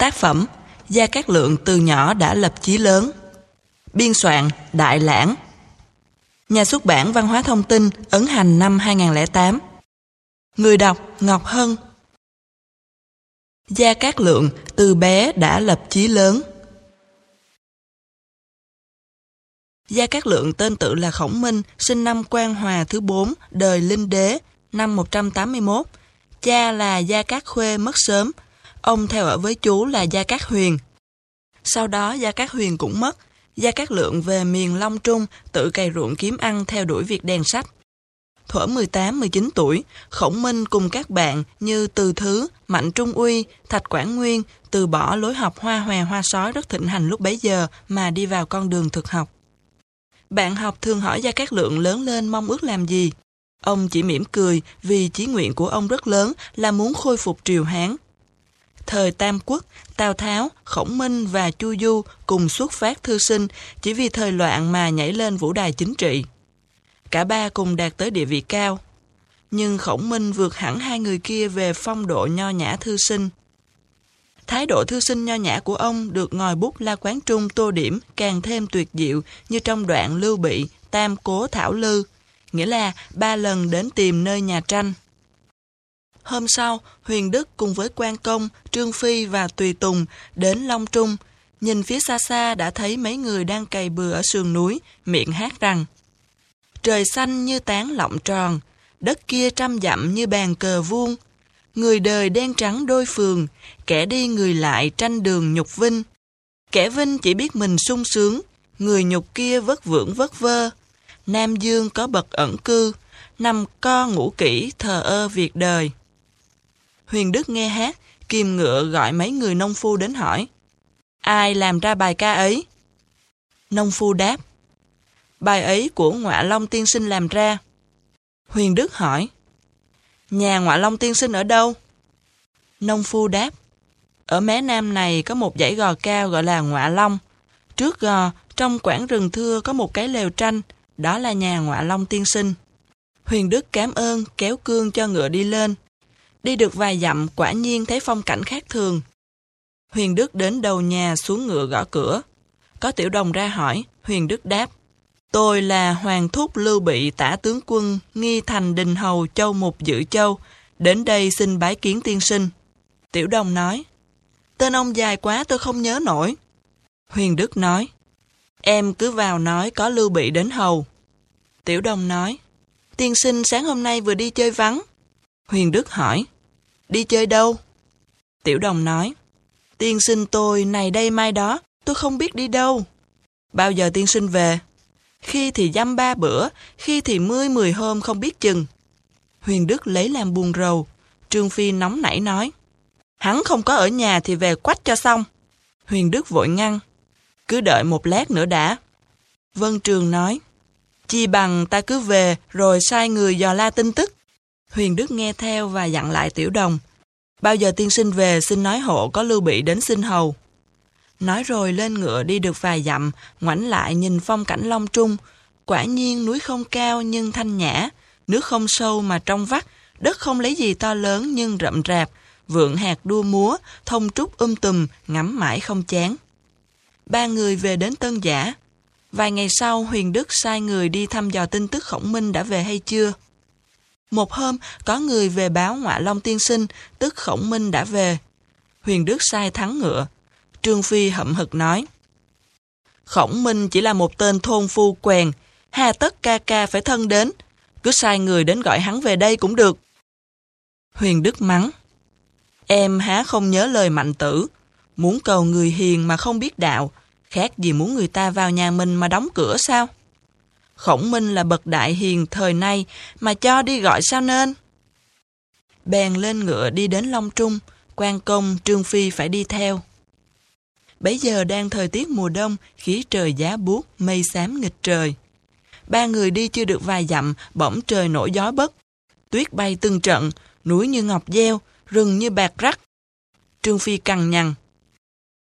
Tác phẩm Gia Cát Lượng từ nhỏ đã lập chí lớn. Biên soạn Đại Lãng. Nhà xuất bản Văn hóa Thông tin ấn hành năm 2008 Người đọc Ngọc Hân. Gia Cát Lượng từ bé đã lập chí lớn. Gia Cát Lượng tên tự là Khổng Minh, sinh năm quan Hòa thứ 4, đời Linh Đế, năm 181. Cha là Gia Cát Khuê mất sớm, ông theo ở với chú là Gia Cát Huyền. Sau đó Gia Cát Huyền cũng mất, Gia Cát Lượng về miền Long Trung tự cày ruộng kiếm ăn theo đuổi việc đèn sách. Thuở 18-19 tuổi, Khổng Minh cùng các bạn như Từ Thứ, Mạnh Trung Uy, Thạch Quảng Nguyên từ bỏ lối học hoa hòe hoa sói rất thịnh hành lúc bấy giờ mà đi vào con đường thực học. Bạn học thường hỏi Gia Cát Lượng lớn lên mong ước làm gì? Ông chỉ mỉm cười vì chí nguyện của ông rất lớn là muốn khôi phục triều Hán. Thời Tam Quốc, Tào Tháo, Khổng Minh và Chu Du cùng xuất phát thư sinh chỉ vì thời loạn mà nhảy lên vũ đài chính trị. Cả ba cùng đạt tới địa vị cao. Nhưng Khổng Minh vượt hẳn hai người kia về phong độ nho nhã thư sinh. Thái độ thư sinh nho nhã của ông được ngòi bút La Quán Trung tô điểm càng thêm tuyệt diệu như trong đoạn Lưu Bị, Tam Cố Thảo Lư, nghĩa là ba lần đến tìm nơi nhà tranh. Hôm sau, Huyền Đức cùng với quan công, Trương Phi và Tùy Tùng đến Long Trung, nhìn phía xa xa đã thấy mấy người đang cày bừa ở sườn núi, miệng hát rằng Trời xanh như tán lọng tròn, đất kia trăm dặm như bàn cờ vuông, người đời đen trắng đôi phường, kẻ đi người lại tranh đường nhục vinh. Kẻ vinh chỉ biết mình sung sướng, người nhục kia vất vưởng vất vơ. Nam Dương có bậc ẩn cư, nằm co ngủ kỹ thờ ơ việc đời. Huyền Đức nghe hát, kìm ngựa gọi mấy người nông phu đến hỏi. Ai làm ra bài ca ấy? Nông phu đáp. Bài ấy của ngọa Long tiên sinh làm ra. Huyền Đức hỏi. Nhà ngọa Long tiên sinh ở đâu? Nông phu đáp. Ở mé nam này có một dãy gò cao gọi là ngọa Long. Trước gò, trong quảng rừng thưa có một cái lều tranh, đó là nhà ngọa Long tiên sinh. Huyền Đức cảm ơn, kéo cương cho ngựa đi lên. Đi được vài dặm, quả nhiên thấy phong cảnh khác thường. Huyền Đức đến đầu nhà xuống ngựa gõ cửa. Có tiểu đồng ra hỏi, Huyền Đức đáp. Tôi là Hoàng Thúc Lưu Bị tả tướng quân, nghi thành đình hầu châu mục dự châu, đến đây xin bái kiến tiên sinh. Tiểu đồng nói, tên ông dài quá tôi không nhớ nổi. Huyền Đức nói, em cứ vào nói có Lưu Bị đến hầu. Tiểu đồng nói, tiên sinh sáng hôm nay vừa đi chơi vắng. Huyền Đức hỏi, đi chơi đâu? Tiểu đồng nói, tiên sinh tôi này đây mai đó, tôi không biết đi đâu. Bao giờ tiên sinh về? Khi thì dăm ba bữa, khi thì mươi mười hôm không biết chừng. Huyền Đức lấy làm buồn rầu. Trương Phi nóng nảy nói, hắn không có ở nhà thì về quách cho xong. Huyền Đức vội ngăn, cứ đợi một lát nữa đã. Vân Trường nói, chi bằng ta cứ về rồi sai người dò la tin tức. Huyền Đức nghe theo và dặn lại tiểu đồng. Bao giờ tiên sinh về xin nói hộ có lưu bị đến xin hầu. Nói rồi lên ngựa đi được vài dặm, ngoảnh lại nhìn phong cảnh Long Trung. Quả nhiên núi không cao nhưng thanh nhã, nước không sâu mà trong vắt, đất không lấy gì to lớn nhưng rậm rạp, vượng hạt đua múa, thông trúc um tùm, ngắm mãi không chán. Ba người về đến Tân Giả. Vài ngày sau, Huyền Đức sai người đi thăm dò tin tức Khổng Minh đã về hay chưa. Một hôm, có người về báo ngoại Long Tiên Sinh, tức Khổng Minh đã về. Huyền Đức sai thắng ngựa. Trương Phi hậm hực nói. Khổng Minh chỉ là một tên thôn phu quèn, hà tất ca ca phải thân đến, cứ sai người đến gọi hắn về đây cũng được. Huyền Đức mắng. Em há không nhớ lời mạnh tử, muốn cầu người hiền mà không biết đạo, khác gì muốn người ta vào nhà mình mà đóng cửa sao? Khổng Minh là bậc đại hiền thời nay mà cho đi gọi sao nên? Bèn lên ngựa đi đến Long Trung, quan công Trương Phi phải đi theo. Bấy giờ đang thời tiết mùa đông, khí trời giá buốt, mây xám nghịch trời. Ba người đi chưa được vài dặm, bỗng trời nổi gió bất. Tuyết bay từng trận, núi như ngọc gieo, rừng như bạc rắc. Trương Phi cằn nhằn.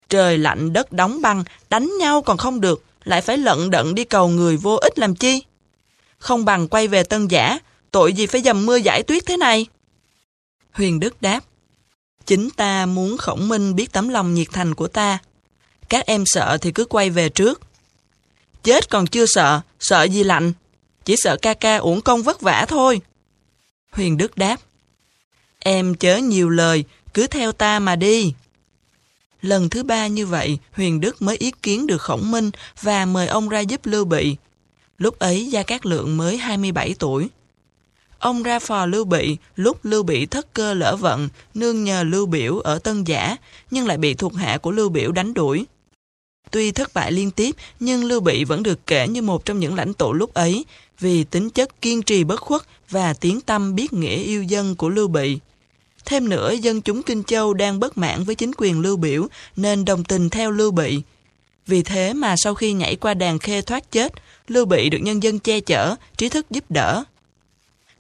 Trời lạnh đất đóng băng, đánh nhau còn không được, lại phải lận đận đi cầu người vô ích làm chi. Không bằng quay về tân giả, tội gì phải dầm mưa giải tuyết thế này. Huyền Đức đáp. Chính ta muốn khổng minh biết tấm lòng nhiệt thành của ta. Các em sợ thì cứ quay về trước. Chết còn chưa sợ, sợ gì lạnh. Chỉ sợ ca ca uổng công vất vả thôi. Huyền Đức đáp. Em chớ nhiều lời, cứ theo ta mà đi. Lần thứ ba như vậy, Huyền Đức mới ý kiến được khổng minh và mời ông ra giúp Lưu Bị. Lúc ấy Gia Cát Lượng mới 27 tuổi. Ông ra phò Lưu Bị, lúc Lưu Bị thất cơ lỡ vận, nương nhờ Lưu Biểu ở Tân Giả, nhưng lại bị thuộc hạ của Lưu Biểu đánh đuổi. Tuy thất bại liên tiếp, nhưng Lưu Bị vẫn được kể như một trong những lãnh tụ lúc ấy, vì tính chất kiên trì bất khuất và tiếng tâm biết nghĩa yêu dân của Lưu Bị. Thêm nữa, dân chúng Kinh Châu đang bất mãn với chính quyền Lưu Biểu, nên đồng tình theo Lưu Bị. Vì thế mà sau khi nhảy qua đàn khê thoát chết, Lưu Bị được nhân dân che chở, trí thức giúp đỡ.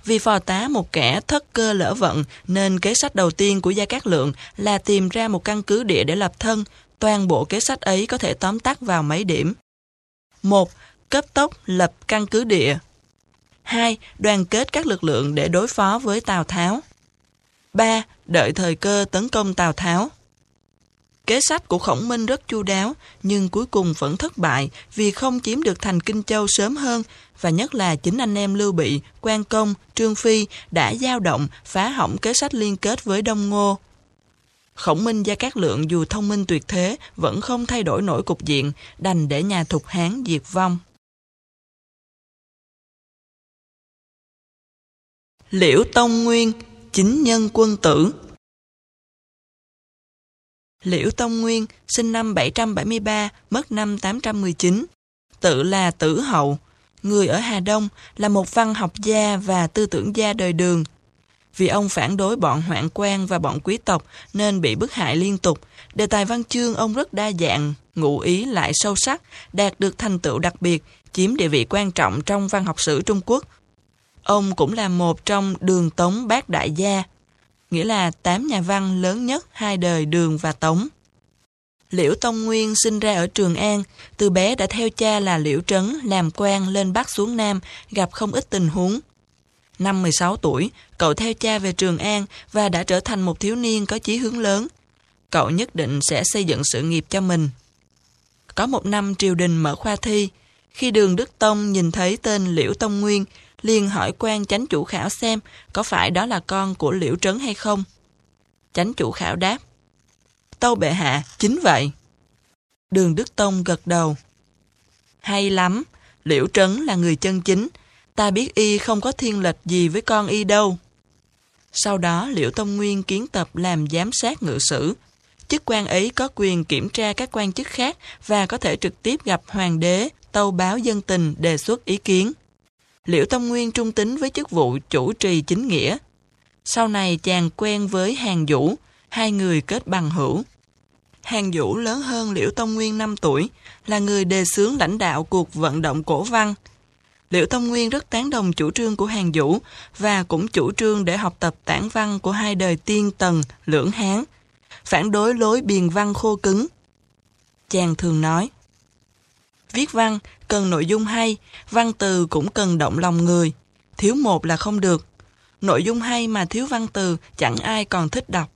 Vì phò tá một kẻ thất cơ lỡ vận, nên kế sách đầu tiên của Gia Cát Lượng là tìm ra một căn cứ địa để lập thân. Toàn bộ kế sách ấy có thể tóm tắt vào mấy điểm. 1. Cấp tốc lập căn cứ địa. 2. Đoàn kết các lực lượng để đối phó với Tào Tháo. 3. Đợi thời cơ tấn công Tào Tháo. Kế sách của Khổng Minh rất chu đáo, nhưng cuối cùng vẫn thất bại vì không chiếm được thành Kinh Châu sớm hơn, và nhất là chính anh em Lưu Bị, Quan Công, Trương Phi đã giao động, phá hỏng kế sách liên kết với Đông Ngô. Khổng Minh Gia Cát Lượng dù thông minh tuyệt thế vẫn không thay đổi nổi cục diện, đành để nhà Thục Hán diệt vong. Liễu Tông Nguyên, chính nhân quân tử Liễu Tông Nguyên, sinh năm 773, mất năm 819. Tự là Tử Hậu, người ở Hà Đông, là một văn học gia và tư tưởng gia đời đường. Vì ông phản đối bọn hoạn quan và bọn quý tộc nên bị bức hại liên tục. Đề tài văn chương ông rất đa dạng, ngụ ý lại sâu sắc, đạt được thành tựu đặc biệt, chiếm địa vị quan trọng trong văn học sử Trung Quốc. Ông cũng là một trong đường tống bát đại gia, nghĩa là tám nhà văn lớn nhất hai đời Đường và Tống. Liễu Tông Nguyên sinh ra ở Trường An, từ bé đã theo cha là Liễu Trấn làm quan lên Bắc xuống Nam, gặp không ít tình huống. Năm 16 tuổi, cậu theo cha về Trường An và đã trở thành một thiếu niên có chí hướng lớn. Cậu nhất định sẽ xây dựng sự nghiệp cho mình. Có một năm triều đình mở khoa thi, khi đường Đức Tông nhìn thấy tên Liễu Tông Nguyên, liền hỏi quan chánh chủ khảo xem có phải đó là con của Liễu Trấn hay không. Chánh chủ khảo đáp. Tâu bệ hạ, chính vậy. Đường Đức Tông gật đầu. Hay lắm, Liễu Trấn là người chân chính, ta biết y không có thiên lệch gì với con y đâu. Sau đó Liễu Tông Nguyên kiến tập làm giám sát ngự sử. Chức quan ấy có quyền kiểm tra các quan chức khác và có thể trực tiếp gặp hoàng đế, tâu báo dân tình đề xuất ý kiến. Liễu Tông Nguyên trung tính với chức vụ chủ trì chính nghĩa. Sau này chàng quen với Hàng Vũ, hai người kết bằng hữu. Hàng Vũ lớn hơn Liễu Tông Nguyên 5 tuổi, là người đề xướng lãnh đạo cuộc vận động cổ văn. Liễu Tông Nguyên rất tán đồng chủ trương của Hàng Vũ và cũng chủ trương để học tập tản văn của hai đời tiên tần, lưỡng hán, phản đối lối biền văn khô cứng. Chàng thường nói, Viết văn cần nội dung hay, văn từ cũng cần động lòng người. Thiếu một là không được. Nội dung hay mà thiếu văn từ chẳng ai còn thích đọc.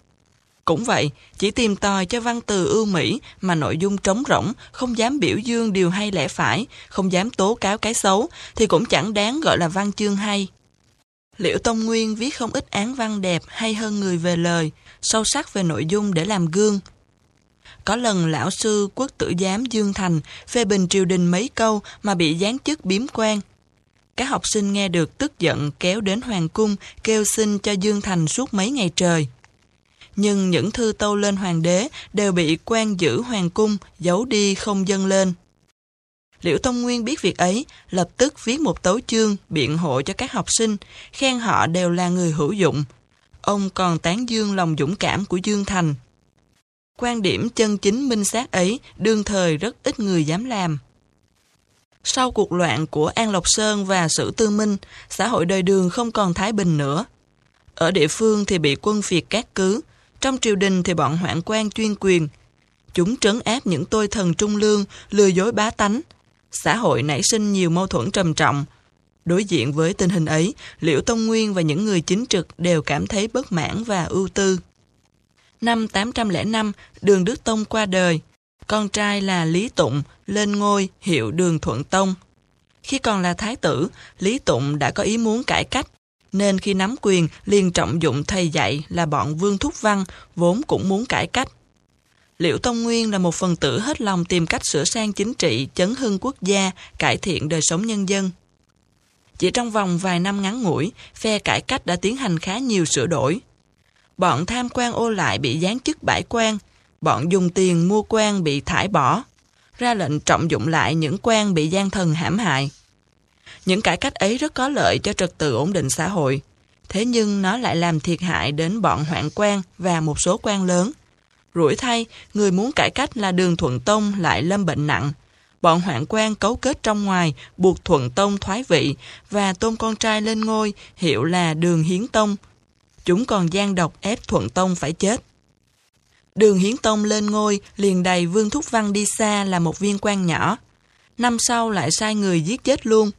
Cũng vậy, chỉ tìm tòi cho văn từ ưu mỹ mà nội dung trống rỗng, không dám biểu dương điều hay lẽ phải, không dám tố cáo cái xấu, thì cũng chẳng đáng gọi là văn chương hay. Liễu Tông Nguyên viết không ít án văn đẹp hay hơn người về lời, sâu sắc về nội dung để làm gương. Có lần lão sư quốc tử giám Dương Thành phê bình triều đình mấy câu mà bị giáng chức biếm quan. Các học sinh nghe được tức giận kéo đến hoàng cung kêu xin cho Dương Thành suốt mấy ngày trời. Nhưng những thư tâu lên hoàng đế đều bị quan giữ hoàng cung giấu đi không dâng lên. Liễu Tông Nguyên biết việc ấy, lập tức viết một tấu chương biện hộ cho các học sinh, khen họ đều là người hữu dụng. Ông còn tán dương lòng dũng cảm của Dương Thành. Quan điểm chân chính minh xác ấy đương thời rất ít người dám làm. Sau cuộc loạn của An Lộc Sơn và Sử Tư Minh, xã hội đời đường không còn thái bình nữa. Ở địa phương thì bị quân phiệt cát cứ, trong triều đình thì bọn hoạn quan chuyên quyền. Chúng trấn áp những tôi thần trung lương, lừa dối bá tánh. Xã hội nảy sinh nhiều mâu thuẫn trầm trọng. Đối diện với tình hình ấy, Liễu Tông Nguyên và những người chính trực đều cảm thấy bất mãn và ưu tư. Năm 805, Đường Đức Tông qua đời. Con trai là Lý Tụng lên ngôi hiệu Đường Thuận Tông. Khi còn là thái tử, Lý Tụng đã có ý muốn cải cách, nên khi nắm quyền liền trọng dụng thầy dạy là bọn Vương Thúc Văn vốn cũng muốn cải cách. Liễu Tông Nguyên là một phần tử hết lòng tìm cách sửa sang chính trị, chấn hưng quốc gia, cải thiện đời sống nhân dân. Chỉ trong vòng vài năm ngắn ngủi, phe cải cách đã tiến hành khá nhiều sửa đổi. Bọn tham quan ô lại bị giáng chức bãi quan, bọn dùng tiền mua quan bị thải bỏ, ra lệnh trọng dụng lại những quan bị gian thần hãm hại. Những cải cách ấy rất có lợi cho trật tự ổn định xã hội, thế nhưng nó lại làm thiệt hại đến bọn hoạn quan và một số quan lớn. Rủi thay, người muốn cải cách là đường Thuận Tông lại lâm bệnh nặng. Bọn hoạn quan cấu kết trong ngoài, buộc Thuận Tông thoái vị và tôn con trai lên ngôi, hiệu là đường Hiến Tông. Chúng còn gian độc ép Thuận Tông phải chết. Đường Hiến Tông lên ngôi, liền đầy Vương Thúc Văn đi xa là một viên quan nhỏ. Năm sau lại sai người giết chết luôn.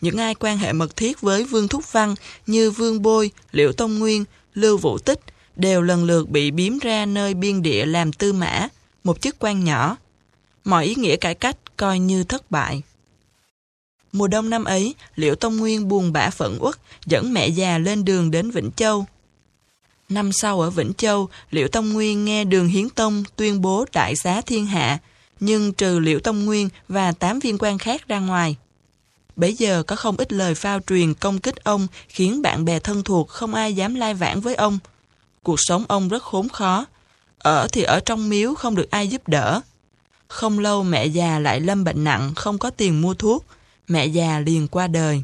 Những ai quan hệ mật thiết với Vương Thúc Văn như Vương Bôi, Liễu Tông Nguyên, Lưu Vũ Tích đều lần lượt bị biếm ra nơi biên địa làm tư mã, một chức quan nhỏ. Mọi ý nghĩa cải cách coi như thất bại. Mùa đông năm ấy, Liễu Tông Nguyên buồn bã phẫn uất, dẫn mẹ già lên đường đến Vĩnh Châu. Năm sau ở Vĩnh Châu, Liễu Tông Nguyên nghe Đường Hiến Tông tuyên bố đại xá thiên hạ, nhưng trừ Liễu Tông Nguyên và tám viên quan khác ra ngoài. Bấy giờ có không ít lời phao truyền công kích ông khiến bạn bè thân thuộc không ai dám lai vãng với ông. Cuộc sống ông rất khốn khó. Ở thì ở trong miếu không được ai giúp đỡ. Không lâu mẹ già lại lâm bệnh nặng không có tiền mua thuốc. Mẹ già liền qua đời.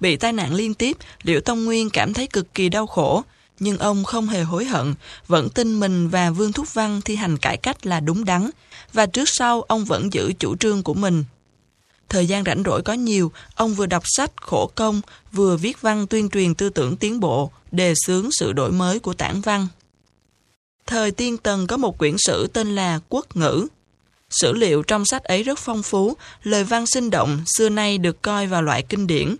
Bị tai nạn liên tiếp, Liễu Tông Nguyên cảm thấy cực kỳ đau khổ, nhưng ông không hề hối hận, vẫn tin mình và Vương Thúc Văn thi hành cải cách là đúng đắn, và trước sau ông vẫn giữ chủ trương của mình. Thời gian rảnh rỗi có nhiều, ông vừa đọc sách khổ công, vừa viết văn tuyên truyền tư tưởng tiến bộ, đề xướng sự đổi mới của tản văn. Thời tiên tần có một quyển sử tên là Quốc ngữ. Sử liệu trong sách ấy rất phong phú, lời văn sinh động, xưa nay được coi vào loại kinh điển.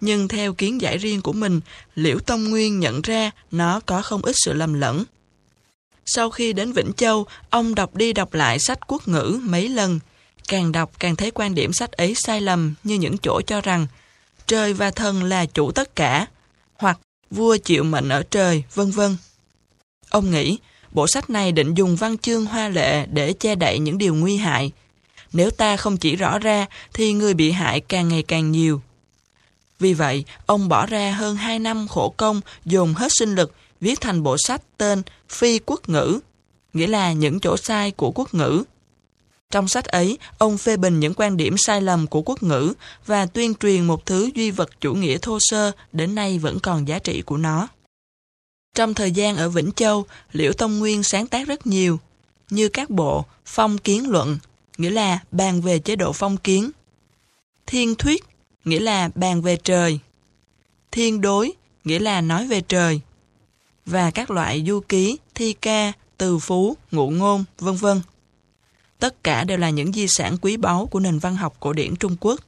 Nhưng theo kiến giải riêng của mình, Liễu Tông Nguyên nhận ra nó có không ít sự lầm lẫn. Sau khi đến Vĩnh Châu, ông đọc đi đọc lại sách quốc ngữ mấy lần. Càng đọc càng thấy quan điểm sách ấy sai lầm như những chỗ cho rằng trời và thần là chủ tất cả, hoặc vua chịu mệnh ở trời, vân vân. Ông nghĩ, bộ sách này định dùng văn chương hoa lệ để che đậy những điều nguy hại. Nếu ta không chỉ rõ ra, thì người bị hại càng ngày càng nhiều. Vì vậy, ông bỏ ra hơn 2 năm khổ công, dùng hết sinh lực, viết thành bộ sách tên Phi Quốc Ngữ, nghĩa là những chỗ sai của quốc ngữ. Trong sách ấy, ông phê bình những quan điểm sai lầm của quốc ngữ và tuyên truyền một thứ duy vật chủ nghĩa thô sơ đến nay vẫn còn giá trị của nó. Trong thời gian ở Vĩnh Châu, Liễu Tông Nguyên sáng tác rất nhiều, như các bộ Phong Kiến Luận, nghĩa là bàn về chế độ phong kiến, Thiên Thuyết, nghĩa là bàn về trời, Thiên Đối, nghĩa là nói về trời, và các loại du ký, thi ca, từ phú, ngụ ngôn, vân vân. Tất cả đều là những di sản quý báu của nền văn học cổ điển Trung Quốc.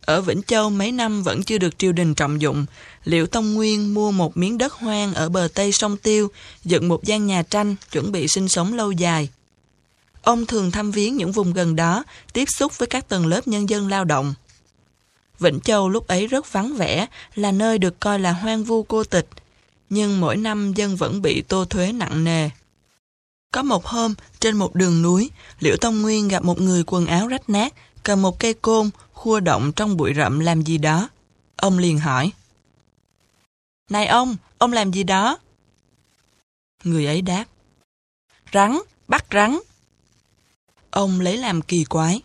Ở Vĩnh Châu mấy năm vẫn chưa được triều đình trọng dụng, Liệu Tông Nguyên mua một miếng đất hoang ở bờ tây sông Tiêu, dựng một gian nhà tranh, chuẩn bị sinh sống lâu dài. Ông thường thăm viếng những vùng gần đó, tiếp xúc với các tầng lớp nhân dân lao động. Vĩnh Châu lúc ấy rất vắng vẻ, là nơi được coi là hoang vu cô tịch, nhưng mỗi năm dân vẫn bị tô thuế nặng nề. Có một hôm, trên một đường núi, Liễu Tông Nguyên gặp một người quần áo rách nát, cầm một cây côn, khua động trong bụi rậm làm gì đó. Ông liền hỏi. Này ông, ông làm gì đó? Người ấy đáp. Rắn, bắt rắn. Ông lấy làm kỳ quái.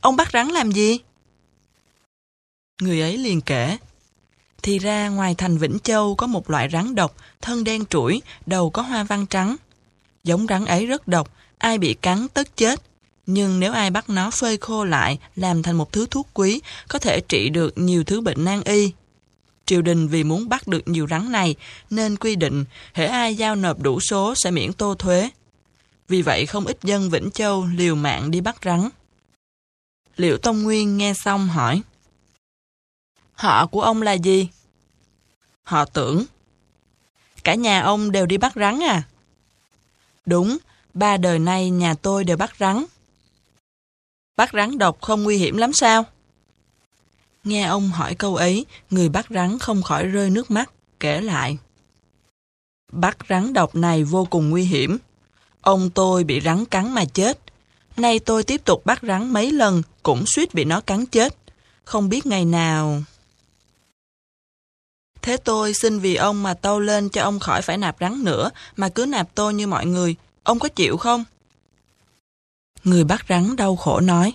Ông bắt rắn làm gì? Người ấy liền kể. Thì ra ngoài thành Vĩnh Châu có một loại rắn độc, thân đen trũi, đầu có hoa văn trắng. Giống rắn ấy rất độc, ai bị cắn tất chết. Nhưng nếu ai bắt nó phơi khô lại, làm thành một thứ thuốc quý, có thể trị được nhiều thứ bệnh nan y. Triều đình vì muốn bắt được nhiều rắn này, nên quy định, hễ ai giao nộp đủ số sẽ miễn tô thuế. Vì vậy không ít dân Vĩnh Châu liều mạng đi bắt rắn. Liệu Tông Nguyên nghe xong hỏi. Họ của ông là gì? Họ tưởng. cả nhà ông đều đi bắt rắn à? Đúng, ba đời nay nhà tôi đều bắt rắn. Bắt rắn độc không nguy hiểm lắm sao? Nghe ông hỏi câu ấy, người bắt rắn không khỏi rơi nước mắt, kể lại. Bắt rắn độc này vô cùng nguy hiểm. Ông tôi bị rắn cắn mà chết. Nay tôi tiếp tục bắt rắn mấy lần, cũng suýt bị nó cắn chết. Không biết ngày nào... Thế tôi xin vì ông mà tâu lên cho ông khỏi phải nạp rắn nữa, mà cứ nạp tôi như mọi người. Ông có chịu không? Người bắt rắn đau khổ nói.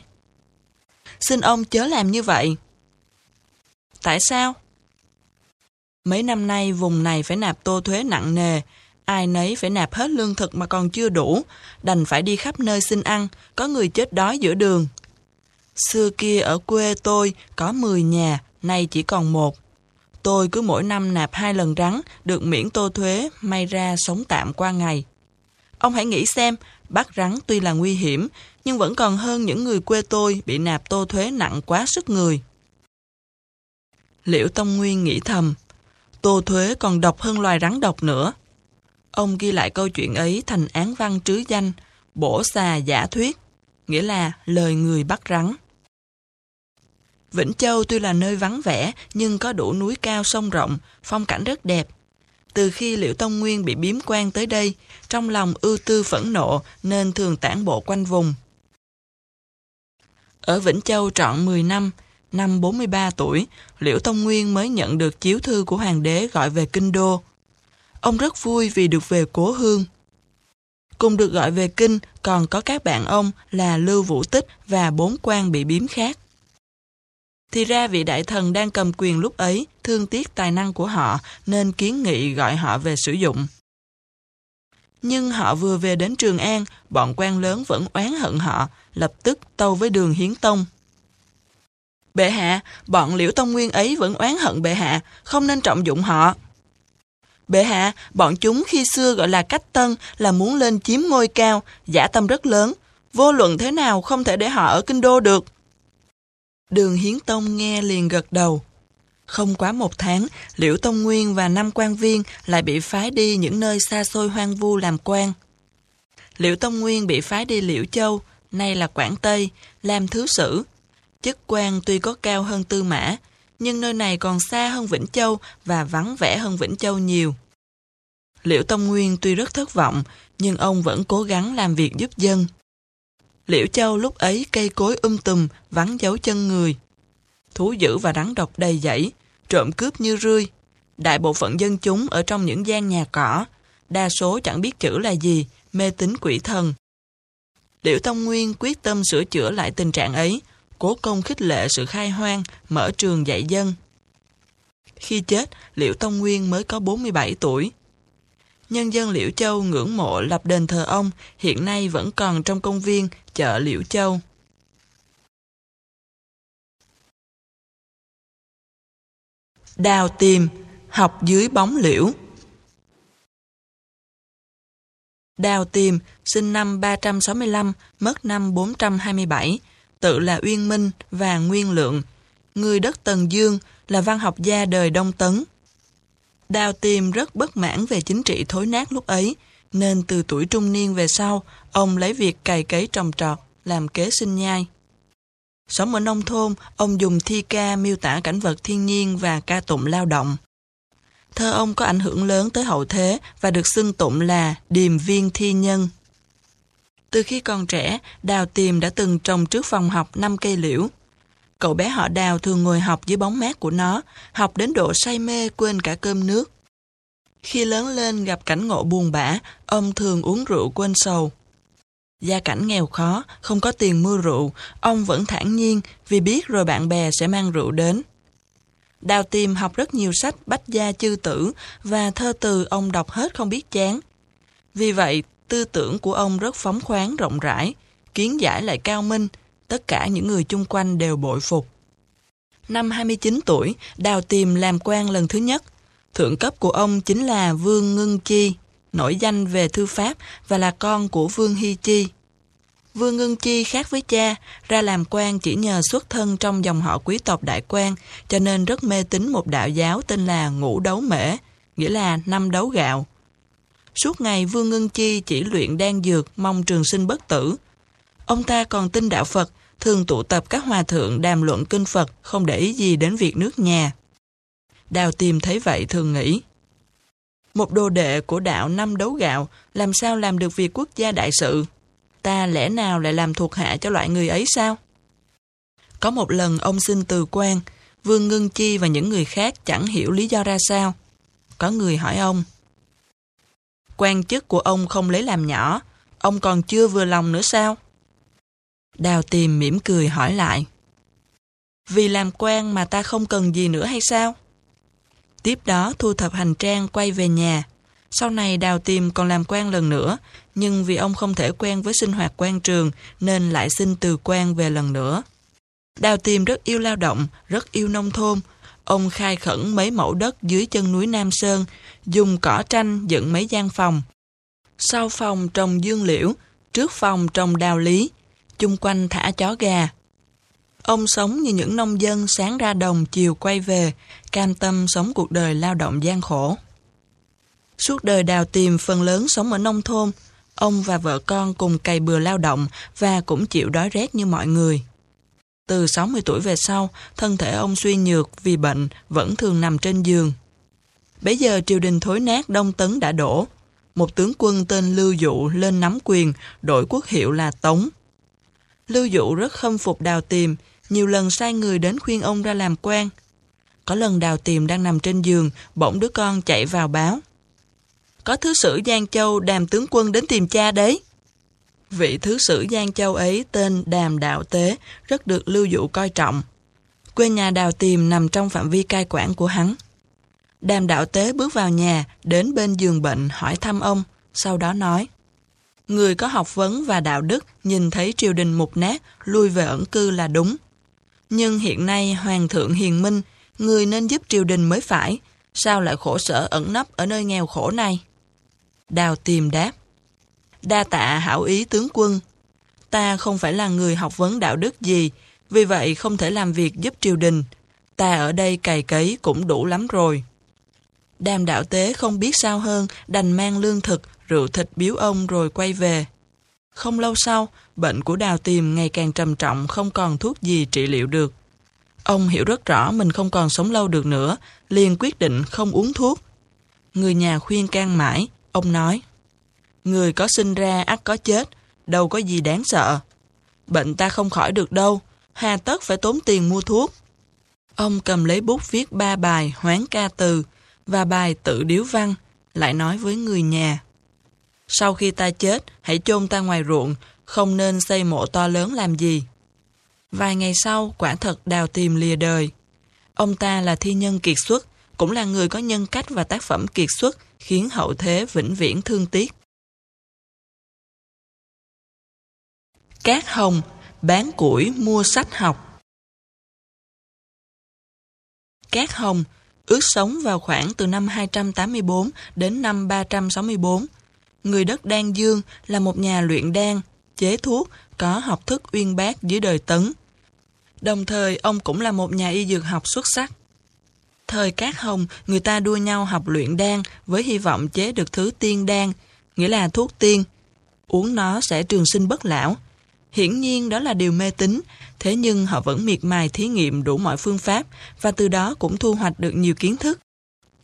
Xin ông chớ làm như vậy. Tại sao? Mấy năm nay vùng này phải nạp tô thuế nặng nề, ai nấy phải nạp hết lương thực mà còn chưa đủ, đành phải đi khắp nơi xin ăn, có người chết đói giữa đường. Xưa kia ở quê tôi có 10 nhà, nay chỉ còn một. Tôi cứ mỗi năm nạp hai lần rắn, được miễn tô thuế, may ra sống tạm qua ngày. Ông hãy nghĩ xem, bắt rắn tuy là nguy hiểm, nhưng vẫn còn hơn những người quê tôi bị nạp tô thuế nặng quá sức người. Liễu Tông Nguyên nghĩ thầm, tô thuế còn độc hơn loài rắn độc nữa. Ông ghi lại câu chuyện ấy thành án văn trứ danh, bổ xà giả thuyết, nghĩa là lời người bắt rắn. Vĩnh Châu tuy là nơi vắng vẻ nhưng có đủ núi cao sông rộng, phong cảnh rất đẹp. Từ khi Liễu Tông Nguyên bị biếm quan tới đây, trong lòng ưu tư phẫn nộ nên thường tản bộ quanh vùng. Ở Vĩnh Châu trọn 10 năm, năm 43 tuổi, Liễu Tông Nguyên mới nhận được chiếu thư của hoàng đế gọi về Kinh Đô. Ông rất vui vì được về cố hương. Cùng được gọi về Kinh còn có các bạn ông là Lưu Vũ Tích và bốn quan bị biếm khác. Thì ra vị đại thần đang cầm quyền lúc ấy thương tiếc tài năng của họ nên kiến nghị gọi họ về sử dụng. Nhưng họ vừa về đến Trường An, bọn quan lớn vẫn oán hận họ, lập tức tâu với đường Hiến Tông. Bệ hạ, bọn liễu tông nguyên ấy vẫn oán hận bệ hạ, không nên trọng dụng họ. Bệ hạ, bọn chúng khi xưa gọi là cách tân là muốn lên chiếm ngôi cao, giả tâm rất lớn. Vô luận thế nào không thể để họ ở kinh đô được. Đường Hiến Tông nghe liền gật đầu. Không quá một tháng, Liễu Tông Nguyên và năm quan viên lại bị phái đi những nơi xa xôi hoang vu làm quan. Liễu Tông Nguyên bị phái đi Liễu Châu, nay là Quảng Tây, làm thứ sử. Chức quan tuy có cao hơn Tư Mã, nhưng nơi này còn xa hơn Vĩnh Châu và vắng vẻ hơn Vĩnh Châu nhiều. Liễu Tông Nguyên tuy rất thất vọng, nhưng ông vẫn cố gắng làm việc giúp dân. Liễu Châu lúc ấy cây cối um tùm, vắng dấu chân người. Thú dữ và rắn độc đầy dẫy, trộm cướp như rươi. Đại bộ phận dân chúng ở trong những gian nhà cỏ, đa số chẳng biết chữ là gì, mê tín quỷ thần. Liễu Tông Nguyên quyết tâm sửa chữa lại tình trạng ấy, cố công khích lệ sự khai hoang, mở trường dạy dân. Khi chết, Liễu Tông Nguyên mới có 47 tuổi. Nhân dân Liễu Châu ngưỡng mộ lập đền thờ ông, hiện nay vẫn còn trong công viên chợ Liễu Châu. Đào tìm, học dưới bóng liễu. Đào tìm, sinh năm 365, mất năm 427, tự là Uyên Minh và Nguyên Lượng, người đất Tần Dương là văn học gia đời Đông Tấn. Đào tìm rất bất mãn về chính trị thối nát lúc ấy, nên từ tuổi trung niên về sau, ông lấy việc cày cấy trồng trọt, làm kế sinh nhai. Sống ở nông thôn, ông dùng thi ca miêu tả cảnh vật thiên nhiên và ca tụng lao động. Thơ ông có ảnh hưởng lớn tới hậu thế và được xưng tụng là điềm viên thi nhân. Từ khi còn trẻ, Đào Tiềm đã từng trồng trước phòng học 5 cây liễu. Cậu bé họ Đào thường ngồi học dưới bóng mát của nó, học đến độ say mê quên cả cơm nước. Khi lớn lên gặp cảnh ngộ buồn bã, ông thường uống rượu quên sầu. Gia cảnh nghèo khó, không có tiền mua rượu, ông vẫn thản nhiên vì biết rồi bạn bè sẽ mang rượu đến. Đào tìm học rất nhiều sách bách gia chư tử và thơ từ ông đọc hết không biết chán. Vì vậy, tư tưởng của ông rất phóng khoáng rộng rãi, kiến giải lại cao minh, tất cả những người chung quanh đều bội phục. Năm 29 tuổi, Đào Tiềm làm quan lần thứ nhất. Thượng cấp của ông chính là Vương Ngưng Chi, nổi danh về thư pháp và là con của Vương Hy Chi. Vương Ngưng Chi khác với cha, ra làm quan chỉ nhờ xuất thân trong dòng họ quý tộc đại quan, cho nên rất mê tín một đạo giáo tên là Ngũ Đấu Mễ, nghĩa là năm đấu gạo. Suốt ngày Vương Ngân Chi chỉ luyện đan dược mong trường sinh bất tử. Ông ta còn tin đạo Phật, thường tụ tập các hòa thượng đàm luận kinh Phật, không để ý gì đến việc nước nhà. Đào tìm thấy vậy thường nghĩ. Một đồ đệ của đạo năm đấu gạo làm sao làm được việc quốc gia đại sự? Ta lẽ nào lại làm thuộc hạ cho loại người ấy sao? Có một lần ông xin từ quan, Vương Ngân Chi và những người khác chẳng hiểu lý do ra sao. Có người hỏi ông. quan chức của ông không lấy làm nhỏ, ông còn chưa vừa lòng nữa sao? Đào tìm mỉm cười hỏi lại. Vì làm quan mà ta không cần gì nữa hay sao? Tiếp đó thu thập hành trang quay về nhà. Sau này đào tìm còn làm quan lần nữa, nhưng vì ông không thể quen với sinh hoạt quan trường nên lại xin từ quan về lần nữa. Đào tìm rất yêu lao động, rất yêu nông thôn. Ông khai khẩn mấy mẫu đất dưới chân núi Nam Sơn, dùng cỏ tranh dựng mấy gian phòng. Sau phòng trồng dương liễu, trước phòng trồng đào lý, chung quanh thả chó gà. Ông sống như những nông dân sáng ra đồng chiều quay về, cam tâm sống cuộc đời lao động gian khổ. Suốt đời đào tìm phần lớn sống ở nông thôn, ông và vợ con cùng cày bừa lao động và cũng chịu đói rét như mọi người. Từ 60 tuổi về sau, thân thể ông suy nhược vì bệnh, vẫn thường nằm trên giường. Bây giờ triều đình thối nát Đông Tấn đã đổ. Một tướng quân tên Lưu Dụ lên nắm quyền, đổi quốc hiệu là Tống. Lưu Dụ rất khâm phục đào tìm, nhiều lần sai người đến khuyên ông ra làm quan. Có lần đào tìm đang nằm trên giường, bỗng đứa con chạy vào báo. Có thứ sử Giang Châu đàm tướng quân đến tìm cha đấy. Vị thứ sử Giang Châu ấy tên Đàm Đạo Tế, rất được lưu dụ coi trọng. Quê nhà Đào Tìm nằm trong phạm vi cai quản của hắn. Đàm Đạo Tế bước vào nhà, đến bên giường bệnh hỏi thăm ông, sau đó nói Người có học vấn và đạo đức nhìn thấy triều đình mục nát, lui về ẩn cư là đúng. Nhưng hiện nay Hoàng thượng hiền minh, người nên giúp triều đình mới phải, sao lại khổ sở ẩn nấp ở nơi nghèo khổ này? Đào tìm đáp. Đa tạ hảo ý tướng quân. Ta không phải là người học vấn đạo đức gì, vì vậy không thể làm việc giúp triều đình. Ta ở đây cày cấy cũng đủ lắm rồi. Đàm đạo tế không biết sao hơn, đành mang lương thực, rượu thịt biếu ông rồi quay về. Không lâu sau, bệnh của đào tìm ngày càng trầm trọng, không còn thuốc gì trị liệu được. Ông hiểu rất rõ mình không còn sống lâu được nữa, liền quyết định không uống thuốc. Người nhà khuyên can mãi, ông nói. Người có sinh ra ắt có chết, đâu có gì đáng sợ. Bệnh ta không khỏi được đâu, hà tất phải tốn tiền mua thuốc. Ông cầm lấy bút viết ba bài hoán ca từ và bài tự điếu văn, lại nói với người nhà. Sau khi ta chết, hãy chôn ta ngoài ruộng, không nên xây mộ to lớn làm gì. Vài ngày sau, quả thật đào tìm lìa đời. Ông ta là thi nhân kiệt xuất, cũng là người có nhân cách và tác phẩm kiệt xuất, khiến hậu thế vĩnh viễn thương tiếc. Cát Hồng, bán củi mua sách học. Cát Hồng, ước sống vào khoảng từ năm 284 đến năm 364. Người đất Đan Dương là một nhà luyện đan, chế thuốc, có học thức uyên bác dưới đời Tấn. Đồng thời, ông cũng là một nhà y dược học xuất sắc. Thời Cát Hồng, người ta đua nhau học luyện đan với hy vọng chế được thứ tiên đan, nghĩa là thuốc tiên. Uống nó sẽ trường sinh bất lão. Hiển nhiên đó là điều mê tín, thế nhưng họ vẫn miệt mài thí nghiệm đủ mọi phương pháp và từ đó cũng thu hoạch được nhiều kiến thức.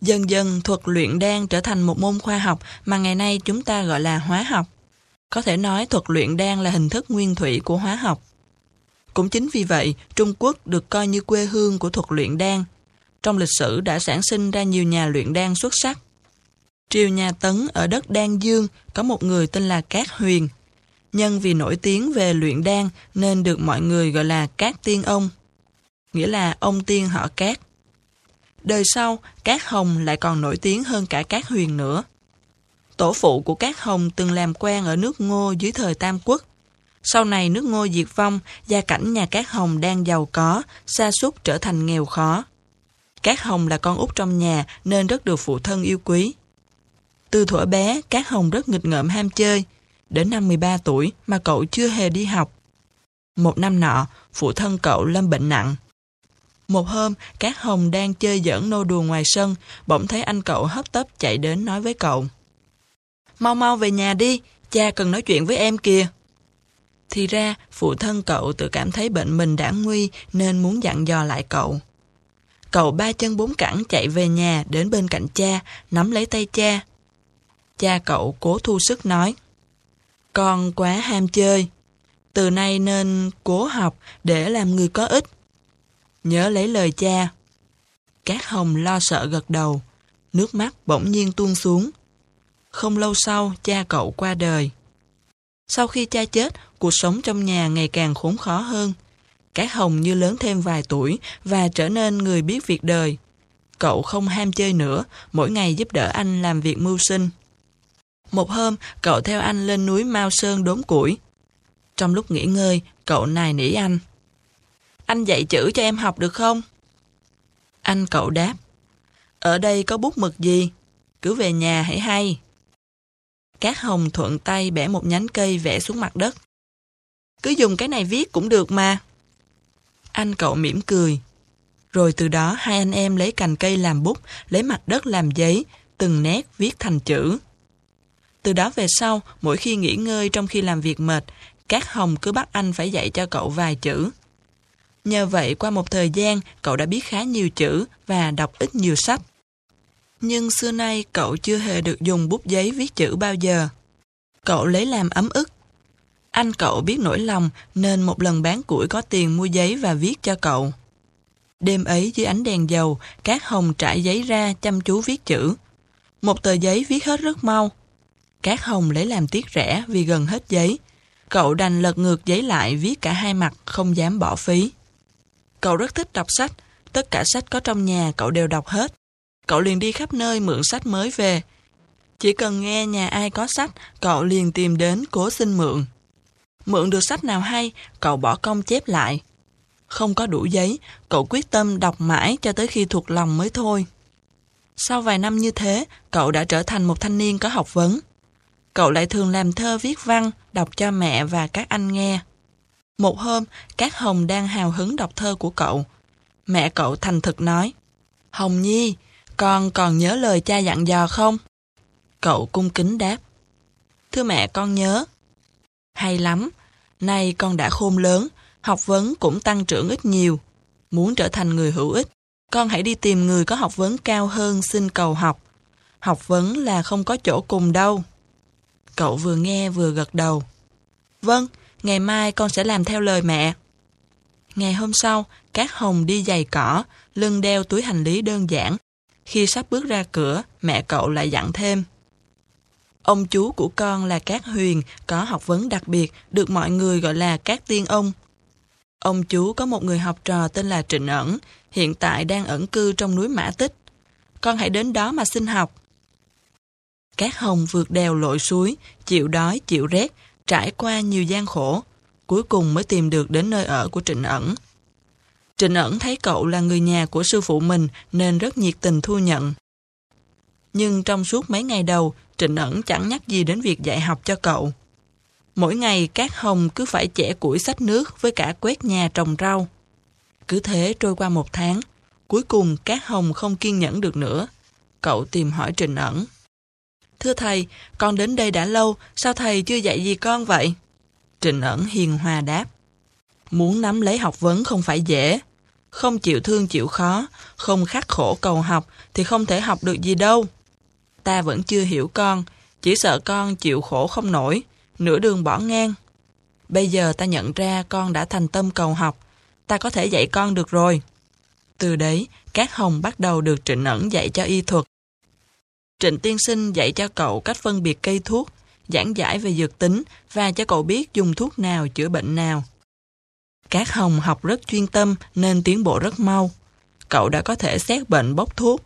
Dần dần thuật luyện đan trở thành một môn khoa học mà ngày nay chúng ta gọi là hóa học. Có thể nói thuật luyện đan là hình thức nguyên thủy của hóa học. Cũng chính vì vậy, Trung Quốc được coi như quê hương của thuật luyện đan. Trong lịch sử đã sản sinh ra nhiều nhà luyện đan xuất sắc. Triều nhà Tấn ở đất Đan Dương có một người tên là Cát Huyền, nhân vì nổi tiếng về luyện đan nên được mọi người gọi là Cát Tiên Ông, nghĩa là ông tiên họ Cát. Đời sau, Cát Hồng lại còn nổi tiếng hơn cả Cát Huyền nữa. Tổ phụ của Cát Hồng từng làm quan ở nước Ngô dưới thời Tam Quốc. Sau này nước Ngô diệt vong, gia cảnh nhà Cát Hồng đang giàu có, xa sút trở thành nghèo khó. Cát Hồng là con út trong nhà nên rất được phụ thân yêu quý. Từ thuở bé, Cát Hồng rất nghịch ngợm ham chơi, Đến năm 13 tuổi mà cậu chưa hề đi học. Một năm nọ, phụ thân cậu lâm bệnh nặng. Một hôm, các hồng đang chơi giỡn nô đùa ngoài sân, bỗng thấy anh cậu hấp tấp chạy đến nói với cậu. Mau mau về nhà đi, cha cần nói chuyện với em kìa. Thì ra, phụ thân cậu tự cảm thấy bệnh mình đã nguy nên muốn dặn dò lại cậu. Cậu ba chân bốn cẳng chạy về nhà đến bên cạnh cha, nắm lấy tay cha. Cha cậu cố thu sức nói. Con quá ham chơi. Từ nay nên cố học để làm người có ích. Nhớ lấy lời cha. Cát Hồng lo sợ gật đầu. Nước mắt bỗng nhiên tuôn xuống. Không lâu sau, cha cậu qua đời. Sau khi cha chết, cuộc sống trong nhà ngày càng khốn khó hơn. Cát Hồng như lớn thêm vài tuổi và trở nên người biết việc đời. Cậu không ham chơi nữa, mỗi ngày giúp đỡ anh làm việc mưu sinh. Một hôm, cậu theo anh lên núi Mao Sơn đốn củi. Trong lúc nghỉ ngơi, cậu nài nỉ anh. Anh dạy chữ cho em học được không? Anh cậu đáp. Ở đây có bút mực gì? Cứ về nhà hãy hay. Cát Hồng thuận tay bẻ một nhánh cây vẽ xuống mặt đất. Cứ dùng cái này viết cũng được mà. Anh cậu mỉm cười. Rồi từ đó hai anh em lấy cành cây làm bút, lấy mặt đất làm giấy, từng nét viết thành chữ. Từ đó về sau, mỗi khi nghỉ ngơi trong khi làm việc mệt, Cát Hồng cứ bắt anh phải dạy cho cậu vài chữ. Nhờ vậy, qua một thời gian, cậu đã biết khá nhiều chữ và đọc ít nhiều sách. Nhưng xưa nay cậu chưa hề được dùng bút giấy viết chữ bao giờ. Cậu lấy làm ấm ức. Anh cậu biết nỗi lòng nên một lần bán củi có tiền mua giấy và viết cho cậu. Đêm ấy dưới ánh đèn dầu, Cát Hồng trải giấy ra chăm chú viết chữ. Một tờ giấy viết hết rất mau. Cát Hồng lấy làm tiếc rẻ vì gần hết giấy. Cậu đành lật ngược giấy lại viết cả hai mặt không dám bỏ phí. Cậu rất thích đọc sách, tất cả sách có trong nhà cậu đều đọc hết. Cậu liền đi khắp nơi mượn sách mới về. Chỉ cần nghe nhà ai có sách, cậu liền tìm đến cố xin mượn. Mượn được sách nào hay, cậu bỏ công chép lại. Không có đủ giấy, cậu quyết tâm đọc mãi cho tới khi thuộc lòng mới thôi. Sau vài năm như thế, cậu đã trở thành một thanh niên có học vấn. Cậu lại thường làm thơ viết văn, đọc cho mẹ và các anh nghe. Một hôm, các Hồng đang hào hứng đọc thơ của cậu. Mẹ cậu thành thực nói, Hồng Nhi, con còn nhớ lời cha dặn dò không? Cậu cung kính đáp, Thưa mẹ con nhớ. Hay lắm, nay con đã khôn lớn, học vấn cũng tăng trưởng ít nhiều. Muốn trở thành người hữu ích, con hãy đi tìm người có học vấn cao hơn xin cầu học. Học vấn là không có chỗ cùng đâu. Cậu vừa nghe vừa gật đầu. Vâng, ngày mai con sẽ làm theo lời mẹ. Ngày hôm sau, Cát Hồng đi giày cỏ, lưng đeo túi hành lý đơn giản. Khi sắp bước ra cửa, mẹ cậu lại dặn thêm. Ông chú của con là Cát Huyền, có học vấn đặc biệt, được mọi người gọi là Cát Tiên Ông. Ông chú có một người học trò tên là Trịnh Ẩn, hiện tại đang ẩn cư trong núi Mã Tích. Con hãy đến đó mà xin học. Cát Hồng vượt đèo lội suối, chịu đói, chịu rét, trải qua nhiều gian khổ, cuối cùng mới tìm được đến nơi ở của Trịnh Ẩn. Trịnh Ẩn thấy cậu là người nhà của sư phụ mình nên rất nhiệt tình thu nhận. Nhưng trong suốt mấy ngày đầu, Trịnh Ẩn chẳng nhắc gì đến việc dạy học cho cậu. Mỗi ngày các Hồng cứ phải chẻ củi sách nước với cả quét nhà trồng rau. Cứ thế trôi qua một tháng, cuối cùng các Hồng không kiên nhẫn được nữa. Cậu tìm hỏi Trịnh Ẩn. Thưa thầy, con đến đây đã lâu, sao thầy chưa dạy gì con vậy? Trịnh ẩn hiền hòa đáp. Muốn nắm lấy học vấn không phải dễ. Không chịu thương chịu khó, không khắc khổ cầu học thì không thể học được gì đâu. Ta vẫn chưa hiểu con, chỉ sợ con chịu khổ không nổi, nửa đường bỏ ngang. Bây giờ ta nhận ra con đã thành tâm cầu học, ta có thể dạy con được rồi. Từ đấy, các Hồng bắt đầu được Trịnh Ẩn dạy cho y thuật. Trịnh tiên sinh dạy cho cậu cách phân biệt cây thuốc, giảng giải về dược tính và cho cậu biết dùng thuốc nào chữa bệnh nào. Các Hồng học rất chuyên tâm nên tiến bộ rất mau. Cậu đã có thể xét bệnh bốc thuốc.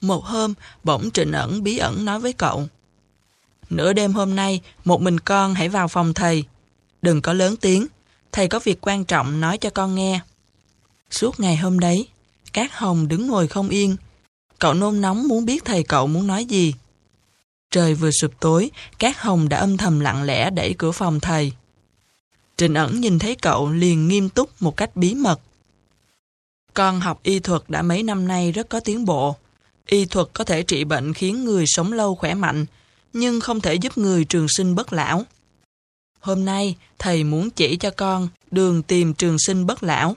Một hôm, bỗng Trịnh ẩn bí ẩn nói với cậu. Nửa đêm hôm nay, một mình con hãy vào phòng thầy. Đừng có lớn tiếng, thầy có việc quan trọng nói cho con nghe. Suốt ngày hôm đấy, các Hồng đứng ngồi không yên, Cậu nôn nóng muốn biết thầy cậu muốn nói gì. Trời vừa sụp tối, Cát Hồng đã âm thầm lặng lẽ đẩy cửa phòng thầy. Trình ẩn nhìn thấy cậu liền nghiêm túc một cách bí mật. Con học y thuật đã mấy năm nay rất có tiến bộ. Y thuật có thể trị bệnh khiến người sống lâu khỏe mạnh, nhưng không thể giúp người trường sinh bất lão. Hôm nay, thầy muốn chỉ cho con đường tìm trường sinh bất lão.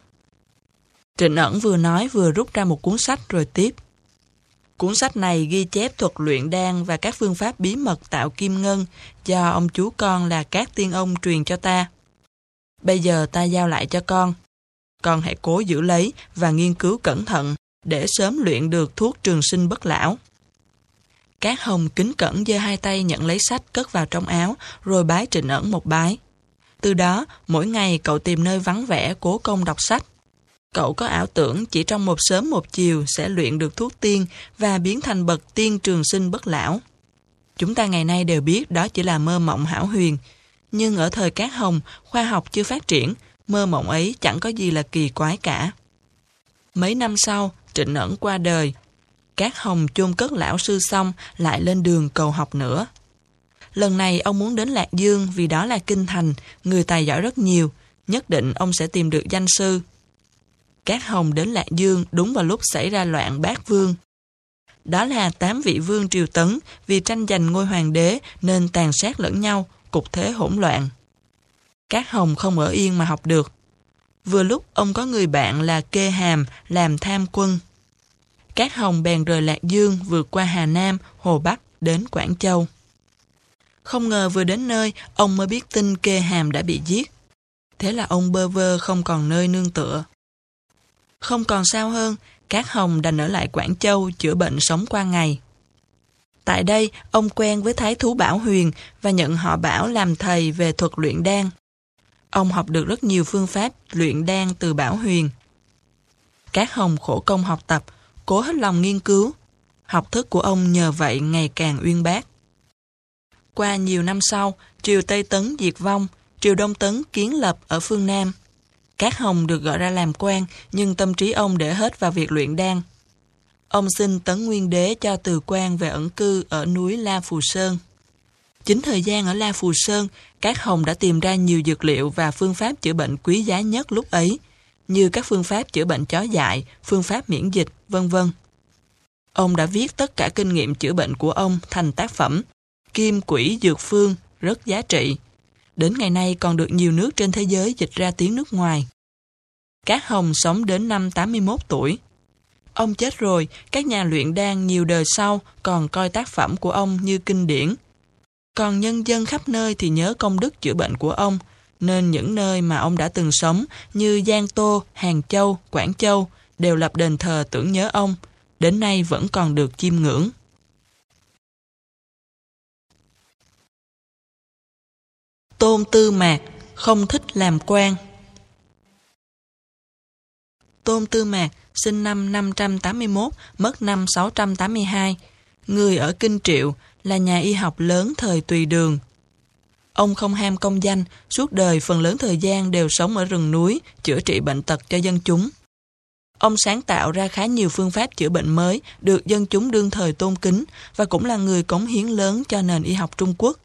Trịnh ẩn vừa nói vừa rút ra một cuốn sách rồi tiếp. Cuốn sách này ghi chép thuật luyện đan và các phương pháp bí mật tạo kim ngân do ông chú con là các tiên ông truyền cho ta. Bây giờ ta giao lại cho con. Con hãy cố giữ lấy và nghiên cứu cẩn thận để sớm luyện được thuốc trường sinh bất lão. Cát Hồng kính cẩn giơ hai tay nhận lấy sách cất vào trong áo rồi bái trịnh ẩn một bái. Từ đó, mỗi ngày cậu tìm nơi vắng vẻ cố công đọc sách. Cậu có ảo tưởng chỉ trong một sớm một chiều sẽ luyện được thuốc tiên và biến thành bậc tiên trường sinh bất lão. Chúng ta ngày nay đều biết đó chỉ là mơ mộng hảo huyền, nhưng ở thời Cát Hồng, khoa học chưa phát triển, mơ mộng ấy chẳng có gì là kỳ quái cả. Mấy năm sau, Trịnh Ẩn qua đời, Cát Hồng chôn cất lão sư xong lại lên đường cầu học nữa. Lần này ông muốn đến Lạc Dương vì đó là kinh thành, người tài giỏi rất nhiều, nhất định ông sẽ tìm được danh sư. Cát Hồng đến Lạc Dương đúng vào lúc xảy ra loạn bát vương. Đó là tám vị vương triều tấn vì tranh giành ngôi hoàng đế nên tàn sát lẫn nhau, cục thế hỗn loạn. Cát Hồng không ở yên mà học được. Vừa lúc ông có người bạn là Kê Hàm làm tham quân. Cát Hồng bèn rời Lạc Dương vượt qua Hà Nam, Hồ Bắc đến Quảng Châu. Không ngờ vừa đến nơi, ông mới biết tin Kê Hàm đã bị giết. Thế là ông bơ vơ không còn nơi nương tựa. Không còn sao hơn, Cát Hồng đành ở lại Quảng Châu chữa bệnh sống qua ngày. Tại đây, ông quen với Thái Thú Bảo Huyền và nhận họ Bảo làm thầy về thuật luyện đan. Ông học được rất nhiều phương pháp luyện đan từ Bảo Huyền. Cát Hồng khổ công học tập, cố hết lòng nghiên cứu. Học thức của ông nhờ vậy ngày càng uyên bác. Qua nhiều năm sau, triều Tây Tấn diệt vong, triều Đông Tấn kiến lập ở phương Nam. Cát Hồng được gọi ra làm quan, nhưng tâm trí ông để hết vào việc luyện đan. Ông xin Tấn Nguyên Đế cho từ quan về ẩn cư ở núi La Phù Sơn. Chính thời gian ở La Phù Sơn, Cát Hồng đã tìm ra nhiều dược liệu và phương pháp chữa bệnh quý giá nhất lúc ấy, như các phương pháp chữa bệnh chó dại, phương pháp miễn dịch, vân vân. Ông đã viết tất cả kinh nghiệm chữa bệnh của ông thành tác phẩm Kim Quỷ Dược Phương, rất giá trị. Đến ngày nay còn được nhiều nước trên thế giới dịch ra tiếng nước ngoài. Cát Hồng sống đến năm 81 tuổi. Ông chết rồi, các nhà luyện đan nhiều đời sau còn coi tác phẩm của ông như kinh điển. Còn nhân dân khắp nơi thì nhớ công đức chữa bệnh của ông, nên những nơi mà ông đã từng sống như Giang Tô, Hàng Châu, Quảng Châu đều lập đền thờ tưởng nhớ ông, đến nay vẫn còn được chiêm ngưỡng. Tôn Tư Mạc không thích làm quan. Tôn Tư Mạc sinh năm 581, mất năm 682, người ở Kinh Triệu, là nhà y học lớn thời Tùy Đường. Ông không ham công danh, suốt đời phần lớn thời gian đều sống ở rừng núi, chữa trị bệnh tật cho dân chúng. Ông sáng tạo ra khá nhiều phương pháp chữa bệnh mới, được dân chúng đương thời tôn kính và cũng là người cống hiến lớn cho nền y học Trung Quốc.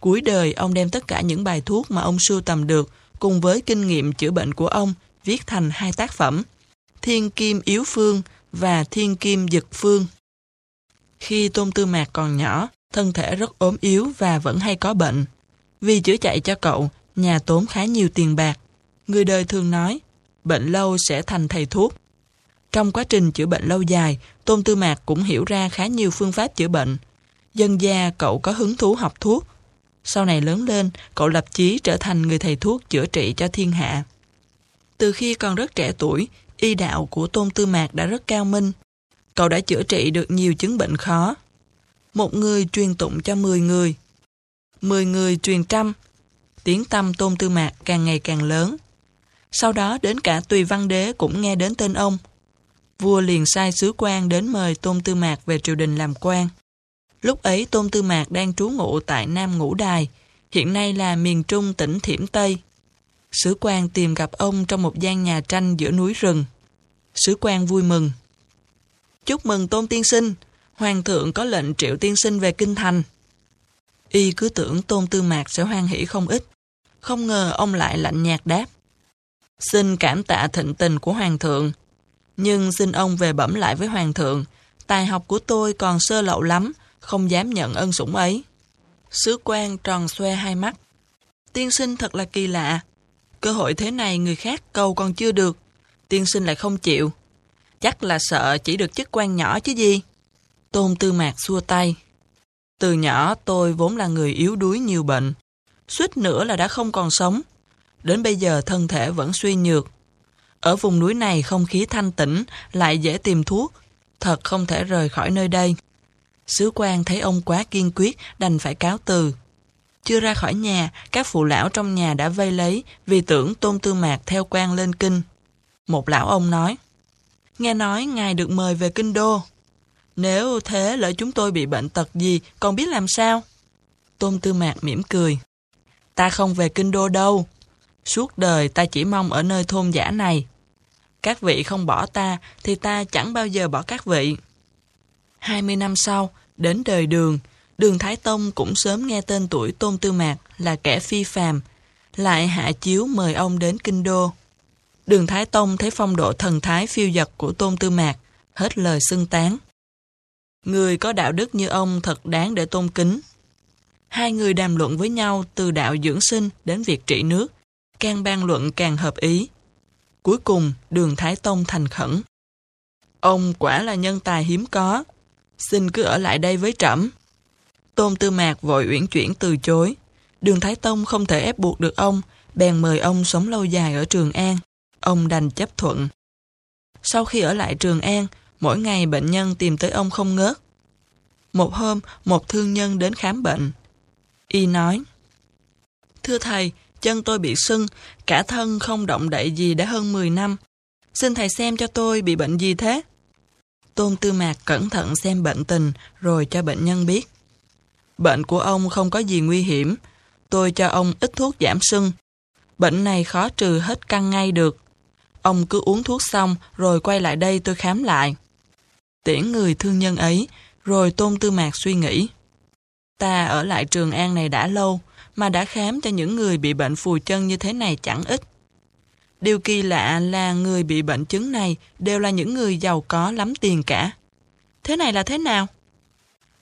Cuối đời, ông đem tất cả những bài thuốc mà ông sưu tầm được, cùng với kinh nghiệm chữa bệnh của ông, viết thành hai tác phẩm, Thiên Kim Yếu Phương và Thiên Kim Dực Phương. Khi Tôn Tư Mạc còn nhỏ, thân thể rất ốm yếu và vẫn hay có bệnh. Vì chữa chạy cho cậu, nhà tốn khá nhiều tiền bạc. Người đời thường nói, bệnh lâu sẽ thành thầy thuốc. Trong quá trình chữa bệnh lâu dài, Tôn Tư Mạc cũng hiểu ra khá nhiều phương pháp chữa bệnh. Dân gia cậu có hứng thú học thuốc. Sau này lớn lên, cậu lập chí trở thành người thầy thuốc chữa trị cho thiên hạ. Từ khi còn rất trẻ tuổi, y đạo của Tôn Tư Mạc đã rất cao minh. Cậu đã chữa trị được nhiều chứng bệnh khó. Một người truyền tụng cho 10 người. 10 người truyền trăm. Tiếng tâm Tôn Tư Mạc càng ngày càng lớn. Sau đó đến cả Tùy Văn Đế cũng nghe đến tên ông. Vua liền sai sứ quan đến mời Tôn Tư Mạc về triều đình làm quan. Lúc ấy Tôn Tư Mạc đang trú ngụ tại Nam Ngũ Đài, hiện nay là miền trung tỉnh Thiểm Tây. Sứ quan tìm gặp ông trong một gian nhà tranh giữa núi rừng. Sứ quan vui mừng. Chúc mừng Tôn Tiên Sinh, Hoàng thượng có lệnh triệu tiên sinh về Kinh Thành. Y cứ tưởng Tôn Tư Mạc sẽ hoan hỷ không ít. Không ngờ ông lại lạnh nhạt đáp. Xin cảm tạ thịnh tình của Hoàng thượng. Nhưng xin ông về bẩm lại với Hoàng thượng, tài học của tôi còn sơ lậu lắm, không dám nhận ân sủng ấy. Sứ quan tròn xoe hai mắt. Tiên sinh thật là kỳ lạ. Cơ hội thế này người khác cầu còn chưa được. Tiên sinh lại không chịu. Chắc là sợ chỉ được chức quan nhỏ chứ gì. Tôn Tư Mạc xua tay. Từ nhỏ tôi vốn là người yếu đuối nhiều bệnh. Suýt nữa là đã không còn sống. Đến bây giờ thân thể vẫn suy nhược. Ở vùng núi này không khí thanh tĩnh, lại dễ tìm thuốc. Thật không thể rời khỏi nơi đây. Sứ quan thấy ông quá kiên quyết, đành phải cáo từ. Chưa ra khỏi nhà, các phụ lão trong nhà đã vây lấy vì tưởng Tôn Tư Mạc theo quan lên kinh. Một lão ông nói, Nghe nói ngài được mời về kinh đô. Nếu thế lỡ chúng tôi bị bệnh tật gì, còn biết làm sao? Tôn Tư Mạc mỉm cười. Ta không về kinh đô đâu. Suốt đời ta chỉ mong ở nơi thôn giả này. Các vị không bỏ ta, thì ta chẳng bao giờ bỏ các vị. 20 năm sau, đến đời đường, đường Thái Tông cũng sớm nghe tên tuổi Tôn Tư Mạc là kẻ phi phàm, lại hạ chiếu mời ông đến kinh đô. Đường Thái Tông thấy phong độ thần thái phiêu dật của Tôn Tư Mạc, hết lời xưng tán. Người có đạo đức như ông thật đáng để tôn kính. Hai người đàm luận với nhau từ đạo dưỡng sinh đến việc trị nước, càng ban luận càng hợp ý. Cuối cùng, đường Thái Tông thành khẩn. Ông quả là nhân tài hiếm có, xin cứ ở lại đây với trẫm. Tôn Tư Mạc vội uyển chuyển từ chối. Đường Thái Tông không thể ép buộc được ông, bèn mời ông sống lâu dài ở Trường An. Ông đành chấp thuận. Sau khi ở lại Trường An, mỗi ngày bệnh nhân tìm tới ông không ngớt. Một hôm, một thương nhân đến khám bệnh. Y nói, Thưa thầy, chân tôi bị sưng, cả thân không động đậy gì đã hơn 10 năm. Xin thầy xem cho tôi bị bệnh gì thế? Tôn Tư Mạc cẩn thận xem bệnh tình rồi cho bệnh nhân biết. Bệnh của ông không có gì nguy hiểm. Tôi cho ông ít thuốc giảm sưng. Bệnh này khó trừ hết căng ngay được. Ông cứ uống thuốc xong rồi quay lại đây tôi khám lại. Tiễn người thương nhân ấy, rồi Tôn Tư Mạc suy nghĩ. Ta ở lại Trường An này đã lâu, mà đã khám cho những người bị bệnh phù chân như thế này chẳng ít. Điều kỳ lạ là người bị bệnh chứng này đều là những người giàu có lắm tiền cả. Thế này là thế nào?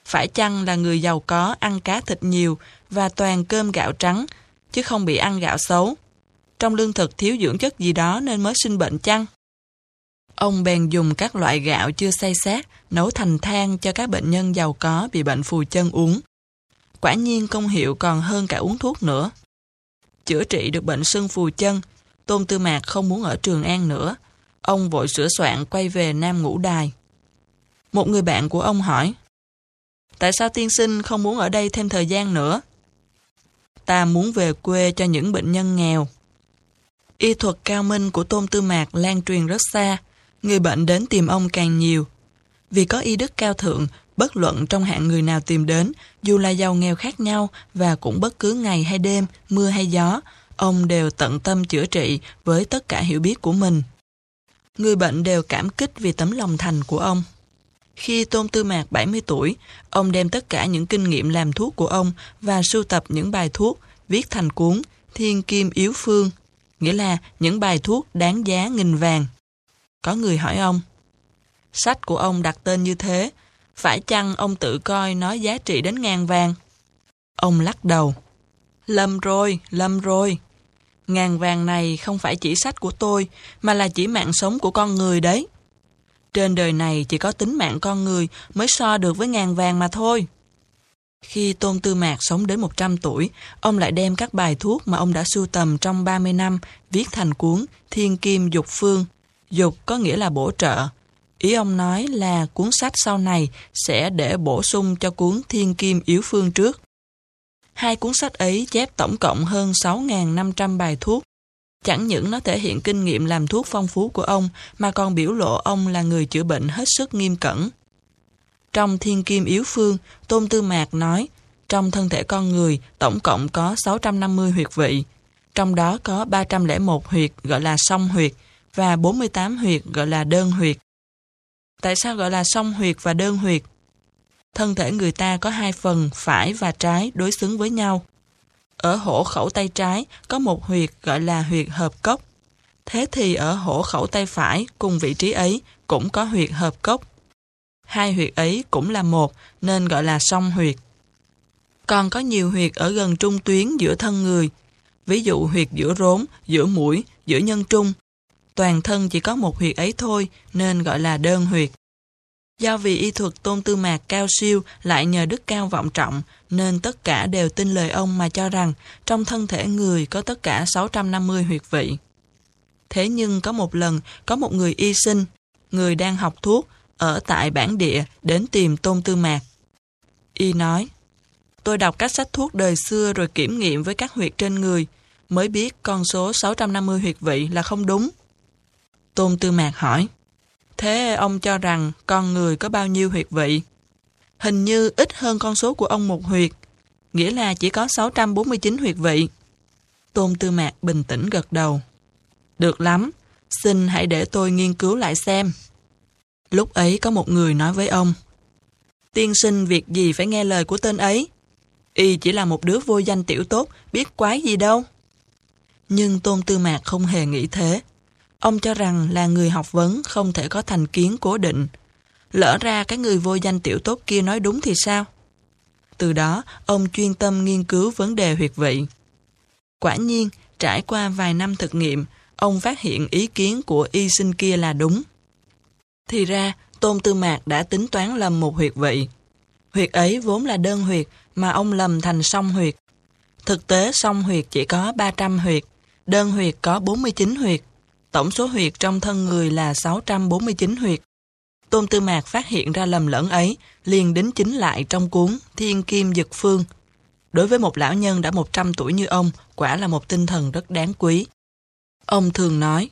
Phải chăng là người giàu có ăn cá thịt nhiều và toàn cơm gạo trắng, chứ không bị ăn gạo xấu? Trong lương thực thiếu dưỡng chất gì đó nên mới sinh bệnh chăng? Ông bèn dùng các loại gạo chưa xay sát, nấu thành than cho các bệnh nhân giàu có bị bệnh phù chân uống. Quả nhiên công hiệu còn hơn cả uống thuốc nữa. Chữa trị được bệnh sưng phù chân, Tôn Tư Mạc không muốn ở Trường An nữa. Ông vội sửa soạn quay về Nam Ngũ Đài. Một người bạn của ông hỏi, Tại sao tiên sinh không muốn ở đây thêm thời gian nữa? Ta muốn về quê cho những bệnh nhân nghèo. Y thuật cao minh của Tôn Tư Mạc lan truyền rất xa, người bệnh đến tìm ông càng nhiều. Vì có y đức cao thượng, bất luận trong hạng người nào tìm đến, dù là giàu nghèo khác nhau và cũng bất cứ ngày hay đêm, mưa hay gió, ông đều tận tâm chữa trị với tất cả hiểu biết của mình. Người bệnh đều cảm kích vì tấm lòng thành của ông. Khi Tôn Tư Mạc 70 tuổi, ông đem tất cả những kinh nghiệm làm thuốc của ông và sưu tập những bài thuốc viết thành cuốn Thiên Kim Yếu Phương, nghĩa là những bài thuốc đáng giá nghìn vàng. Có người hỏi ông, sách của ông đặt tên như thế, phải chăng ông tự coi nó giá trị đến ngàn vàng? Ông lắc đầu. Lâm rồi, lâm rồi. Ngàn vàng này không phải chỉ sách của tôi, mà là chỉ mạng sống của con người đấy. Trên đời này chỉ có tính mạng con người mới so được với ngàn vàng mà thôi. Khi Tôn Tư Mạc sống đến 100 tuổi, ông lại đem các bài thuốc mà ông đã sưu tầm trong 30 năm viết thành cuốn Thiên Kim Dục Phương. Dục có nghĩa là bổ trợ. Ý ông nói là cuốn sách sau này sẽ để bổ sung cho cuốn Thiên Kim Yếu Phương trước. Hai cuốn sách ấy chép tổng cộng hơn 6.500 bài thuốc. Chẳng những nó thể hiện kinh nghiệm làm thuốc phong phú của ông, mà còn biểu lộ ông là người chữa bệnh hết sức nghiêm cẩn. Trong Thiên Kim Yếu Phương, Tôn Tư Mạc nói, trong thân thể con người tổng cộng có 650 huyệt vị, trong đó có 301 huyệt gọi là song huyệt và 48 huyệt gọi là đơn huyệt. Tại sao gọi là song huyệt và đơn huyệt? Thân thể người ta có hai phần phải và trái đối xứng với nhau. Ở hổ khẩu tay trái có một huyệt gọi là huyệt hợp cốc. Thế thì ở hổ khẩu tay phải cùng vị trí ấy cũng có huyệt hợp cốc. Hai huyệt ấy cũng là một nên gọi là song huyệt. Còn có nhiều huyệt ở gần trung tuyến giữa thân người, ví dụ huyệt giữa rốn, giữa mũi, giữa nhân trung. Toàn thân chỉ có một huyệt ấy thôi nên gọi là đơn huyệt. Do vì y thuật tôn tư mạc cao siêu lại nhờ đức cao vọng trọng nên tất cả đều tin lời ông mà cho rằng trong thân thể người có tất cả 650 huyệt vị. Thế nhưng có một lần có một người y sinh, người đang học thuốc ở tại bản địa đến tìm tôn tư mạc. Y nói, tôi đọc các sách thuốc đời xưa rồi kiểm nghiệm với các huyệt trên người, mới biết con số 650 huyệt vị là không đúng. Tôn tư mạc hỏi, Thế ông cho rằng con người có bao nhiêu huyệt vị? Hình như ít hơn con số của ông một huyệt, nghĩa là chỉ có 649 huyệt vị. Tôn Tư Mạc bình tĩnh gật đầu. Được lắm, xin hãy để tôi nghiên cứu lại xem. Lúc ấy có một người nói với ông, Tiên sinh việc gì phải nghe lời của tên ấy? Y chỉ là một đứa vô danh tiểu tốt, biết quái gì đâu. Nhưng Tôn Tư Mạc không hề nghĩ thế. Ông cho rằng là người học vấn không thể có thành kiến cố định. Lỡ ra cái người vô danh tiểu tốt kia nói đúng thì sao? Từ đó, ông chuyên tâm nghiên cứu vấn đề huyệt vị. Quả nhiên, trải qua vài năm thực nghiệm, ông phát hiện ý kiến của y sinh kia là đúng. Thì ra, Tôn Tư Mạc đã tính toán lầm một huyệt vị. Huyệt ấy vốn là đơn huyệt mà ông lầm thành song huyệt. Thực tế song huyệt chỉ có 300 huyệt, đơn huyệt có 49 huyệt. Tổng số huyệt trong thân người là 649 huyệt. Tôn Tư Mạc phát hiện ra lầm lẫn ấy, liền đính chính lại trong cuốn Thiên Kim Dực Phương. Đối với một lão nhân đã 100 tuổi như ông, quả là một tinh thần rất đáng quý. Ông thường nói,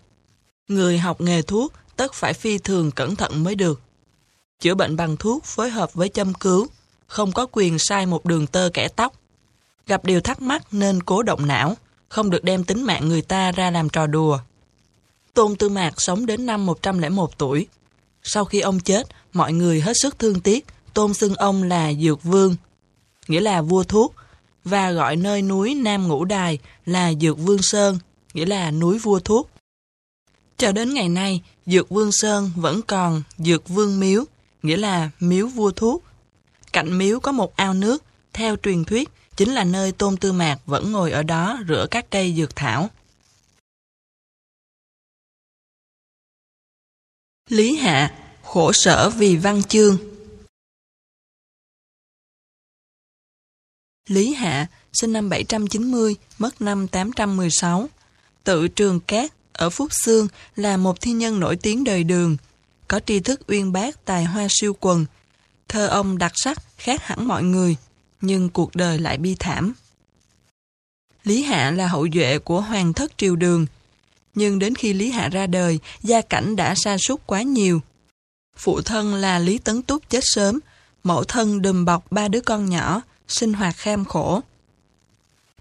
người học nghề thuốc tất phải phi thường cẩn thận mới được. Chữa bệnh bằng thuốc phối hợp với châm cứu, không có quyền sai một đường tơ kẻ tóc. Gặp điều thắc mắc nên cố động não, không được đem tính mạng người ta ra làm trò đùa. Tôn Tư Mạc sống đến năm 101 tuổi. Sau khi ông chết, mọi người hết sức thương tiếc, tôn xưng ông là Dược Vương, nghĩa là vua thuốc, và gọi nơi núi Nam Ngũ Đài là Dược Vương Sơn, nghĩa là núi vua thuốc. Cho đến ngày nay, Dược Vương Sơn vẫn còn Dược Vương Miếu, nghĩa là miếu vua thuốc. Cạnh miếu có một ao nước, theo truyền thuyết, chính là nơi Tôn Tư Mạc vẫn ngồi ở đó rửa các cây dược thảo. Lý Hạ, khổ sở vì văn chương. Lý Hạ, sinh năm 790, mất năm 816. Tự Trường Cát, ở Phúc Xương, là một thiên nhân nổi tiếng đời đường. Có tri thức uyên bác, tài hoa siêu quần. Thơ ông đặc sắc, khác hẳn mọi người, nhưng cuộc đời lại bi thảm. Lý Hạ là hậu duệ của hoàng thất triều đường, nhưng đến khi Lý Hạ ra đời, gia cảnh đã sa sút quá nhiều. Phụ thân là Lý Tấn Túc chết sớm, mẫu thân đùm bọc ba đứa con nhỏ, sinh hoạt kham khổ.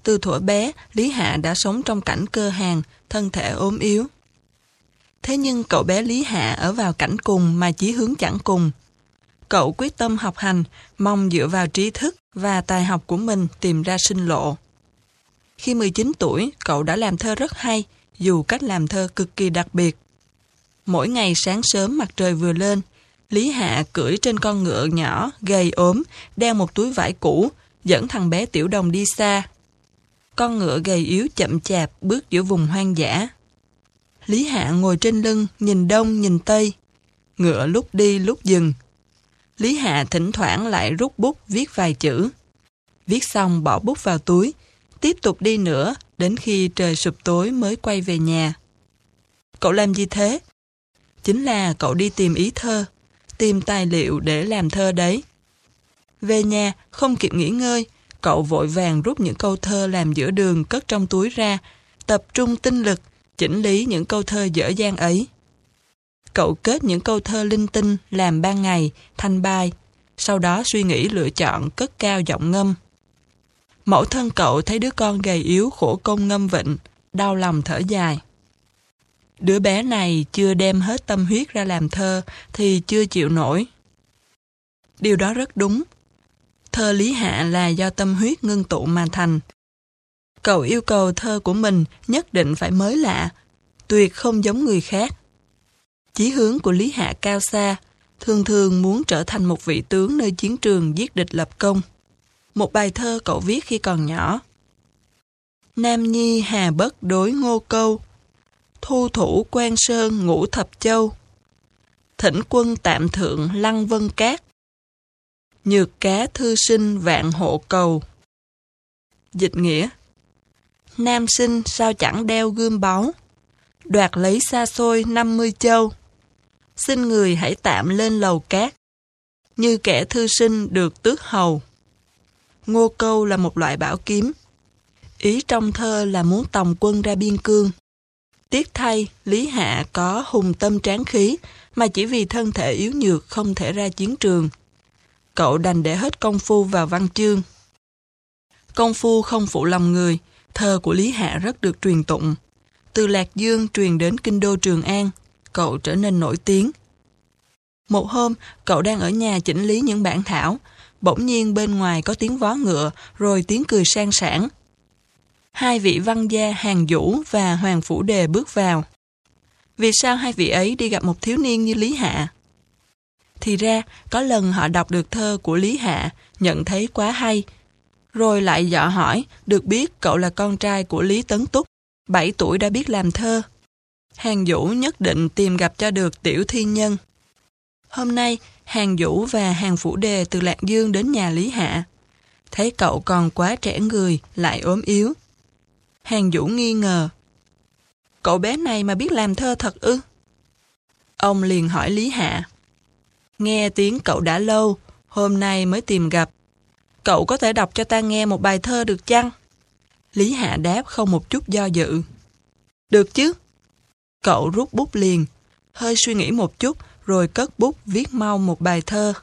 Từ thuở bé, Lý Hạ đã sống trong cảnh cơ hàng, thân thể ốm yếu. Thế nhưng cậu bé Lý Hạ ở vào cảnh cùng mà chí hướng chẳng cùng. Cậu quyết tâm học hành, mong dựa vào trí thức và tài học của mình tìm ra sinh lộ. Khi 19 tuổi, cậu đã làm thơ rất hay, dù cách làm thơ cực kỳ đặc biệt. Mỗi ngày sáng sớm mặt trời vừa lên, Lý Hạ cưỡi trên con ngựa nhỏ, gầy ốm, đeo một túi vải cũ, dẫn thằng bé Tiểu Đồng đi xa. Con ngựa gầy yếu chậm chạp bước giữa vùng hoang dã. Lý Hạ ngồi trên lưng, nhìn đông nhìn tây. Ngựa lúc đi lúc dừng. Lý Hạ thỉnh thoảng lại rút bút viết vài chữ. Viết xong bỏ bút vào túi, tiếp tục đi nữa đến khi trời sụp tối mới quay về nhà. Cậu làm gì thế? Chính là cậu đi tìm ý thơ, tìm tài liệu để làm thơ đấy. Về nhà, không kịp nghỉ ngơi, cậu vội vàng rút những câu thơ làm giữa đường cất trong túi ra, tập trung tinh lực, chỉnh lý những câu thơ dở dang ấy. Cậu kết những câu thơ linh tinh làm ban ngày, thanh bài, sau đó suy nghĩ lựa chọn cất cao giọng ngâm. Mẫu thân cậu thấy đứa con gầy yếu khổ công ngâm vịnh, đau lòng thở dài. Đứa bé này chưa đem hết tâm huyết ra làm thơ thì chưa chịu nổi. Điều đó rất đúng. Thơ Lý Hạ là do tâm huyết ngưng tụ mà thành. Cậu yêu cầu thơ của mình nhất định phải mới lạ, tuyệt không giống người khác. Chí hướng của Lý Hạ cao xa, thường thường muốn trở thành một vị tướng nơi chiến trường giết địch lập công. Một bài thơ cậu viết khi còn nhỏ. Nam Nhi Hà Bất đối ngô câu, thu thủ quan sơn ngũ thập châu, thỉnh quân tạm thượng lăng vân cát, nhược cá thư sinh vạn hộ cầu. Dịch nghĩa Nam sinh sao chẳng đeo gươm báu, đoạt lấy xa xôi 50 châu. Xin người hãy tạm lên lầu cát, như kẻ thư sinh được tước hầu. Ngô câu là một loại bảo kiếm. Ý trong thơ là muốn tòng quân ra biên cương. Tiếc thay, Lý Hạ có hùng tâm tráng khí, mà chỉ vì thân thể yếu nhược không thể ra chiến trường. Cậu đành để hết công phu vào văn chương. Công phu không phụ lòng người, thơ của Lý Hạ rất được truyền tụng. Từ Lạc Dương truyền đến kinh đô Trường An, cậu trở nên nổi tiếng. Một hôm, cậu đang ở nhà chỉnh lý những bản thảo, bỗng nhiên bên ngoài có tiếng vó ngựa, rồi tiếng cười sang sảng. Hai vị văn gia Hàng Vũ và Hoàng Phủ Đề bước vào. Vì sao hai vị ấy đi gặp một thiếu niên như Lý Hạ? Thì ra, có lần họ đọc được thơ của Lý Hạ, nhận thấy quá hay. Rồi lại dọ hỏi, được biết cậu là con trai của Lý Tấn Túc, 7 tuổi đã biết làm thơ. Hàng Vũ nhất định tìm gặp cho được tiểu thi nhân. Hôm nay, Hàng Vũ và Hàng Phủ Đề từ Lạc Dương đến nhà Lý Hạ. Thấy cậu còn quá trẻ người, lại ốm yếu. Hàng Vũ nghi ngờ. Cậu bé này mà biết làm thơ thật ư? Ông liền hỏi Lý Hạ. Nghe tiếng cậu đã lâu, hôm nay mới tìm gặp. Cậu có thể đọc cho ta nghe một bài thơ được chăng? Lý Hạ đáp không một chút do dự. Được chứ? Cậu rút bút liền, hơi suy nghĩ một chút rồi cất bút viết mau một bài thơ.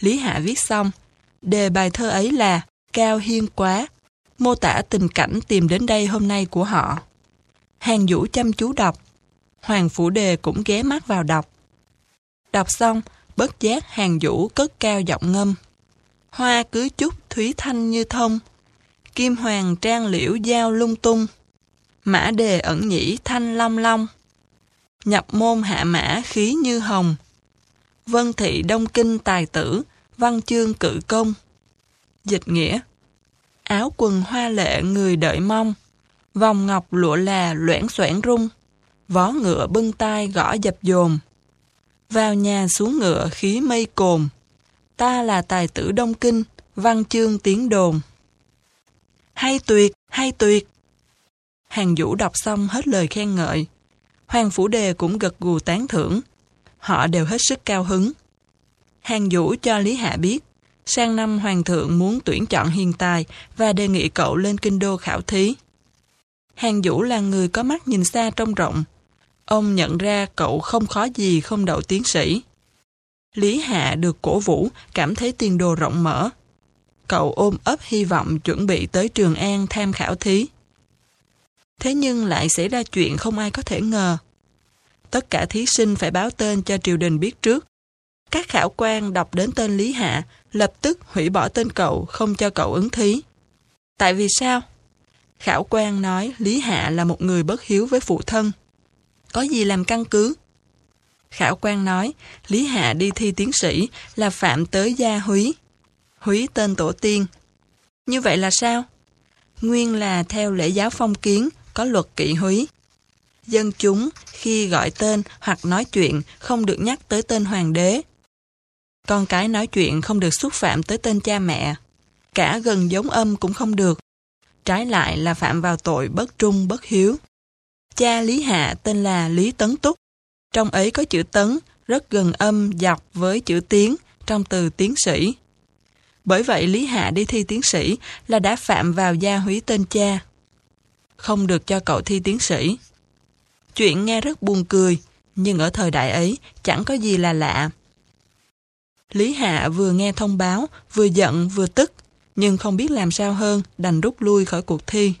Lý Hạ viết xong, đề bài thơ ấy là Cao Hiên Quá, mô tả tình cảnh tìm đến đây hôm nay của họ. Hàng Vũ chăm chú đọc, Hoàng Phủ Đề cũng ghé mắt vào đọc. Đọc xong, bất giác Hàng Vũ cất cao giọng ngâm. Hoa cứ chút thúy thanh như thông, kim hoàng trang liễu giao lung tung, mã đề ẩn nhĩ thanh long long nhập môn hạ mã khí như hồng. Vân thị đông kinh tài tử, văn chương cự công. Dịch nghĩa Áo quần hoa lệ người đợi mong, vòng ngọc lụa là loãng xoảng rung, vó ngựa bưng tai gõ dập dồn. Vào nhà xuống ngựa khí mây cồn, ta là tài tử đông kinh, văn chương tiếng đồn. Hay tuyệt, hay tuyệt! Hàng vũ đọc xong hết lời khen ngợi. Hoàng Phủ Đề cũng gật gù tán thưởng. Họ đều hết sức cao hứng. Hàng Vũ cho Lý Hạ biết, sang năm Hoàng thượng muốn tuyển chọn hiền tài và đề nghị cậu lên kinh đô khảo thí. Hàng Vũ là người có mắt nhìn xa trông rộng. Ông nhận ra cậu không khó gì không đậu tiến sĩ. Lý Hạ được cổ vũ, cảm thấy tiền đồ rộng mở. Cậu ôm ấp hy vọng chuẩn bị tới Trường An tham khảo thí. Thế nhưng lại xảy ra chuyện không ai có thể ngờ. Tất cả thí sinh phải báo tên cho triều đình biết trước. Các khảo quan đọc đến tên Lý Hạ, lập tức hủy bỏ tên cậu, không cho cậu ứng thí. Tại vì sao? Khảo quan nói Lý Hạ là một người bất hiếu với phụ thân. Có gì làm căn cứ? Khảo quan nói Lý Hạ đi thi tiến sĩ là phạm tới gia húy. Húy tên tổ tiên. Như vậy là sao? Nguyên là theo lễ giáo phong kiến, có luật kỵ húy. Dân chúng khi gọi tên hoặc nói chuyện không được nhắc tới tên hoàng đế. Con cái nói chuyện không được xúc phạm tới tên cha mẹ. Cả gần giống âm cũng không được. Trái lại là phạm vào tội bất trung bất hiếu. Cha Lý Hạ tên là Lý Tấn Túc. Trong ấy có chữ tấn, rất gần âm dọc với chữ tiến trong từ tiến sĩ. Bởi vậy Lý Hạ đi thi tiến sĩ là đã phạm vào gia húy tên cha không được cho cậu thi tiến sĩ. Chuyện nghe rất buồn cười, nhưng ở thời đại ấy chẳng có gì là lạ. Lý Hạ vừa nghe thông báo, vừa giận vừa tức, nhưng không biết làm sao hơn, đành rút lui khỏi cuộc thi.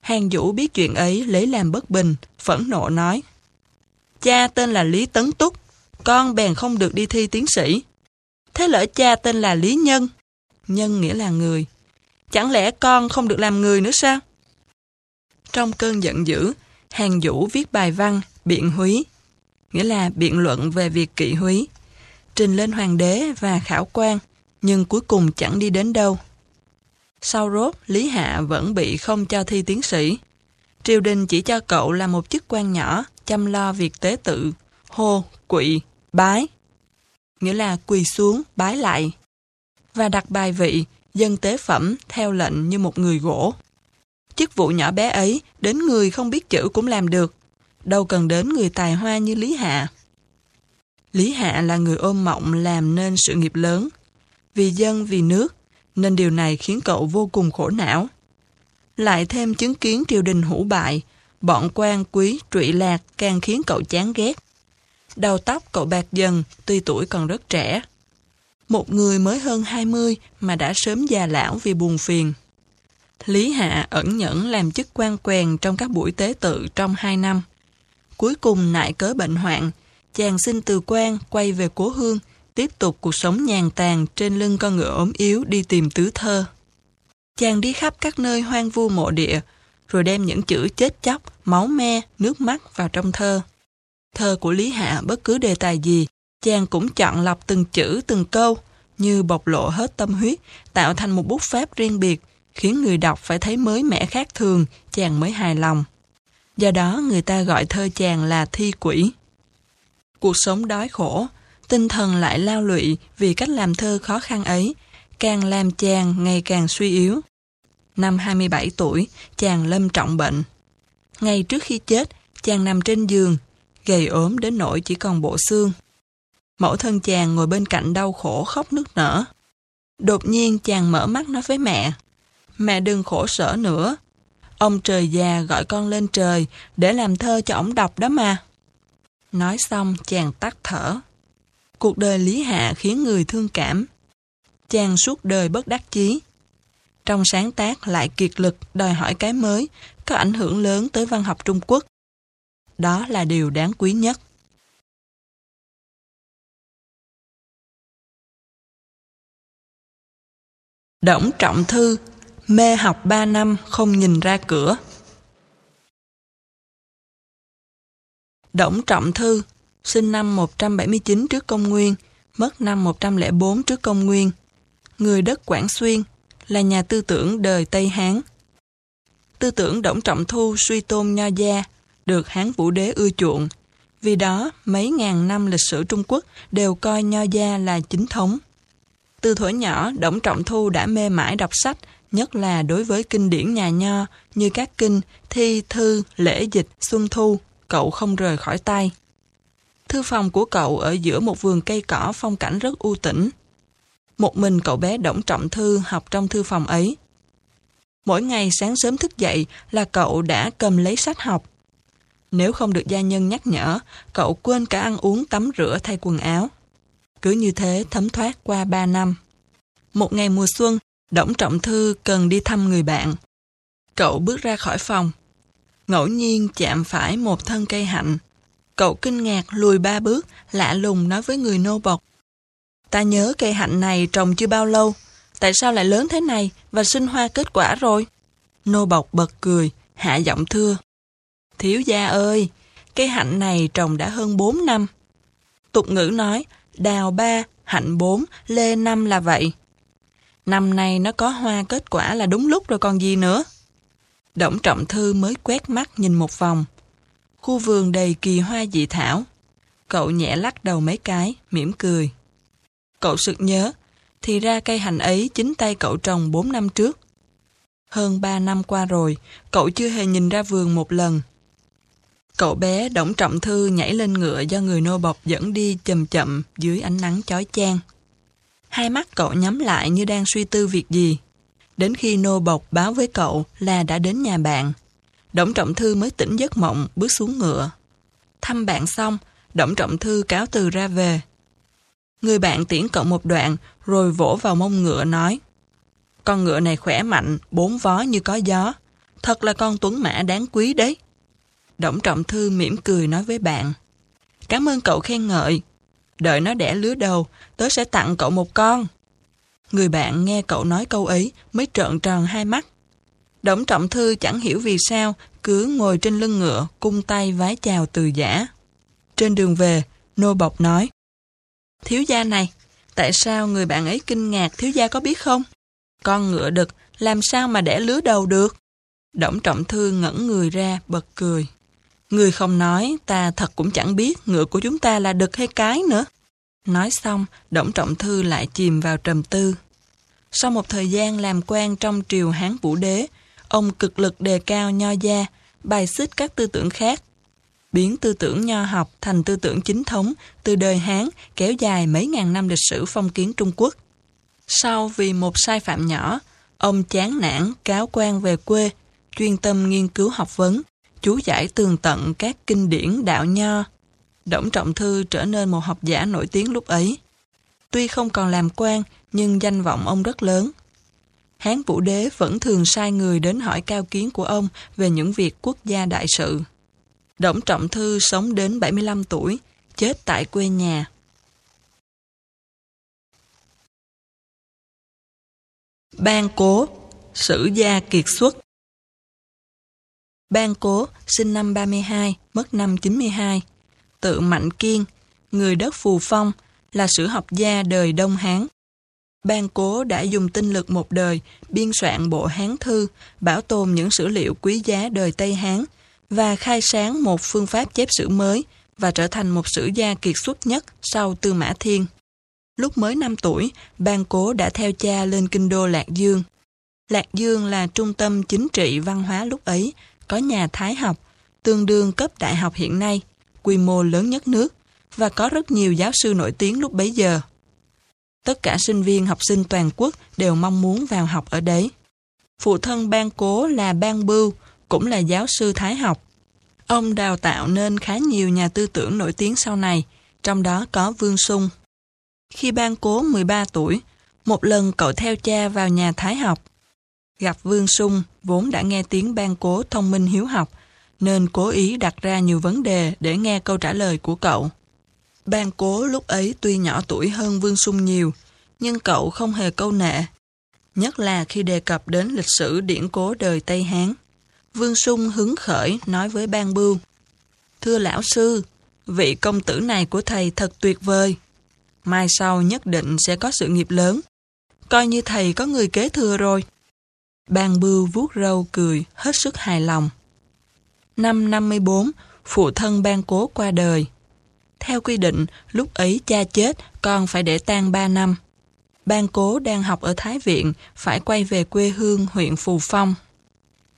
Hàng Vũ biết chuyện ấy lấy làm bất bình, phẫn nộ nói. Cha tên là Lý Tấn Túc, con bèn không được đi thi tiến sĩ. Thế lỡ cha tên là Lý Nhân, Nhân nghĩa là người. Chẳng lẽ con không được làm người nữa sao? Trong cơn giận dữ, Hàng Vũ viết bài văn, biện húy, nghĩa là biện luận về việc kỵ húy, trình lên hoàng đế và khảo quan, nhưng cuối cùng chẳng đi đến đâu. Sau rốt, Lý Hạ vẫn bị không cho thi tiến sĩ. Triều đình chỉ cho cậu là một chức quan nhỏ, chăm lo việc tế tự, hô, quỵ, bái. Nghĩa là quỳ xuống, bái lại. Và đặt bài vị, dân tế phẩm theo lệnh như một người gỗ. Chức vụ nhỏ bé ấy, đến người không biết chữ cũng làm được. Đâu cần đến người tài hoa như Lý Hạ. Lý Hạ là người ôm mộng làm nên sự nghiệp lớn. Vì dân, vì nước, nên điều này khiến cậu vô cùng khổ não. Lại thêm chứng kiến triều đình hủ bại, bọn quan quý, trụy lạc càng khiến cậu chán ghét. Đầu tóc cậu bạc dần, tuy tuổi còn rất trẻ. Một người mới hơn 20 mà đã sớm già lão vì buồn phiền. Lý Hạ ẩn nhẫn làm chức quan quèn trong các buổi tế tự trong hai năm. Cuối cùng nại cớ bệnh hoạn, chàng xin từ quan quay về cố hương, tiếp tục cuộc sống nhàn tàn trên lưng con ngựa ốm yếu đi tìm tứ thơ. Chàng đi khắp các nơi hoang vu mộ địa, rồi đem những chữ chết chóc, máu me, nước mắt vào trong thơ. Thơ của Lý Hạ bất cứ đề tài gì, chàng cũng chọn lọc từng chữ từng câu, như bộc lộ hết tâm huyết, tạo thành một bút pháp riêng biệt, khiến người đọc phải thấy mới mẻ khác thường, chàng mới hài lòng. Do đó người ta gọi thơ chàng là thi quỷ. Cuộc sống đói khổ, tinh thần lại lao lụy vì cách làm thơ khó khăn ấy, càng làm chàng ngày càng suy yếu. Năm 27 tuổi, chàng lâm trọng bệnh. Ngay trước khi chết, chàng nằm trên giường, gầy ốm đến nỗi chỉ còn bộ xương. Mẫu thân chàng ngồi bên cạnh đau khổ khóc nức nở. Đột nhiên chàng mở mắt nói với mẹ. Mẹ đừng khổ sở nữa. Ông trời già gọi con lên trời để làm thơ cho ổng đọc đó mà. Nói xong chàng tắt thở. Cuộc đời Lý Hạ khiến người thương cảm. Chàng suốt đời bất đắc chí. Trong sáng tác lại kiệt lực đòi hỏi cái mới, có ảnh hưởng lớn tới văn học Trung Quốc. Đó là điều đáng quý nhất. Đổng Trọng Thư, mê học ba năm không nhìn ra cửa. Đổng Trọng Thư, sinh năm 179 trước công nguyên, mất năm 104 trước công nguyên. Người đất Quảng Xuyên, là nhà tư tưởng đời Tây Hán. Tư tưởng Đổng Trọng Thu suy tôn nho gia, được Hán Vũ Đế ưa chuộng. Vì đó, mấy ngàn năm lịch sử Trung Quốc đều coi nho gia là chính thống. Từ thuở nhỏ, Đổng Trọng Thu đã mê mải đọc sách, nhất là đối với kinh điển nhà nho như các kinh Thi, Thư, Lễ Dịch, Xuân Thu, cậu không rời khỏi tay. Thư phòng của cậu ở giữa một vườn cây cỏ phong cảnh rất u tĩnh. Một mình cậu bé Đổng Trọng Thư học trong thư phòng ấy. Mỗi ngày sáng sớm thức dậy là cậu đã cầm lấy sách học. Nếu không được gia nhân nhắc nhở, cậu quên cả ăn uống tắm rửa thay quần áo. Cứ như thế thấm thoát qua ba năm. Một ngày mùa xuân, Đổng Trọng Thư cần đi thăm người bạn. Cậu bước ra khỏi phòng. Ngẫu nhiên chạm phải một thân cây hạnh. Cậu kinh ngạc lùi ba bước, lạ lùng nói với người nô bộc. Ta nhớ cây hạnh này trồng chưa bao lâu, tại sao lại lớn thế này và sinh hoa kết quả rồi? Nô bộc bật cười, hạ giọng thưa. Thiếu gia ơi, cây hạnh này trồng đã hơn 4 năm. Tục ngữ nói, đào ba, hạnh bốn lê năm là vậy. Năm nay nó có hoa kết quả là đúng lúc rồi còn gì nữa. Đổng Trọng Thư mới quét mắt nhìn một vòng. Khu vườn đầy kỳ hoa dị thảo. Cậu nhẹ lắc đầu mấy cái, mỉm cười. Cậu sực nhớ, thì ra cây hành ấy chính tay cậu trồng 4 năm trước. Hơn 3 năm qua rồi, cậu chưa hề nhìn ra vườn một lần. Cậu bé Đổng Trọng Thư nhảy lên ngựa do người nô bọc dẫn đi chậm chậm dưới ánh nắng chói chang. Hai mắt cậu nhắm lại như đang suy tư việc gì. Đến khi nô bộc báo với cậu là đã đến nhà bạn. Đổng Trọng Thư mới tỉnh giấc mộng, bước xuống ngựa. Thăm bạn xong, Đổng Trọng Thư cáo từ ra về. Người bạn tiễn cậu một đoạn, rồi vỗ vào mông ngựa nói Con ngựa này khỏe mạnh, bốn vó như có gió. Thật là con tuấn mã đáng quý đấy. Đổng Trọng Thư mỉm cười nói với bạn Cảm ơn cậu khen ngợi. Đợi nó đẻ lứa đầu, tớ sẽ tặng cậu một con. Người bạn nghe cậu nói câu ấy mới trợn tròn hai mắt. Đổng Trọng Thư chẳng hiểu vì sao cứ ngồi trên lưng ngựa, cung tay vái chào từ giả. Trên đường về, nô bộc nói, Thiếu gia này, tại sao người bạn ấy kinh ngạc thiếu gia có biết không? Con ngựa đực, làm sao mà đẻ lứa đầu được? Đổng Trọng Thư ngẩn người ra, bật cười. Người không nói, ta thật cũng chẳng biết ngựa của chúng ta là đực hay cái nữa. Nói xong, Đổng Trọng Thư lại chìm vào trầm tư. Sau một thời gian làm quan trong triều Hán Vũ Đế, ông cực lực đề cao nho gia, bài xích các tư tưởng khác. Biến tư tưởng nho học thành tư tưởng chính thống từ đời Hán kéo dài mấy ngàn năm lịch sử phong kiến Trung Quốc. Sau vì một sai phạm nhỏ, ông chán nản cáo quan về quê, chuyên tâm nghiên cứu học vấn, chú giải tường tận các kinh điển đạo nho. Đổng Trọng Thư trở nên một học giả nổi tiếng lúc ấy. Tuy không còn làm quan, nhưng danh vọng ông rất lớn. Hán Vũ Đế vẫn thường sai người đến hỏi cao kiến của ông về những việc quốc gia đại sự. Đổng Trọng Thư sống đến 75 tuổi, chết tại quê nhà. Ban Cố, Sử gia kiệt xuất Ban Cố, sinh năm 32, mất năm 92. Tự Mạnh Kiên, người đất Phù Phong, là sử học gia đời Đông Hán. Ban Cố đã dùng tinh lực một đời biên soạn bộ Hán Thư, bảo tồn những sử liệu quý giá đời Tây Hán và khai sáng một phương pháp chép sử mới và trở thành một sử gia kiệt xuất nhất sau Tư Mã Thiên. Lúc mới 5 tuổi, Ban Cố đã theo cha lên kinh đô Lạc Dương. Lạc Dương là trung tâm chính trị văn hóa lúc ấy, có nhà Thái học, tương đương cấp đại học hiện nay, quy mô lớn nhất nước, và có rất nhiều giáo sư nổi tiếng lúc bấy giờ. Tất cả sinh viên học sinh toàn quốc đều mong muốn vào học ở đấy. Phụ thân ban cố là ban bưu, cũng là giáo sư thái học. Ông đào tạo nên khá nhiều nhà tư tưởng nổi tiếng sau này, trong đó có Vương Sung. Khi ban cố 13 tuổi, một lần cậu theo cha vào nhà thái học. Gặp Vương Sung, vốn đã nghe tiếng ban cố thông minh hiếu học, nên cố ý đặt ra nhiều vấn đề để nghe câu trả lời của cậu. Ban cố lúc ấy tuy nhỏ tuổi hơn Vương Sung nhiều, nhưng cậu không hề câu nệ. Nhất là khi đề cập đến lịch sử điển cố đời Tây Hán. Vương Sung hứng khởi nói với Ban Bưu. Thưa lão sư, vị công tử này của thầy thật tuyệt vời. Mai sau nhất định sẽ có sự nghiệp lớn. Coi như thầy có người kế thừa rồi. Ban Bưu vuốt râu cười, hết sức hài lòng. Năm 54, phụ thân ban cố qua đời. Theo quy định, lúc ấy cha chết, con phải để tang 3 năm. Ban cố đang học ở Thái Viện, phải quay về quê hương huyện Phù Phong.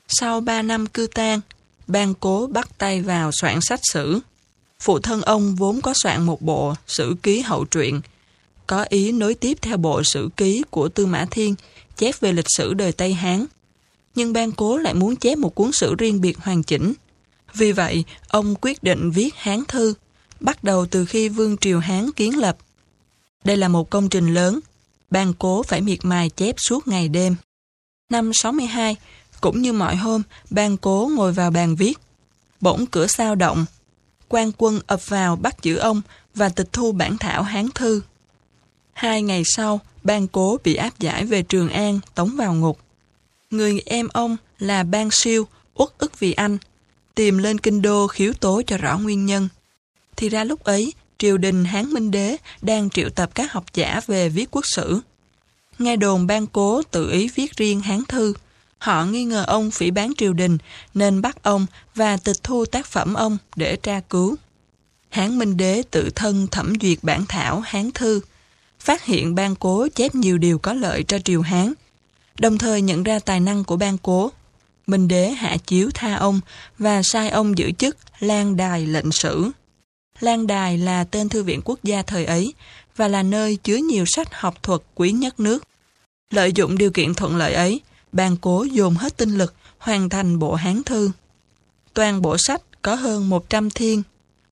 Sau 3 năm cư tang, ban cố bắt tay vào soạn sách sử. Phụ thân ông vốn có soạn một bộ sử ký hậu truyện, có ý nối tiếp theo bộ sử ký của Tư Mã Thiên, chép về lịch sử đời Tây Hán. Nhưng ban cố lại muốn chép một cuốn sử riêng biệt hoàn chỉnh. Vì vậy, ông quyết định viết Hán Thư, bắt đầu từ khi Vương Triều Hán kiến lập. Đây là một công trình lớn, ban cố phải miệt mài chép suốt ngày đêm. Năm 62, cũng như mọi hôm, ban cố ngồi vào bàn viết. Bỗng cửa sao động, quan quân ập vào bắt giữ ông và tịch thu bản thảo Hán Thư. Hai ngày sau, ban cố bị áp giải về Trường An, tống vào ngục. Người em ông là ban siêu, uất ức vì anh, tìm lên kinh đô khiếu tố cho rõ nguyên nhân. Thì ra lúc ấy, triều đình Hán Minh Đế đang triệu tập các học giả về viết quốc sử. Nghe đồn ban cố tự ý viết riêng Hán Thư. Họ nghi ngờ ông phỉ bán triều đình nên bắt ông và tịch thu tác phẩm ông để tra cứu. Hán Minh Đế tự thân thẩm duyệt bản thảo Hán Thư, phát hiện ban cố chép nhiều điều có lợi cho triều Hán, đồng thời nhận ra tài năng của ban cố. Minh Đế hạ chiếu tha ông và sai ông giữ chức Lan Đài lệnh sử. Lan Đài là tên thư viện quốc gia thời ấy và là nơi chứa nhiều sách học thuật quý nhất nước. Lợi dụng điều kiện thuận lợi ấy, ban cố dồn hết tinh lực hoàn thành bộ Hán Thư. Toàn bộ sách có hơn 100 thiên,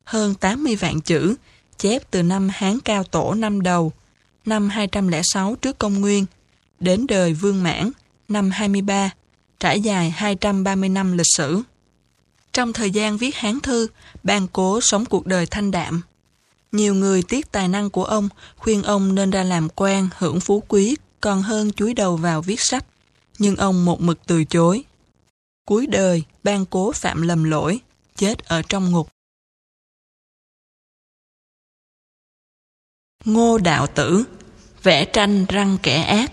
hơn 80 vạn chữ, chép từ năm Hán Cao Tổ năm đầu, năm 206 trước công nguyên, đến đời Vương Mãn, năm 23, trải dài 230 năm lịch sử. Trong thời gian viết Hán Thư, ban cố sống cuộc đời thanh đạm. Nhiều người tiếc tài năng của ông, khuyên ông nên ra làm quan, hưởng phú quý, còn hơn chúi đầu vào viết sách. Nhưng ông một mực từ chối. Cuối đời, ban cố phạm lầm lỗi, chết ở trong ngục. Ngô Đạo Tử Vẽ tranh răng kẻ ác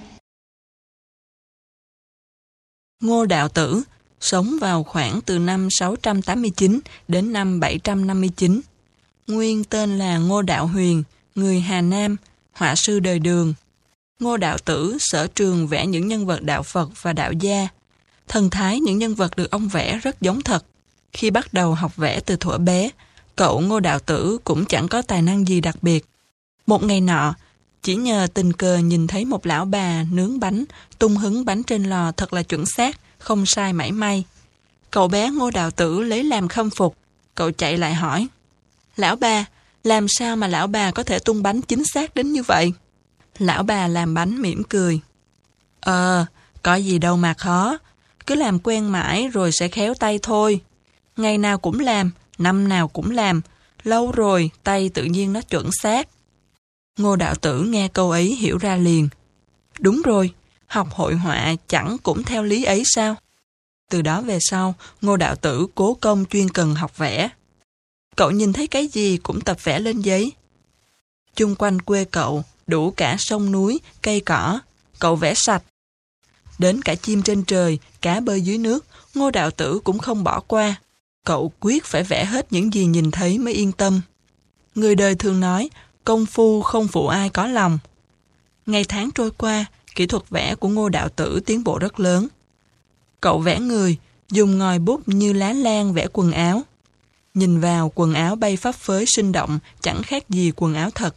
Ngô Đạo Tử sống vào khoảng từ năm 689 đến năm 759. Nguyên tên là Ngô Đạo Huyền, người Hà Nam, họa sư đời đường. Ngô Đạo Tử sở trường vẽ những nhân vật đạo Phật và đạo gia. Thần thái những nhân vật được ông vẽ rất giống thật. Khi bắt đầu học vẽ từ thuở bé, cậu Ngô Đạo Tử cũng chẳng có tài năng gì đặc biệt. Một ngày nọ, chỉ nhờ tình cờ nhìn thấy một lão bà nướng bánh, tung hứng bánh trên lò thật là chuẩn xác, không sai mảy may. Cậu bé Ngô Đạo Tử lấy làm khâm phục, cậu chạy lại hỏi. Lão bà, làm sao mà lão bà có thể tung bánh chính xác đến như vậy? Lão bà làm bánh mỉm cười. Ờ, có gì đâu mà khó. Cứ làm quen mãi rồi sẽ khéo tay thôi. Ngày nào cũng làm, năm nào cũng làm. Lâu rồi, tay tự nhiên nó chuẩn xác. Ngô đạo tử nghe câu ấy hiểu ra liền. Đúng rồi, học hội họa chẳng cũng theo lý ấy sao? Từ đó về sau, ngô đạo tử cố công chuyên cần học vẽ. Cậu nhìn thấy cái gì cũng tập vẽ lên giấy. Chung quanh quê cậu, đủ cả sông núi, cây cỏ, cậu vẽ sạch. Đến cả chim trên trời, cá bơi dưới nước, ngô đạo tử cũng không bỏ qua. Cậu quyết phải vẽ hết những gì nhìn thấy mới yên tâm. Người đời thường nói, công phu không phụ ai có lòng. Ngày tháng trôi qua, kỹ thuật vẽ của ngô đạo tử tiến bộ rất lớn. Cậu vẽ người, dùng ngòi bút như lá lan vẽ quần áo. Nhìn vào quần áo bay phấp phới sinh động, chẳng khác gì quần áo thật.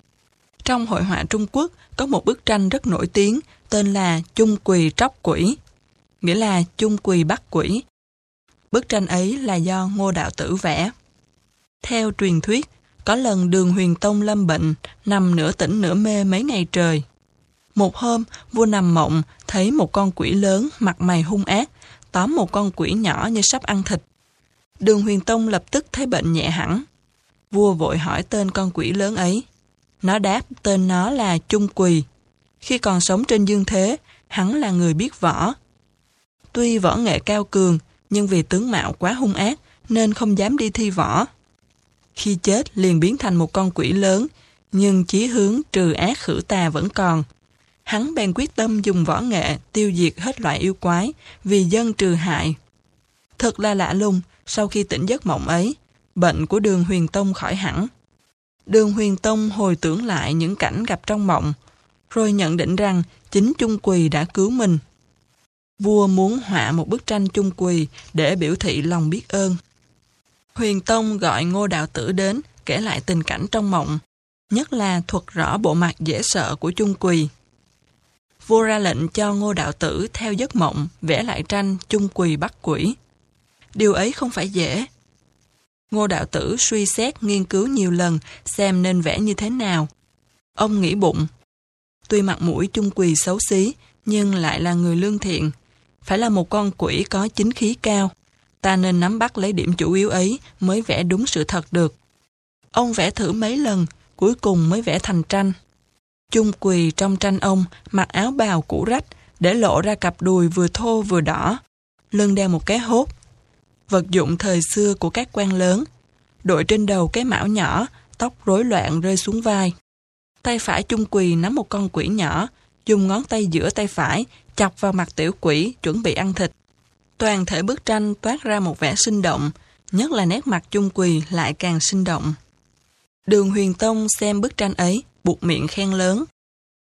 Trong hội họa Trung Quốc có một bức tranh rất nổi tiếng tên là Chung Quỳ Tróc Quỷ, nghĩa là Chung Quỳ Bắt Quỷ. Bức tranh ấy là do Ngô Đạo Tử vẽ. Theo truyền thuyết, có lần đường huyền tông lâm bệnh, nằm nửa tỉnh nửa mê mấy ngày trời. Một hôm, vua nằm mộng, thấy một con quỷ lớn, mặt mày hung ác, tóm một con quỷ nhỏ như sắp ăn thịt. Đường huyền tông lập tức thấy bệnh nhẹ hẳn. Vua vội hỏi tên con quỷ lớn ấy. Nó đáp tên nó là Trung Quỳ. Khi còn sống trên dương thế, hắn là người biết võ. Tuy võ nghệ cao cường, nhưng vì tướng mạo quá hung ác, nên không dám đi thi võ. Khi chết liền biến thành một con quỷ lớn, nhưng chí hướng trừ ác khử tà vẫn còn. Hắn bèn quyết tâm dùng võ nghệ tiêu diệt hết loại yêu quái, vì dân trừ hại. Thật là lạ lùng, sau khi tỉnh giấc mộng ấy, bệnh của đường huyền tông khỏi hẳn. Đường huyền tông hồi tưởng lại những cảnh gặp trong mộng, rồi nhận định rằng chính Trung Quỳ đã cứu mình. Vua muốn họa một bức tranh Trung Quỳ để biểu thị lòng biết ơn. Huyền Tông gọi Ngô Đạo Tử đến, kể lại tình cảnh trong mộng, nhất là thuật rõ bộ mặt dễ sợ của Chung Quỳ. Vua ra lệnh cho Ngô Đạo Tử theo giấc mộng vẽ lại tranh Chung Quỳ bắt quỷ. Điều ấy không phải dễ. Ngô Đạo Tử suy xét nghiên cứu nhiều lần xem nên vẽ như thế nào. Ông nghĩ bụng, tuy mặt mũi Chung Quỳ xấu xí, nhưng lại là người lương thiện, phải là một con quỷ có chính khí cao ta nên nắm bắt lấy điểm chủ yếu ấy mới vẽ đúng sự thật được. Ông vẽ thử mấy lần, cuối cùng mới vẽ thành tranh. Chung quỳ trong tranh ông, mặc áo bào cũ rách, để lộ ra cặp đùi vừa thô vừa đỏ. Lưng đeo một cái hốt. Vật dụng thời xưa của các quan lớn. Đội trên đầu cái mão nhỏ, tóc rối loạn rơi xuống vai. Tay phải chung quỳ nắm một con quỷ nhỏ, dùng ngón tay giữa tay phải, chọc vào mặt tiểu quỷ, chuẩn bị ăn thịt. Toàn thể bức tranh toát ra một vẻ sinh động, nhất là nét mặt chung quỳ lại càng sinh động. Đường Huyền Tông xem bức tranh ấy, buộc miệng khen lớn.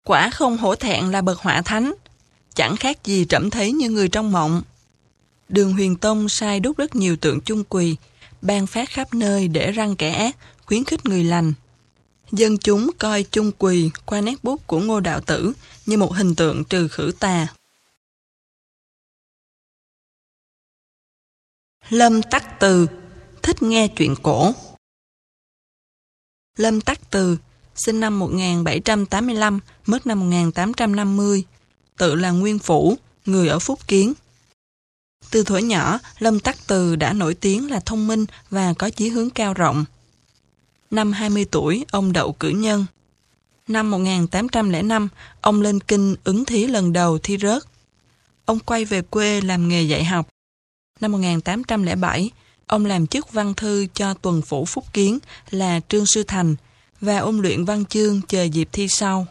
Quả không hổ thẹn là bậc họa thánh, chẳng khác gì trẫm thấy như người trong mộng. Đường Huyền Tông sai đúc rất nhiều tượng chung quỳ, ban phát khắp nơi để răng kẻ ác, khuyến khích người lành. Dân chúng coi chung quỳ qua nét bút của ngô đạo tử như một hình tượng trừ khử tà, Lâm Tắc Từ thích nghe chuyện cổ. Lâm Tắc Từ sinh năm 1785, mất năm 1850, tự là nguyên phủ, người ở Phúc Kiến. Từ thuở nhỏ, Lâm Tắc Từ đã nổi tiếng là thông minh và có chí hướng cao rộng. Năm 20 tuổi, ông đậu cử nhân. Năm 1805, ông lên kinh ứng thí lần đầu thi rớt. Ông quay về quê làm nghề dạy học Năm 1807, ông làm chức văn thư cho tuần phủ Phúc Kiến là Trương Sư Thành và ôn luyện văn chương chờ dịp thi sau.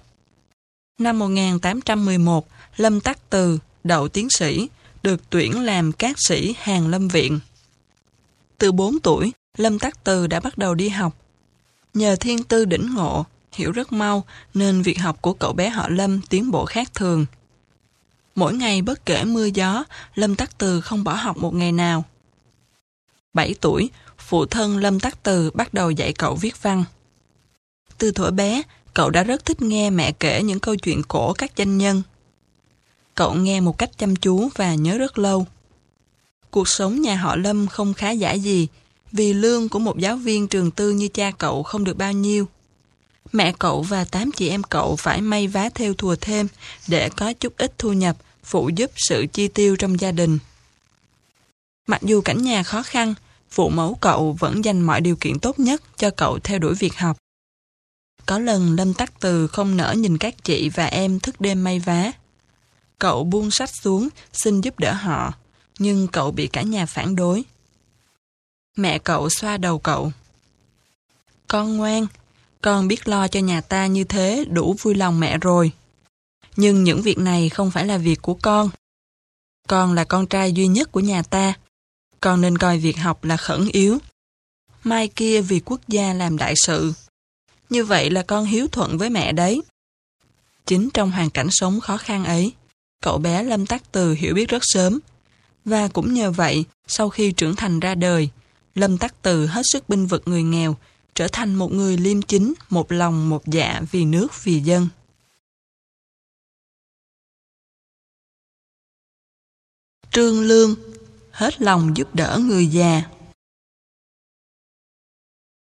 Năm 1811, Lâm Tắc Từ, đậu tiến sĩ, được tuyển làm các sĩ Hàng Lâm Viện. Từ 4 tuổi, Lâm Tắc Từ đã bắt đầu đi học. Nhờ thiên tư đỉnh ngộ, hiểu rất mau nên việc học của cậu bé họ Lâm tiến bộ khác thường. Mỗi ngày bất kể mưa gió, Lâm Tắc Từ không bỏ học một ngày nào. 7 tuổi, phụ thân Lâm Tắc Từ bắt đầu dạy cậu viết văn. Từ thuở bé, cậu đã rất thích nghe mẹ kể những câu chuyện cổ các danh nhân. Cậu nghe một cách chăm chú và nhớ rất lâu. Cuộc sống nhà họ Lâm không khá giả gì, vì lương của một giáo viên trường tư như cha cậu không được bao nhiêu. Mẹ cậu và tám chị em cậu phải may vá theo thùa thêm để có chút ít thu nhập phụ giúp sự chi tiêu trong gia đình. Mặc dù cảnh nhà khó khăn, phụ mẫu cậu vẫn dành mọi điều kiện tốt nhất cho cậu theo đuổi việc học. Có lần Lâm Tắc Từ không nỡ nhìn các chị và em thức đêm may vá. Cậu buông sách xuống, xin giúp đỡ họ, nhưng cậu bị cả nhà phản đối. Mẹ cậu xoa đầu cậu. Con ngoan, con biết lo cho nhà ta như thế đủ vui lòng mẹ rồi. Nhưng những việc này không phải là việc của con. Con là con trai duy nhất của nhà ta. Con nên coi việc học là khẩn yếu. Mai kia vì quốc gia làm đại sự. Như vậy là con hiếu thuận với mẹ đấy. Chính trong hoàn cảnh sống khó khăn ấy, cậu bé Lâm Tắc Từ hiểu biết rất sớm. Và cũng nhờ vậy, sau khi trưởng thành ra đời, Lâm Tắc Từ hết sức binh vực người nghèo, trở thành một người liêm chính, một lòng một dạ vì nước vì dân. Trương Lương hết lòng giúp đỡ người già.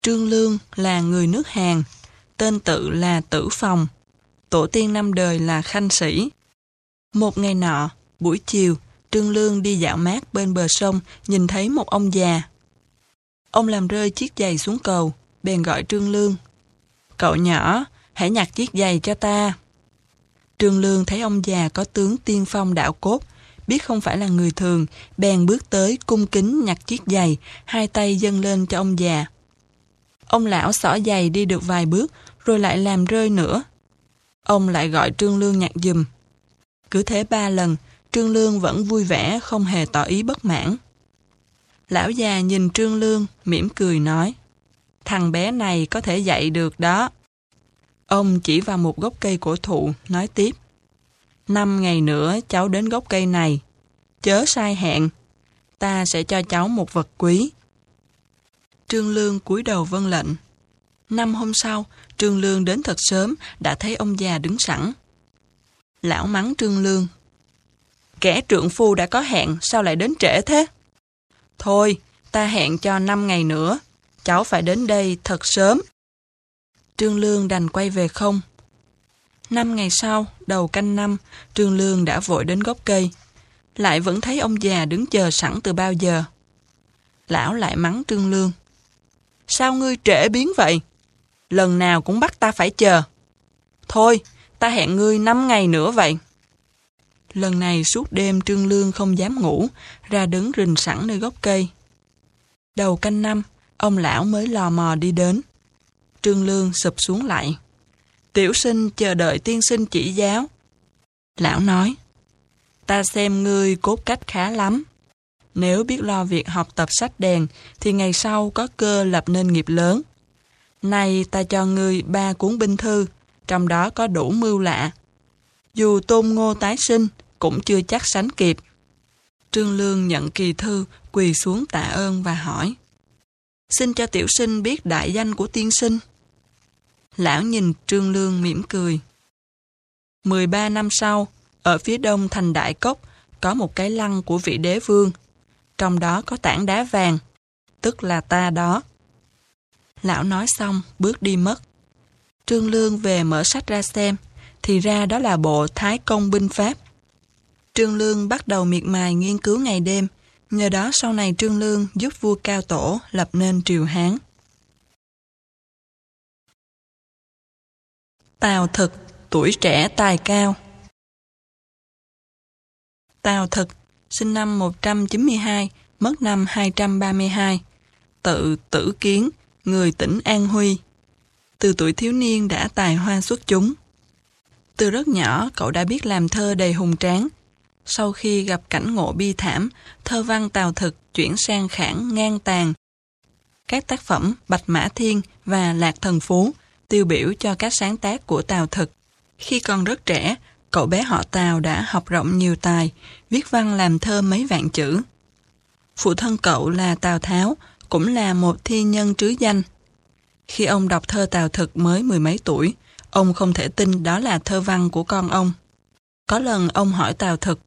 Trương Lương là người nước Hàn, tên tự là Tử Phòng, tổ tiên năm đời là Khanh Sĩ. Một ngày nọ, buổi chiều, Trương Lương đi dạo mát bên bờ sông, nhìn thấy một ông già. Ông làm rơi chiếc giày xuống cầu, bèn gọi Trương Lương. Cậu nhỏ, hãy nhặt chiếc giày cho ta. Trương Lương thấy ông già có tướng tiên phong đạo cốt, biết không phải là người thường, bèn bước tới cung kính nhặt chiếc giày, hai tay dâng lên cho ông già. Ông lão xỏ giày đi được vài bước, rồi lại làm rơi nữa. Ông lại gọi Trương Lương nhặt dùm. Cứ thế ba lần, Trương Lương vẫn vui vẻ, không hề tỏ ý bất mãn. Lão già nhìn Trương Lương, mỉm cười nói, thằng bé này có thể dạy được đó. Ông chỉ vào một gốc cây cổ thụ, nói tiếp, năm ngày nữa cháu đến gốc cây này, chớ sai hẹn, ta sẽ cho cháu một vật quý. Trương Lương cúi đầu vâng lệnh. Năm hôm sau, Trương Lương đến thật sớm, đã thấy ông già đứng sẵn. Lão mắng Trương Lương. Kẻ trượng phu đã có hẹn, sao lại đến trễ thế? Thôi, ta hẹn cho năm ngày nữa. Cháu phải đến đây thật sớm. Trương Lương đành quay về không. Năm ngày sau, đầu canh năm, Trương Lương đã vội đến gốc cây. Lại vẫn thấy ông già đứng chờ sẵn từ bao giờ. Lão lại mắng Trương Lương. Sao ngươi trễ biến vậy? Lần nào cũng bắt ta phải chờ. Thôi, ta hẹn ngươi năm ngày nữa vậy. Lần này suốt đêm Trương Lương không dám ngủ, ra đứng rình sẵn nơi gốc cây. Đầu canh năm, ông lão mới lò mò đi đến. Trương Lương sụp xuống lại. Tiểu sinh chờ đợi tiên sinh chỉ giáo. Lão nói, ta xem ngươi cốt cách khá lắm. Nếu biết lo việc học tập sách đèn, thì ngày sau có cơ lập nên nghiệp lớn. Nay ta cho ngươi ba cuốn binh thư, trong đó có đủ mưu lạ. Dù tôn ngô tái sinh, cũng chưa chắc sánh kịp. Trương Lương nhận kỳ thư, quỳ xuống tạ ơn và hỏi. Xin cho tiểu sinh biết đại danh của tiên sinh. Lão nhìn Trương Lương mỉm cười. 13 năm sau, ở phía đông thành Đại Cốc, có một cái lăng của vị đế vương. Trong đó có tảng đá vàng, tức là ta đó. Lão nói xong, bước đi mất. Trương Lương về mở sách ra xem, thì ra đó là bộ Thái Công Binh Pháp. Trương Lương bắt đầu miệt mài nghiên cứu ngày đêm, nhờ đó sau này Trương Lương giúp vua Cao Tổ lập nên triều Hán. Tào Thực, tuổi trẻ tài cao Tào Thực, sinh năm 192, mất năm 232. Tự tử kiến, người tỉnh An Huy. Từ tuổi thiếu niên đã tài hoa xuất chúng. Từ rất nhỏ, cậu đã biết làm thơ đầy hùng tráng. Sau khi gặp cảnh ngộ bi thảm, thơ văn tào thực chuyển sang khảng ngang tàn. Các tác phẩm Bạch Mã Thiên và Lạc Thần Phú tiêu biểu cho các sáng tác của Tào Thực. Khi còn rất trẻ, cậu bé họ Tào đã học rộng nhiều tài, viết văn làm thơ mấy vạn chữ. Phụ thân cậu là Tào Tháo, cũng là một thi nhân trứ danh. Khi ông đọc thơ Tào Thực mới mười mấy tuổi, ông không thể tin đó là thơ văn của con ông. Có lần ông hỏi Tào Thực,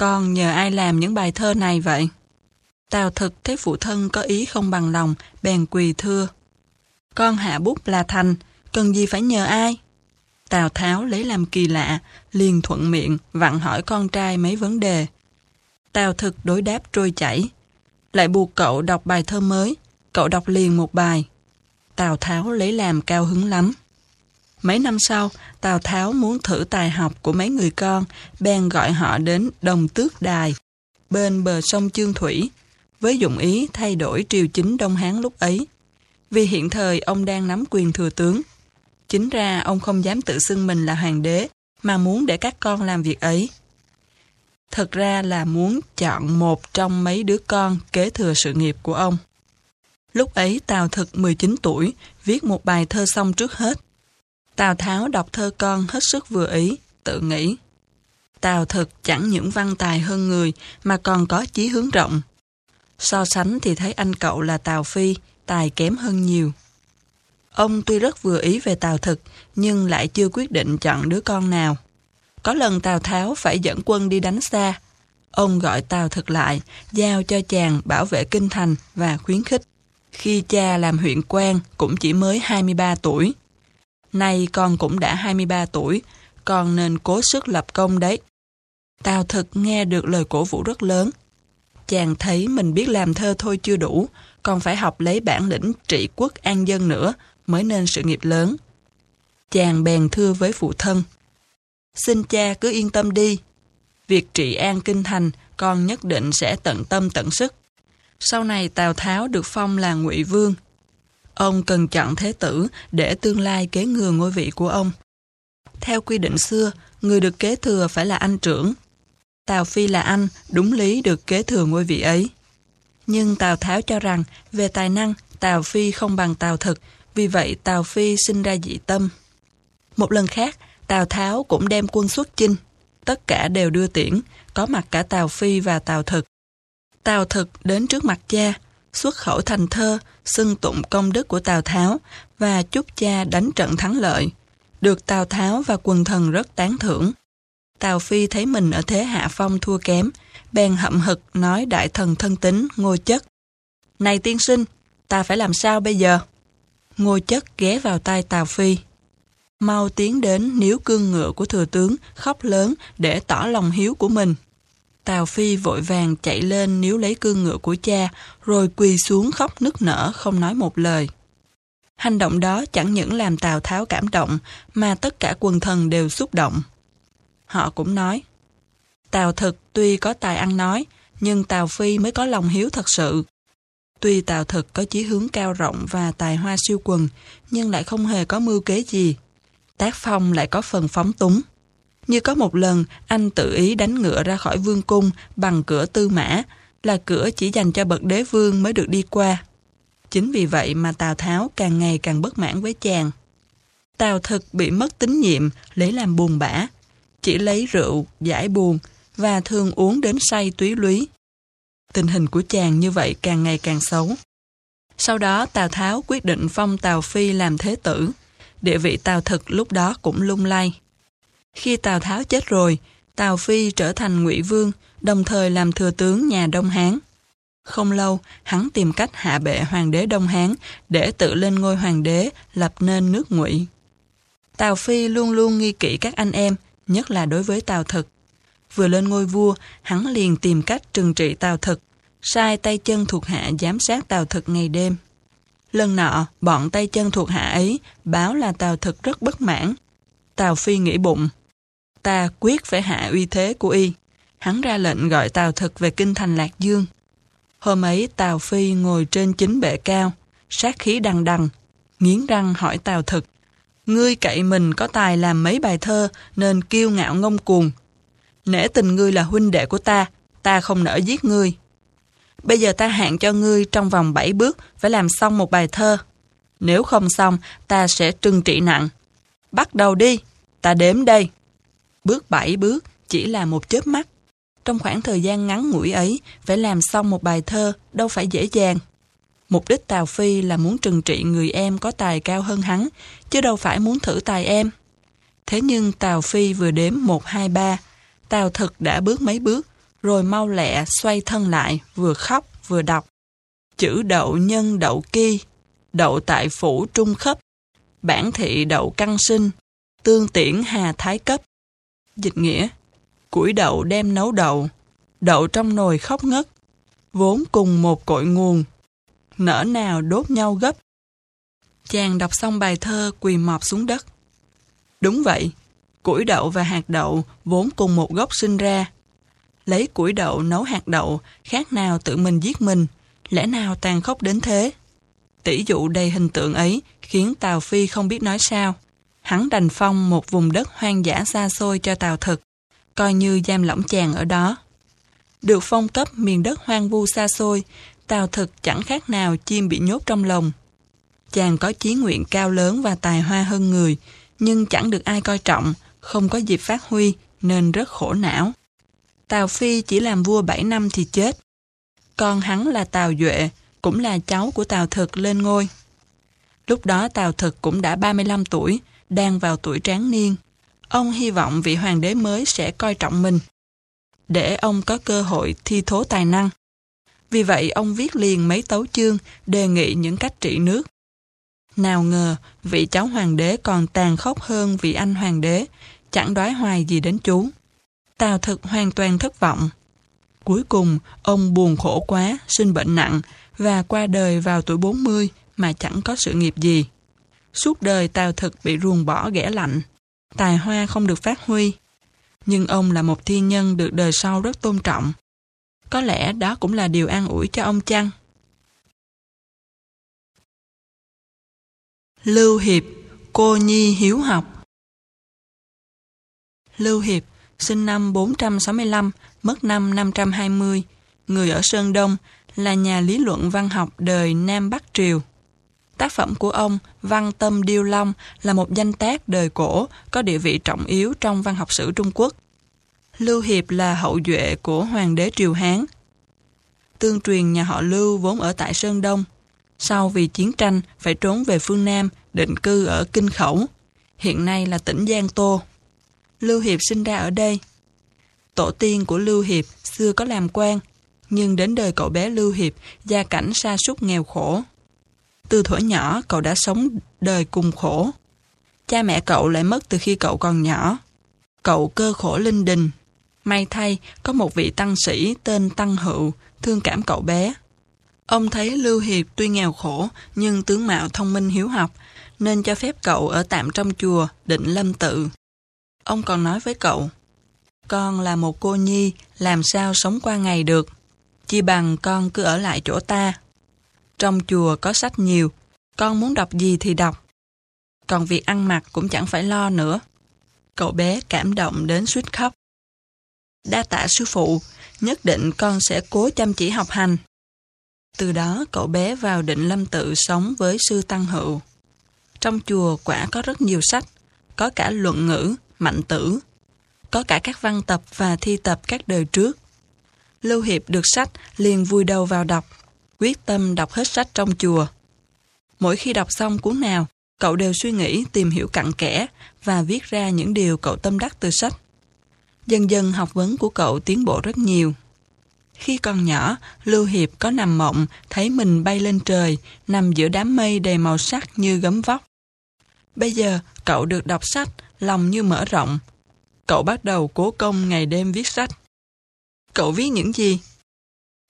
con nhờ ai làm những bài thơ này vậy? Tào Thực thấy phụ thân có ý không bằng lòng, bèn quỳ thưa. Con hạ bút là thành, cần gì phải nhờ ai? Tào Tháo lấy làm kỳ lạ, liền thuận miệng, vặn hỏi con trai mấy vấn đề. Tào Thực đối đáp trôi chảy. Lại buộc cậu đọc bài thơ mới, cậu đọc liền một bài. Tào Tháo lấy làm cao hứng lắm. Mấy năm sau, Tào Tháo muốn thử tài học của mấy người con, bèn gọi họ đến Đồng Tước Đài, bên bờ sông Chương Thủy, với dụng ý thay đổi triều chính Đông Hán lúc ấy. Vì hiện thời ông đang nắm quyền thừa tướng. Chính ra ông không dám tự xưng mình là hoàng đế, mà muốn để các con làm việc ấy. Thật ra là muốn chọn một trong mấy đứa con kế thừa sự nghiệp của ông. Lúc ấy Tào Thực 19 tuổi, viết một bài thơ xong trước hết. Tào Tháo đọc thơ con hết sức vừa ý, tự nghĩ. Tào Thực chẳng những văn tài hơn người mà còn có chí hướng rộng. So sánh thì thấy anh cậu là Tào Phi, tài kém hơn nhiều. Ông tuy rất vừa ý về Tào Thực, nhưng lại chưa quyết định chọn đứa con nào. Có lần Tào Tháo phải dẫn quân đi đánh xa. Ông gọi Tào Thực lại, giao cho chàng bảo vệ kinh thành và khuyến khích. Khi cha làm huyện quan cũng chỉ mới 23 tuổi. Nay con cũng đã 23 tuổi, con nên cố sức lập công đấy. Tào Thực nghe được lời cổ vũ rất lớn. Chàng thấy mình biết làm thơ thôi chưa đủ, còn phải học lấy bản lĩnh trị quốc an dân nữa mới nên sự nghiệp lớn. Chàng bèn thưa với phụ thân. Xin cha cứ yên tâm đi. Việc trị an kinh thành con nhất định sẽ tận tâm tận sức. Sau này Tào Tháo được phong là ngụy Vương. Ông cần chọn thế tử để tương lai kế ngừa ngôi vị của ông. Theo quy định xưa, người được kế thừa phải là anh trưởng. Tào Phi là anh, đúng lý được kế thừa ngôi vị ấy. Nhưng Tào Tháo cho rằng, về tài năng, Tào Phi không bằng Tào Thực, vì vậy Tào Phi sinh ra dị tâm. Một lần khác, Tào Tháo cũng đem quân xuất chinh. Tất cả đều đưa tiễn, có mặt cả Tào Phi và Tào Thực. Tào Thực đến trước mặt cha, xuất khẩu thành thơ, xưng tụng công đức của Tào Tháo và chúc cha đánh trận thắng lợi. Được Tào Tháo và quần thần rất tán thưởng. Tào Phi thấy mình ở thế hạ phong thua kém, bèn hậm hực nói đại thần thân tính, ngô chất. Này tiên sinh, ta phải làm sao bây giờ? Ngô chất ghé vào tay Tào Phi. Mau tiến đến níu cương ngựa của thừa tướng, khóc lớn để tỏ lòng hiếu của mình. Tào Phi vội vàng chạy lên níu lấy cương ngựa của cha, rồi quỳ xuống khóc nức nở, không nói một lời. Hành động đó chẳng những làm Tào Tháo cảm động, mà tất cả quần thần đều xúc động. Họ cũng nói, Tào Thực tuy có tài ăn nói, nhưng Tào Phi mới có lòng hiếu thật sự. Tuy Tào Thực có chí hướng cao rộng và tài hoa siêu quần, nhưng lại không hề có mưu kế gì. Tác phong lại có phần phóng túng. Như có một lần, anh tự ý đánh ngựa ra khỏi vương cung bằng cửa tư mã, là cửa chỉ dành cho bậc đế vương mới được đi qua. Chính vì vậy mà Tào Tháo càng ngày càng bất mãn với chàng. Tào thực bị mất tín nhiệm, lấy làm buồn bã. Chỉ lấy rượu, giải buồn và thường uống đến say túy lúy. Tình hình của chàng như vậy càng ngày càng xấu. Sau đó Tào Tháo quyết định phong Tào Phi làm thế tử. Địa vị Tào thực lúc đó cũng lung lay. Khi Tào Tháo chết rồi, Tào Phi trở thành ngụy Vương, đồng thời làm thừa tướng nhà Đông Hán. Không lâu, hắn tìm cách hạ bệ hoàng đế Đông Hán để tự lên ngôi hoàng đế, lập nên nước ngụy. Tào Phi luôn luôn nghi kỵ các anh em, nhất là đối với Tào Thực. Vừa lên ngôi vua, hắn liền tìm cách trừng trị Tào Thực, sai tay chân thuộc hạ giám sát Tào Thực ngày đêm. Lần nọ, bọn tay chân thuộc hạ ấy báo là Tào Thực rất bất mãn. Tào Phi nghĩ bụng, ta quyết phải hạ uy thế của y. Hắn ra lệnh gọi Tào Thực về kinh thành Lạc Dương. Hôm ấy Tào Phi ngồi trên chính bệ cao, sát khí đằng đằng, nghiến răng hỏi Tào Thực. Ngươi cậy mình có tài làm mấy bài thơ nên kiêu ngạo ngông cuồng. Nể tình ngươi là huynh đệ của ta, ta không nỡ giết ngươi. Bây giờ ta hạn cho ngươi trong vòng 7 bước phải làm xong một bài thơ. Nếu không xong, ta sẽ trừng trị nặng. Bắt đầu đi, ta đếm đây. Bước 7 bước chỉ là một chớp mắt. Trong khoảng thời gian ngắn ngủi ấy, phải làm xong một bài thơ đâu phải dễ dàng. Mục đích Tào Phi là muốn trừng trị người em có tài cao hơn hắn, chứ đâu phải muốn thử tài em. Thế nhưng Tào Phi vừa đếm 1, 2, 3, Tào Thực đã bước mấy bước, rồi mau lẹ xoay thân lại, vừa khóc vừa đọc. Chữ đậu nhân đậu ki đậu tại phủ trung khấp, bản thị đậu căn sinh, tương tiễn hà thái cấp. Dịch nghĩa, củi đậu đem nấu đậu, đậu trong nồi khóc ngất, vốn cùng một cội nguồn, nở nào đốt nhau gấp. Chàng đọc xong bài thơ quỳ mọp xuống đất. Đúng vậy, củi đậu và hạt đậu vốn cùng một gốc sinh ra. Lấy củi đậu nấu hạt đậu khác nào tự mình giết mình, lẽ nào tàn khốc đến thế? Tỷ dụ đầy hình tượng ấy khiến Tào Phi không biết nói sao. Hắn đành phong một vùng đất hoang dã xa xôi cho Tào Thực, coi như giam lỏng chàng ở đó. Được phong cấp miền đất hoang vu xa xôi, Tào Thực chẳng khác nào chim bị nhốt trong lồng. Chàng có chí nguyện cao lớn và tài hoa hơn người, nhưng chẳng được ai coi trọng, không có dịp phát huy, nên rất khổ não. Tào Phi chỉ làm vua 7 năm thì chết. Con hắn là Tào Duệ, cũng là cháu của Tào Thực lên ngôi. Lúc đó Tào Thực cũng đã 35 tuổi, đang vào tuổi tráng niên. Ông hy vọng vị hoàng đế mới sẽ coi trọng mình, để ông có cơ hội thi thố tài năng. Vì vậy ông viết liền mấy tấu chương đề nghị những cách trị nước. Nào ngờ, vị cháu hoàng đế còn tàn khốc hơn vị anh hoàng đế, chẳng đoái hoài gì đến chú. Tào thực hoàn toàn thất vọng. Cuối cùng, ông buồn khổ quá, sinh bệnh nặng và qua đời vào tuổi 40 mà chẳng có sự nghiệp gì. Suốt đời Tào thực bị ruồng bỏ ghẻ lạnh, tài hoa không được phát huy. Nhưng ông là một thiên nhân được đời sau rất tôn trọng. Có lẽ đó cũng là điều an ủi cho ông chăng? Lưu Hiệp, cô nhi hiếu học Lưu Hiệp, sinh năm 465, mất năm 520, người ở Sơn Đông, là nhà lý luận văn học đời Nam Bắc Triều. Tác phẩm của ông, Văn Tâm Điêu Long, là một danh tác đời cổ có địa vị trọng yếu trong văn học sử Trung Quốc. Lưu Hiệp là hậu duệ của Hoàng đế Triều Hán. Tương truyền nhà họ Lưu vốn ở tại Sơn Đông. Sau vì chiến tranh phải trốn về phương Nam, định cư ở Kinh Khẩu. Hiện nay là tỉnh Giang Tô. Lưu Hiệp sinh ra ở đây. Tổ tiên của Lưu Hiệp xưa có làm quan, nhưng đến đời cậu bé Lưu Hiệp, gia cảnh sa sút nghèo khổ. Từ thuở nhỏ, cậu đã sống đời cùng khổ. Cha mẹ cậu lại mất từ khi cậu còn nhỏ. Cậu cơ khổ linh đình. May thay, có một vị tăng sĩ tên Tăng Hữu, thương cảm cậu bé. Ông thấy Lưu Hiệp tuy nghèo khổ, nhưng tướng mạo thông minh hiếu học, nên cho phép cậu ở tạm trong chùa, định lâm tự. Ông còn nói với cậu, con là một cô nhi, làm sao sống qua ngày được. Chi bằng con cứ ở lại chỗ ta. Trong chùa có sách nhiều, con muốn đọc gì thì đọc. Còn việc ăn mặc cũng chẳng phải lo nữa. Cậu bé cảm động đến suýt khóc. Đa tạ sư phụ, nhất định con sẽ cố chăm chỉ học hành. Từ đó cậu bé vào định lâm tự sống với sư Tăng Hữu. Trong chùa quả có rất nhiều sách, có cả luận ngữ, mạnh tử, có cả các văn tập và thi tập các đời trước. Lưu Hiệp được sách liền vui đầu vào đọc, quyết tâm đọc hết sách trong chùa. Mỗi khi đọc xong cuốn nào, cậu đều suy nghĩ tìm hiểu cặn kẽ và viết ra những điều cậu tâm đắc từ sách. Dần dần học vấn của cậu tiến bộ rất nhiều. Khi còn nhỏ, Lưu Hiệp có nằm mộng, thấy mình bay lên trời, nằm giữa đám mây đầy màu sắc như gấm vóc. Bây giờ, cậu được đọc sách, lòng như mở rộng. Cậu bắt đầu cố công ngày đêm viết sách. Cậu viết những gì?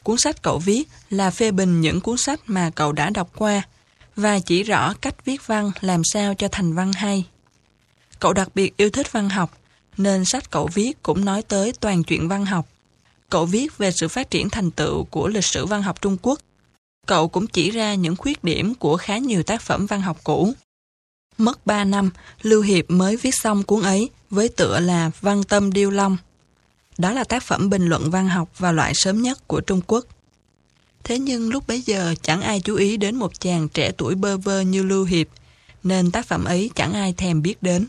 Cuốn sách cậu viết là phê bình những cuốn sách mà cậu đã đọc qua và chỉ rõ cách viết văn làm sao cho thành văn hay. Cậu đặc biệt yêu thích văn học, nên sách cậu viết cũng nói tới toàn chuyện văn học. Cậu viết về sự phát triển thành tựu của lịch sử văn học Trung Quốc. Cậu cũng chỉ ra những khuyết điểm của khá nhiều tác phẩm văn học cũ. Mất 3 năm, Lưu Hiệp mới viết xong cuốn ấy với tựa là Văn Tâm Điêu Long. Đó là tác phẩm bình luận văn học và loại sớm nhất của Trung Quốc. Thế nhưng lúc bấy giờ chẳng ai chú ý đến một chàng trẻ tuổi bơ vơ như Lưu Hiệp, nên tác phẩm ấy chẳng ai thèm biết đến.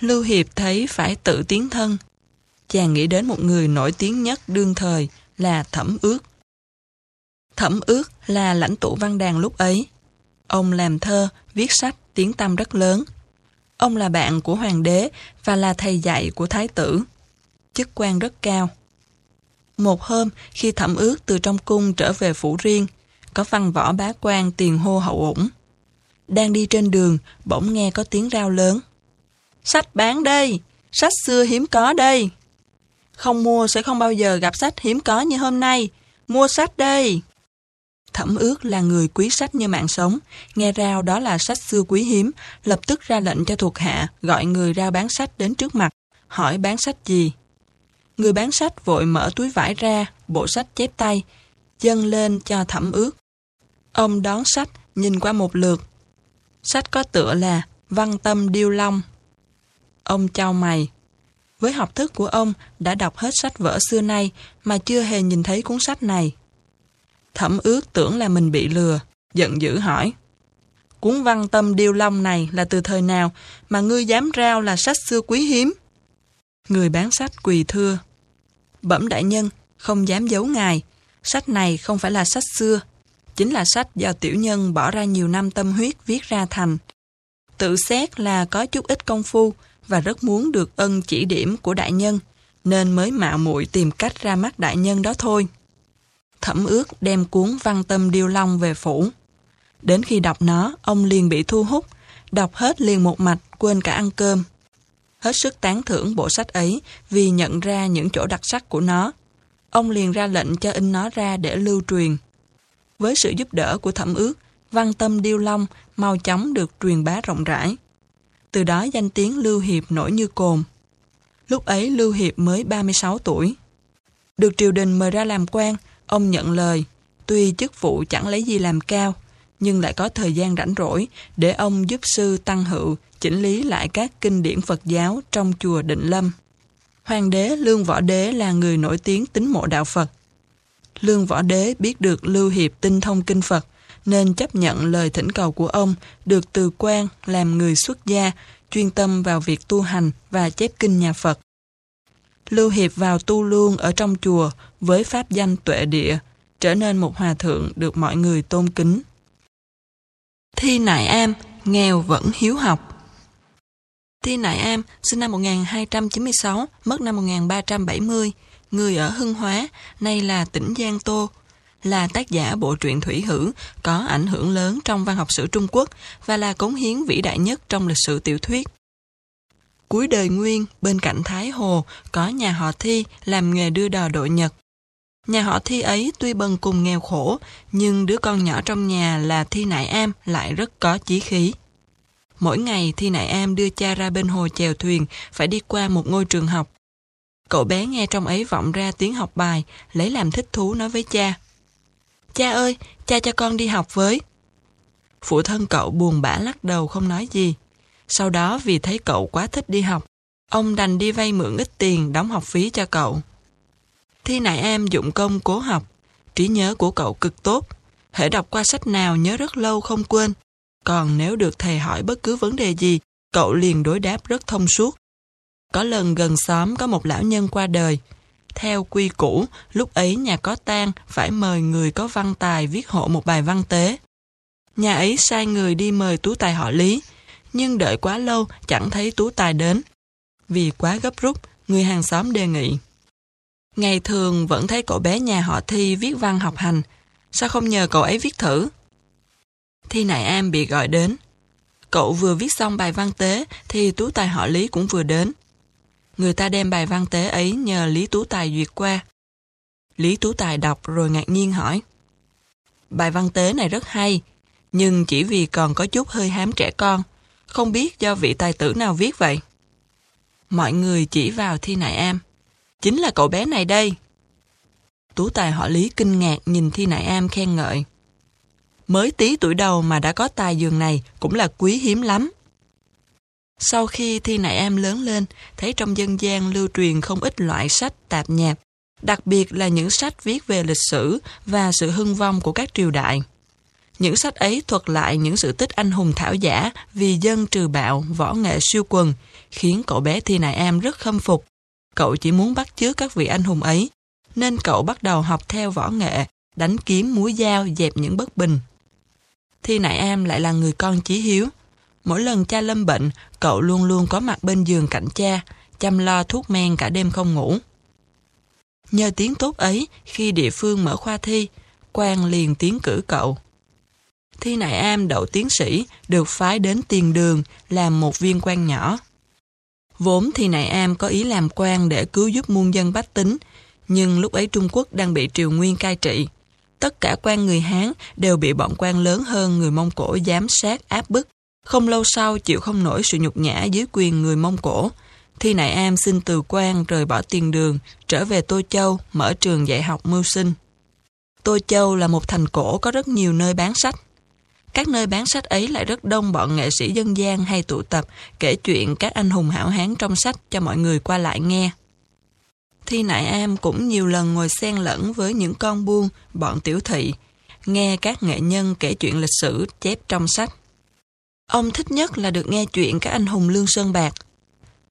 Lưu Hiệp thấy phải tự tiến thân. Chàng nghĩ đến một người nổi tiếng nhất đương thời là Thẩm Ước. Thẩm Ước là lãnh tụ văn đàn lúc ấy. Ông làm thơ, viết sách, tiếng tăm rất lớn. Ông là bạn của hoàng đế và là thầy dạy của thái tử. Chức quan rất cao. Một hôm, khi thẩm ước từ trong cung trở về phủ riêng, có văn võ bá quan tiền hô hậu ủng. Đang đi trên đường, bỗng nghe có tiếng rao lớn. Sách bán đây, sách xưa hiếm có đây. Không mua sẽ không bao giờ gặp sách hiếm có như hôm nay. Mua sách đây. Thẩm ước là người quý sách như mạng sống, nghe rao đó là sách xưa quý hiếm, lập tức ra lệnh cho thuộc hạ, gọi người ra bán sách đến trước mặt, hỏi bán sách gì. Người bán sách vội mở túi vải ra, bộ sách chép tay, dâng lên cho thẩm ước. Ông đón sách, nhìn qua một lượt. Sách có tựa là Văn Tâm Điêu Long. Ông trao mày. Với học thức của ông đã đọc hết sách vở xưa nay mà chưa hề nhìn thấy cuốn sách này. Thẩm ước tưởng là mình bị lừa, giận dữ hỏi. Cuốn văn tâm điêu long này là từ thời nào mà ngươi dám rao là sách xưa quý hiếm? Người bán sách quỳ thưa. Bẩm đại nhân, không dám giấu ngài. Sách này không phải là sách xưa. Chính là sách do tiểu nhân bỏ ra nhiều năm tâm huyết viết ra thành. Tự xét là có chút ít công phu và rất muốn được ân chỉ điểm của đại nhân, nên mới mạo muội tìm cách ra mắt đại nhân đó thôi. Thẩm ước đem cuốn văn tâm điêu long về phủ. Đến khi đọc nó, ông liền bị thu hút, đọc hết liền một mạch, quên cả ăn cơm hết sức tán thưởng bộ sách ấy vì nhận ra những chỗ đặc sắc của nó. Ông liền ra lệnh cho in nó ra để lưu truyền. Với sự giúp đỡ của thẩm ước, văn tâm điêu long mau chóng được truyền bá rộng rãi. Từ đó danh tiếng Lưu Hiệp nổi như cồn. Lúc ấy Lưu Hiệp mới 36 tuổi. Được triều đình mời ra làm quan, ông nhận lời, tuy chức vụ chẳng lấy gì làm cao, nhưng lại có thời gian rảnh rỗi để ông giúp sư Tăng Hữu chỉnh lý lại các kinh điển Phật giáo trong chùa Định Lâm. Hoàng đế Lương Võ Đế là người nổi tiếng tín mộ đạo Phật. Lương Võ Đế biết được Lưu Hiệp tinh thông kinh Phật, nên chấp nhận lời thỉnh cầu của ông được từ quan làm người xuất gia, chuyên tâm vào việc tu hành và chép kinh nhà Phật. Lưu Hiệp vào tu luôn ở trong chùa với pháp danh tuệ địa, trở nên một hòa thượng được mọi người tôn kính. Thi Nại Am, nghèo vẫn hiếu học. Thi Nại Am, sinh năm 1296, mất năm 1370, người ở Hưng Hóa, nay là tỉnh Giang Tô, là tác giả bộ truyện Thủy Hử, có ảnh hưởng lớn trong văn học sử Trung Quốc và là cống hiến vĩ đại nhất trong lịch sử tiểu thuyết. Cuối đời Nguyên, bên cạnh Thái Hồ, có nhà họ Thi làm nghề đưa đò đội Nhật. Nhà họ Thi ấy tuy bần cùng nghèo khổ, nhưng đứa con nhỏ trong nhà là Thi Nại Am lại rất có chí khí. Mỗi ngày Thi Nại Am đưa cha ra bên hồ chèo thuyền, phải đi qua một ngôi trường học. Cậu bé nghe trong ấy vọng ra tiếng học bài, lấy làm thích thú nói với cha. Cha ơi, cha cho con đi học với. Phụ thân cậu buồn bã lắc đầu không nói gì. Sau đó vì thấy cậu quá thích đi học, ông đành đi vay mượn ít tiền đóng học phí cho cậu. Thi Nại Am dụng công cố học, trí nhớ của cậu cực tốt. Hễ đọc qua sách nào nhớ rất lâu không quên. Còn nếu được thầy hỏi bất cứ vấn đề gì, cậu liền đối đáp rất thông suốt. Có lần gần xóm có một lão nhân qua đời. Theo quy củ, lúc ấy nhà có tang phải mời người có văn tài viết hộ một bài văn tế. Nhà ấy sai người đi mời tú tài họ Lý, nhưng đợi quá lâu chẳng thấy tú tài đến. Vì quá gấp rút, người hàng xóm đề nghị. Ngày thường vẫn thấy cậu bé nhà họ Thi viết văn học hành, sao không nhờ cậu ấy viết thử? Thi Nại Am bị gọi đến. Cậu vừa viết xong bài văn tế thì Tú Tài họ Lý cũng vừa đến. Người ta đem bài văn tế ấy nhờ Lý Tú Tài duyệt qua. Lý Tú Tài đọc rồi ngạc nhiên hỏi. Bài văn tế này rất hay, nhưng chỉ vì còn có chút hơi hám trẻ con, không biết do vị tài tử nào viết vậy. Mọi người chỉ vào Thi Nại Am. Chính là cậu bé này đây. Tú tài họ Lý kinh ngạc nhìn Thi Nại Am khen ngợi. Mới tí tuổi đầu mà đã có tài dường này cũng là quý hiếm lắm. Sau khi Thi Nại Am lớn lên, thấy trong dân gian lưu truyền không ít loại sách tạp nhạp, đặc biệt là những sách viết về lịch sử và sự hưng vong của các triều đại. Những sách ấy thuật lại những sự tích anh hùng thảo giả vì dân trừ bạo, võ nghệ siêu quần, khiến cậu bé Thi Nại Am rất khâm phục. Cậu chỉ muốn bắt chước các vị anh hùng ấy, nên cậu bắt đầu học theo võ nghệ, đánh kiếm múa dao dẹp những bất bình. Thi Nại Am lại là người con chí hiếu. Mỗi lần cha lâm bệnh, cậu luôn luôn có mặt bên giường cạnh cha, chăm lo thuốc men cả đêm không ngủ. Nhờ tiếng tốt ấy, khi địa phương mở khoa thi, quan liền tiến cử cậu. Thi Nại Am đậu tiến sĩ, được phái đến tiền đường, làm một viên quan nhỏ. Vốn thì Nại Am có ý làm quan để cứu giúp muôn dân bách tính, nhưng lúc ấy Trung Quốc đang bị triều nguyên cai trị. Tất cả quan người Hán đều bị bọn quan lớn hơn người Mông Cổ giám sát áp bức. Không lâu sau chịu không nổi sự nhục nhã dưới quyền người Mông Cổ. Thi Nại Am xin từ quan rời bỏ tiền đường, trở về Tô Châu, mở trường dạy học mưu sinh. Tô Châu là một thành cổ có rất nhiều nơi bán sách. Các nơi bán sách ấy lại rất đông bọn nghệ sĩ dân gian hay tụ tập kể chuyện các anh hùng hảo hán trong sách cho mọi người qua lại nghe. Thi Nại Am cũng nhiều lần ngồi xen lẫn với những con buôn, bọn tiểu thị, nghe các nghệ nhân kể chuyện lịch sử chép trong sách. Ông thích nhất là được nghe chuyện các anh hùng Lương Sơn Bạc.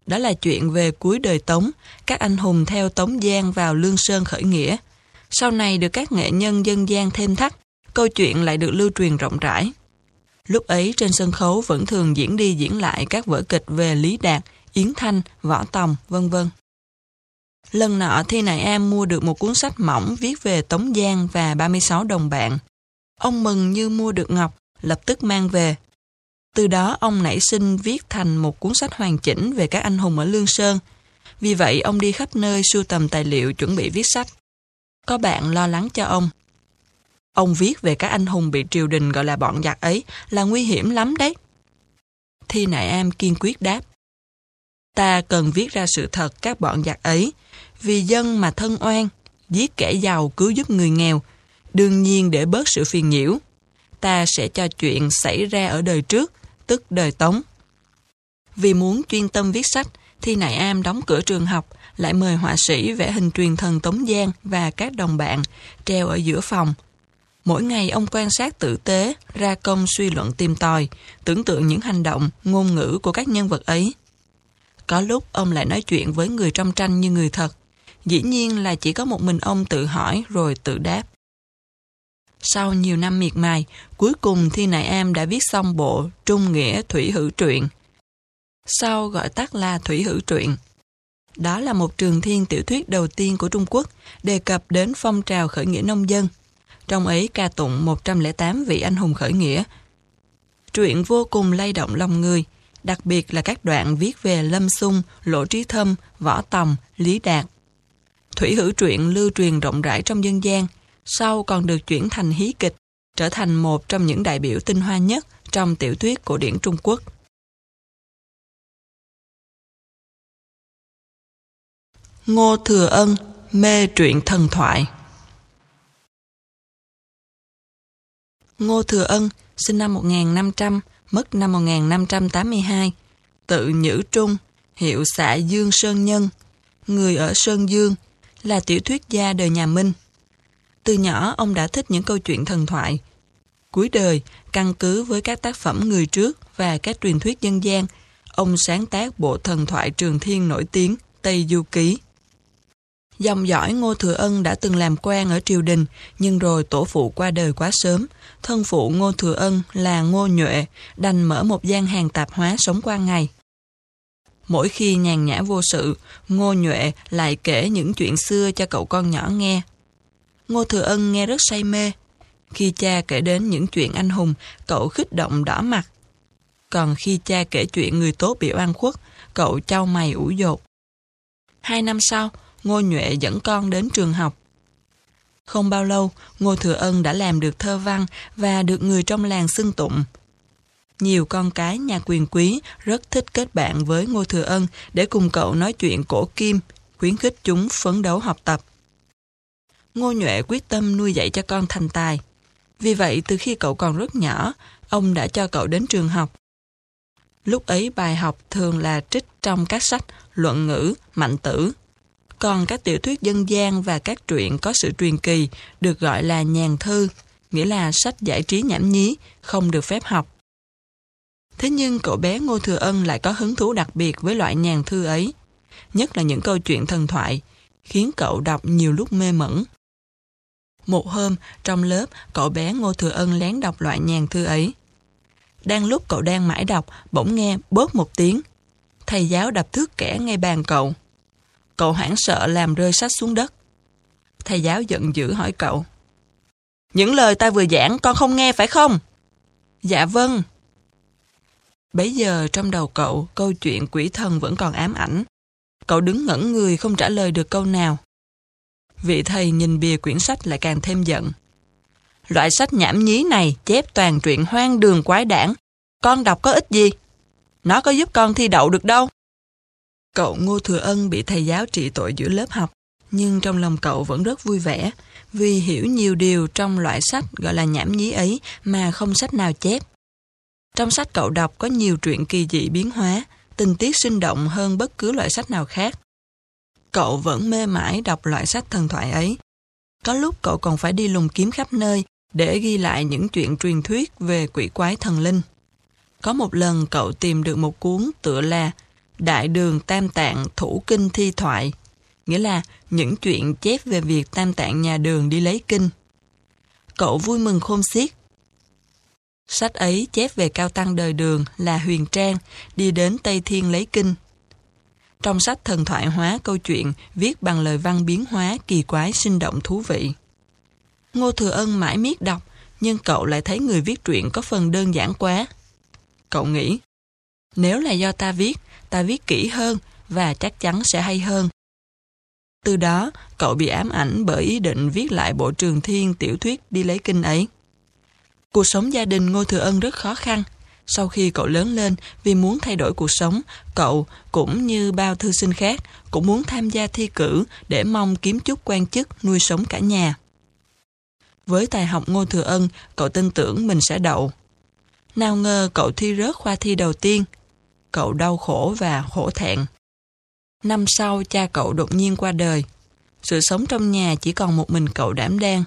Đó là chuyện về cuối đời Tống, các anh hùng theo Tống Giang vào Lương Sơn khởi nghĩa. Sau này được các nghệ nhân dân gian thêm thắt, câu chuyện lại được lưu truyền rộng rãi. Lúc ấy trên sân khấu vẫn thường diễn đi diễn lại các vở kịch về Lý Đạt, Yến Thanh, Võ Tòng, vân vân. Lần nọ Thi Nại Am mua được một cuốn sách mỏng viết về Tống Giang và 36 đồng bạn. Ông mừng như mua được ngọc, lập tức mang về. Từ đó ông nảy sinh viết thành một cuốn sách hoàn chỉnh về các anh hùng ở Lương Sơn. Vì vậy ông đi khắp nơi sưu tầm tài liệu chuẩn bị viết sách. Có bạn lo lắng cho ông. Ông viết về các anh hùng bị triều đình gọi là bọn giặc ấy là nguy hiểm lắm đấy. Thi Nại Am kiên quyết đáp. Ta cần viết ra sự thật các bọn giặc ấy, vì dân mà thân oan, giết kẻ giàu cứu giúp người nghèo, đương nhiên để bớt sự phiền nhiễu. Ta sẽ cho chuyện xảy ra ở đời trước, tức đời Tống. Vì muốn chuyên tâm viết sách, Thi Nại Am đóng cửa trường học, lại mời họa sĩ vẽ hình truyền thần Tống Giang và các đồng bạn treo ở giữa phòng. Mỗi ngày ông quan sát tử tế, ra công suy luận tìm tòi, tưởng tượng những hành động, ngôn ngữ của các nhân vật ấy. Có lúc ông lại nói chuyện với người trong tranh như người thật. Dĩ nhiên là chỉ có một mình ông tự hỏi rồi tự đáp. Sau nhiều năm miệt mài, cuối cùng Thi Nại Am đã viết xong bộ Trung Nghĩa Thủy Hữu Truyện. Sau gọi tắt là Thủy Hữu Truyện. Đó là một trường thiên tiểu thuyết đầu tiên của Trung Quốc đề cập đến phong trào khởi nghĩa nông dân. Trong ấy ca tụng 108 vị anh hùng khởi nghĩa. Truyện vô cùng lay động lòng người, đặc biệt là các đoạn viết về Lâm Xung, Lỗ Trí Thâm, Võ Tòng, Lý Đạt. Thủy hữu truyện lưu truyền rộng rãi trong dân gian, sau còn được chuyển thành hí kịch, trở thành một trong những đại biểu tinh hoa nhất trong tiểu thuyết cổ điển Trung Quốc. Ngô Thừa Ân, mê truyện thần thoại Ngô Thừa Ân, sinh năm 1500, mất năm 1582, tự Nhữ Trung, hiệu xã Dương Sơn Nhân, người ở Sơn Dương, là tiểu thuyết gia đời nhà Minh. Từ nhỏ ông đã thích những câu chuyện thần thoại. Cuối đời, căn cứ với các tác phẩm người trước và các truyền thuyết dân gian, ông sáng tác bộ thần thoại trường thiên nổi tiếng Tây Du Ký. Dòng dõi Ngô Thừa Ân đã từng làm quan ở triều đình, nhưng rồi tổ phụ qua đời quá sớm. Thân phụ Ngô Thừa Ân là Ngô Nhuệ, đành mở một gian hàng tạp hóa sống qua ngày. Mỗi khi nhàn nhã vô sự, Ngô Nhuệ lại kể những chuyện xưa cho cậu con nhỏ nghe. Ngô Thừa Ân nghe rất say mê. Khi cha kể đến những chuyện anh hùng, cậu khích động đỏ mặt. Còn khi cha kể chuyện người tốt bị oan khuất, cậu trao mày ủ dột. Hai năm sau, Ngô Nhuệ dẫn con đến trường học. Không bao lâu, Ngô Thừa Ân đã làm được thơ văn và được người trong làng xưng tụng. Nhiều con cái nhà quyền quý rất thích kết bạn với Ngô Thừa Ân để cùng cậu nói chuyện cổ kim, khuyến khích chúng phấn đấu học tập. Ngô Nhuệ quyết tâm nuôi dạy cho con thành tài. Vì vậy, từ khi cậu còn rất nhỏ, ông đã cho cậu đến trường học. Lúc ấy bài học thường là trích trong các sách luận ngữ, mạnh tử. Còn các tiểu thuyết dân gian và các truyện có sự truyền kỳ được gọi là nhàn thư, nghĩa là sách giải trí nhảm nhí, không được phép học. Thế nhưng cậu bé Ngô Thừa Ân lại có hứng thú đặc biệt với loại nhàn thư ấy, nhất là những câu chuyện thần thoại, khiến cậu đọc nhiều lúc mê mẩn. Một hôm, trong lớp, cậu bé Ngô Thừa Ân lén đọc loại nhàn thư ấy. Đang lúc cậu đang mãi đọc, bỗng nghe bớt một tiếng. Thầy giáo đập thước kẻ ngay bàn cậu. Cậu hoảng sợ làm rơi sách xuống đất. Thầy giáo giận dữ hỏi cậu. Những lời ta vừa giảng con không nghe phải không? Dạ vâng. Bấy giờ trong đầu cậu, câu chuyện quỷ thần vẫn còn ám ảnh. Cậu đứng ngẩn người không trả lời được câu nào. Vị thầy nhìn bìa quyển sách lại càng thêm giận. Loại sách nhảm nhí này chép toàn truyện hoang đường quái đản. Con đọc có ích gì? Nó có giúp con thi đậu được đâu. Cậu Ngô Thừa Ân bị thầy giáo trị tội giữa lớp học, nhưng trong lòng cậu vẫn rất vui vẻ, vì hiểu nhiều điều trong loại sách gọi là nhảm nhí ấy mà không sách nào chép. Trong sách cậu đọc có nhiều truyện kỳ dị biến hóa, tình tiết sinh động hơn bất cứ loại sách nào khác. Cậu vẫn mê mải đọc loại sách thần thoại ấy. Có lúc cậu còn phải đi lùng kiếm khắp nơi để ghi lại những chuyện truyền thuyết về quỷ quái thần linh. Có một lần cậu tìm được một cuốn tựa là Đại đường Tam Tạng Thủ Kinh Thi Thoại, nghĩa là những chuyện chép về việc Tam Tạng nhà đường đi lấy kinh. Cậu vui mừng khôn xiết. Sách ấy chép về cao tăng đời đường là Huyền Trang đi đến Tây Thiên lấy kinh. Trong sách thần thoại hóa câu chuyện viết bằng lời văn biến hóa kỳ quái sinh động thú vị. Ngô Thừa Ân mãi miết đọc, nhưng cậu lại thấy người viết truyện có phần đơn giản quá. Cậu nghĩ, nếu là do ta viết, ta viết kỹ hơn và chắc chắn sẽ hay hơn. Từ đó, cậu bị ám ảnh bởi ý định viết lại bộ trường thiên tiểu thuyết đi lấy kinh ấy. Cuộc sống gia đình Ngô Thừa Ân rất khó khăn. Sau khi cậu lớn lên, vì muốn thay đổi cuộc sống, cậu, cũng như bao thư sinh khác, cũng muốn tham gia thi cử để mong kiếm chút quan chức nuôi sống cả nhà. Với tài học Ngô Thừa Ân, cậu tin tưởng mình sẽ đậu. Nào ngờ cậu thi rớt khoa thi đầu tiên. Cậu đau khổ và khổ thẹn. Năm sau, cha cậu đột nhiên qua đời. Sự sống trong nhà chỉ còn một mình cậu đảm đang.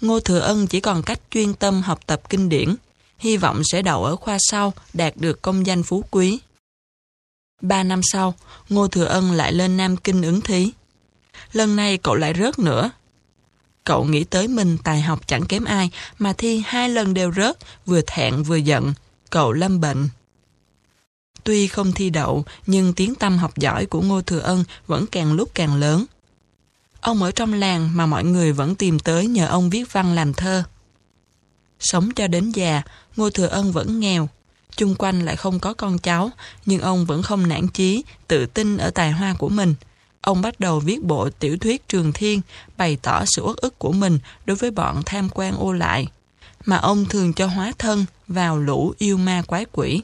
Ngô Thừa Ân chỉ còn cách chuyên tâm học tập kinh điển, hy vọng sẽ đậu ở khoa sau, đạt được công danh phú quý. Ba năm sau, Ngô Thừa Ân lại lên Nam Kinh ứng thí. Lần này cậu lại rớt nữa. Cậu nghĩ tới mình tài học chẳng kém ai, mà thi hai lần đều rớt, vừa thẹn vừa giận. Cậu lâm bệnh. Tuy không thi đậu, nhưng tiếng tâm học giỏi của Ngô Thừa Ân vẫn càng lúc càng lớn. Ông ở trong làng mà mọi người vẫn tìm tới nhờ ông viết văn làm thơ. Sống cho đến già, Ngô Thừa Ân vẫn nghèo. Chung quanh lại không có con cháu, nhưng ông vẫn không nản chí, tự tin ở tài hoa của mình. Ông bắt đầu viết bộ tiểu thuyết Trường Thiên, bày tỏ sự uất ức của mình đối với bọn tham quan ô lại, mà ông thường cho hóa thân vào lũ yêu ma quái quỷ.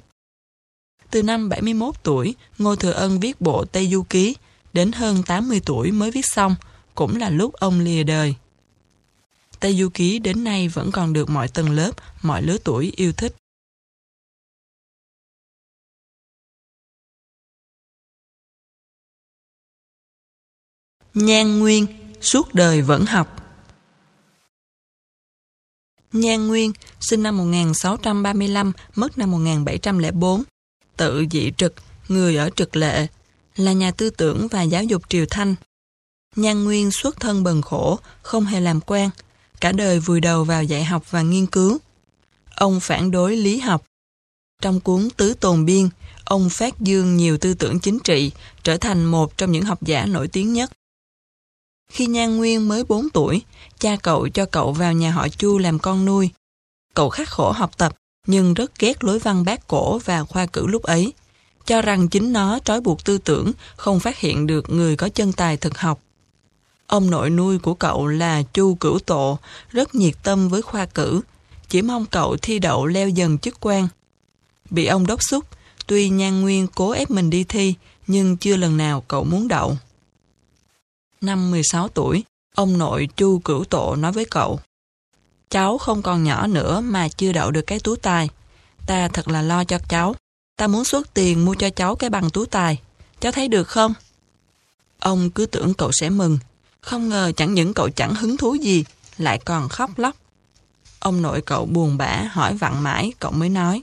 Từ năm 71 tuổi, Ngô Thừa Ân viết bộ Tây Du Ký, đến hơn 80 tuổi mới viết xong, cũng là lúc ông lìa đời. Tây Du Ký đến nay vẫn còn được mọi tầng lớp, mọi lứa tuổi yêu thích. Nhan Nguyên, suốt đời vẫn học. Nhan Nguyên, sinh năm 1635, mất năm 1704, tự dị trực, người ở trực lệ, là nhà tư tưởng và giáo dục triều thanh. Nhan Nguyên xuất thân bần khổ, không hề làm quan, cả đời vùi đầu vào dạy học và nghiên cứu. Ông phản đối lý học. Trong cuốn Tứ Tồn Biên, ông phát dương nhiều tư tưởng chính trị, trở thành một trong những học giả nổi tiếng nhất. Khi Nhan Nguyên mới 4 tuổi, cha cậu cho cậu vào nhà họ Chu làm con nuôi. Cậu khắc khổ học tập, nhưng rất ghét lối văn bác cổ và khoa cử lúc ấy, cho rằng chính nó trói buộc tư tưởng, không phát hiện được người có chân tài thực học. Ông nội nuôi của cậu là Chu Cửu Tộ, rất nhiệt tâm với khoa cử, chỉ mong cậu thi đậu leo dần chức quan. Bị ông đốc xúc, tuy Nhan Nguyên cố ép mình đi thi, nhưng chưa lần nào cậu muốn đậu. Năm 16 tuổi, Ông nội Chu Cửu tộ nói với cậu. Cháu không còn nhỏ nữa mà chưa đậu được cái tú tài. Ta thật là lo cho cháu. Ta muốn xuất tiền mua cho cháu cái bằng tú tài. Cháu thấy được không? Ông cứ tưởng cậu sẽ mừng. Không ngờ chẳng những cậu chẳng hứng thú gì, lại còn khóc lóc. Ông nội cậu buồn bã hỏi vặn mãi, cậu mới nói.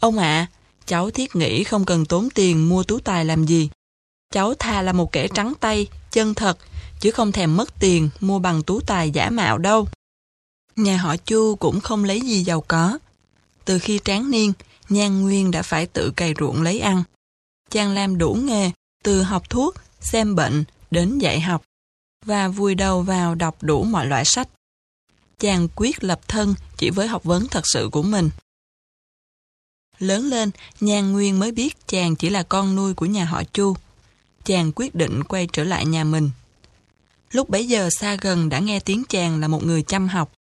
Ông ạ, cháu thiết nghĩ không cần tốn tiền mua tú tài làm gì. Cháu thà là một kẻ trắng tay, chân thật, chứ không thèm mất tiền mua bằng tú tài giả mạo đâu. Nhà họ Chu cũng không lấy gì giàu có. Từ khi tráng niên, Nhan Nguyên đã phải tự cày ruộng lấy ăn. Chàng làm đủ nghề, từ học thuốc, xem bệnh, đến dạy học, và vùi đầu vào đọc đủ mọi loại sách. Chàng quyết lập thân chỉ với học vấn thật sự của mình. Lớn lên, Nhan Nguyên mới biết chàng chỉ là con nuôi của nhà họ Chu. Chàng quyết định quay trở lại nhà mình. Lúc bấy giờ xa gần đã nghe tiếng chàng là một người chăm học.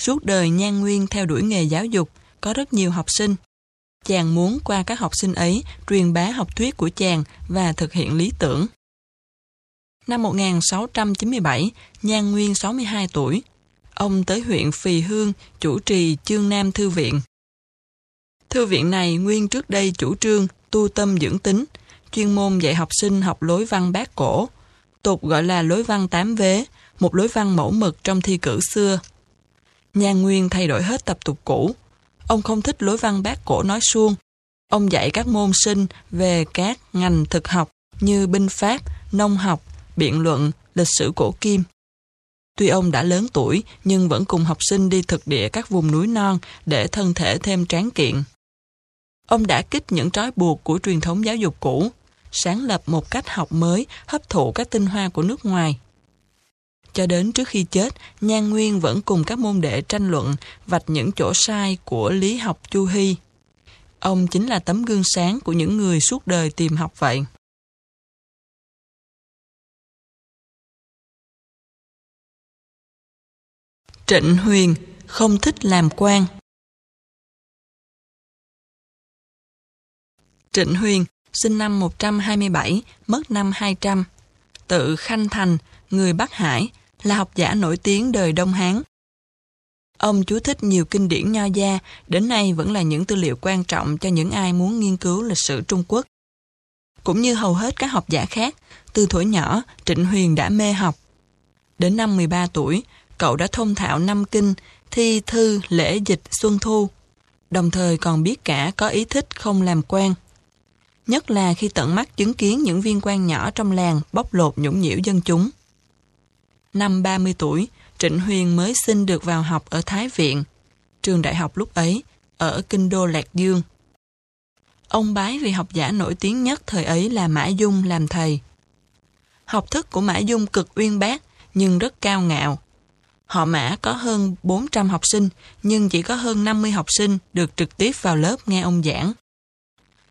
Suốt đời Nhan Nguyên theo đuổi nghề giáo dục, có rất nhiều học sinh. Chàng muốn qua các học sinh ấy truyền bá học thuyết của chàng và thực hiện lý tưởng. Năm 1697, Nhan Nguyên 62 tuổi. Ông tới huyện Phì Hương chủ trì Chương Nam Thư viện. Thư viện này nguyên trước đây chủ trương tu tâm dưỡng tính, chuyên môn dạy học sinh học lối văn bát cổ, tục gọi là lối văn tám vế, một lối văn mẫu mực trong thi cử xưa. Nhan Nguyên thay đổi hết tập tục cũ. Ông không thích lối văn bát cổ nói suông. Ông dạy các môn sinh về các ngành thực học như binh pháp, nông học, biện luận, lịch sử cổ kim. Tuy ông đã lớn tuổi nhưng vẫn cùng học sinh đi thực địa các vùng núi non để thân thể thêm tráng kiện. Ông đã kích những trói buộc của truyền thống giáo dục cũ, sáng lập một cách học mới hấp thụ các tinh hoa của nước ngoài. Cho đến trước khi chết, Nhan Nguyên vẫn cùng các môn đệ tranh luận vạch những chỗ sai của lý học Chu Hy. Ông chính là tấm gương sáng của những người suốt đời tìm học vậy. Trịnh Huyền không thích làm quan. Trịnh Huyền sinh năm 127, mất năm 200. Tự Khanh Thành, người Bắc Hải, là học giả nổi tiếng đời Đông Hán. Ông chú thích nhiều kinh điển nho gia, đến nay vẫn là những tư liệu quan trọng cho những ai muốn nghiên cứu lịch sử Trung Quốc. Cũng như hầu hết các học giả khác, từ tuổi nhỏ, Trịnh Huyền đã mê học. Đến năm 13 tuổi, cậu đã thông thạo năm kinh, thi thư, lễ dịch, xuân thu, đồng thời còn biết cả có ý thích không làm quan. Nhất là khi tận mắt chứng kiến những viên quan nhỏ trong làng bóc lột nhũng nhiễu dân chúng. Năm 30 tuổi, Trịnh Huyền mới xin được vào học ở Thái Viện, trường đại học lúc ấy, ở Kinh Đô Lạc Dương. Ông bái vị học giả nổi tiếng nhất thời ấy là Mã Dung làm thầy. Học thức của Mã Dung cực uyên bác, nhưng rất cao ngạo. Họ Mã có hơn 400 học sinh, nhưng chỉ có hơn 50 học sinh được trực tiếp vào lớp nghe ông giảng.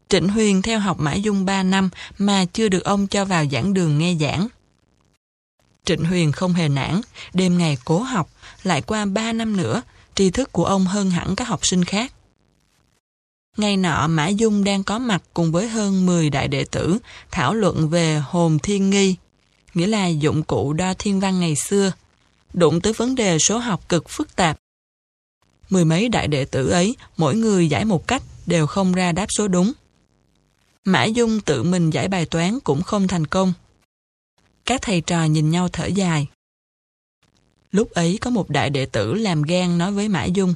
Trịnh Huyền theo học Mã Dung 3 năm mà chưa được ông cho vào giảng đường nghe giảng. Trịnh Huyền không hề nản, đêm ngày cố học, lại qua 3 năm nữa, tri thức của ông hơn hẳn các học sinh khác. Ngày nọ Mã Dung đang có mặt cùng với hơn 10 đại đệ tử thảo luận về hồn thiên nghi, nghĩa là dụng cụ đo thiên văn ngày xưa, đụng tới vấn đề số học cực phức tạp. Mười mấy đại đệ tử ấy, mỗi người giải một cách, đều không ra đáp số đúng. Mã Dung tự mình giải bài toán cũng không thành công. Các thầy trò nhìn nhau thở dài. Lúc ấy có một đại đệ tử làm gan nói với Mã Dung.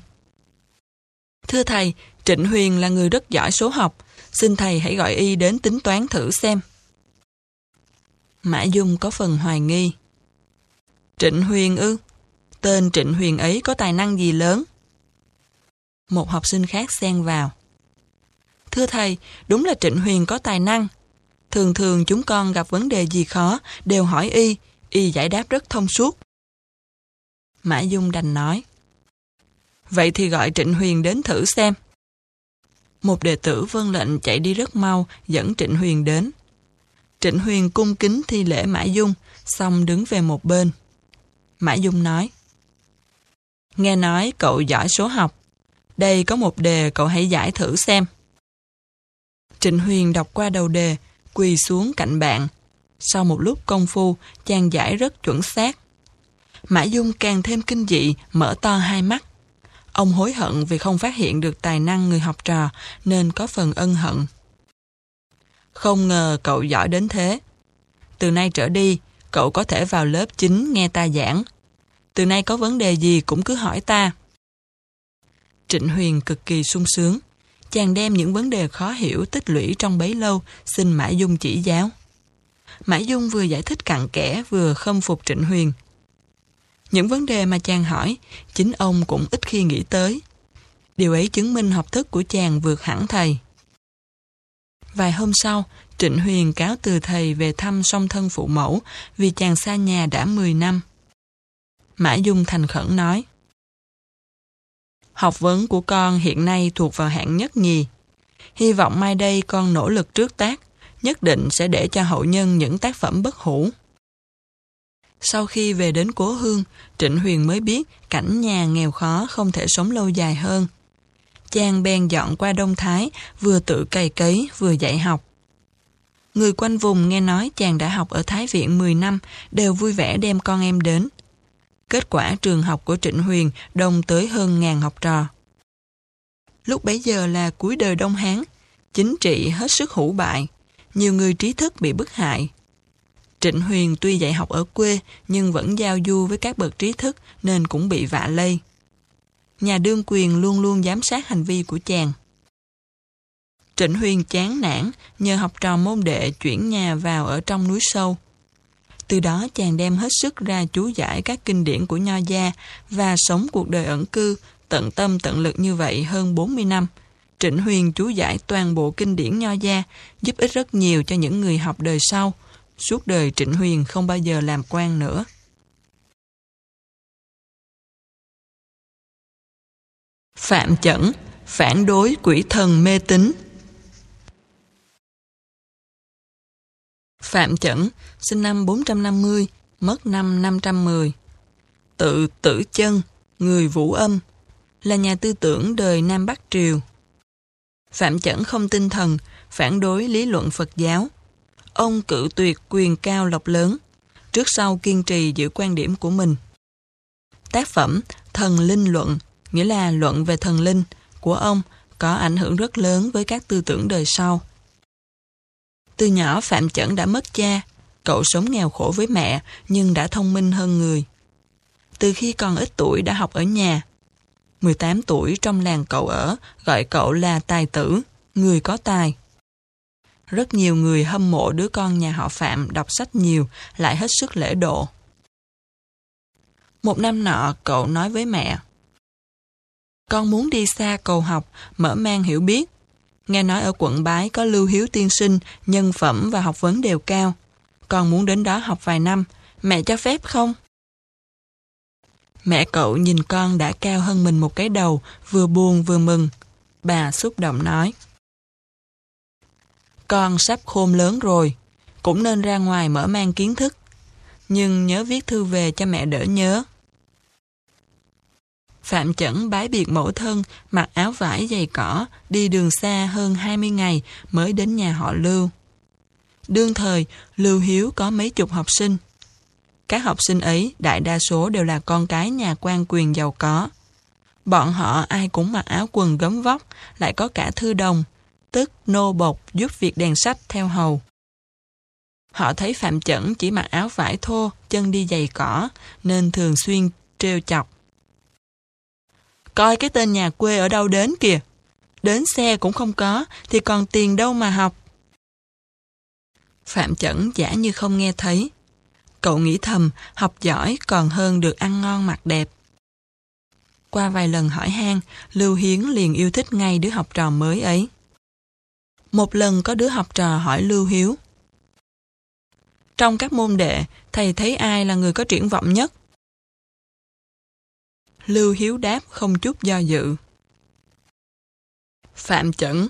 Thưa thầy, Trịnh Huyền là người rất giỏi số học, xin thầy hãy gọi y đến tính toán thử xem. Mã Dung có phần hoài nghi. Trịnh Huyền ư? Tên Trịnh Huyền ấy có tài năng gì lớn? Một học sinh khác xen vào. Thưa thầy, đúng là Trịnh Huyền có tài năng. Thường thường chúng con gặp vấn đề gì khó, đều hỏi y, y giải đáp rất thông suốt. Mã Dung đành nói. Vậy thì gọi Trịnh Huyền đến thử xem. Một đệ tử vâng lệnh chạy đi rất mau, dẫn Trịnh Huyền đến. Trịnh Huyền cung kính thi lễ Mã Dung, xong đứng về một bên. Mã Dung nói. Nghe nói cậu giỏi số học. Đây có một đề cậu hãy giải thử xem. Trịnh Huyền đọc qua đầu đề, quỳ xuống cạnh bạn. Sau một lúc công phu, chàng giải rất chuẩn xác. Mã Dung càng thêm kinh dị, mở to hai mắt. Ông hối hận vì không phát hiện được tài năng người học trò, nên có phần ân hận. Không ngờ cậu giỏi đến thế. Từ nay trở đi, cậu có thể vào lớp 9 nghe ta giảng. Từ nay có vấn đề gì cũng cứ hỏi ta. Trịnh Huyền cực kỳ sung sướng. Chàng đem những vấn đề khó hiểu tích lũy trong bấy lâu xin Mã Dung chỉ giáo. Mã Dung vừa giải thích cặn kẽ vừa khâm phục Trịnh Huyền. Những vấn đề mà chàng hỏi, chính ông cũng ít khi nghĩ tới. Điều ấy chứng minh học thức của chàng vượt hẳn thầy. Vài hôm sau, Trịnh Huyền cáo từ thầy về thăm song thân phụ mẫu vì chàng xa nhà đã 10 năm. Mã Dung thành khẩn nói Học vấn của con hiện nay thuộc vào hạng nhất nhì. Hy vọng mai đây con nỗ lực trước tác, nhất định sẽ để cho hậu nhân những tác phẩm bất hủ. Sau khi về đến cố hương, Trịnh Huyền mới biết cảnh nhà nghèo khó không thể sống lâu dài hơn. Chàng bèn dọn qua Đông Thái, vừa tự cày cấy, vừa dạy học. Người quanh vùng nghe nói chàng đã học ở Thái Viện 10 năm, đều vui vẻ đem con em đến. Kết quả trường học của Trịnh Huyền đông tới hơn ngàn học trò. Lúc bấy giờ là cuối đời Đông Hán, chính trị hết sức hủ bại, nhiều người trí thức bị bức hại. Trịnh Huyền tuy dạy học ở quê nhưng vẫn giao du với các bậc trí thức nên cũng bị vạ lây. Nhà đương quyền luôn luôn giám sát hành vi của chàng. Trịnh Huyền chán nản nhờ học trò môn đệ chuyển nhà vào ở trong núi sâu. Từ đó chàng đem hết sức ra chú giải các kinh điển của Nho Gia và sống cuộc đời ẩn cư, tận tâm tận lực như vậy hơn 40 năm. Trịnh Huyền chú giải toàn bộ kinh điển Nho Gia, giúp ích rất nhiều cho những người học đời sau. Suốt đời Trịnh Huyền không bao giờ làm quan nữa. Phạm Chẩn, phản đối quỷ thần mê tín Phạm Chẩn, sinh năm 450, mất năm 510. Tự tử chân, người vũ âm, là nhà tư tưởng đời Nam Bắc Triều. Phạm Chẩn không tinh thần, phản đối lý luận Phật giáo. Ông cự tuyệt quyền cao lộc lớn, trước sau kiên trì giữ quan điểm của mình. Tác phẩm Thần Linh Luận, nghĩa là luận về thần linh, của ông có ảnh hưởng rất lớn với các tư tưởng đời sau. Từ nhỏ Phạm Chẩn đã mất cha, cậu sống nghèo khổ với mẹ nhưng đã thông minh hơn người. Từ khi còn ít tuổi đã học ở nhà. 18 tuổi trong làng cậu ở gọi cậu là tài tử, người có tài. Rất nhiều người hâm mộ đứa con nhà họ Phạm đọc sách nhiều, lại hết sức lễ độ. Một năm nọ, cậu nói với mẹ. Con muốn đi xa cầu học, mở mang hiểu biết, Nghe nói ở quận Bái có lưu hiếu tiên sinh, nhân phẩm và học vấn đều cao. Con muốn đến đó học vài năm, mẹ cho phép không? Mẹ cậu nhìn con đã cao hơn mình một cái đầu, vừa buồn vừa mừng. Bà xúc động nói. Con sắp khôn lớn rồi, cũng nên ra ngoài mở mang kiến thức. Nhưng nhớ viết thư về cho mẹ đỡ nhớ. Phạm Chẩn bái biệt mẫu thân, mặc áo vải dày cỏ, đi đường xa hơn 20 ngày mới đến nhà họ Lưu. Đương thời, Lưu Hiếu có mấy chục học sinh. Các học sinh ấy đại đa số đều là con cái nhà quan quyền giàu có. Bọn họ ai cũng mặc áo quần gấm vóc, lại có cả thư đồng, tức nô bộc giúp việc đèn sách theo hầu. Họ thấy Phạm Chẩn chỉ mặc áo vải thô, chân đi giày cỏ, nên thường xuyên trêu chọc. Coi cái tên nhà quê ở đâu đến kìa. Đến xe cũng không có, thì còn tiền đâu mà học. Phạm Chẩn giả như không nghe thấy. Cậu nghĩ thầm, học giỏi còn hơn được ăn ngon mặc đẹp. Qua vài lần hỏi han, Lưu Hiến liền yêu thích ngay đứa học trò mới ấy. Một lần có đứa học trò hỏi Lưu Hiếu. Trong các môn đệ, thầy thấy ai là người có triển vọng nhất? Lưu Hiếu đáp không chút do dự. Phạm Chẩn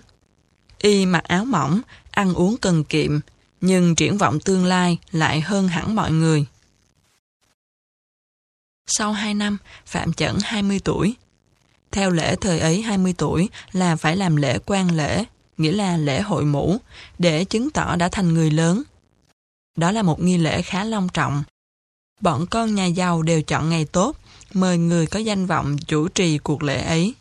Y mặc áo mỏng, ăn uống cần kiệm, nhưng triển vọng tương lai lại hơn hẳn mọi người. Sau 2 năm, Phạm Chẩn 20 tuổi. Theo lễ thời ấy 20 tuổi là phải làm lễ quan lễ, nghĩa là lễ hội mũ, để chứng tỏ đã thành người lớn. Đó là một nghi lễ khá long trọng. Bọn con nhà giàu đều chọn ngày tốt, mời người có danh vọng chủ trì cuộc lễ ấy.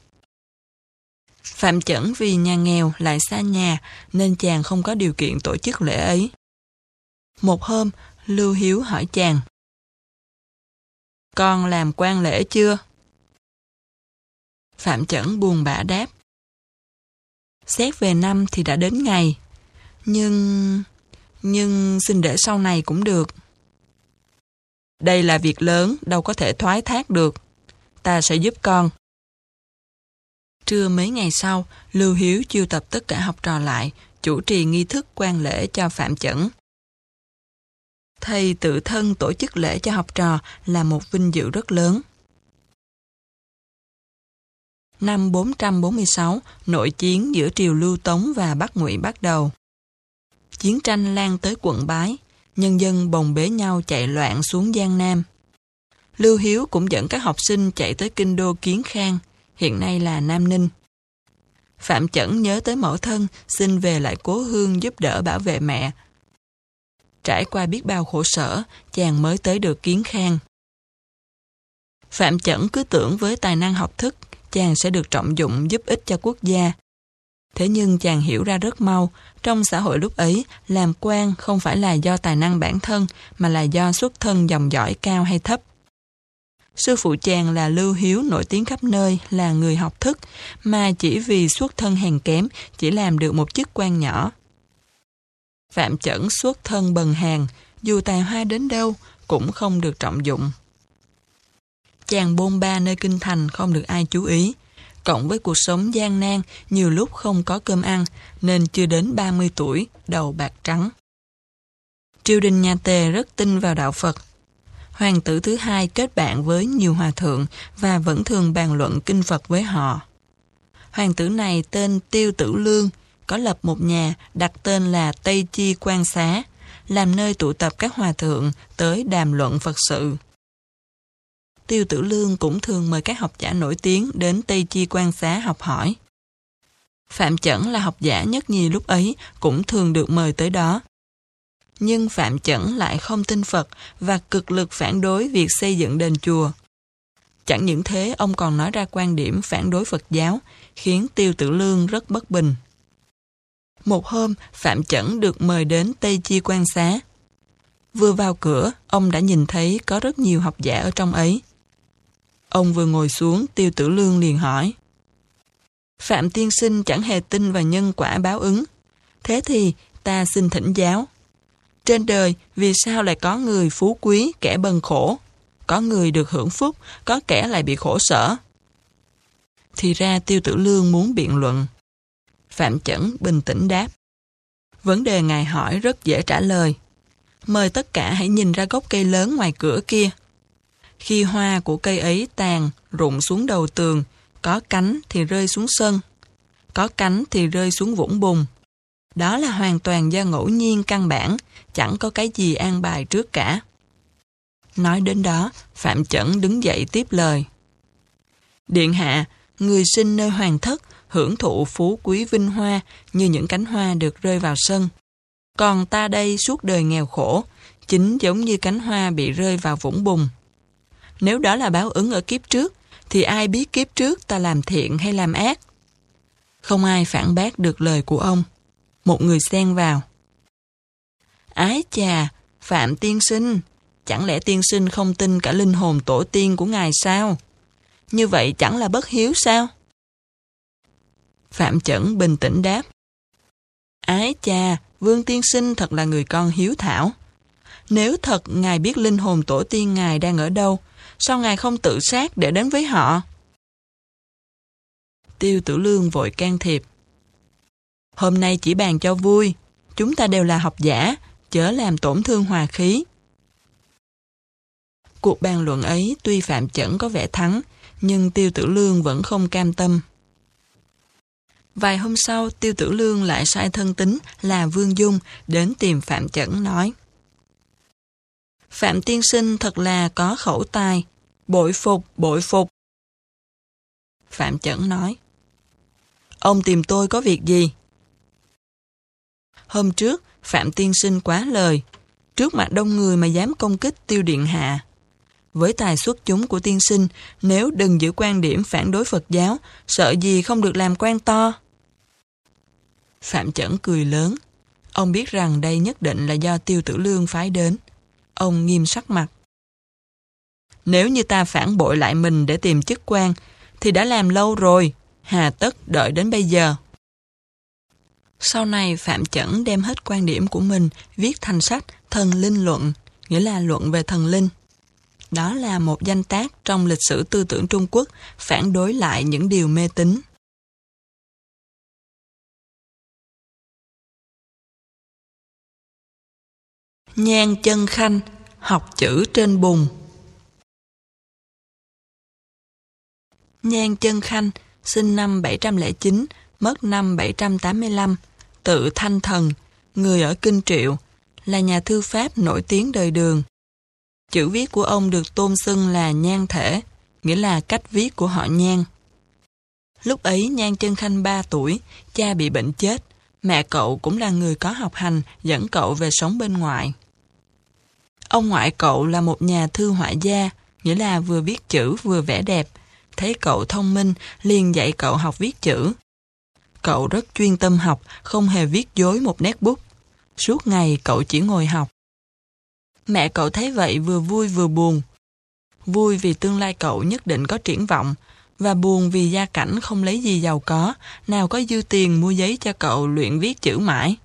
Phạm Chẩn vì nhà nghèo lại xa nhà nên chàng không có điều kiện tổ chức lễ ấy. Một hôm, Lưu Hiếu hỏi chàng. Con làm quan lễ chưa? Phạm Chẩn buồn bã đáp. Xét về năm thì đã đến ngày. Nhưng... nhưng xin để sau này cũng được. Đây là việc lớn, đâu có thể thoái thác được. Ta sẽ giúp con. Trưa mấy ngày sau, Lưu Hiếu chiêu tập tất cả học trò lại, chủ trì nghi thức quan lễ cho Phạm Chẩn. Thầy tự thân tổ chức lễ cho học trò là một vinh dự rất lớn. Năm 446, nội chiến giữa triều Lưu Tống và Bắc Ngụy bắt đầu. Chiến tranh lan tới quận Bái, nhân dân bồng bế nhau chạy loạn xuống Giang Nam. Lưu Hiếu cũng dẫn các học sinh chạy tới kinh đô Kiến Khang, hiện nay là Nam Ninh. Phạm Chẩn nhớ tới mẫu thân, xin về lại cố hương giúp đỡ bảo vệ mẹ. Trải qua biết bao khổ sở, chàng mới tới được Kiến Khang. Phạm Chẩn cứ tưởng với tài năng học thức, chàng sẽ được trọng dụng giúp ích cho quốc gia. Thế nhưng chàng hiểu ra rất mau, trong xã hội lúc ấy, làm quan không phải là do tài năng bản thân, mà là do xuất thân dòng dõi cao hay thấp. Sư phụ chàng là Lưu Hiếu nổi tiếng khắp nơi là người học thức, mà chỉ vì xuất thân hèn kém chỉ làm được một chức quan nhỏ. Phạm Chẩn xuất thân bần hàng, dù tài hoa đến đâu cũng không được trọng dụng. Chàng bôn ba nơi kinh thành không được ai chú ý, cộng với cuộc sống gian nan, nhiều lúc không có cơm ăn, nên chưa đến 30 tuổi, đầu bạc trắng. Triều đình nhà Tề rất tin vào đạo Phật. Hoàng tử thứ hai kết bạn với nhiều hòa thượng và vẫn thường bàn luận kinh Phật với họ. Hoàng tử này tên Tiêu Tử Lương, có lập một nhà đặt tên là Tây Chi Quan Xá, làm nơi tụ tập các hòa thượng tới đàm luận Phật sự. Tiêu Tử Lương cũng thường mời các học giả nổi tiếng đến Tây Chi quan xá học hỏi. Phạm Chẩn là học giả nhất nhì lúc ấy cũng thường được mời tới đó. Nhưng Phạm Chẩn lại không tin Phật và cực lực phản đối việc xây dựng đền chùa. Chẳng những thế, ông còn nói ra quan điểm phản đối Phật giáo, khiến Tiêu Tử Lương rất bất bình. Một hôm, Phạm Chẩn được mời đến Tây Chi quan xá. Vừa vào cửa, ông đã nhìn thấy có rất nhiều học giả ở trong ấy. Ông vừa ngồi xuống, tiêu tử lương liền hỏi. Phạm tiên sinh chẳng hề tin vào nhân quả báo ứng. Thế thì ta xin thỉnh giáo. Trên đời vì sao lại có người phú quý, kẻ bần khổ? Có người được hưởng phúc, có kẻ lại bị khổ sở. Thì ra tiêu tử lương muốn biện luận. Phạm Chẩn bình tĩnh đáp. Vấn đề ngài hỏi rất dễ trả lời. Mời tất cả hãy nhìn ra gốc cây lớn ngoài cửa kia. Khi hoa của cây ấy tàn, rụng xuống đầu tường, có cánh thì rơi xuống sân, có cánh thì rơi xuống vũng bùn. Đó là hoàn toàn do ngẫu nhiên căn bản, chẳng có cái gì an bài trước cả. Nói đến đó, Phạm Chẩn đứng dậy tiếp lời. Điện hạ, người sinh nơi hoàng thất, hưởng thụ phú quý vinh hoa như những cánh hoa được rơi vào sân. Còn ta đây suốt đời nghèo khổ, chính giống như cánh hoa bị rơi vào vũng bùn. Nếu đó là báo ứng ở kiếp trước, thì ai biết kiếp trước ta làm thiện hay làm ác? Không ai phản bác được lời của ông. Một người xen vào. Ái chà, Phạm Tiên Sinh, chẳng lẽ Tiên Sinh không tin cả linh hồn tổ tiên của Ngài sao? Như vậy chẳng là bất hiếu sao? Phạm Chẩn bình tĩnh đáp. Ái chà, Vương Tiên Sinh thật là người con hiếu thảo. Nếu thật Ngài biết linh hồn tổ tiên Ngài đang ở đâu, sao Ngài không tự sát để đến với họ? Tiêu tử lương vội can thiệp. Hôm nay chỉ bàn cho vui, chúng ta đều là học giả, chớ làm tổn thương hòa khí. Cuộc bàn luận ấy tuy Phạm Chẩn có vẻ thắng, nhưng Tiêu Tử Lương vẫn không cam tâm. Vài hôm sau, Tiêu Tử Lương lại sai thân tính là Vương Dung đến tìm Phạm Chẩn nói. Phạm Tiên Sinh thật là có khẩu tài, Bội phục, bội phục. Phạm Chẩn nói. Ông tìm tôi có việc gì? Hôm trước, Phạm Tiên Sinh quá lời. Trước mặt đông người mà dám công kích tiêu điện hạ. Với tài xuất chúng của tiên sinh, nếu đừng giữ quan điểm phản đối Phật giáo, sợ gì không được làm quan to. Phạm Chẩn cười lớn. Ông biết rằng đây nhất định là do tiêu tử lương phái đến. Ông nghiêm sắc mặt. Nếu như ta phản bội lại mình để tìm chức quan, thì đã làm lâu rồi, hà tất đợi đến bây giờ. Sau này Phạm Chẩn đem hết quan điểm của mình viết thành sách Thần Linh Luận, nghĩa là luận về thần linh. Đó là một danh tác trong lịch sử tư tưởng Trung Quốc phản đối lại những điều mê tín. Nhan chân khanh, học chữ trên bùn. Nhan chân khanh, sinh năm 709, mất năm 785, tự thanh thần, người ở Kinh Triệu, là nhà thư pháp nổi tiếng đời đường. Chữ viết của ông được tôn xưng là nhan thể, nghĩa là cách viết của họ nhan. Lúc ấy Nhan Chân Khanh 3 tuổi, cha bị bệnh chết. Mẹ cậu cũng là người có học hành, dẫn cậu về sống bên ngoài. Ông ngoại cậu là một nhà thư họa gia, nghĩa là vừa viết chữ vừa vẽ đẹp. Thấy cậu thông minh, liền dạy cậu học viết chữ. Cậu rất chuyên tâm học, không hề viết dối một nét bút. Suốt ngày cậu chỉ ngồi học. Mẹ cậu thấy vậy vừa vui vừa buồn. Vui vì tương lai cậu nhất định có triển vọng, và buồn vì gia cảnh không lấy gì giàu có, nào có dư tiền mua giấy cho cậu luyện viết chữ mãi.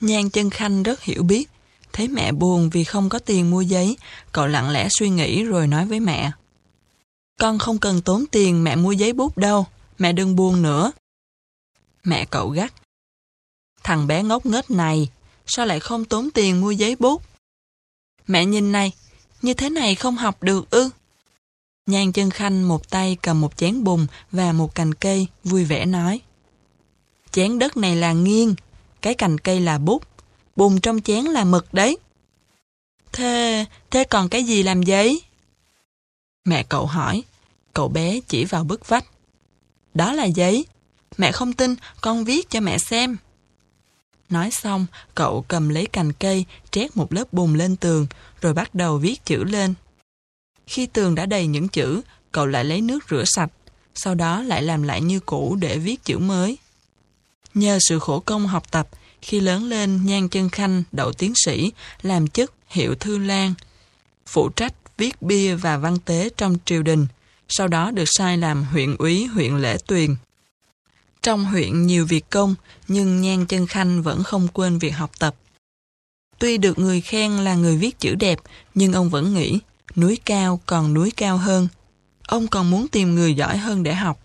Nhan chân khanh rất hiểu biết, thấy mẹ buồn vì không có tiền mua giấy, cậu lặng lẽ suy nghĩ rồi nói với mẹ. Con không cần tốn tiền mẹ mua giấy bút đâu, mẹ đừng buồn nữa. Mẹ cậu gắt. Thằng bé ngốc nghếch này, sao lại không tốn tiền mua giấy bút? Mẹ nhìn này, như thế này không học được ư? Nhan chân khanh một tay cầm một chén bùn và một cành cây, vui vẻ nói. Chén đất này là nghiêng, cái cành cây là bút, bùn trong chén là mực đấy. Thế, thế còn cái gì làm giấy? Mẹ cậu hỏi, cậu bé chỉ vào bức vách. Đó là giấy, mẹ không tin, con viết cho mẹ xem. Nói xong, cậu cầm lấy cành cây, trét một lớp bùn lên tường, rồi bắt đầu viết chữ lên. Khi tường đã đầy những chữ, cậu lại lấy nước rửa sạch, sau đó lại làm lại như cũ để viết chữ mới. Nhờ sự khổ công học tập, khi lớn lên Nhan Chân Khanh đậu tiến sĩ, làm chức hiệu thư lan, phụ trách viết bia và văn tế trong triều đình, sau đó được sai làm huyện úy huyện Lễ Tuyền. Trong huyện nhiều việc công, nhưng Nhan Chân Khanh vẫn không quên việc học tập. Tuy được người khen là người viết chữ đẹp, nhưng ông vẫn nghĩ núi cao còn núi cao hơn. Ông còn muốn tìm người giỏi hơn để học.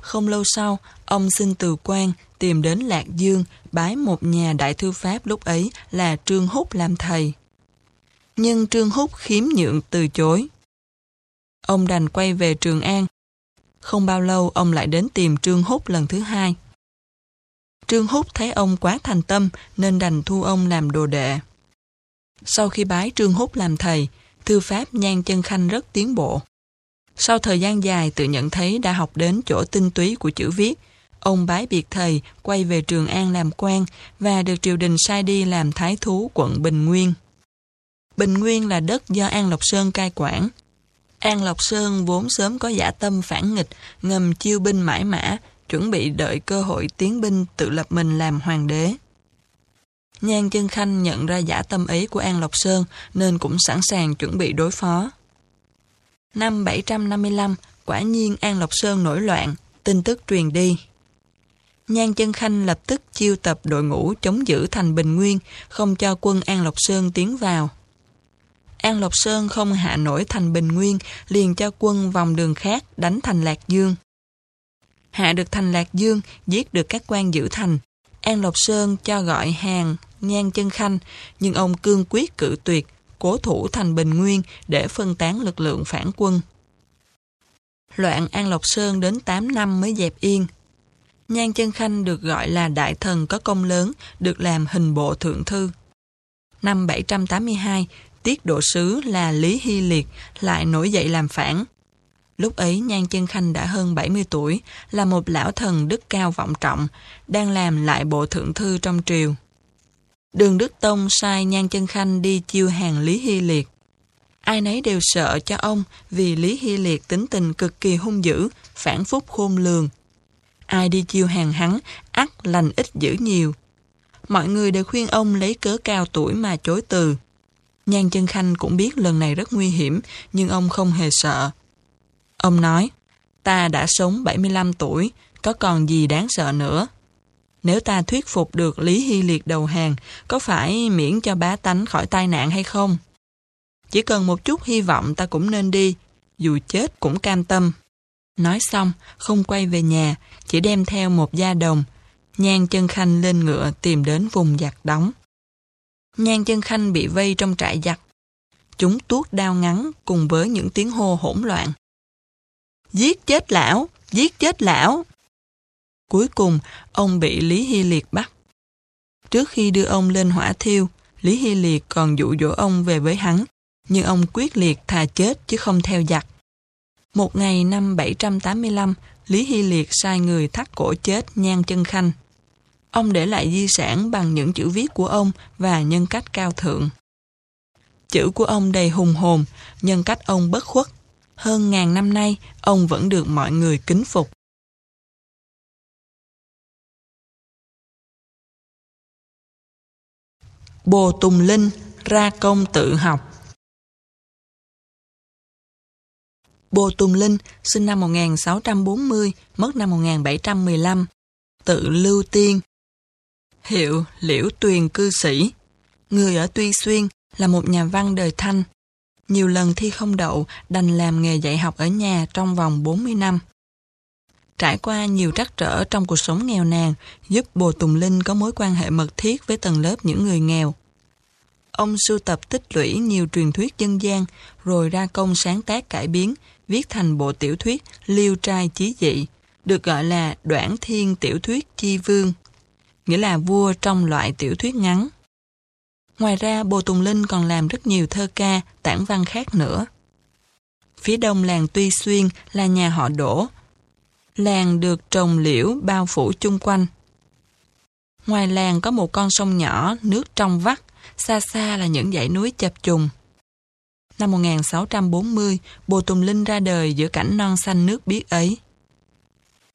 Không lâu sau, ông xin từ quan tìm đến Lạc Dương bái một nhà đại thư pháp lúc ấy là Trương Húc làm thầy. Nhưng Trương Húc khiếm nhượng từ chối. Ông đành quay về Trường An. Không bao lâu ông lại đến tìm Trương Húc lần thứ hai. Trương Húc thấy ông quá thành tâm nên đành thu ông làm đồ đệ. Sau khi bái Trương Húc làm thầy, thư pháp Nhan Chân Khanh rất tiến bộ. Sau thời gian dài tự nhận thấy đã học đến chỗ tinh túy của chữ viết, ông bái biệt thầy quay về Trường An làm quan và được triều đình sai đi làm thái thú quận Bình Nguyên. Bình Nguyên là đất do An Lộc Sơn cai quản. An Lộc Sơn vốn sớm có giả tâm phản nghịch, ngầm chiêu binh mãi mã, chuẩn bị đợi cơ hội tiến binh tự lập mình làm hoàng đế. Nhan Chân Khanh nhận ra giả tâm ý của An Lộc Sơn nên cũng sẵn sàng chuẩn bị đối phó. Năm 755, quả nhiên An Lộc Sơn nổi loạn, tin tức truyền đi. Nhan Chân Khanh lập tức chiêu tập đội ngũ chống giữ thành Bình Nguyên, không cho quân An Lộc Sơn tiến vào. An Lộc Sơn không hạ nổi thành Bình Nguyên, liền cho quân vòng đường khác đánh thành Lạc Dương. Hạ được thành Lạc Dương, giết được các quan giữ thành. An Lộc Sơn cho gọi hàng Nhan Chân Khanh, nhưng ông cương quyết cự tuyệt, cố thủ thành Bình Nguyên để phân tán lực lượng phản quân. Loạn An Lộc Sơn đến 8 năm mới dẹp yên. Nhan Chân Khanh được gọi là đại thần có công lớn, được làm hình bộ thượng thư. Năm 782, tiết độ sứ là Lý Hy Liệt lại nổi dậy làm phản. Lúc ấy Nhan Chân Khanh đã hơn 70 tuổi, là một lão thần đức cao vọng trọng, đang làm lại bộ thượng thư trong triều. Đường Đức Tông sai Nhan Chân Khanh đi chiêu hàng Lý Hy Liệt. Ai nấy đều sợ cho ông vì Lý Hy Liệt tính tình cực kỳ hung dữ, phản phúc khôn lường. Ai đi chiêu hàng hắn, ắt lành ít dữ nhiều. Mọi người đều khuyên ông lấy cớ cao tuổi mà chối từ. Nhan chân khanh cũng biết lần này rất nguy hiểm, nhưng ông không hề sợ. Ông nói, ta đã sống 75 tuổi, có còn gì đáng sợ nữa. Nếu ta thuyết phục được Lý Hy Liệt đầu hàng, có phải miễn cho bá tánh khỏi tai nạn hay không? Chỉ cần một chút hy vọng ta cũng nên đi, dù chết cũng cam tâm. Nói xong, không quay về nhà, chỉ đem theo một gia đồng. Nhan chân khanh lên ngựa tìm đến vùng giặc đóng. Nhan chân khanh bị vây trong trại giặc. Chúng tuốt đao ngắn cùng với những tiếng hô hỗn loạn. Giết chết lão! Giết chết lão! Cuối cùng, ông bị Lý Hy Liệt bắt. Trước khi đưa ông lên hỏa thiêu, Lý Hy Liệt còn dụ dỗ ông về với hắn, nhưng ông quyết liệt thà chết chứ không theo giặc. Một ngày năm 785, Lý Hy Liệt sai người thắt cổ chết Nhan Chân Khanh. Ông để lại di sản bằng những chữ viết của ông và nhân cách cao thượng. Chữ của ông đầy hùng hồn, nhân cách ông bất khuất. Hơn ngàn năm nay, ông vẫn được mọi người kính phục. Bồ Tùng Linh ra công tự học Bồ Tùng Linh sinh năm 1640, mất năm 1715, tự lưu tiên. Hiệu Liễu Tuyền Cư Sĩ, người ở Tuy Xuyên, là một nhà văn đời Thanh. Nhiều lần thi không đậu, đành làm nghề dạy học ở nhà trong vòng 40 năm. Trải qua nhiều trắc trở trong cuộc sống nghèo nàn, giúp Bồ Tùng Linh có mối quan hệ mật thiết với tầng lớp những người nghèo. Ông sưu tập tích lũy nhiều truyền thuyết dân gian, rồi ra công sáng tác cải biến, viết thành bộ tiểu thuyết Liêu trai chí dị, được gọi là Đoạn Thiên Tiểu thuyết Chi Vương, nghĩa là vua trong loại tiểu thuyết ngắn. Ngoài ra, Bồ Tùng Linh còn làm rất nhiều thơ ca, tản văn khác nữa. Phía đông làng Tuy Xuyên là nhà họ Đỗ. Làng được trồng liễu bao phủ chung quanh. Ngoài làng có một con sông nhỏ, nước trong vắt, xa xa là những dãy núi chập trùng. Năm 1640, Bồ Tùng Linh ra đời giữa cảnh non xanh nước biếc ấy.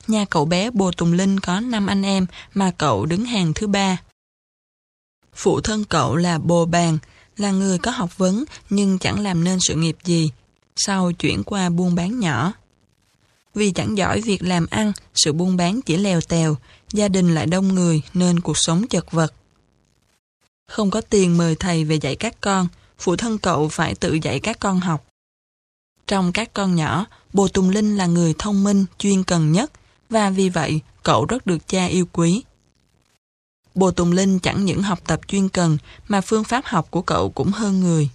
Nhà cậu bé Bồ Tùng Linh có 5 anh em mà cậu đứng hàng thứ ba. Phụ thân cậu là Bồ Bàn, là người có học vấn nhưng chẳng làm nên sự nghiệp gì, sau chuyển qua buôn bán nhỏ. Vì chẳng giỏi việc làm ăn, sự buôn bán chỉ lèo tèo, gia đình lại đông người nên cuộc sống chật vật. Không có tiền mời thầy về dạy các con, phụ thân cậu phải tự dạy các con học. Trong các con nhỏ, Bồ Tùng Linh là người thông minh, chuyên cần nhất, và vì vậy cậu rất được cha yêu quý. Bồ Tùng Linh chẳng những học tập chuyên cần mà phương pháp học của cậu cũng hơn người.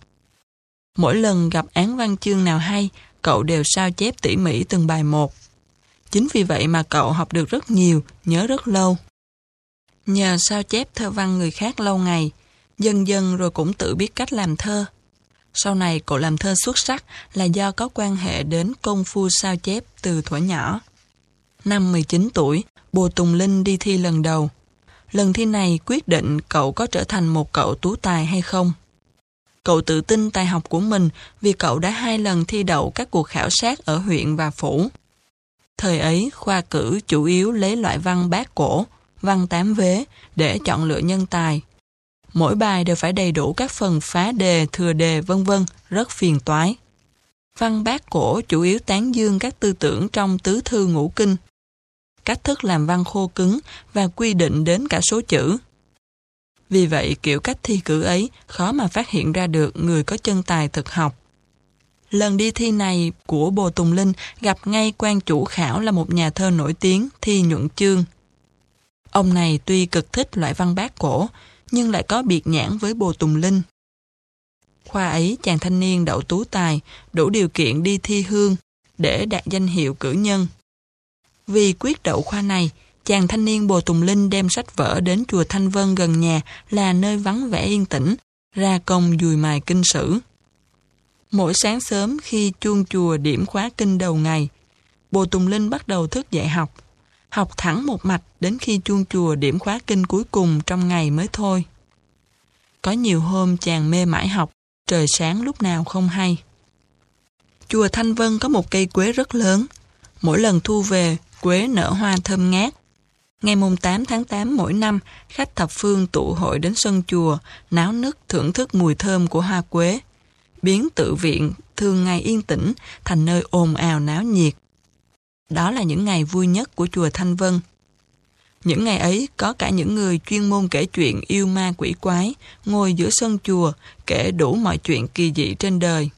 Mỗi lần gặp án văn chương nào hay, cậu đều sao chép tỉ mỉ từng bài một. Chính vì vậy mà cậu học được rất nhiều, nhớ rất lâu. Nhờ sao chép thơ văn người khác lâu ngày, dần dần rồi cũng tự biết cách làm thơ. Sau này cậu làm thơ xuất sắc là do có quan hệ đến công phu sao chép từ thuở nhỏ. Năm 19 tuổi, bùa Tùng Linh đi thi lần đầu. Lần thi này quyết định cậu có trở thành một cậu tú tài hay không. Cậu tự tin tài học của mình vì cậu đã hai lần thi đậu các cuộc khảo sát ở huyện và phủ. Thời ấy, khoa cử chủ yếu lấy loại văn bát cổ, văn tám vế để chọn lựa nhân tài. Mỗi bài đều phải đầy đủ các phần phá đề, thừa đề, vân vân, rất phiền toái. Văn bát cổ chủ yếu tán dương các tư tưởng trong tứ thư ngũ kinh, cách thức làm văn khô cứng và quy định đến cả số chữ. Vì vậy, kiểu cách thi cử ấy khó mà phát hiện ra được người có chân tài thực học. Lần đi thi này của Bồ Tùng Linh gặp ngay quan chủ khảo là một nhà thơ nổi tiếng Thi Nhuận Chương. Ông này tuy cực thích loại văn bát cổ, nhưng lại có biệt nhãn với Bồ Tùng Linh. Khoa ấy chàng thanh niên đậu tú tài, đủ điều kiện đi thi hương, để đạt danh hiệu cử nhân. Vì quyết đậu khoa này, chàng thanh niên Bồ Tùng Linh đem sách vở đến chùa Thanh Vân gần nhà là nơi vắng vẻ yên tĩnh, ra công dùi mài kinh sử. Mỗi sáng sớm khi chuông chùa điểm khóa kinh đầu ngày, Bồ Tùng Linh bắt đầu thức dậy học, học thẳng một mạch đến khi chuông chùa điểm khóa kinh cuối cùng trong ngày mới thôi. Có nhiều hôm chàng mê mãi học, trời sáng lúc nào không hay. Chùa Thanh Vân có một cây quế rất lớn. Mỗi lần thu về, quế nở hoa thơm ngát. Ngày mùng 8 tháng 8 mỗi năm, khách thập phương tụ hội đến sân chùa, náo nức thưởng thức mùi thơm của hoa quế. Biến tự viện thường ngày yên tĩnh thành nơi ồn ào náo nhiệt. Đó là những ngày vui nhất của chùa Thanh Vân. Những ngày ấy có cả những người chuyên môn kể chuyện yêu ma quỷ quái, ngồi giữa sân chùa, kể đủ mọi chuyện kỳ dị trên đời.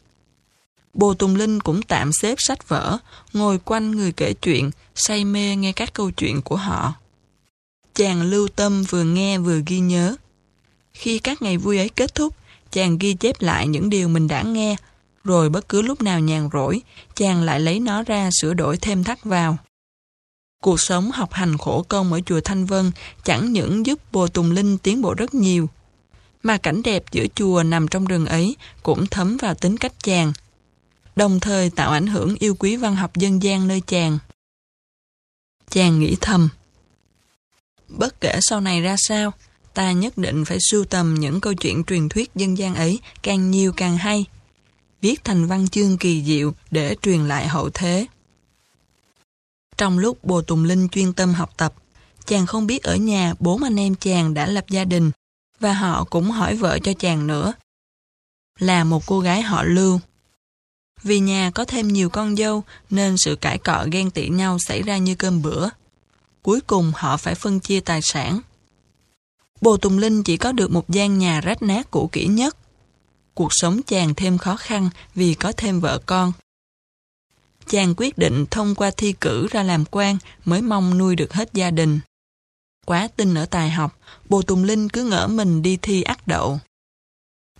Bồ Tùng Linh cũng tạm xếp sách vở, ngồi quanh người kể chuyện, say mê nghe các câu chuyện của họ. Chàng lưu tâm vừa nghe vừa ghi nhớ. Khi các ngày vui ấy kết thúc, chàng ghi chép lại những điều mình đã nghe, rồi bất cứ lúc nào nhàn rỗi, chàng lại lấy nó ra sửa đổi thêm thắt vào. Cuộc sống học hành khổ công ở chùa Thanh Vân chẳng những giúp Bồ Tùng Linh tiến bộ rất nhiều, mà cảnh đẹp giữa chùa nằm trong rừng ấy cũng thấm vào tính cách chàng, đồng thời tạo ảnh hưởng yêu quý văn học dân gian nơi chàng. Chàng nghĩ thầm, bất kể sau này ra sao, ta nhất định phải sưu tầm những câu chuyện truyền thuyết dân gian ấy càng nhiều càng hay, viết thành văn chương kỳ diệu để truyền lại hậu thế. Trong lúc Bồ Tùng Linh chuyên tâm học tập, chàng không biết ở nhà bốn anh em chàng đã lập gia đình và họ cũng hỏi vợ cho chàng nữa. Là một cô gái họ Lưu. Vì nhà có thêm nhiều con dâu nên sự cãi cọ ghen tị nhau xảy ra như cơm bữa. Cuối cùng họ phải phân chia tài sản. Bồ Tùng Linh chỉ có được một gian nhà rách nát cũ kỹ nhất. Cuộc sống chàng thêm khó khăn vì có thêm vợ con. Chàng quyết định thông qua thi cử ra làm quan mới mong nuôi được hết gia đình. Quá tin ở tài học, Bồ Tùng Linh cứ ngỡ mình đi thi ác đậu.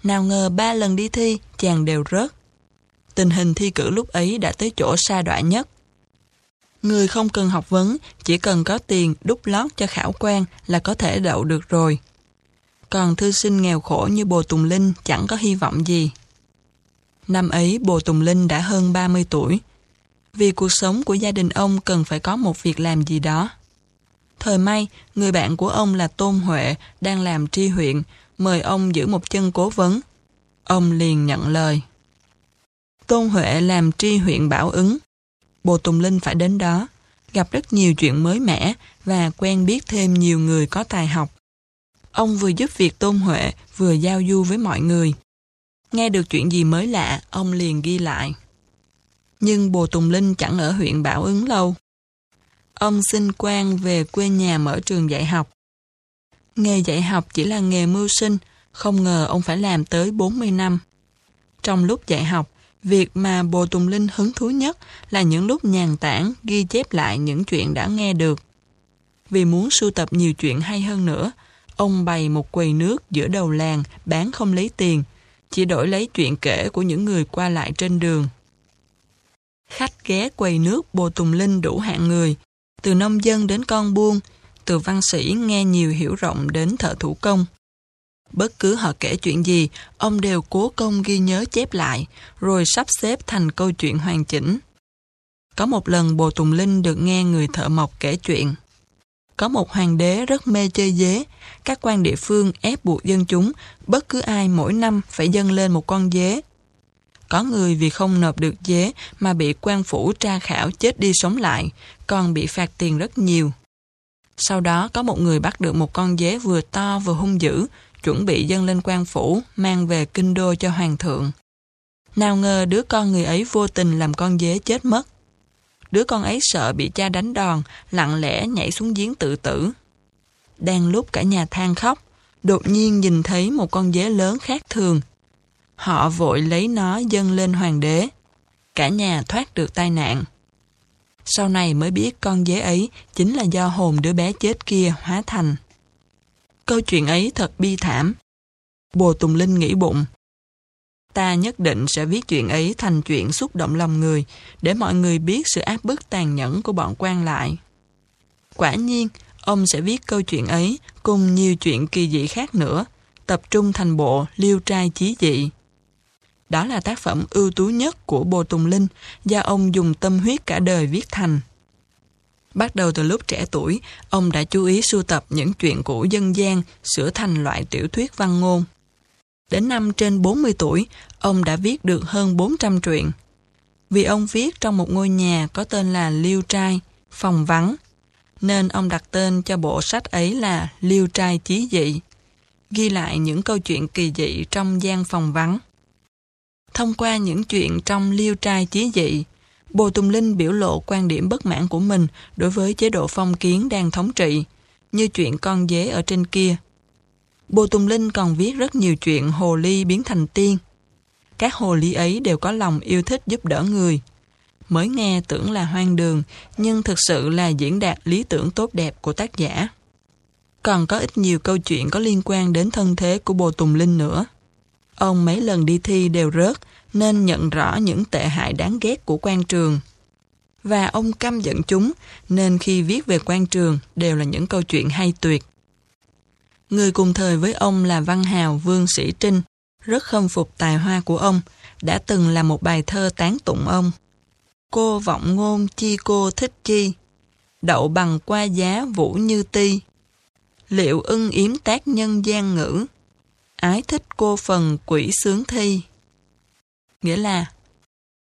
Nào ngờ ba lần đi thi, chàng đều rớt. Tình hình thi cử lúc ấy đã tới chỗ sa đọa nhất. Người không cần học vấn, chỉ cần có tiền đúc lót cho khảo quan là có thể đậu được rồi. Còn thư sinh nghèo khổ như Bồ Tùng Linh chẳng có hy vọng gì. Năm ấy Bồ Tùng Linh đã hơn 30 tuổi. Vì cuộc sống của gia đình ông cần phải có một việc làm gì đó. Thời may, người bạn của ông là Tôn Huệ đang làm tri huyện, mời ông giữ một chân cố vấn. Ông liền nhận lời. Tôn Huệ làm tri huyện Bảo ứng. Bồ Tùng Linh phải đến đó, gặp rất nhiều chuyện mới mẻ và quen biết thêm nhiều người có tài học. Ông vừa giúp việc Tôn Huệ vừa giao du với mọi người. Nghe được chuyện gì mới lạ, ông liền ghi lại. Nhưng Bồ Tùng Linh chẳng ở huyện Bảo ứng lâu. Ông xin quan về quê nhà mở trường dạy học. Nghề dạy học chỉ là nghề mưu sinh, không ngờ ông phải làm tới 40 năm. Trong lúc dạy học, việc mà Bồ Tùng Linh hứng thú nhất là những lúc nhàn tản ghi chép lại những chuyện đã nghe được. Vì muốn sưu tập nhiều chuyện hay hơn nữa, ông bày một quầy nước giữa đầu làng bán không lấy tiền, chỉ đổi lấy chuyện kể của những người qua lại trên đường. Khách ghé quầy nước Bồ Tùng Linh đủ hạng người, từ nông dân đến con buôn, từ văn sĩ nghe nhiều hiểu rộng đến thợ thủ công. Bất cứ họ kể chuyện gì, ông đều cố công ghi nhớ chép lại, rồi sắp xếp thành câu chuyện hoàn chỉnh. Có một lần Bồ Tùng Linh được nghe người thợ mộc kể chuyện. Có một hoàng đế rất mê chơi dế, các quan địa phương ép buộc dân chúng, bất cứ ai mỗi năm phải dâng lên một con dế. Có người vì không nộp được dế mà bị quan phủ tra khảo chết đi sống lại, còn bị phạt tiền rất nhiều. Sau đó có một người bắt được một con dế vừa to vừa hung dữ, chuẩn bị dâng lên quan phủ, mang về kinh đô cho hoàng thượng. Nào ngờ đứa con người ấy vô tình làm con dế chết mất. Đứa con ấy sợ bị cha đánh đòn, lặng lẽ nhảy xuống giếng tự tử. Đang lúc cả nhà than khóc, đột nhiên nhìn thấy một con dế lớn khác thường. Họ vội lấy nó dâng lên hoàng đế. Cả nhà thoát được tai nạn. Sau này mới biết con dế ấy chính là do hồn đứa bé chết kia hóa thành. Câu chuyện ấy thật bi thảm. Bồ Tùng Linh nghĩ bụng. Ta nhất định sẽ viết chuyện ấy thành chuyện xúc động lòng người để mọi người biết sự áp bức tàn nhẫn của bọn quan lại. Quả nhiên, ông sẽ viết câu chuyện ấy cùng nhiều chuyện kỳ dị khác nữa, tập trung thành bộ Liêu trai chí dị. Đó là tác phẩm ưu tú nhất của Bồ Tùng Linh do ông dùng tâm huyết cả đời viết thành. Bắt đầu từ lúc trẻ tuổi, ông đã chú ý sưu tập những chuyện cũ dân gian sửa thành loại tiểu thuyết văn ngôn. Đến năm trên 40 tuổi, ông đã viết được hơn 400 truyện. Vì ông viết trong một ngôi nhà có tên là Liêu Trai, phòng vắng, nên ông đặt tên cho bộ sách ấy là Liêu Trai Chí Dị, ghi lại những câu chuyện kỳ dị trong gian phòng vắng. Thông qua những chuyện trong Liêu Trai Chí Dị, Bồ Tùng Linh biểu lộ quan điểm bất mãn của mình đối với chế độ phong kiến đang thống trị, như chuyện con dế ở trên kia. Bồ Tùng Linh còn viết rất nhiều chuyện hồ ly biến thành tiên. Các hồ ly ấy đều có lòng yêu thích giúp đỡ người. Mới nghe tưởng là hoang đường, nhưng thực sự là diễn đạt lý tưởng tốt đẹp của tác giả. Còn có ít nhiều câu chuyện có liên quan đến thân thế của Bồ Tùng Linh nữa. Ông mấy lần đi thi đều rớt, nên nhận rõ những tệ hại đáng ghét của quan trường. Và ông căm giận chúng, nên khi viết về quan trường đều là những câu chuyện hay tuyệt. Người cùng thời với ông là văn hào Vương Sĩ Trinh, rất khâm phục tài hoa của ông, đã từng là một bài thơ tán tụng ông. Cô vọng ngôn chi cô thích chi, đậu bằng qua giá vũ như ti. Liệu ưng yếm tác nhân gian ngữ, ái thích cô phần quỷ sướng thi. Nghĩa là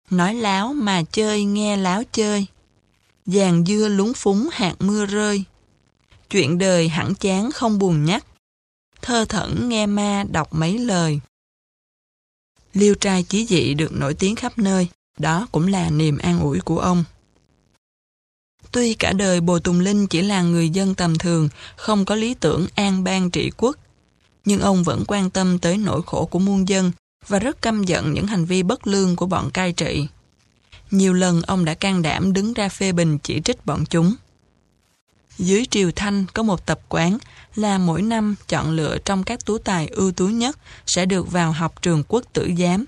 Nói láo mà chơi nghe láo chơi. Vàng dưa lúng phúng hạt mưa rơi. Chuyện đời hẳn chán không buồn nhắc. Thơ thẩn nghe ma đọc mấy lời. Liêu trai chí dị được nổi tiếng khắp nơi. Đó cũng là niềm an ủi của ông. Tuy cả đời Bồ Tùng Linh chỉ là người dân tầm thường, không có lý tưởng an bang trị quốc, nhưng ông vẫn quan tâm tới nỗi khổ của muôn dân và rất căm giận những hành vi bất lương của bọn cai trị. Nhiều lần ông đã can đảm đứng ra phê bình chỉ trích bọn chúng. Dưới triều Thanh có một tập quán là mỗi năm chọn lựa trong các tú tài ưu tú nhất sẽ được vào học trường quốc tử giám,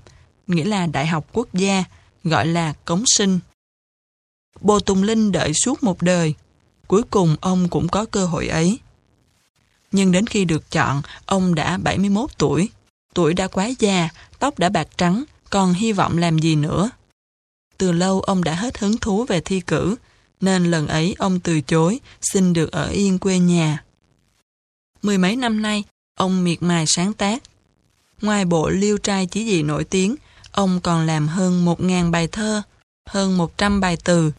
nghĩa là đại học quốc gia, gọi là cống sinh. Bồ Tùng Linh đợi suốt một đời, cuối cùng ông cũng có cơ hội ấy. Nhưng đến khi được chọn, ông đã 71 tuổi. Tuổi đã quá già, tóc đã bạc trắng, còn hy vọng làm gì nữa. Từ lâu ông đã hết hứng thú về thi cử, nên lần ấy ông từ chối, xin được ở yên quê nhà. Mười mấy năm nay, ông miệt mài sáng tác. Ngoài bộ liêu trai chỉ dị nổi tiếng, ông còn làm hơn một ngàn bài thơ, hơn một trăm bài từ,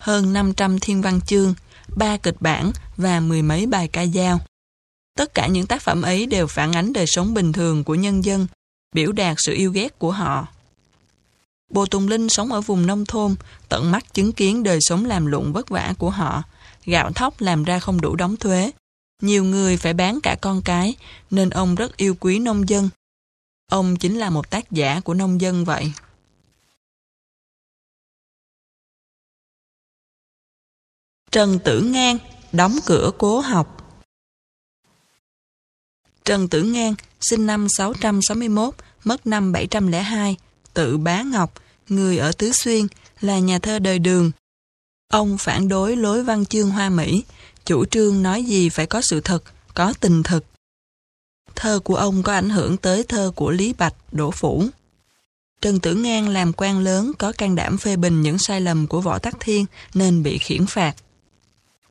hơn năm trăm thiên văn chương, ba kịch bản và mười mấy bài ca dao. Tất cả những tác phẩm ấy đều phản ánh đời sống bình thường của nhân dân, biểu đạt sự yêu ghét của họ. Bồ Tùng Linh sống ở vùng nông thôn, tận mắt chứng kiến đời sống làm lụng vất vả của họ. Gạo thóc làm ra không đủ đóng thuế. Nhiều người phải bán cả con cái, nên ông rất yêu quý nông dân. Ông chính là một tác giả của nông dân vậy. Trần Tử Ngang đóng cửa cố học Trần Tử Ngang, sinh năm 661, mất năm 702, tự bá Ngọc, người ở Tứ Xuyên, là nhà thơ đời đường. Ông phản đối lối văn chương hoa Mỹ, chủ trương nói gì phải có sự thật, có tình thực. Thơ của ông có ảnh hưởng tới thơ của Lý Bạch, Đỗ Phủ. Trần Tử Ngang làm quan lớn có can đảm phê bình những sai lầm của Võ Tắc Thiên nên bị khiển phạt.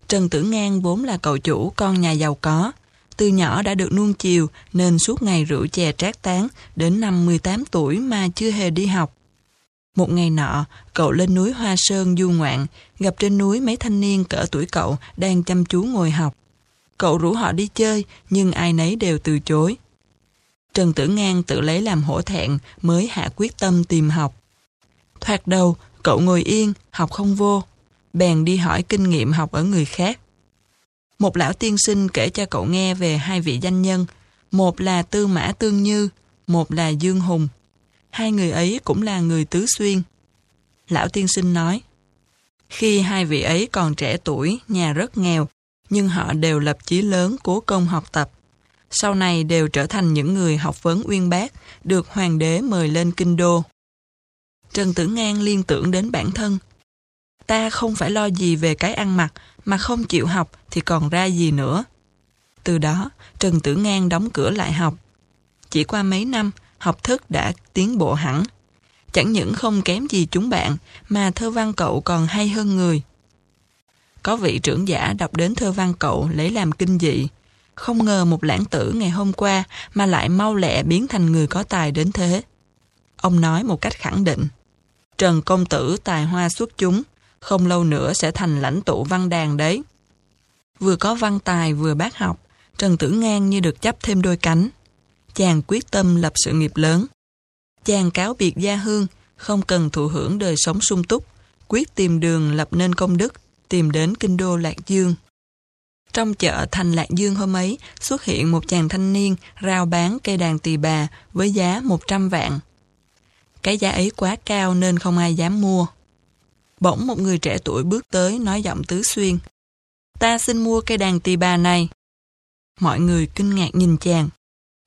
Trần Tử Ngang vốn là cậu chủ con nhà giàu có, từ nhỏ đã được nuông chiều nên suốt ngày rượu chè trác tán đến năm 18 tuổi mà chưa hề đi học. Một ngày nọ, cậu lên núi Hoa Sơn du ngoạn, gặp trên núi mấy thanh niên cỡ tuổi cậu đang chăm chú ngồi học. Cậu rủ họ đi chơi, nhưng ai nấy đều từ chối. Trần Tử Ngang tự lấy làm hổ thẹn mới hạ quyết tâm tìm học. Thoạt đầu, cậu ngồi yên, học không vô. Bèn đi hỏi kinh nghiệm học ở người khác. Một lão tiên sinh kể cho cậu nghe về hai vị danh nhân, một là Tư Mã Tương Như, một là Dương Hùng. Hai người ấy cũng là người tứ xuyên. Lão tiên sinh nói, khi hai vị ấy còn trẻ tuổi, nhà rất nghèo, nhưng họ đều lập chí lớn cố công học tập. Sau này đều trở thành những người học vấn uyên bác, được hoàng đế mời lên kinh đô. Trần Tử Ngang liên tưởng đến bản thân. Ta không phải lo gì về cái ăn mặc, mà không chịu học thì còn ra gì nữa. Từ đó, Trần Tử Ngang đóng cửa lại học. Chỉ qua mấy năm, học thức đã tiến bộ hẳn. Chẳng những không kém gì chúng bạn, mà thơ văn cậu còn hay hơn người. Có vị trưởng giả đọc đến thơ văn cậu lấy làm kinh dị. Không ngờ một lãng tử ngày hôm qua mà lại mau lẹ biến thành người có tài đến thế. Ông nói một cách khẳng định. Trần Công Tử tài hoa xuất chúng, không lâu nữa sẽ thành lãnh tụ văn đàn đấy. Vừa có văn tài vừa bác học, Trần Tử Ngang như được chấp thêm đôi cánh. Chàng quyết tâm lập sự nghiệp lớn. Chàng cáo biệt gia hương, không cần thụ hưởng đời sống sung túc, quyết tìm đường lập nên công đức, tìm đến kinh đô Lạc Dương. Trong chợ thành Lạc Dương hôm ấy xuất hiện một chàng thanh niên rao bán cây đàn tỳ bà với giá 100 vạn. Cái giá ấy quá cao nên không ai dám mua. Bỗng một người trẻ tuổi bước tới nói giọng tứ xuyên. Ta xin mua cây đàn tỳ bà này. Mọi người kinh ngạc nhìn chàng.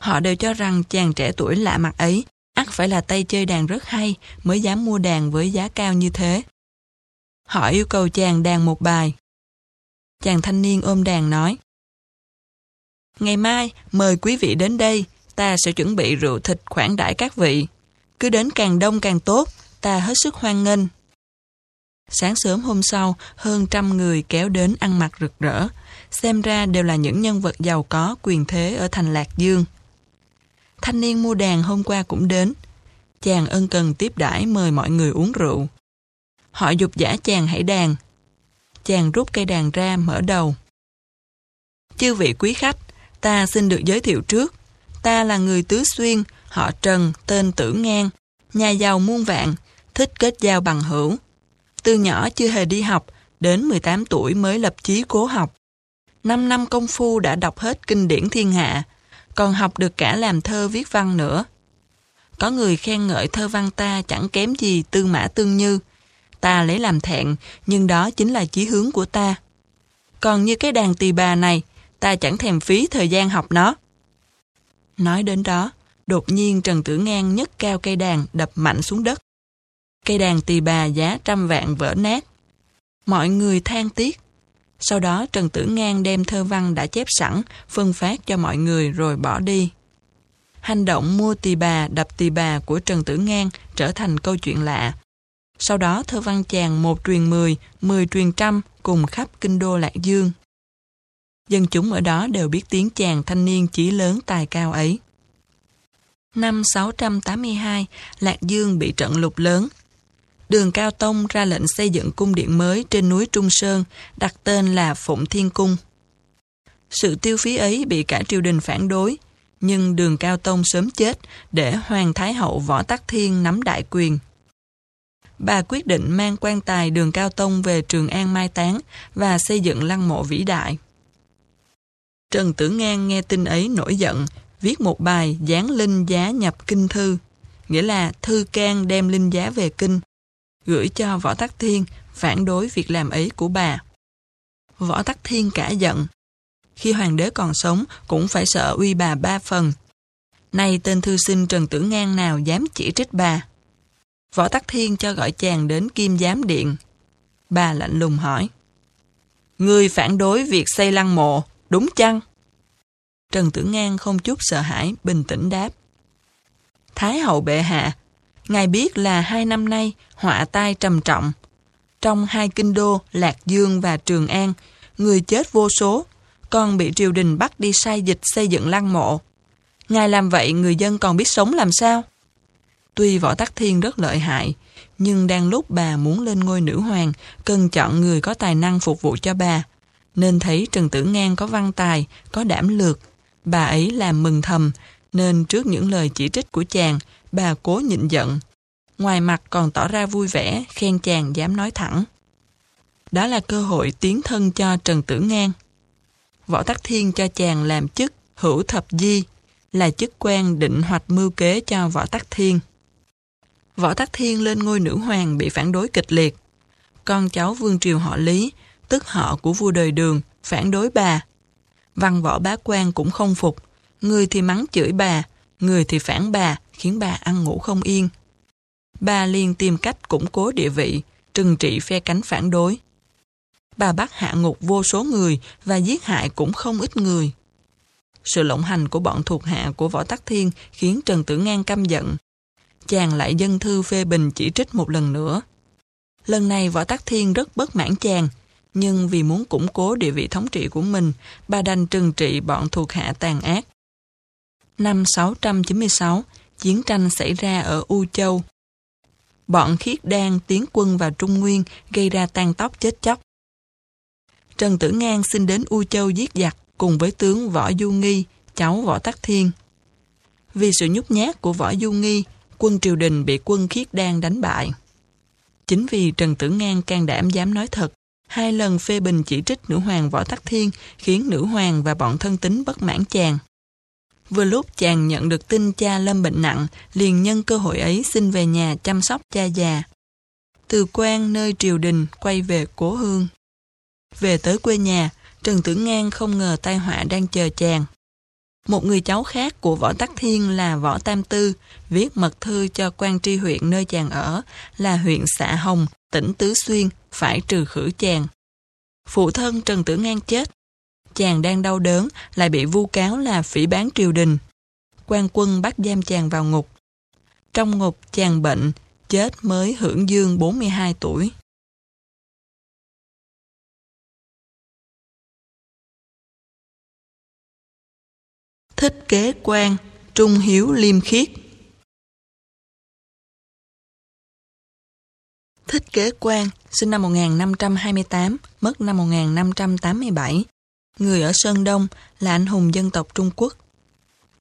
Họ đều cho rằng chàng trẻ tuổi lạ mặt ấy ắt phải là tay chơi đàn rất hay mới dám mua đàn với giá cao như thế. Họ yêu cầu chàng đàn một bài. Chàng thanh niên ôm đàn nói Ngày mai, mời quý vị đến đây, ta sẽ chuẩn bị rượu thịt khoản đãi các vị. Cứ đến càng đông càng tốt, ta hết sức hoan nghênh. Sáng sớm hôm sau, hơn trăm người kéo đến ăn mặc rực rỡ. Xem ra đều là những nhân vật giàu có quyền thế ở thành Lạc Dương. Thanh niên mua đàn hôm qua cũng đến. Chàng ân cần tiếp đãi mời mọi người uống rượu. Họ dục giả chàng hãy đàn. Chàng rút cây đàn ra mở đầu. Chư vị quý khách, ta xin được giới thiệu trước. Ta là người Tứ Xuyên, họ Trần, tên Tử Ngang, nhà giàu muôn vạn, thích kết giao bằng hữu. Từ nhỏ chưa hề đi học, đến 18 tuổi mới lập chí cố học. 5 năm công phu đã đọc hết kinh điển thiên hạ, còn học được cả làm thơ viết văn nữa. Có người khen ngợi thơ văn ta chẳng kém gì tư mã tương như. Ta lấy làm thẹn, nhưng đó chính là chí hướng của ta. Còn như cái đàn tỳ bà này, ta chẳng thèm phí thời gian học nó. Nói đến đó, đột nhiên Trần Tử Ngang nhấc cao cây đàn đập mạnh xuống đất. Cây đàn tỳ bà giá trăm vạn vỡ nát. Mọi người than tiếc. Sau đó Trần Tử Ngang đem thơ văn đã chép sẵn, phân phát cho mọi người rồi bỏ đi. Hành động mua tỳ bà, đập tỳ bà của Trần Tử Ngang trở thành câu chuyện lạ. Sau đó thơ văn chàng một truyền mười, mười truyền trăm cùng khắp kinh đô Lạc Dương. Dân chúng ở đó đều biết tiếng chàng thanh niên chỉ lớn tài cao ấy. Năm 682, Lạc Dương bị trận lụt lớn, Đường Cao Tông ra lệnh xây dựng cung điện mới trên núi Trung Sơn, đặt tên là Phụng Thiên Cung. Sự tiêu phí ấy bị cả triều đình phản đối, nhưng đường Cao Tông sớm chết để Hoàng Thái Hậu Võ Tắc Thiên nắm đại quyền. Bà quyết định mang quan tài đường Cao Tông về Trường An mai táng và xây dựng lăng mộ vĩ đại. Trần Tử Ngang nghe tin ấy nổi giận, viết một bài dán linh giá nhập kinh thư, nghĩa là thư can đem linh giá về kinh, gửi cho Võ Tắc Thiên phản đối việc làm ấy của bà. Võ Tắc Thiên cả giận. Khi hoàng đế còn sống cũng phải sợ uy bà ba phần. Nay tên thư sinh Trần Tử Ngang nào dám chỉ trích bà. Võ Tắc Thiên cho gọi chàng đến Kim Giám Điện. Bà lạnh lùng hỏi. Người phản đối việc xây lăng mộ, đúng chăng? Trần Tử Ngang không chút sợ hãi, bình tĩnh đáp. Thái hậu bệ hạ, Ngài biết là hai năm nay họa tai trầm trọng. Trong hai kinh đô Lạc Dương và Trường An, người chết vô số, còn bị triều đình bắt đi sai dịch xây dựng lăng mộ. Ngài làm vậy người dân còn biết sống làm sao? Tuy Võ Tắc Thiên rất lợi hại, nhưng đang lúc bà muốn lên ngôi nữ hoàng, cần chọn người có tài năng phục vụ cho bà. Nên thấy Trần Tử Ngang có văn tài, có đảm lược. Bà ấy làm mừng thầm, nên trước những lời chỉ trích của chàng, bà cố nhịn giận. Ngoài mặt còn tỏ ra vui vẻ, khen chàng dám nói thẳng. Đó là cơ hội tiến thân cho Trần Tử Ngang. Võ Tắc Thiên cho chàng làm chức hữu thập di, là chức quan định hoạch mưu kế cho Võ Tắc Thiên. Võ Tắc Thiên lên ngôi nữ hoàng bị phản đối kịch liệt. Con cháu vương triều họ Lý, tức họ của vua đời đường, phản đối bà. Văn võ bá quan cũng không phục, người thì mắng chửi bà, người thì phản bà, khiến bà ăn ngủ không yên. Bà liền tìm cách củng cố địa vị, trừng trị phe cánh phản đối. Bà bắt hạ ngục vô số người và giết hại cũng không ít người. Sự lộng hành của bọn thuộc hạ của Võ Tắc Thiên khiến Trần Tử Ngang căm giận. Chàng lại dân thư phê bình chỉ trích một lần nữa. Lần này Võ Tắc Thiên rất bất mãn chàng, nhưng vì muốn củng cố địa vị thống trị của mình, bà đành trừng trị bọn thuộc hạ tàn ác. Năm 696, chiến tranh xảy ra ở U Châu. Bọn khiết đan tiến quân vào Trung Nguyên gây ra tan tóc chết chóc. Trần Tử Ngang xin đến U Châu giết giặc cùng với tướng Võ Du Nghi, cháu Võ Tắc Thiên. Vì sự nhút nhát của Võ Du Nghi, quân triều đình bị quân khiết đan đánh bại. Chính vì Trần Tử Ngang can đảm dám nói thật, hai lần phê bình chỉ trích nữ hoàng Võ Tắc Thiên khiến nữ hoàng và bọn thân tín bất mãn chàng. Vừa lúc chàng nhận được tin cha lâm bệnh nặng, liền nhân cơ hội ấy xin về nhà chăm sóc cha già. Từ quan nơi triều đình quay về cố hương. Về tới quê nhà, Trần Tử Ngang không ngờ tai họa đang chờ chàng. Một người cháu khác của Võ Tắc Thiên là Võ Tam Tư, viết mật thư cho quan tri huyện nơi chàng ở là huyện xã Hồng, tỉnh Tứ Xuyên, phải trừ khử chàng. Phụ thân Trần Tử Ngang chết. Chàng đang đau đớn, lại bị vu cáo là phỉ bán triều đình. quan quân bắt giam chàng vào ngục. Trong ngục chàng bệnh, chết mới hưởng dương 42 tuổi. Thích kế quan, trung hiếu liêm khiết. Thích kế quan, sinh năm 1528, mất năm 1587. Người ở Sơn Đông là anh hùng dân tộc Trung Quốc.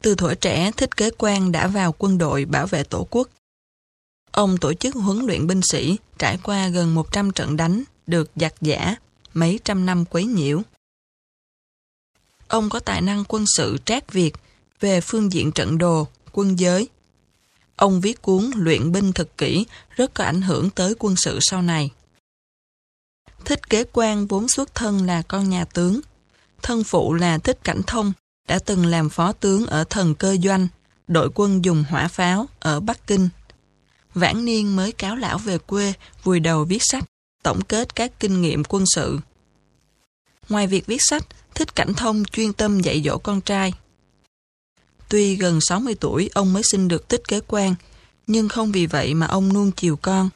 Từ tuổi trẻ, Thích kế quan đã vào quân đội bảo vệ tổ quốc. Ông tổ chức huấn luyện binh sĩ, trải qua gần 100 trận đánh, được giặc giả, mấy trăm năm quấy nhiễu. Ông có tài năng quân sự trác việt về phương diện trận đồ, quân giới. Ông viết cuốn luyện binh thực kỹ rất có ảnh hưởng tới quân sự sau này. Thích kế quan vốn xuất thân là con nhà tướng. Thân phụ là Thích Cảnh Thông, đã từng làm phó tướng ở thần cơ doanh, đội quân dùng hỏa pháo ở Bắc Kinh. Vãn niên mới cáo lão về quê, vùi đầu viết sách, tổng kết các kinh nghiệm quân sự. Ngoài việc viết sách, Thích Cảnh Thông chuyên tâm dạy dỗ con trai. Tuy gần 60 tuổi ông mới sinh được tích kế quan, nhưng không vì vậy mà ông nuông chiều con.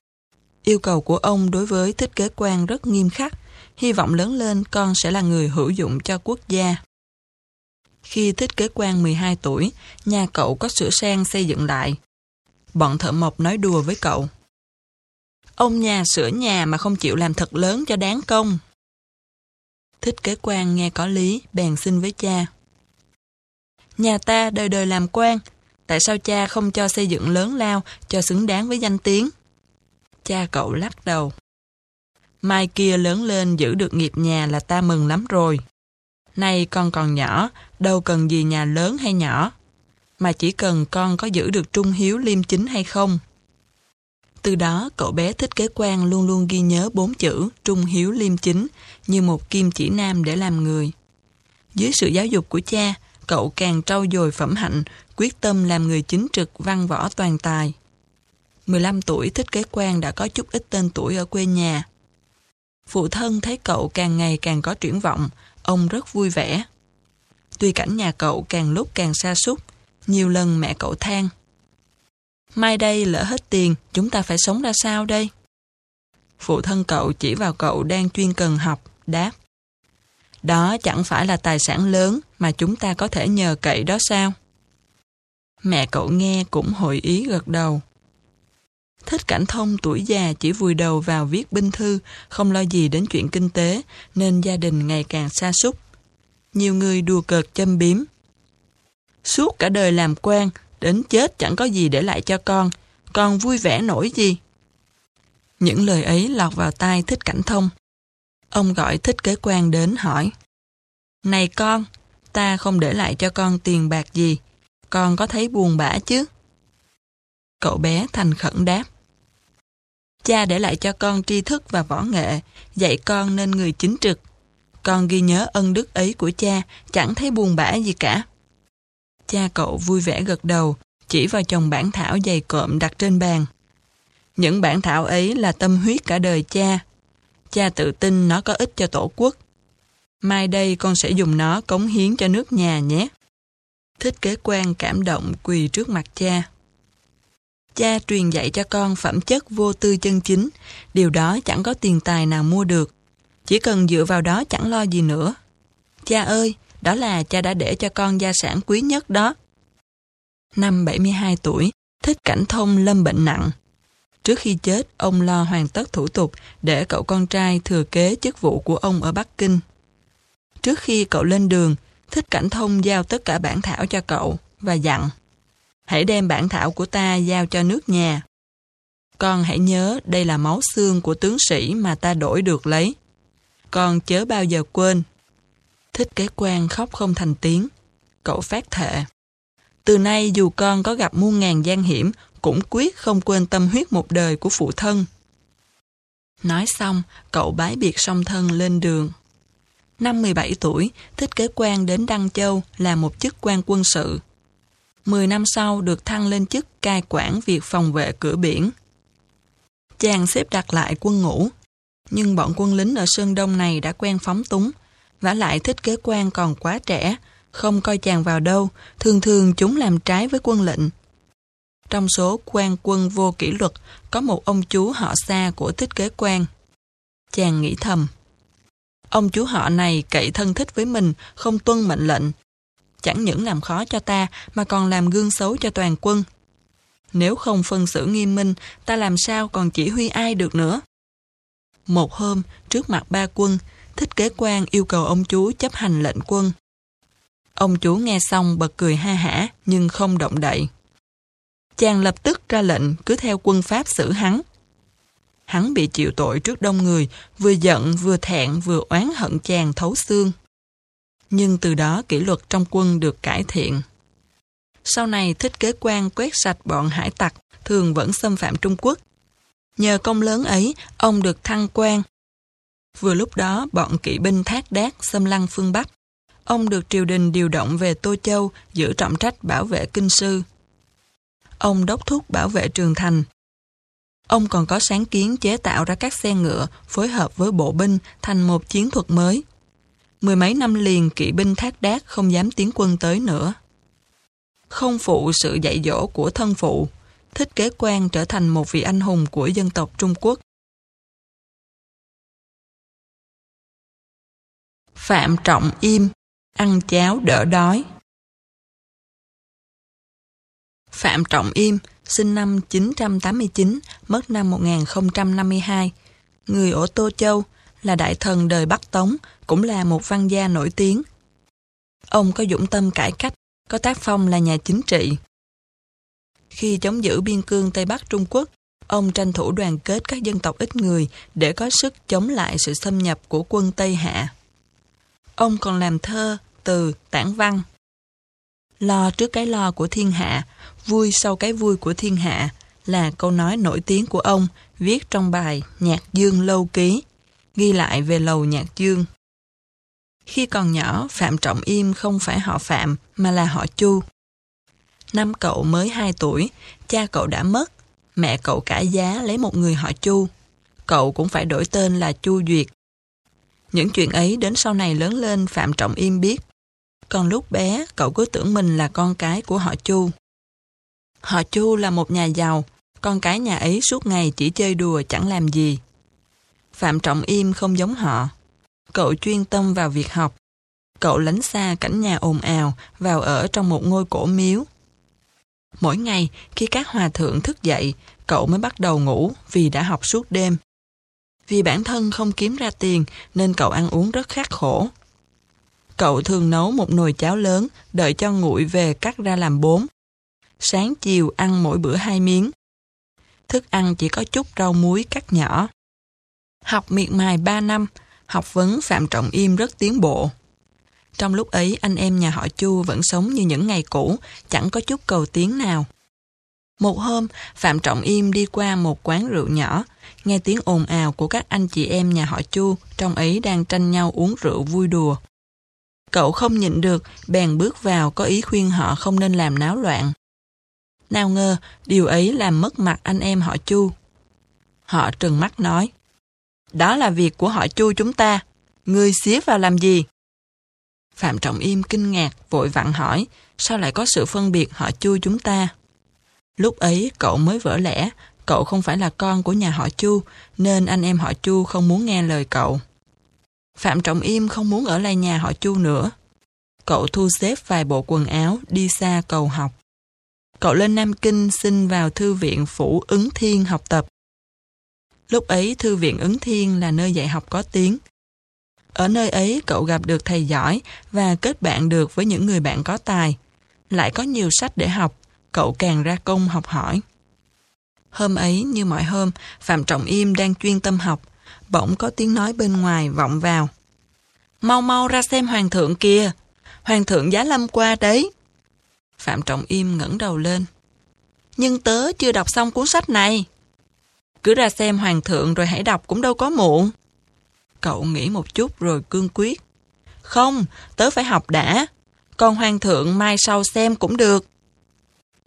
Yêu cầu của ông đối với thích kế quan rất nghiêm khắc, hy vọng lớn lên con sẽ là người hữu dụng cho quốc gia. Khi thích kế quan 12 tuổi, nhà cậu có sửa sang xây dựng lại. Bọn thợ mộc nói đùa với cậu. Ông nhà sửa nhà mà không chịu làm thật lớn cho đáng công. Thích kế quan nghe có lý, bèn xin với cha. Nhà ta đời đời làm quan, tại sao cha không cho xây dựng lớn lao cho xứng đáng với danh tiếng? Cha cậu lắc đầu. Mai kia lớn lên giữ được nghiệp nhà là ta mừng lắm rồi. Nay con còn nhỏ, đâu cần gì nhà lớn hay nhỏ, mà chỉ cần con có giữ được trung hiếu liêm chính hay không. Từ đó, cậu bé thích kế quan luôn luôn ghi nhớ bốn chữ trung hiếu liêm chính như một kim chỉ nam để làm người. Dưới sự giáo dục của cha, cậu càng trau dồi phẩm hạnh, quyết tâm làm người chính trực văn võ toàn tài. 15 tuổi thích kế quan đã có chút ít tên tuổi ở quê nhà. Phụ thân thấy cậu càng ngày càng có triển vọng, ông rất vui vẻ. Tuy cảnh nhà cậu càng lúc càng xa xúc, nhiều lần mẹ cậu than. Mai đây lỡ hết tiền, chúng ta phải sống ra sao đây? Phụ thân cậu chỉ vào cậu đang chuyên cần học, đáp. Đó chẳng phải là tài sản lớn mà chúng ta có thể nhờ cậy đó sao? Mẹ cậu nghe cũng hội ý gật đầu. Thích cảnh thông tuổi già chỉ vùi đầu vào viết binh thư, không lo gì đến chuyện kinh tế, nên gia đình ngày càng xa xúc. Nhiều người đùa cợt châm biếm. Suốt cả đời làm quan, đến chết chẳng có gì để lại cho con, con vui vẻ nổi gì. Những lời ấy lọt vào tai thích cảnh thông. Ông gọi thích kế quan đến hỏi. Này con, ta không để lại cho con tiền bạc gì, con có thấy buồn bã chứ? Cậu bé thành khẩn đáp. Cha để lại cho con tri thức và võ nghệ, dạy con nên người chính trực. Con ghi nhớ ân đức ấy của cha, chẳng thấy buồn bã gì cả. Cha cậu vui vẻ gật đầu, chỉ vào chồng bản thảo dày cộm đặt trên bàn. Những bản thảo ấy là tâm huyết cả đời cha. Cha tự tin nó có ích cho tổ quốc. Mai đây con sẽ dùng nó cống hiến cho nước nhà nhé. Thích kế quan cảm động quỳ trước mặt cha. Cha truyền dạy cho con phẩm chất vô tư chân chính, điều đó chẳng có tiền tài nào mua được. Chỉ cần dựa vào đó chẳng lo gì nữa. Cha ơi, đó là cha đã để cho con gia sản quý nhất đó. Năm 72 tuổi, Thích Cảnh Thông lâm bệnh nặng. Trước khi chết, ông lo hoàn tất thủ tục để cậu con trai thừa kế chức vụ của ông ở Bắc Kinh. Trước khi cậu lên đường, Thích Cảnh Thông giao tất cả bản thảo cho cậu và dặn Hãy đem bản thảo của ta giao cho nước nhà. Con hãy nhớ đây là máu xương của tướng sĩ mà ta đổi được lấy. Con chớ bao giờ quên. Thích kế quan khóc không thành tiếng. Cậu phát thệ. Từ nay dù con có gặp muôn ngàn gian hiểm, cũng quyết không quên tâm huyết một đời của phụ thân. Nói xong, cậu bái biệt song thân lên đường. Năm 17 tuổi, Thích Kế Quan đến Đăng Châu làm một chức quan quân sự. 10 năm sau được thăng lên chức cai quản việc phòng vệ cửa biển. Chàng xếp đặt lại quân ngũ, nhưng bọn quân lính ở Sơn Đông này đã quen phóng túng, vả lại Thích Kế Quan còn quá trẻ, không coi chàng vào đâu, thường thường chúng làm trái với quân lệnh. Trong số quan quân vô kỷ luật, có một ông chú họ xa của thích kế quan. Chàng nghĩ thầm. Ông chú họ này cậy thân thích với mình, không tuân mệnh lệnh. Chẳng những làm khó cho ta, mà còn làm gương xấu cho toàn quân. Nếu không phân xử nghiêm minh, ta làm sao còn chỉ huy ai được nữa? Một hôm, trước mặt ba quân, thích kế quan yêu cầu ông chú chấp hành lệnh quân. Ông chú nghe xong bật cười ha hả nhưng không động đậy. Chàng lập tức ra lệnh cứ theo quân Pháp xử hắn. Hắn bị chịu tội trước đông người, vừa giận, vừa thẹn, vừa oán hận chàng thấu xương. Nhưng từ đó kỷ luật trong quân được cải thiện. Sau này thích kế quan quét sạch bọn hải tặc, thường vẫn xâm phạm Trung Quốc. Nhờ công lớn ấy, ông được thăng quan. Vừa lúc đó, bọn kỵ binh thác đát xâm lăng phương Bắc. Ông được triều đình điều động về Tô Châu giữ trọng trách bảo vệ kinh sư. Ông đốc thúc bảo vệ trường thành. Ông còn có sáng kiến chế tạo ra các xe ngựa phối hợp với bộ binh thành một chiến thuật mới. Mười mấy năm liền kỵ binh thác đát không dám tiến quân tới nữa. Không phụ sự dạy dỗ của thân phụ, thích kế quan trở thành một vị anh hùng của dân tộc Trung Quốc. Phạm Trọng Im Ăn cháo đỡ đói Phạm Trọng Im, sinh năm 989, mất năm 1052. Người ở Tô Châu, là đại thần đời Bắc Tống, cũng là một văn gia nổi tiếng. Ông có dũng tâm cải cách, có tác phong là nhà chính trị. Khi chống giữ biên cương Tây Bắc Trung Quốc, ông tranh thủ đoàn kết các dân tộc ít người để có sức chống lại sự xâm nhập của quân Tây Hạ. Ông còn làm thơ, từ, tản văn. Lo trước cái lo của thiên hạ, vui sau cái vui của thiên hạ là câu nói nổi tiếng của ông viết trong bài Nhạc Dương Lâu Ký, ghi lại về lầu Nhạc Dương. Khi còn nhỏ, Phạm Trọng Im không phải họ Phạm mà là họ Chu. Năm cậu mới 2 tuổi, cha cậu đã mất, mẹ cậu cả giá lấy một người họ Chu. Cậu cũng phải đổi tên là Chu Duyệt. Những chuyện ấy đến sau này lớn lên Phạm Trọng Im biết. Còn lúc bé, cậu cứ tưởng mình là con cái của họ Chu. Họ Chu là một nhà giàu, con cái nhà ấy suốt ngày chỉ chơi đùa chẳng làm gì. Phạm Trọng Im không giống họ. Cậu chuyên tâm vào việc học. Cậu lánh xa cảnh nhà ồn ào, vào ở trong một ngôi cổ miếu. Mỗi ngày, khi các hòa thượng thức dậy, cậu mới bắt đầu ngủ vì đã học suốt đêm. Vì bản thân không kiếm ra tiền nên cậu ăn uống rất khắc khổ. Cậu thường nấu một nồi cháo lớn, đợi cho nguội về cắt ra làm bốn. Sáng chiều ăn mỗi bữa hai miếng. Thức ăn chỉ có chút rau muối cắt nhỏ. Học miệt mài ba năm, học vấn Phạm Trọng Im rất tiến bộ. Trong lúc ấy anh em nhà họ Chu vẫn sống như những ngày cũ, chẳng có chút cầu tiến nào. Một hôm, Phạm Trọng Im đi qua một quán rượu nhỏ, nghe tiếng ồn ào của các anh chị em nhà họ Chu, trong ấy đang tranh nhau uống rượu vui đùa. Cậu không nhịn được, bèn bước vào có ý khuyên họ không nên làm náo loạn. Nào ngờ, điều ấy làm mất mặt anh em họ Chu. Họ trừng mắt nói, đó là việc của họ Chu chúng ta, ngươi xía vào làm gì? Phạm Trọng Im kinh ngạc, vội vặn hỏi, sao lại có sự phân biệt họ Chu chúng ta? Lúc ấy cậu mới vỡ lẽ, cậu không phải là con của nhà họ Chu, nên anh em họ Chu không muốn nghe lời cậu. Phạm Trọng Im không muốn ở lại nhà họ Chu nữa. Cậu thu xếp vài bộ quần áo, đi xa cầu học. Cậu lên Nam Kinh xin vào Thư viện Phủ Ứng Thiên học tập. Lúc ấy Thư viện Ứng Thiên là nơi dạy học có tiếng. Ở nơi ấy cậu gặp được thầy giỏi và kết bạn được với những người bạn có tài. Lại có nhiều sách để học, cậu càng ra công học hỏi. Hôm ấy như mọi hôm, Phạm Trọng Im đang chuyên tâm học, bỗng có tiếng nói bên ngoài vọng vào. Mau mau ra xem hoàng thượng kìa, hoàng thượng giá lâm qua đấy. Phạm Trọng Im ngẩng đầu lên. Nhưng tớ chưa đọc xong cuốn sách này. Cứ ra xem hoàng thượng rồi hãy đọc cũng đâu có muộn. Cậu nghĩ một chút rồi cương quyết. Không, tớ phải học đã. Còn hoàng thượng mai sau xem cũng được.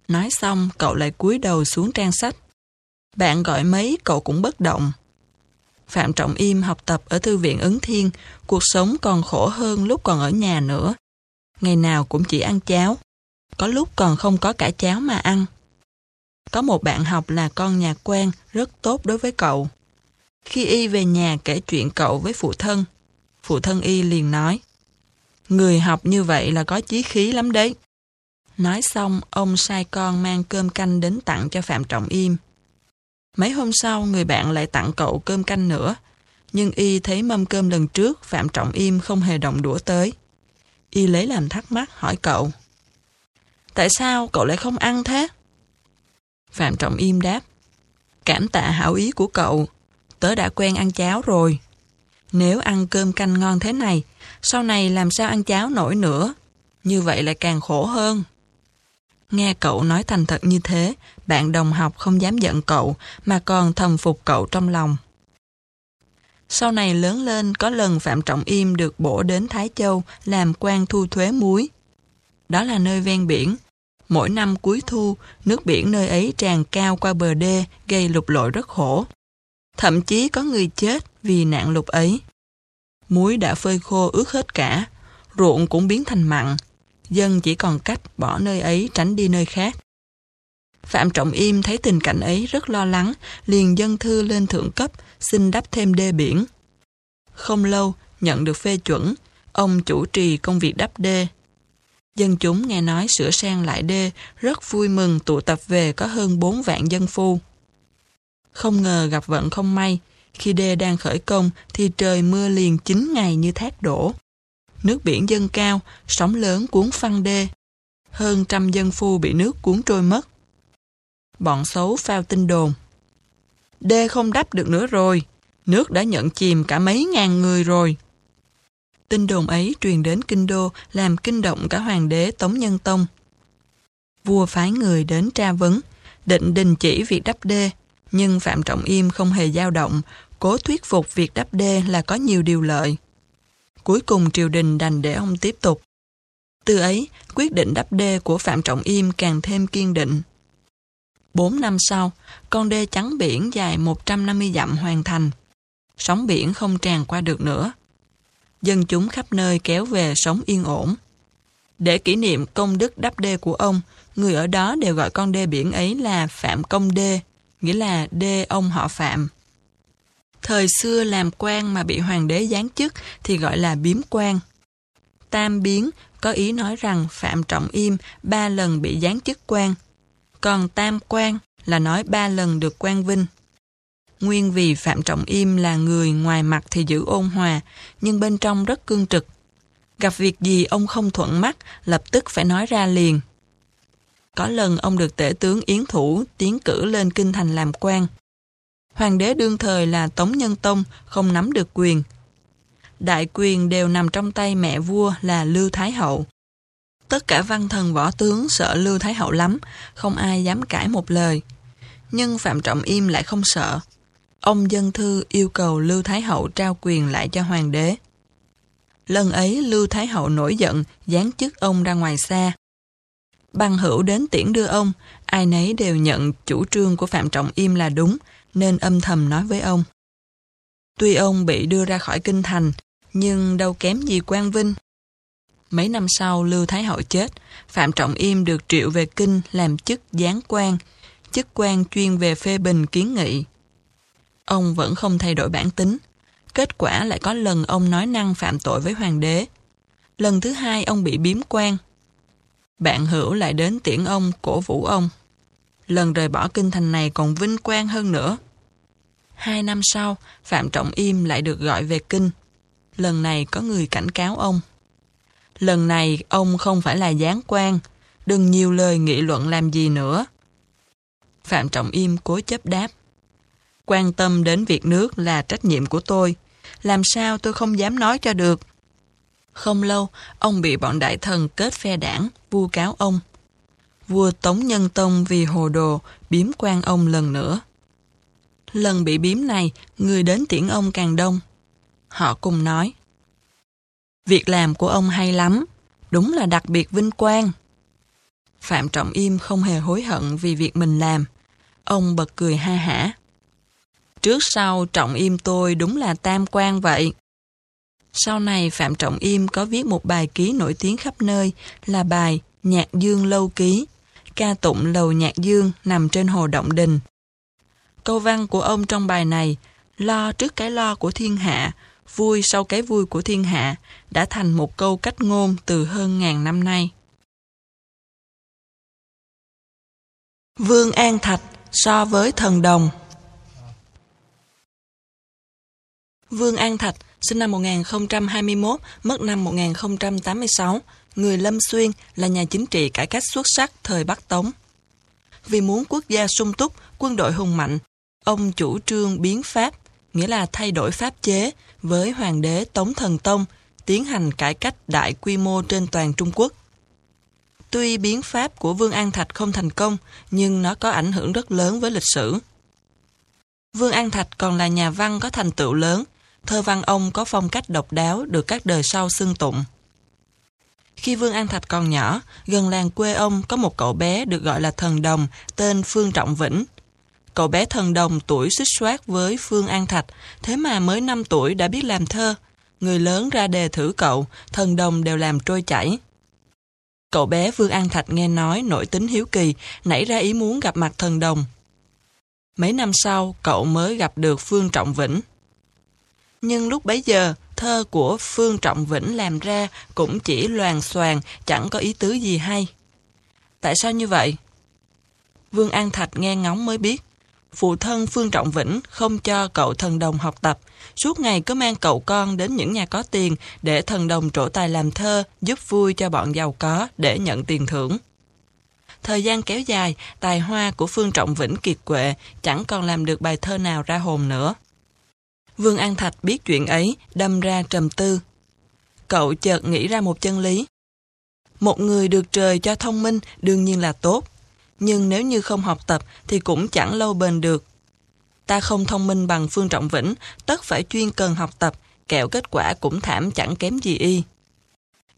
Nói xong, cậu lại cúi đầu xuống trang sách. Bạn gọi mấy, cậu cũng bất động. Phạm Trọng Im học tập ở Thư viện Ứng Thiên, cuộc sống còn khổ hơn lúc còn ở nhà nữa. Ngày nào cũng chỉ ăn cháo. Có lúc còn không có cả cháo mà ăn. Có một bạn học là con nhà quan, rất tốt đối với cậu. Khi Y về nhà kể chuyện cậu với phụ thân, phụ thân Y liền nói, Người học như vậy là có chí khí lắm đấy. Nói xong, ông sai con mang cơm canh đến tặng cho Phạm Trọng Im. Mấy hôm sau, người bạn lại tặng cậu cơm canh nữa. Nhưng Y thấy mâm cơm lần trước, Phạm Trọng Im không hề động đũa tới. Y lấy làm thắc mắc hỏi cậu. Tại sao cậu lại không ăn thế? Phạm Trọng Im đáp. Cảm tạ hảo ý của cậu, tớ đã quen ăn cháo rồi. Nếu ăn cơm canh ngon thế này, sau này làm sao ăn cháo nổi nữa? Như vậy lại càng khổ hơn. Nghe cậu nói thành thật như thế, bạn đồng học không dám giận cậu, mà còn thầm phục cậu trong lòng. Sau này lớn lên, có lần Phạm Trọng Im được bổ đến Thái Châu làm quan thu thuế muối. Đó là nơi ven biển. Mỗi năm cuối thu, nước biển nơi ấy tràn cao qua bờ đê, gây lục lội rất khổ. Thậm chí có người chết vì nạn lục ấy. Muối đã phơi khô ướt hết cả, ruộng cũng biến thành mặn, dân chỉ còn cách bỏ nơi ấy tránh đi nơi khác. Phạm Trọng Im thấy tình cảnh ấy rất lo lắng, liền dân thư lên thượng cấp, xin đắp thêm đê biển. Không lâu, nhận được phê chuẩn, ông chủ trì công việc đắp đê. Dân chúng nghe nói sửa sang lại đê, rất vui mừng tụ tập về có hơn 4 vạn dân phu. Không ngờ gặp vận không may, khi đê đang khởi công thì trời mưa liền 9 ngày như thác đổ. Nước biển dâng cao, sóng lớn cuốn phăng đê. Hơn trăm dân phu bị nước cuốn trôi mất. Bọn xấu phao tin đồn. Đê không đắp được nữa rồi, nước đã nhận chìm cả mấy ngàn người rồi. Tin đồn ấy truyền đến kinh đô làm kinh động cả hoàng đế Tống Nhân Tông. Vua phái người đến tra vấn, định đình chỉ việc đắp đê, nhưng Phạm Trọng Im không hề dao động, cố thuyết phục việc đắp đê là có nhiều điều lợi. Cuối cùng triều đình đành để ông tiếp tục. Từ ấy, quyết định đắp đê của Phạm Trọng Im càng thêm kiên định. Bốn năm sau, con đê trắng biển dài 150 dặm hoàn thành. Sóng biển không tràn qua được nữa. Dân chúng khắp nơi kéo về sống yên ổn. Để kỷ niệm công đức đắp đê của ông, người ở đó đều gọi con đê biển ấy là Phạm Công Đê, nghĩa là đê ông họ Phạm. Thời xưa làm quan mà bị hoàng đế giáng chức thì gọi là biếm quan. Tam biến có ý nói rằng Phạm Trọng Im ba lần bị giáng chức quan, còn tam quan là nói ba lần được quan vinh. Nguyên vì Phạm Trọng Im là người ngoài mặt thì giữ ôn hòa, nhưng bên trong rất cương trực. Gặp việc gì ông không thuận mắt, lập tức phải nói ra liền. Có lần ông được tể tướng Yến Thủ tiến cử lên kinh thành làm quan. Hoàng đế đương thời là Tống Nhân Tông, không nắm được quyền. Đại quyền đều nằm trong tay mẹ vua là Lưu Thái Hậu. Tất cả văn thần võ tướng sợ Lưu Thái Hậu lắm, không ai dám cãi một lời. Nhưng Phạm Trọng Im lại không sợ. Ông dân thư yêu cầu Lưu Thái Hậu trao quyền lại cho hoàng đế. Lần ấy Lưu Thái Hậu nổi giận, giáng chức ông ra ngoài xa. Băng hữu đến tiễn đưa ông, ai nấy đều nhận chủ trương của Phạm Trọng Im là đúng, nên âm thầm nói với ông. Tuy ông bị đưa ra khỏi kinh thành, nhưng đâu kém gì quan vinh. Mấy năm sau Lưu Thái Hậu chết, Phạm Trọng Im được triệu về kinh làm chức giáng quan, chức quan chuyên về phê bình kiến nghị. Ông vẫn không thay đổi bản tính. Kết quả lại có lần ông nói năng phạm tội với hoàng đế. Lần thứ hai ông bị biếm quan. Bạn hữu lại đến tiễn ông, cổ vũ ông. Lần rời bỏ kinh thành này còn vinh quang hơn nữa. Hai năm sau, Phạm Trọng Im lại được gọi về kinh. Lần này có người cảnh cáo ông. Lần này ông không phải là gián quan, đừng nhiều lời nghị luận làm gì nữa. Phạm Trọng Im cố chấp đáp. Quan tâm đến việc nước là trách nhiệm của tôi. Làm sao tôi không dám nói cho được. Không lâu, ông bị bọn đại thần kết phe đảng, vu cáo ông. Vua Tống Nhân Tông vì hồ đồ, biếm quan ông lần nữa. Lần bị biếm này, người đến tiễn ông càng đông. Họ cùng nói. Việc làm của ông hay lắm, đúng là đặc biệt vinh quang. Phạm Trọng Im không hề hối hận vì việc mình làm. Ông bật cười ha hả. Trước sau Trọng Im tôi đúng là tam quan vậy. Sau này Phạm Trọng Im có viết một bài ký nổi tiếng khắp nơi là bài Nhạc Dương Lâu Ký, ca tụng lầu Nhạc Dương nằm trên hồ Động Đình. Câu văn của ông trong bài này, lo trước cái lo của thiên hạ, vui sau cái vui của thiên hạ, đã thành một câu cách ngôn từ hơn ngàn năm nay. Vương An Thạch so với thần đồng Vương An Thạch, sinh năm 1021, mất năm 1086, người Lâm Xuyên là nhà chính trị cải cách xuất sắc thời Bắc Tống. Vì muốn quốc gia sung túc, quân đội hùng mạnh, ông chủ trương biến pháp, nghĩa là thay đổi pháp chế với hoàng đế Tống Thần Tông, tiến hành cải cách đại quy mô trên toàn Trung Quốc. Tuy biến pháp của Vương An Thạch không thành công, nhưng nó có ảnh hưởng rất lớn với lịch sử. Vương An Thạch còn là nhà văn có thành tựu lớn, thơ văn ông có phong cách độc đáo được các đời sau xưng tụng. Khi Vương An Thạch còn nhỏ, gần làng quê ông có một cậu bé được gọi là thần đồng, tên Phương Trọng Vĩnh. Cậu bé thần đồng tuổi xích xoát với Phương An Thạch, thế mà mới 5 tuổi đã biết làm thơ. Người lớn ra đề thử cậu, thần đồng đều làm trôi chảy. Cậu bé Vương An Thạch nghe nói nổi tính hiếu kỳ, nảy ra ý muốn gặp mặt thần đồng. Mấy năm sau, cậu mới gặp được Phương Trọng Vĩnh. Nhưng lúc bấy giờ, thơ của Phương Trọng Vĩnh làm ra cũng chỉ loàn xoàn, chẳng có ý tứ gì hay. Tại sao như vậy? Vương An Thạch nghe ngóng mới biết. Phụ thân Phương Trọng Vĩnh không cho cậu thần đồng học tập, suốt ngày cứ mang cậu con đến những nhà có tiền để thần đồng trổ tài làm thơ, giúp vui cho bọn giàu có để nhận tiền thưởng. Thời gian kéo dài, tài hoa của Phương Trọng Vĩnh kiệt quệ, chẳng còn làm được bài thơ nào ra hồn nữa. Vương An Thạch biết chuyện ấy, đâm ra trầm tư. Cậu chợt nghĩ ra một chân lý. Một người được trời cho thông minh đương nhiên là tốt, nhưng nếu như không học tập thì cũng chẳng lâu bền được. Ta không thông minh bằng Phương Trọng Vĩnh, tất phải chuyên cần học tập, kẹo kết quả cũng thảm chẳng kém gì y.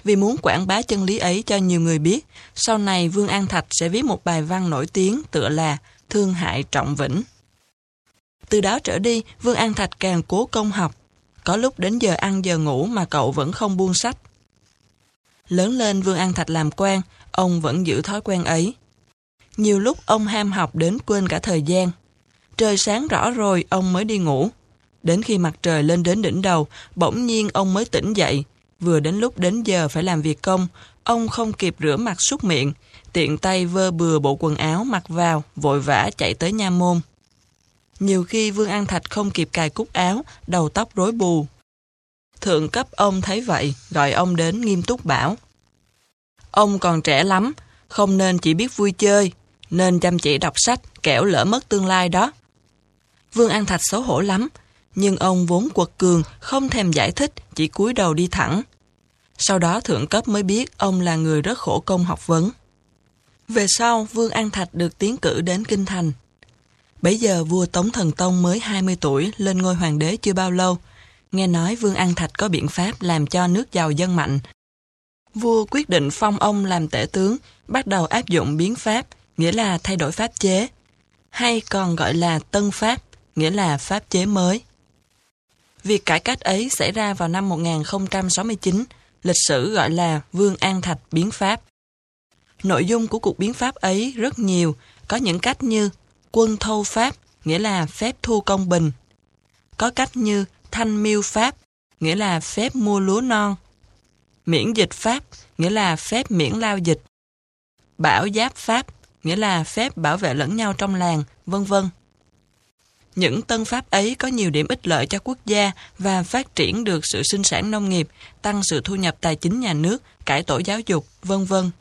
Vì muốn quảng bá chân lý ấy cho nhiều người biết, sau này Vương An Thạch sẽ viết một bài văn nổi tiếng tựa là Thương hại Trọng Vĩnh. Từ đó trở đi, Vương An Thạch càng cố công học. Có lúc đến giờ ăn giờ ngủ mà cậu vẫn không buông sách. Lớn lên Vương An Thạch làm quan, ông vẫn giữ thói quen ấy. Nhiều lúc ông ham học đến quên cả thời gian. Trời sáng rõ rồi ông mới đi ngủ. Đến khi mặt trời lên đến đỉnh đầu, bỗng nhiên ông mới tỉnh dậy. Vừa đến lúc đến giờ phải làm việc công, ông không kịp rửa mặt súc miệng, tiện tay vơ bừa bộ quần áo mặc vào, vội vã chạy tới nha môn. Nhiều khi Vương An Thạch không kịp cài cúc áo, đầu tóc rối bù. Thượng cấp ông thấy vậy, gọi ông đến nghiêm túc bảo. Ông còn trẻ lắm, không nên chỉ biết vui chơi, nên chăm chỉ đọc sách, kẻo lỡ mất tương lai đó. Vương An Thạch xấu hổ lắm, nhưng ông vốn quật cường, không thèm giải thích, chỉ cúi đầu đi thẳng. Sau đó thượng cấp mới biết ông là người rất khổ công học vấn. Về sau, Vương An Thạch được tiến cử đến Kinh Thành. Bấy giờ vua Tống Thần Tông mới 20 tuổi, lên ngôi hoàng đế chưa bao lâu. Nghe nói Vương An Thạch có biện pháp làm cho nước giàu dân mạnh. Vua quyết định phong ông làm tể tướng, bắt đầu áp dụng biến pháp, nghĩa là thay đổi pháp chế, hay còn gọi là tân pháp, nghĩa là pháp chế mới. Việc cải cách ấy xảy ra vào năm 1069, lịch sử gọi là Vương An Thạch biến pháp. Nội dung của cuộc biến pháp ấy rất nhiều, có những cách như quân thâu pháp, nghĩa là phép thu công bình. Có cách như thanh miêu pháp, nghĩa là phép mua lúa non. Miễn dịch pháp, nghĩa là phép miễn lao dịch. Bảo giáp pháp, nghĩa là phép bảo vệ lẫn nhau trong làng, vân vân. Những tân pháp ấy có nhiều điểm ích lợi cho quốc gia và phát triển được sự sinh sản nông nghiệp, tăng sự thu nhập tài chính nhà nước, cải tổ giáo dục, vân vân.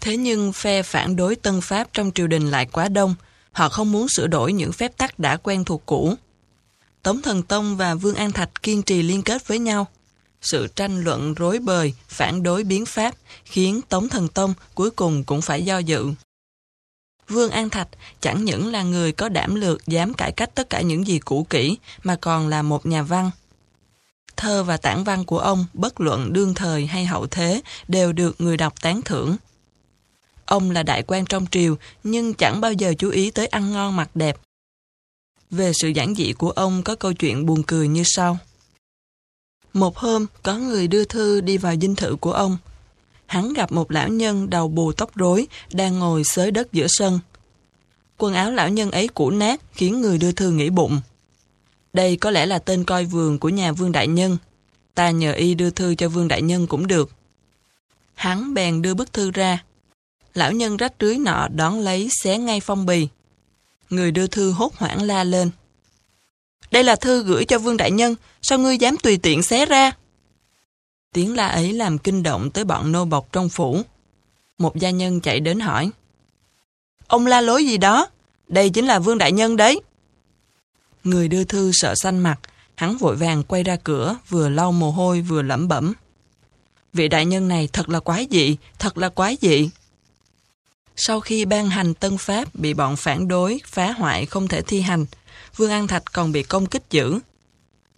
Thế nhưng phe phản đối tân pháp trong triều đình lại quá đông, họ không muốn sửa đổi những phép tắc đã quen thuộc cũ. Tống Thần Tông và Vương An Thạch kiên trì liên kết với nhau. Sự tranh luận rối bời, phản đối biến pháp khiến Tống Thần Tông cuối cùng cũng phải do dự. Vương An Thạch chẳng những là người có đảm lược dám cải cách tất cả những gì cũ kỹ mà còn là một nhà văn. Thơ và tản văn của ông, bất luận đương thời hay hậu thế, đều được người đọc tán thưởng. Ông là đại quan trong triều nhưng chẳng bao giờ chú ý tới ăn ngon mặc đẹp. Về sự giản dị của ông có câu chuyện buồn cười như sau. Một hôm, có người đưa thư đi vào dinh thự của ông hắn gặp một lão nhân đầu bù tóc rối đang ngồi xới đất giữa sân. Quần áo lão nhân ấy cũ nát khiến người đưa thư nghĩ bụng. Đây có lẽ là tên coi vườn của nhà Vương Đại Nhân. Ta nhờ y đưa thư cho Vương Đại Nhân cũng được. Hắn bèn đưa bức thư ra. Lão nhân rách rưới nọ đón lấy xé ngay phong bì. Người đưa thư hốt hoảng la lên. Đây là thư gửi cho Vương Đại Nhân, sao ngươi dám tùy tiện xé ra? Tiếng la ấy làm kinh động tới bọn nô bộc trong phủ. Một gia nhân chạy đến hỏi. Ông la lối gì đó? Đây chính là Vương Đại Nhân đấy. Người đưa thư sợ xanh mặt, hắn vội vàng quay ra cửa, vừa lau mồ hôi vừa lẩm bẩm. Vị đại nhân này thật là quái dị, thật là quái dị. Sau khi ban hành tân pháp bị bọn phản đối, phá hoại không thể thi hành, Vương An Thạch còn bị công kích dữ,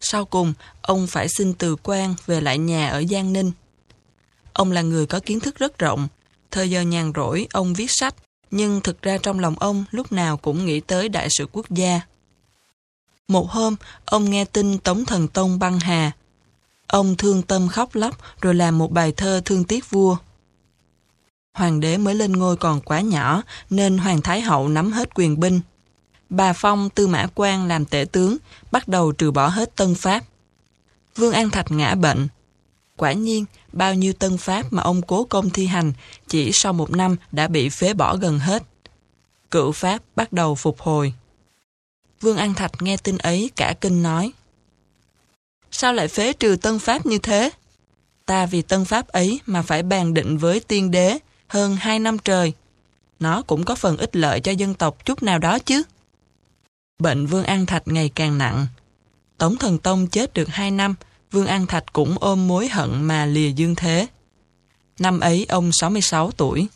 sau cùng, ông phải xin từ quan về lại nhà ở Giang Ninh. Ông là người có kiến thức rất rộng. Thời giờ nhàn rỗi, ông viết sách, nhưng thực ra trong lòng ông lúc nào cũng nghĩ tới đại sự quốc gia. Một hôm, ông nghe tin Tống Thần Tông băng hà. Ông thương tâm khóc lóc rồi làm một bài thơ thương tiếc vua. Hoàng đế mới lên ngôi còn quá nhỏ nên Hoàng Thái Hậu nắm hết quyền binh. Bà Phong tư mã quan làm tể tướng, bắt đầu trừ bỏ hết tân pháp. Vương An Thạch ngã bệnh. Quả nhiên, bao nhiêu tân pháp mà ông cố công thi hành chỉ sau một năm đã bị phế bỏ gần hết. Cựu pháp bắt đầu phục hồi. Vương An Thạch nghe tin ấy cả kinh nói. Sao lại phế trừ tân pháp như thế? Ta vì tân pháp ấy mà phải bàn định với tiên đế hơn hai năm trời. Nó cũng có phần ích lợi cho dân tộc chút nào đó chứ. Bệnh Vương An Thạch ngày càng nặng. Tống Thần Tông chết được 2 năm, Vương An Thạch cũng ôm mối hận mà lìa dương thế. Năm ấy ông 66 tuổi.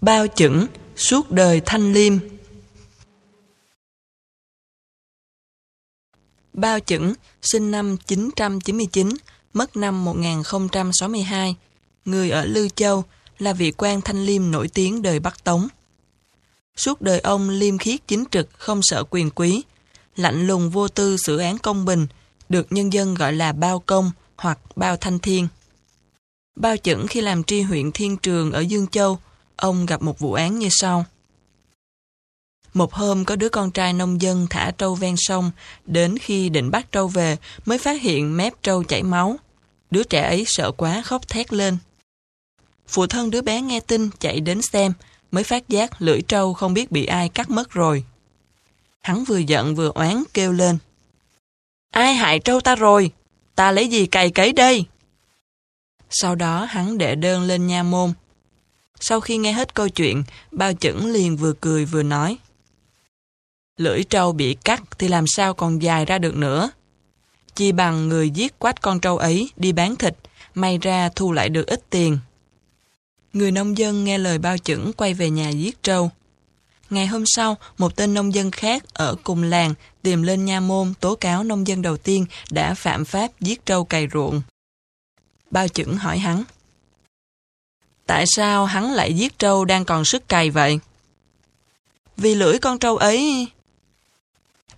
Bao chững, suốt đời thanh liêm. Bao chững, sinh năm 999, mất năm 1062, người ở Lư Châu, là vị quan thanh liêm nổi tiếng đời Bắc Tống. Suốt đời ông liêm khiết chính trực, không sợ quyền quý, lạnh lùng vô tư xử án công bình, được nhân dân gọi là bao công hoặc bao thanh thiên. Bao chẩn khi làm tri huyện Thiên Trường ở Dương Châu, ông gặp một vụ án như sau. Một hôm có đứa con trai nông dân thả trâu ven sông, đến khi định bắt trâu về mới phát hiện mép trâu chảy máu. Đứa trẻ ấy sợ quá khóc thét lên. Phụ thân đứa bé nghe tin chạy đến xem, mới phát giác lưỡi trâu không biết bị ai cắt mất rồi. Hắn vừa giận vừa oán kêu lên. Ai hại trâu ta rồi? Ta lấy gì cày cấy đây? Sau đó hắn đệ đơn lên nha môn. Sau khi nghe hết câu chuyện, bao chẩn liền vừa cười vừa nói. Lưỡi trâu bị cắt thì làm sao còn dài ra được nữa. Chỉ bằng người giết quách con trâu ấy đi bán thịt, may ra thu lại được ít tiền. Người nông dân nghe lời bao chẩn quay về nhà giết trâu. Ngày hôm sau, một tên nông dân khác ở cùng làng tìm lên nha môn tố cáo nông dân đầu tiên đã phạm pháp giết trâu cày ruộng. Bao chẩn hỏi hắn. Tại sao hắn lại giết trâu đang còn sức cày vậy? Vì lưỡi con trâu ấy...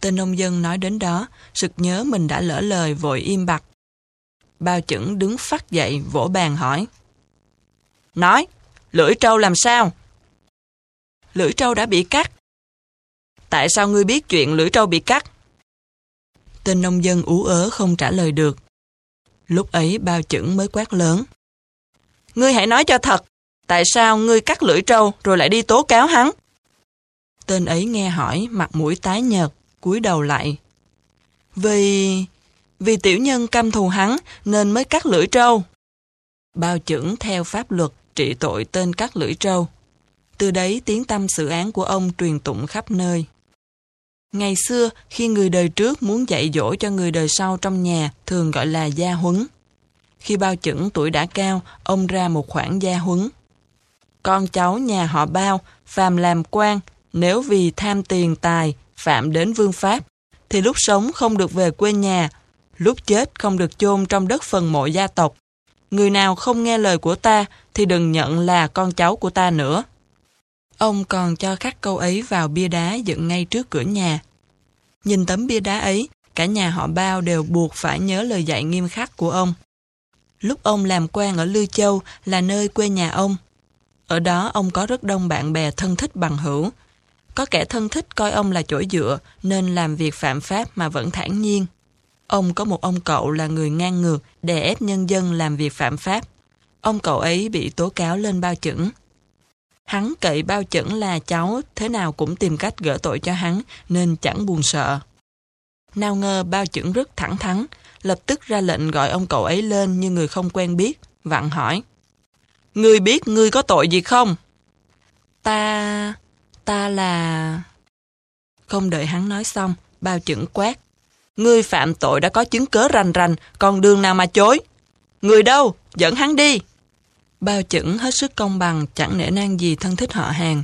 Tên nông dân nói đến đó, sực nhớ mình đã lỡ lời vội im bặt. Bao chững đứng phát dậy vỗ bàn hỏi. Nói, lưỡi trâu làm sao? lưỡi trâu đã bị cắt. Tại sao ngươi biết chuyện lưỡi trâu bị cắt? Tên nông dân ú ớ không trả lời được. Lúc ấy bao chững mới quát lớn. Ngươi hãy nói cho thật, tại sao ngươi cắt lưỡi trâu rồi lại đi tố cáo hắn? Tên ấy nghe hỏi, mặt mũi tái nhợt, cúi đầu lại. Vì... vì tiểu nhân căm thù hắn nên mới cắt lưỡi trâu. Bao chưởng theo pháp luật trị tội tên cắt lưỡi trâu. Từ đấy tiếng tâm sự án của ông truyền tụng khắp nơi. Ngày xưa, khi người đời trước muốn dạy dỗ cho người đời sau trong nhà thường gọi là gia huấn. Khi bao chững tuổi đã cao, ông ra một khoản gia huấn. Con cháu nhà họ bao, phàm làm quan, nếu vì tham tiền tài, phạm đến vương pháp, thì lúc sống không được về quê nhà, lúc chết không được chôn trong đất phần mộ gia tộc. Người nào không nghe lời của ta thì đừng nhận là con cháu của ta nữa. Ông còn cho khắc câu ấy vào bia đá dựng ngay trước cửa nhà. Nhìn tấm bia đá ấy, cả nhà họ bao đều buộc phải nhớ lời dạy nghiêm khắc của ông. Lúc ông làm quan ở Lư Châu là nơi quê nhà ông. Ở đó ông có rất đông bạn bè thân thích bằng hữu. Có kẻ thân thích coi ông là chỗ dựa nên làm việc phạm pháp mà vẫn thản nhiên. Ông có một ông cậu là người ngang ngược đè ép nhân dân làm việc phạm pháp. Ông cậu ấy bị tố cáo lên bao chẩn. Hắn cậy bao chẩn là cháu thế nào cũng tìm cách gỡ tội cho hắn nên chẳng buồn sợ. Nào ngờ bao chẩn rất thẳng thắn, lập tức ra lệnh gọi ông cậu ấy lên như người không quen biết, vặn hỏi. Ngươi biết ngươi có tội gì không? Ta ta là... Không đợi hắn nói xong, bao chuẩn quát. Ngươi phạm tội đã có chứng cớ rành rành, còn đường nào mà chối? Người đâu? Dẫn hắn đi. Bao chuẩn hết sức công bằng, chẳng nể nang gì thân thích họ hàng.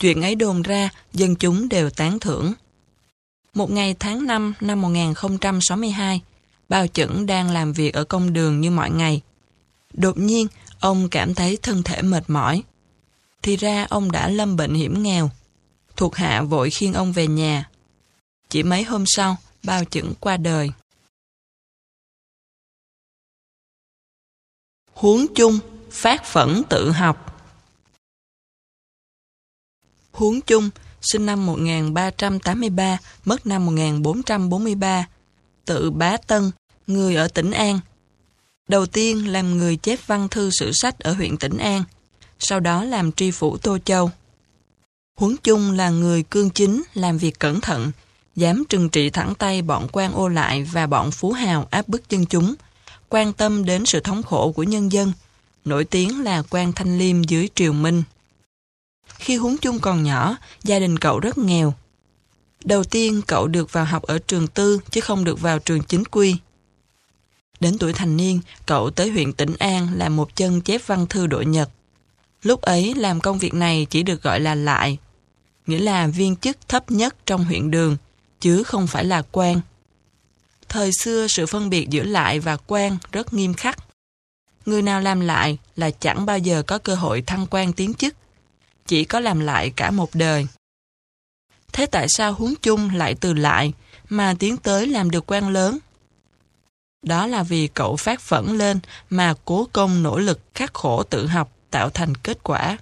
Chuyện ấy đồn ra, dân chúng đều tán thưởng. Một ngày tháng 5 năm 1062, Bao chẩn đang làm việc ở công đường như mọi ngày. Đột nhiên, ông cảm thấy thân thể mệt mỏi. Thì ra ông đã lâm bệnh hiểm nghèo. Thuộc hạ vội khiêng ông về nhà. Chỉ mấy hôm sau, bao chững qua đời. Huống chung phát phẫn tự học. Huống chung, sinh năm 1383, mất năm 1443, tự bá Tân, người ở tỉnh An. Đầu tiên làm người chép văn thư sử sách ở huyện tỉnh An, sau đó làm tri phủ Tô Châu. Huấn chung là người cương chính, làm việc cẩn thận, dám trừng trị thẳng tay bọn quan ô lại và bọn phú hào áp bức dân chúng, quan tâm đến sự thống khổ của nhân dân, nổi tiếng là quan thanh liêm dưới triều Minh. Khi Huấn chung còn nhỏ, gia đình cậu rất nghèo. Đầu tiên cậu được vào học ở trường tư chứ không được vào trường chính quy. Đến tuổi thành niên, cậu tới huyện Tĩnh An làm một chân chép văn thư đội Nhật. Lúc ấy làm công việc này chỉ được gọi là lại, nghĩa là viên chức thấp nhất trong huyện đường, chứ không phải là quan. Thời xưa sự phân biệt giữa lại và quan rất nghiêm khắc. Người nào làm lại là chẳng bao giờ có cơ hội thăng quan tiến chức. Chỉ có làm lại cả một đời. Thế tại sao huống chung lại từ lại mà tiến tới làm được quan lớn? Đó là vì cậu phát phẫn lên mà cố công nỗ lực khắc khổ tự học tạo thành kết quả.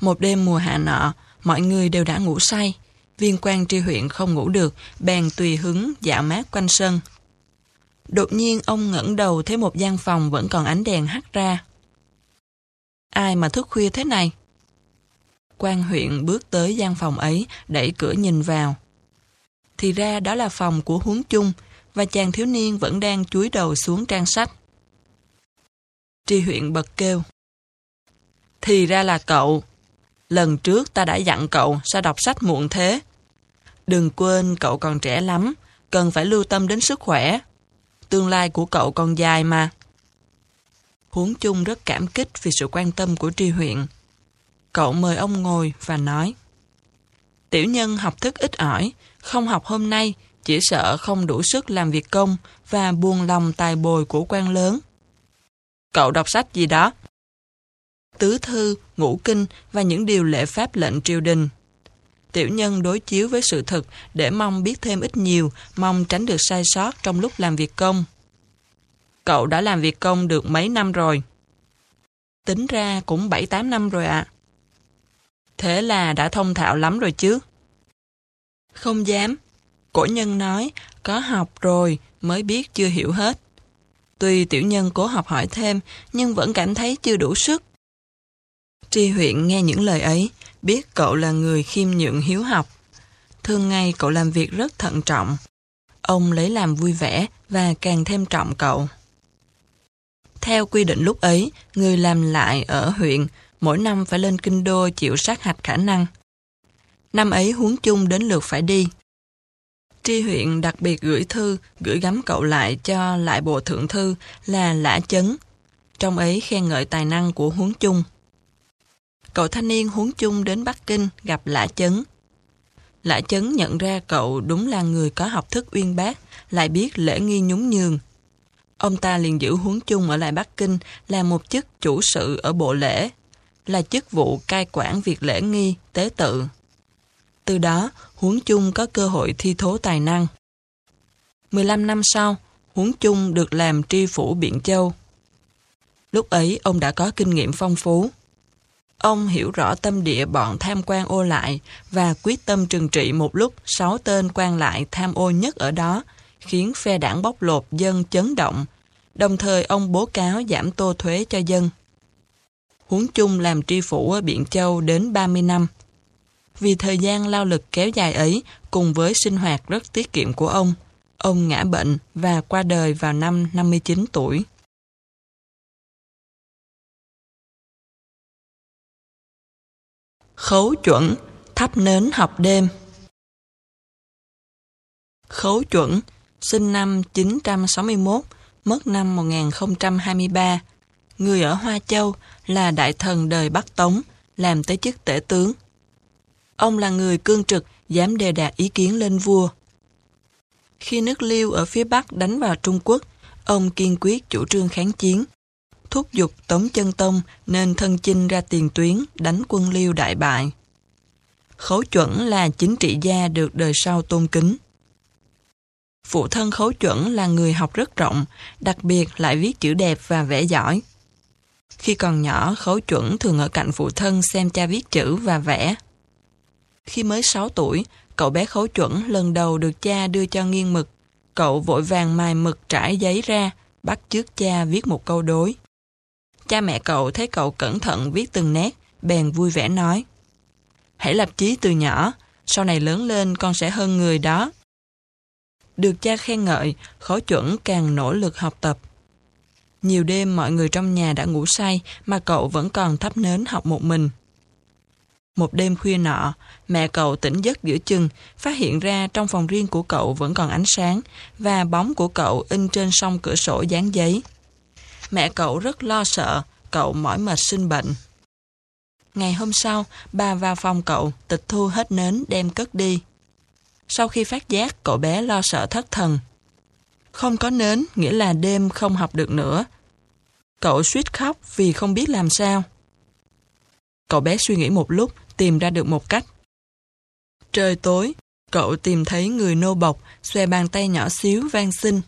Một đêm mùa hạ nọ, mọi người đều đã ngủ say. Viên quan tri huyện không ngủ được, bèn tùy hứng dạo mát quanh sân, Đột nhiên ông ngẩng đầu thấy một gian phòng vẫn còn ánh đèn hắt ra. Ai mà thức khuya thế này? quan huyện bước tới gian phòng ấy, đẩy cửa nhìn vào. Thì ra đó là phòng của huống chung, và chàng thiếu niên vẫn đang chúi đầu xuống trang sách. Tri huyện bật kêu. Thì ra là cậu. Lần trước ta đã dặn cậu sao đọc sách muộn thế. Đừng quên cậu còn trẻ lắm, cần phải lưu tâm đến sức khỏe tương lai của cậu còn dài mà. Huống chung rất cảm kích vì sự quan tâm của tri huyện. Cậu mời ông ngồi và nói Tiểu nhân học thức ít ỏi, không học hôm nay, chỉ sợ không đủ sức làm việc công và buồn lòng tài bồi của quan lớn. Cậu đọc sách gì đó? Tứ thư, ngũ kinh và những điều lệ pháp lệnh triều đình. Tiểu nhân đối chiếu với sự thực để mong biết thêm ít nhiều, mong tránh được sai sót trong lúc làm việc công. Cậu đã làm việc công được mấy năm rồi? Tính ra cũng 7-8 năm rồi ạ. Thế là đã thông thạo lắm rồi chứ? Không dám. Cổ nhân nói, có học rồi mới biết chưa hiểu hết. Tuy tiểu nhân cố học hỏi thêm, nhưng vẫn cảm thấy chưa đủ sức. Tri huyện nghe những lời ấy, biết cậu là người khiêm nhượng hiếu học. Thường ngày cậu làm việc rất thận trọng. Ông lấy làm vui vẻ và càng thêm trọng cậu. Theo quy định lúc ấy, người làm lại ở huyện mỗi năm phải lên kinh đô chịu sát hạch khả năng. Năm ấy huống chung đến lượt phải đi. Tri huyện đặc biệt gửi thư, gửi gắm cậu lại cho lại bộ thượng thư là Lã Chấn. Trong ấy khen ngợi tài năng của huống chung. Cậu thanh niên huống chung đến Bắc Kinh gặp Lã Chấn. Lã Chấn nhận ra cậu đúng là người có học thức uyên bác, lại biết lễ nghi nhún nhường. Ông ta liền giữ huống chung ở lại Bắc Kinh là một chức chủ sự ở bộ lễ, là chức vụ cai quản việc lễ nghi, tế tự. Từ đó, Huống Chung có cơ hội thi thố tài năng. 15 năm sau, Huống Chung được làm tri phủ Biện Châu. Lúc ấy, ông đã có kinh nghiệm phong phú. Ông hiểu rõ tâm địa bọn tham quan ô lại và quyết tâm trừng trị một lúc sáu tên quan lại tham ô nhất ở đó, khiến phe đảng bóc lột dân chấn động. Đồng thời ông bố cáo giảm tô thuế cho dân. Huống chung làm tri phủ ở Biện Châu đến 30 năm. Vì thời gian lao lực kéo dài ấy, cùng với sinh hoạt rất tiết kiệm của ông, ông ngã bệnh và qua đời vào năm 59 tuổi. Khấu chuẩn, thắp nến học đêm Khấu chuẩn, sinh năm 961, mất năm 1023, người ở Hoa Châu, là đại thần đời Bắc Tống, làm tới chức tể tướng. Ông là người cương trực, dám đề đạt ý kiến lên vua. Khi nước Liêu ở phía Bắc đánh vào Trung Quốc, ông kiên quyết chủ trương kháng chiến. Thúc giục Tống Chân Tông nên thân chinh ra tiền tuyến đánh quân Liêu đại bại. Khấu chuẩn là chính trị gia được đời sau tôn kính. Phụ thân khấu chuẩn là người học rất rộng, đặc biệt lại viết chữ đẹp và vẽ giỏi. Khi còn nhỏ, khấu chuẩn thường ở cạnh phụ thân xem cha viết chữ và vẽ. Khi mới 6 tuổi, cậu bé khấu chuẩn lần đầu được cha đưa cho nghiêng mực. Cậu vội vàng mài mực trải giấy ra, bắt trước cha viết một câu đối. Cha mẹ cậu thấy cậu cẩn thận viết từng nét, bèn vui vẻ nói. Hãy lập chí từ nhỏ, sau này lớn lên con sẽ hơn người đó. Được cha khen ngợi, khó chuẩn càng nỗ lực học tập. Nhiều đêm mọi người trong nhà đã ngủ say mà cậu vẫn còn thắp nến học một mình. Một đêm khuya nọ, mẹ cậu tỉnh giấc giữa chừng, phát hiện ra trong phòng riêng của cậu vẫn còn ánh sáng và bóng của cậu in trên song cửa sổ dán giấy. Mẹ cậu rất lo sợ, cậu mỏi mệt sinh bệnh. Ngày hôm sau, bà vào phòng cậu, tịch thu hết nến đem cất đi. Sau khi phát giác, cậu bé lo sợ thất thần. Không có nến nghĩa là đêm không học được nữa. Cậu suýt khóc vì không biết làm sao. Cậu bé suy nghĩ một lúc, tìm ra được một cách. Trời tối, cậu tìm thấy người nô bộc, xòe bàn tay nhỏ xíu van xin.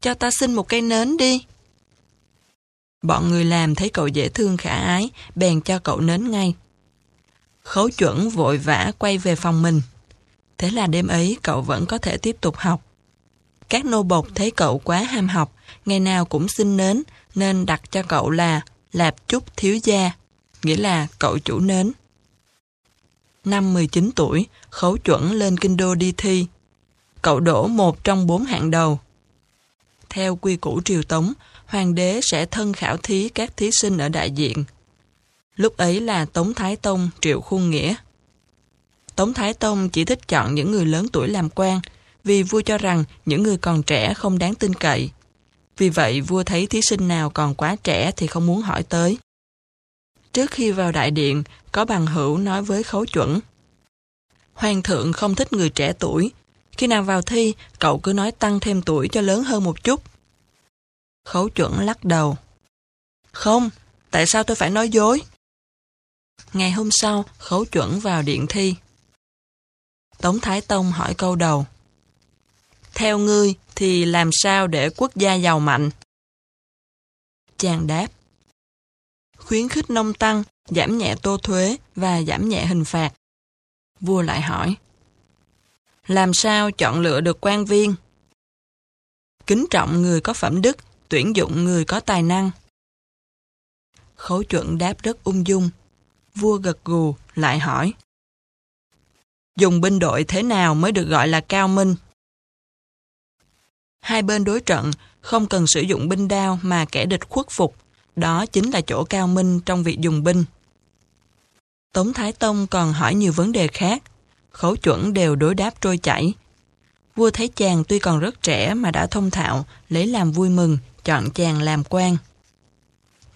Cho ta xin một cây nến đi. Bọn người làm thấy cậu dễ thương khả ái, bèn cho cậu nến ngay. Khấu chuẩn vội vã quay về phòng mình. Thế là đêm ấy cậu vẫn có thể tiếp tục học. Các nô bộc thấy cậu quá ham học, ngày nào cũng xin nến, nên đặt cho cậu là Lạp Chúc Thiếu Gia, nghĩa là cậu chủ nến. Năm 19 tuổi, khấu chuẩn lên kinh đô đi thi. Cậu đổ một trong bốn hạng đầu. Theo quy củ triều tống, hoàng đế sẽ thân khảo thí các thí sinh ở đại diện. Lúc ấy là Tống Thái Tông Triệu Khuôn Nghĩa. Tống Thái Tông chỉ thích chọn những người lớn tuổi làm quan, vì vua cho rằng những người còn trẻ không đáng tin cậy. Vì vậy vua thấy thí sinh nào còn quá trẻ thì không muốn hỏi tới. Trước khi vào đại điện, có bằng hữu nói với khấu chuẩn. Hoàng thượng không thích người trẻ tuổi. Khi nào vào thi, cậu cứ nói tăng thêm tuổi cho lớn hơn một chút. Khấu chuẩn lắc đầu. Không, tại sao tôi phải nói dối? Ngày hôm sau, khấu chuẩn vào điện thi. Tống Thái Tông hỏi câu đầu. Theo ngươi thì làm sao để quốc gia giàu mạnh? Chàng đáp. Khuyến khích nông tăng giảm nhẹ tô thuế và giảm nhẹ hình phạt. Vua lại hỏi, làm sao chọn lựa được quan viên? Kính trọng người có phẩm đức, tuyển dụng người có tài năng. Khấu chuẩn đáp rất ung dung. Vua gật gù, lại hỏi. Dùng binh đội thế nào mới được gọi là cao minh? Hai bên đối trận không cần sử dụng binh đao mà kẻ địch khuất phục. Đó chính là chỗ cao minh trong việc dùng binh. Tống Thái Tông còn hỏi nhiều vấn đề khác. Khẩu chuẩn đều đối đáp trôi chảy. Vua thấy chàng tuy còn rất trẻ mà đã thông thạo, lấy làm vui mừng, chọn chàng làm quan.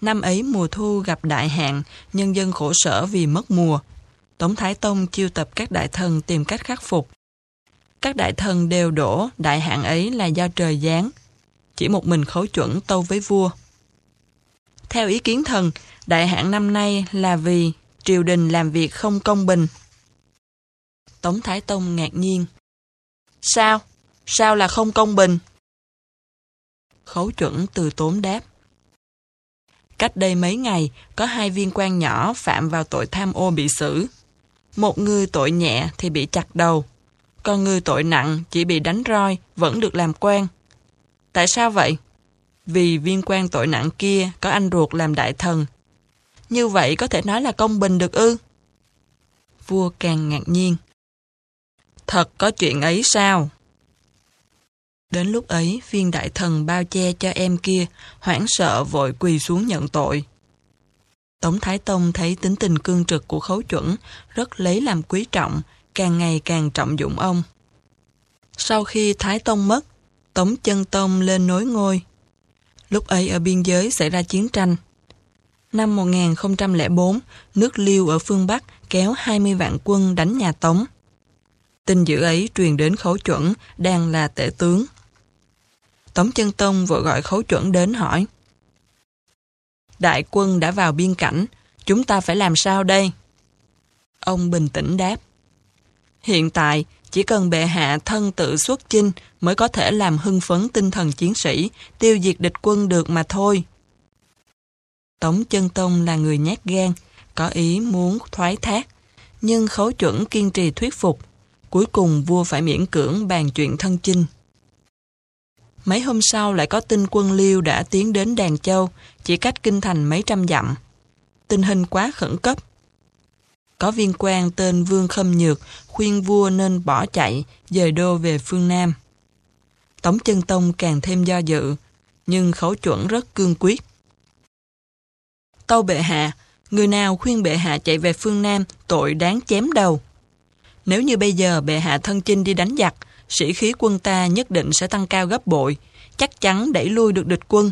Năm ấy mùa thu gặp đại hạn, nhân dân khổ sở vì mất mùa. Tống Thái Tông chiêu tập các đại thần tìm cách khắc phục. Các đại thần đều đổ đại hạn ấy là do trời giáng. Chỉ một mình khấu chuẩn tâu với vua. Theo ý kiến thần, đại hạn năm nay là vì triều đình làm việc không công bình. Tống Thái Tông ngạc nhiên. Sao? Sao là không công bình? Khấu chuẩn từ tốn đáp. Cách đây mấy ngày, có hai viên quan nhỏ phạm vào tội tham ô bị xử. Một người tội nhẹ thì bị chặt đầu, còn người tội nặng chỉ bị đánh roi, vẫn được làm quan. Tại sao vậy? Vì viên quan tội nặng kia có anh ruột làm đại thần. Như vậy có thể nói là công bình được ư? Vua càng ngạc nhiên. Thật có chuyện ấy sao? Đến lúc ấy, viên đại thần bao che cho em kia, hoảng sợ vội quỳ xuống nhận tội. Tống Thái Tông thấy tính tình cương trực của khấu chuẩn, rất lấy làm quý trọng, càng ngày càng trọng dụng ông. Sau khi Thái Tông mất, Tống Chân Tông lên nối ngôi. Lúc ấy ở biên giới xảy ra chiến tranh. Năm 1004, nước Liêu ở phương Bắc kéo 20 vạn quân đánh nhà Tống. Tin dữ ấy truyền đến khấu chuẩn, đang là tể tướng. Tống Chân Tông vội gọi khấu chuẩn đến hỏi. Đại quân đã vào biên cảnh, chúng ta phải làm sao đây? Ông bình tĩnh đáp. Hiện tại, chỉ cần bệ hạ thân tự xuất chinh mới có thể làm hưng phấn tinh thần chiến sĩ, tiêu diệt địch quân được mà thôi. Tống Chân Tông là người nhát gan, có ý muốn thoái thác, nhưng khấu chuẩn kiên trì thuyết phục. Cuối cùng vua phải miễn cưỡng bàn chuyện thân chinh. Mấy hôm sau lại có tin quân Liêu đã tiến đến Đàn Châu, chỉ cách kinh thành mấy trăm dặm. Tình hình quá khẩn cấp. Có viên quan tên Vương Khâm Nhược khuyên vua nên bỏ chạy, dời đô về phương Nam. Tống Chân Tông càng thêm do dự, nhưng khẩu chuẩn rất cương quyết. Tâu bệ hạ, người nào khuyên bệ hạ chạy về phương Nam tội đáng chém đầu. Nếu như bây giờ bệ hạ thân chinh đi đánh giặc, sĩ khí quân ta nhất định sẽ tăng cao gấp bội, chắc chắn đẩy lui được địch quân.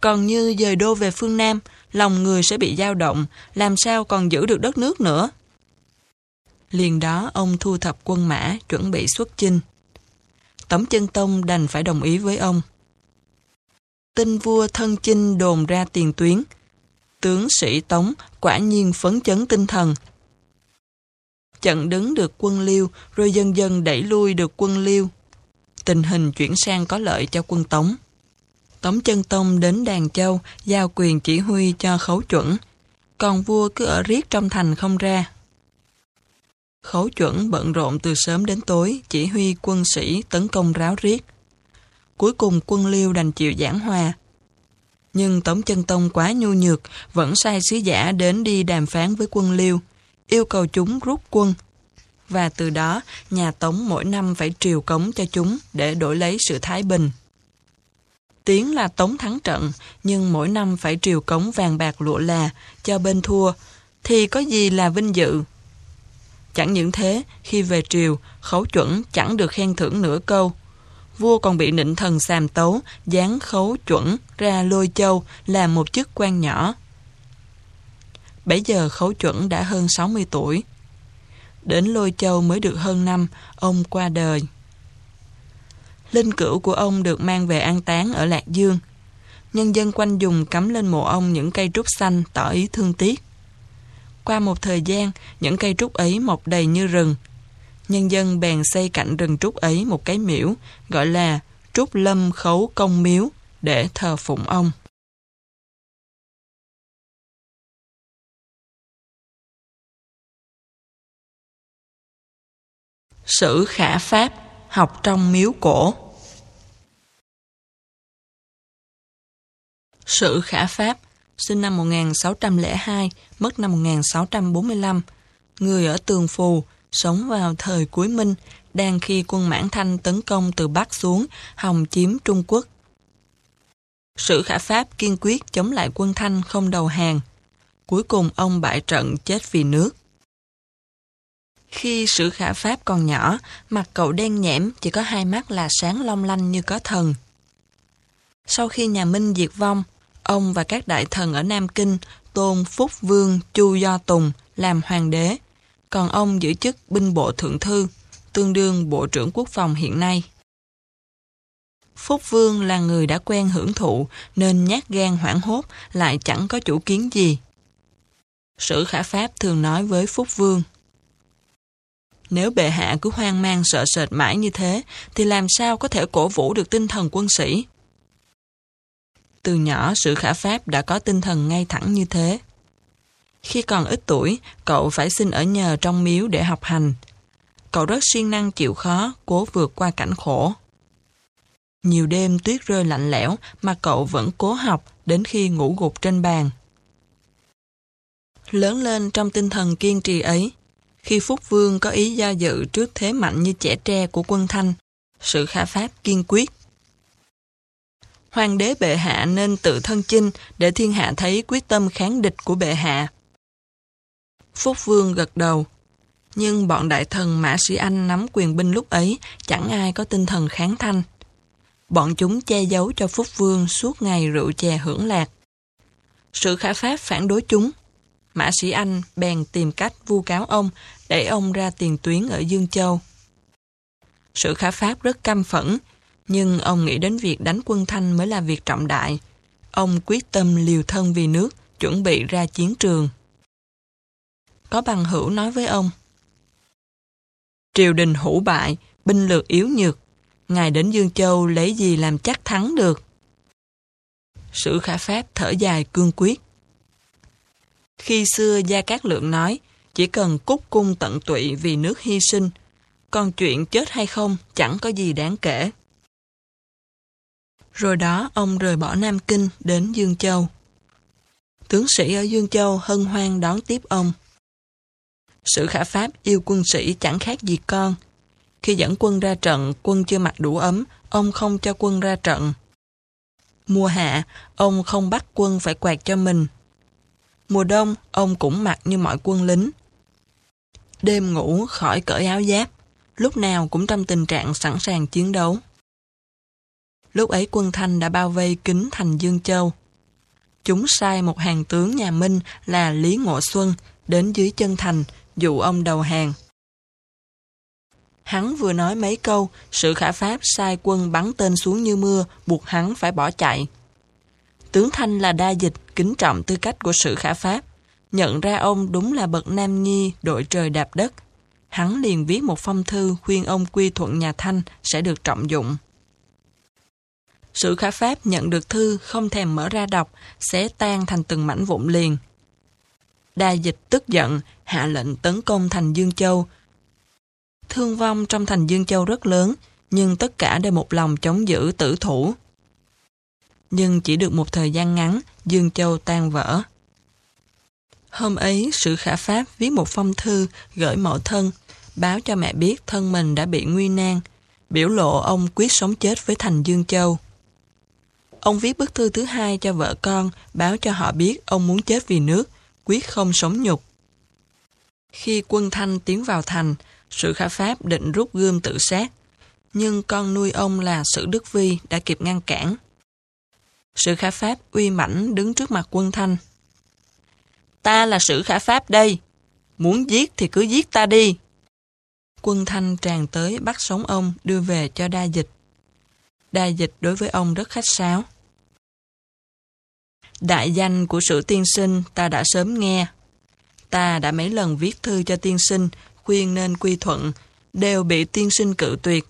Còn như dời đô về phương Nam, lòng người sẽ bị dao động, làm sao còn giữ được đất nước nữa. Liền đó ông thu thập quân mã, chuẩn bị xuất chinh. Tống chân Tông đành phải đồng ý với ông. Tin vua thân chinh đồn ra tiền tuyến. Tướng sĩ Tống quả nhiên phấn chấn tinh thần, chặn đứng được quân Liêu, rồi dần dần đẩy lui được quân Liêu. Tình hình chuyển sang có lợi cho quân Tống. Tống Chân Tông đến Đàn Châu, giao quyền chỉ huy cho khấu chuẩn, còn vua cứ ở riết trong thành không ra. Khấu chuẩn bận rộn từ sớm đến tối, chỉ huy quân sĩ tấn công ráo riết. Cuối cùng quân Liêu đành chịu giảng hòa. Nhưng Tống Chân Tông quá nhu nhược, vẫn sai sứ giả đến đi đàm phán với quân Liêu, yêu cầu chúng rút quân. Và từ đó, nhà Tống mỗi năm phải triều cống cho chúng để đổi lấy sự thái bình. Tiếng là Tống thắng trận, nhưng mỗi năm phải triều cống vàng bạc lụa là cho bên thua, thì có gì là vinh dự. Chẳng những thế, khi về triều, khấu chuẩn chẳng được khen thưởng nửa câu. Vua còn bị nịnh thần xàm tấu, dán khấu chuẩn ra lôi châu làm một chức quan nhỏ. Bấy giờ khấu chuẩn đã hơn 60 tuổi. Đến Lôi Châu mới được hơn năm, ông qua đời. Linh cữu của ông được mang về an táng ở Lạc Dương. Nhân dân quanh dùng cắm lên mộ ông những cây trúc xanh tỏ ý thương tiếc. Qua một thời gian, những cây trúc ấy mọc đầy như rừng. Nhân dân bèn xây cạnh rừng trúc ấy một cái miễu, gọi là Trúc Lâm Khấu Công Miếu, để thờ phụng ông. Sử khả pháp, học trong miếu cổ. Sử khả pháp, sinh năm 1602, mất năm 1645, người ở Tường Phù, sống vào thời cuối Minh, đang khi quân Mãn Thanh tấn công từ Bắc xuống, hòng chiếm Trung Quốc. Sử khả pháp kiên quyết chống lại quân Thanh không đầu hàng. Cuối cùng ông bại trận chết vì nước. Khi sử khả pháp còn nhỏ, mặt cậu đen nhẽm, chỉ có hai mắt là sáng long lanh như có thần. Sau khi nhà Minh diệt vong, ông và các đại thần ở Nam Kinh tôn Phúc Vương Chu Do Tùng làm hoàng đế, còn ông giữ chức binh bộ thượng thư, tương đương bộ trưởng quốc phòng hiện nay. Phúc Vương là người đã quen hưởng thụ nên nhát gan hoảng hốt lại chẳng có chủ kiến gì. Sử khả pháp thường nói với Phúc Vương nếu bệ hạ cứ hoang mang sợ sệt mãi như thế, thì làm sao có thể cổ vũ được tinh thần quân sĩ? Từ nhỏ, sự khả pháp đã có tinh thần ngay thẳng như thế. Khi còn ít tuổi, cậu phải xin ở nhờ trong miếu để học hành. Cậu rất siêng năng chịu khó, cố vượt qua cảnh khổ. Nhiều đêm tuyết rơi lạnh lẽo mà cậu vẫn cố học đến khi ngủ gục trên bàn. Lớn lên trong tinh thần kiên trì ấy, khi Phúc Vương có ý do dự trước thế mạnh như trẻ tre của quân Thanh, sự khả pháp kiên quyết. Hoàng đế bệ hạ nên tự thân chinh để thiên hạ thấy quyết tâm kháng địch của bệ hạ. Phúc Vương gật đầu. Nhưng bọn đại thần Mã Sĩ Anh nắm quyền binh lúc ấy chẳng ai có tinh thần kháng thanh. Bọn chúng che giấu cho Phúc Vương suốt ngày rượu chè hưởng lạc. Sự khả pháp phản đối chúng. Mã Sĩ Anh bèn tìm cách vu cáo ông để ông ra tiền tuyến ở Dương Châu. Sự khả pháp rất căm phẫn, nhưng ông nghĩ đến việc đánh quân Thanh mới là việc trọng đại. Ông quyết tâm liều thân vì nước, chuẩn bị ra chiến trường. Có bằng hữu nói với ông, Triều đình hủ bại, binh lược yếu nhược, ngài đến Dương Châu lấy gì làm chắc thắng được. Sử khả pháp thở dài cương quyết. Khi xưa Gia Cát Lượng nói, chỉ cần cúc cung tận tụy vì nước hy sinh, còn chuyện chết hay không chẳng có gì đáng kể. Rồi đó ông rời bỏ Nam Kinh đến Dương Châu. Tướng sĩ ở Dương Châu hân hoan đón tiếp ông. Sử khả pháp yêu quân sĩ chẳng khác gì con. Khi dẫn quân ra trận, quân chưa mặc đủ ấm, ông không cho quân ra trận. Mùa hạ, ông không bắt quân phải quạt cho mình. Mùa đông, ông cũng mặc như mọi quân lính. Đêm ngủ khỏi cởi áo giáp, lúc nào cũng trong tình trạng sẵn sàng chiến đấu. Lúc ấy quân Thanh đã bao vây kính thành Dương Châu. Chúng sai một hàng tướng nhà Minh là Lý Ngộ Xuân đến dưới chân thành dụ ông đầu hàng. Hắn vừa nói mấy câu, sự khả pháp sai quân bắn tên xuống như mưa, buộc hắn phải bỏ chạy. Tướng Thanh là đa dịch, kính trọng tư cách của sự khả pháp. Nhận ra ông đúng là bậc nam nhi, đội trời đạp đất. Hắn liền viết một phong thư khuyên ông quy thuận nhà Thanh sẽ được trọng dụng. Sự khả pháp nhận được thư không thèm mở ra đọc, sẽ tan thành từng mảnh vụn liền. Đa dịch tức giận, hạ lệnh tấn công thành Dương Châu. Thương vong trong thành Dương Châu rất lớn, nhưng tất cả đều một lòng chống giữ tử thủ. Nhưng chỉ được một thời gian ngắn, Dương Châu tan vỡ. Hôm ấy, sự khả pháp viết một phong thư gửi mẫu thân, báo cho mẹ biết thân mình đã bị nguy nan, biểu lộ ông quyết sống chết với thành Dương Châu. Ông viết bức thư thứ hai cho vợ con, báo cho họ biết ông muốn chết vì nước, quyết không sống nhục. Khi quân Thanh tiến vào thành, sự khả pháp định rút gươm tự sát, nhưng con nuôi ông là sự Đức Vi đã kịp ngăn cản. Sự khả pháp uy mãnh đứng trước mặt quân Thanh. Ta là sự khả pháp đây. Muốn giết thì cứ giết ta đi. Quân Thanh tràn tới bắt sống ông đưa về cho đa dịch. Đa dịch đối với ông rất khách sáo. Đại danh của sự tiên sinh ta đã sớm nghe. Ta đã mấy lần viết thư cho tiên sinh, khuyên nên quy thuận, đều bị tiên sinh cự tuyệt.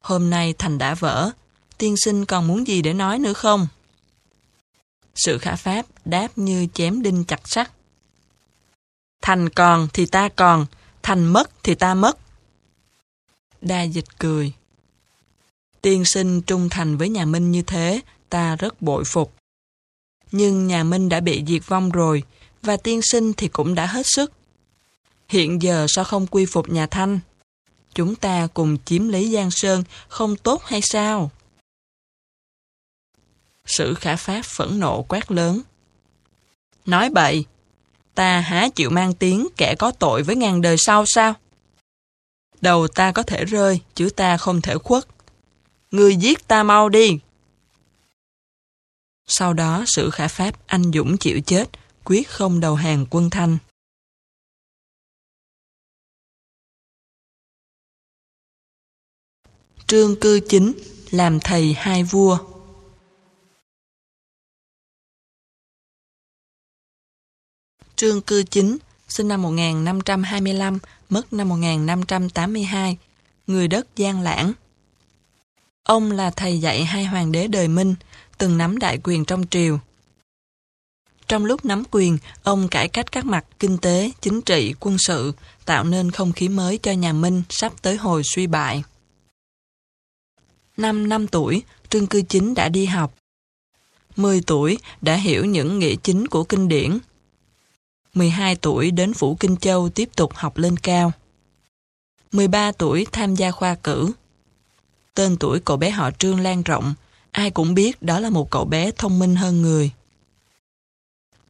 Hôm nay thành đã vỡ, tiên sinh còn muốn gì để nói nữa không? Sự khả pháp đáp như chém đinh chặt sắt. Thành còn thì ta còn, thành mất thì ta mất. Đa dịch cười. Tiên sinh trung thành với nhà Minh như thế, ta rất bội phục. Nhưng nhà Minh đã bị diệt vong rồi, và tiên sinh thì cũng đã hết sức. Hiện giờ sao không quy phục nhà Thanh? Chúng ta cùng chiếm lấy Giang Sơn, không tốt hay sao? Sử khả pháp phẫn nộ quát lớn. Nói bậy, ta há chịu mang tiếng kẻ có tội với ngàn đời sau sao? Đầu ta có thể rơi, chứ ta không thể khuất. Người giết ta mau đi. Sau đó sự khả pháp anh dũng chịu chết, quyết không đầu hàng quân thanh. Trương cư chính làm thầy hai vua. Trương cư chính sinh năm 1525, mất năm 1582, người đất Giang Lãng. Ông là thầy dạy hai hoàng đế đời Minh, từng nắm đại quyền trong triều. Trong lúc nắm quyền, ông cải cách các mặt kinh tế, chính trị, quân sự, tạo nên không khí mới cho nhà Minh sắp tới hồi suy bại. Năm năm tuổi, Trương Cư Chính đã đi học. 10 tuổi đã hiểu những nghĩa chính của kinh điển. 12 tuổi đến Phủ Kinh Châu tiếp tục học lên cao. 13 tuổi tham gia khoa cử. Tên tuổi cậu bé họ Trương lan rộng, ai cũng biết đó là một cậu bé thông minh hơn người.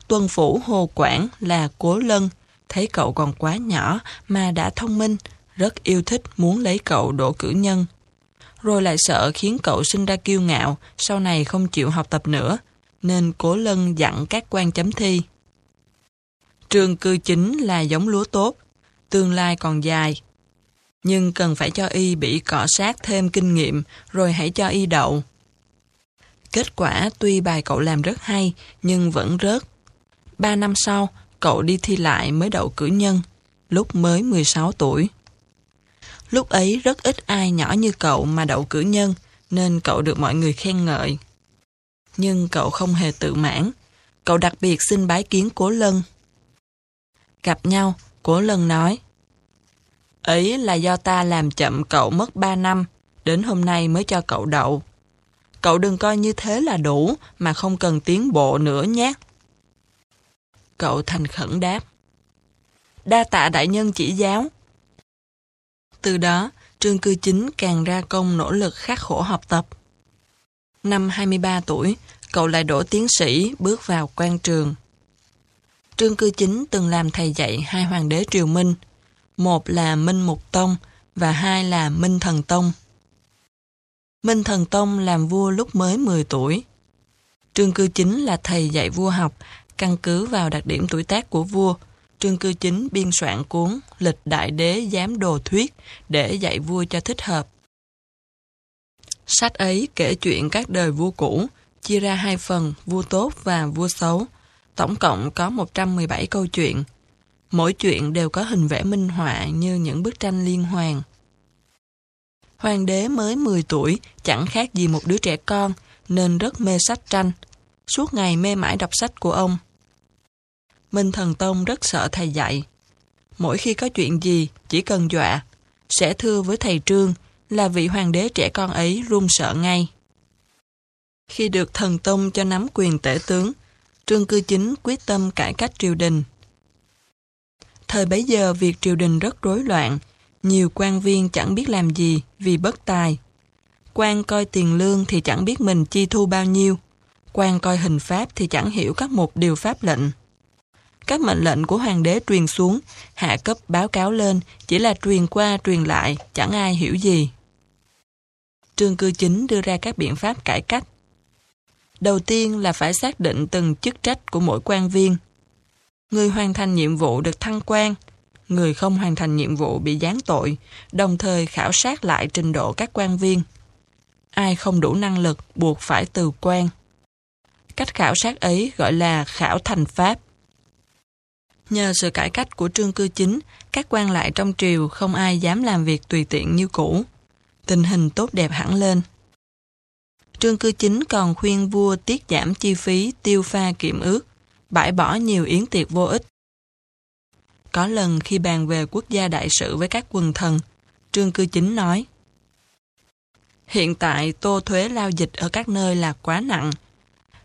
Tuân Phủ Hồ Quảng là cố lân, thấy cậu còn quá nhỏ mà đã thông minh, rất yêu thích muốn lấy cậu đổ cử nhân. Rồi lại sợ khiến cậu sinh ra kiêu ngạo, sau này không chịu học tập nữa, nên cố lân dặn các quan chấm thi. Trường cư chính là giống lúa tốt, tương lai còn dài. Nhưng cần phải cho y bị cọ sát thêm kinh nghiệm rồi hãy cho y đậu. Kết quả tuy bài cậu làm rất hay nhưng vẫn rớt. Ba năm sau, cậu đi thi lại mới đậu cử nhân, lúc mới 16 tuổi. Lúc ấy rất ít ai nhỏ như cậu mà đậu cử nhân, nên cậu được mọi người khen ngợi. Nhưng cậu không hề tự mãn. Cậu đặc biệt xin bái kiến Cố Lân. Gặp nhau, Cố Lân nói Ấy là do ta làm chậm cậu mất 3 năm, đến hôm nay mới cho cậu đậu. Cậu đừng coi như thế là đủ, mà không cần tiến bộ nữa nhé. Cậu thành khẩn đáp. Đa tạ đại nhân chỉ giáo. Từ đó, Trương Cư Chính càng ra công nỗ lực khắc khổ học tập. Năm 23 tuổi, cậu lại đổ tiến sĩ bước vào quan trường. Trương Cư Chính từng làm thầy dạy hai hoàng đế triều Minh, một là Minh Mục Tông và hai là Minh Thần Tông. Minh Thần Tông làm vua lúc mới 10 tuổi. Trương Cư Chính là thầy dạy vua học, căn cứ vào đặc điểm tuổi tác của vua. Trương Cư Chính biên soạn cuốn Lịch Đại Đế Giám Đồ Thuyết để dạy vua cho thích hợp. Sách ấy kể chuyện các đời vua cũ, chia ra hai phần, vua tốt và vua xấu. Tổng cộng có 117 câu chuyện. Mỗi chuyện đều có hình vẽ minh họa như những bức tranh liên hoàn. Hoàng đế mới 10 tuổi, chẳng khác gì một đứa trẻ con, nên rất mê sách tranh. Suốt ngày mê mãi đọc sách của ông. Minh Thần Tông rất sợ thầy dạy. Mỗi khi có chuyện gì, chỉ cần dọa, sẽ thưa với thầy Trương là vị hoàng đế trẻ con ấy run sợ ngay. Khi được thần tông cho nắm quyền tể tướng, Trương Cư Chính quyết tâm cải cách triều đình. Thời bấy giờ việc triều đình rất rối loạn, nhiều quan viên chẳng biết làm gì vì bất tài. quan coi tiền lương thì chẳng biết mình chi thu bao nhiêu. quan coi hình pháp thì chẳng hiểu các một điều pháp lệnh. Các mệnh lệnh của hoàng đế truyền xuống, hạ cấp báo cáo lên, chỉ là truyền qua truyền lại, chẳng ai hiểu gì. Trương cư chính đưa ra các biện pháp cải cách. Đầu tiên là phải xác định từng chức trách của mỗi quan viên. Người hoàn thành nhiệm vụ được thăng quan, người không hoàn thành nhiệm vụ bị giáng tội, đồng thời khảo sát lại trình độ các quan viên. Ai không đủ năng lực buộc phải từ quan. Cách khảo sát ấy gọi là khảo thành pháp. Nhờ sự cải cách của trương cư chính, các quan lại trong triều không ai dám làm việc tùy tiện như cũ. Tình hình tốt đẹp hẳn lên. Trương cư chính còn khuyên vua tiết giảm chi phí tiêu pha kiểm ước, bãi bỏ nhiều yến tiệc vô ích. Có lần khi bàn về quốc gia đại sự với các quần thần, Trương Cư Chính nói. Hiện tại tô thuế lao dịch ở các nơi là quá nặng.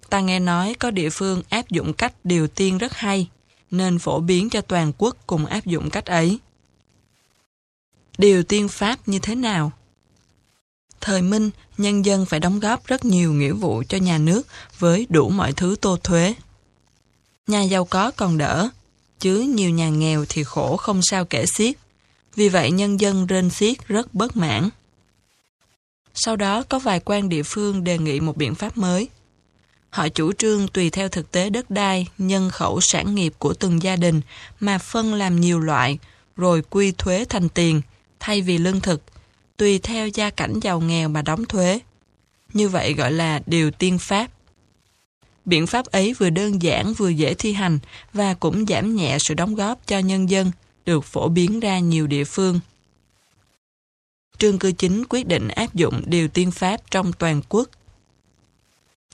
Ta nghe nói có địa phương áp dụng cách điều tiên rất hay, nên phổ biến cho toàn quốc cùng áp dụng cách ấy. Điều tiên pháp như thế nào? Thời Minh, nhân dân phải đóng góp rất nhiều nghĩa vụ cho nhà nước với đủ mọi thứ tô thuế. Nhà giàu có còn đỡ, chứ nhiều nhà nghèo thì khổ không sao kể xiết. Vì vậy nhân dân rên xiết rất bất mãn. Sau đó có vài quan địa phương đề nghị một biện pháp mới. Họ chủ trương tùy theo thực tế đất đai, nhân khẩu sản nghiệp của từng gia đình mà phân làm nhiều loại, rồi quy thuế thành tiền, thay vì lương thực, tùy theo gia cảnh giàu nghèo mà đóng thuế. Như vậy gọi là điều tiên pháp. Biện pháp ấy vừa đơn giản vừa dễ thi hành và cũng giảm nhẹ sự đóng góp cho nhân dân, được phổ biến ra nhiều địa phương. Trương Cư Chính quyết định áp dụng điều tiên pháp trong toàn quốc.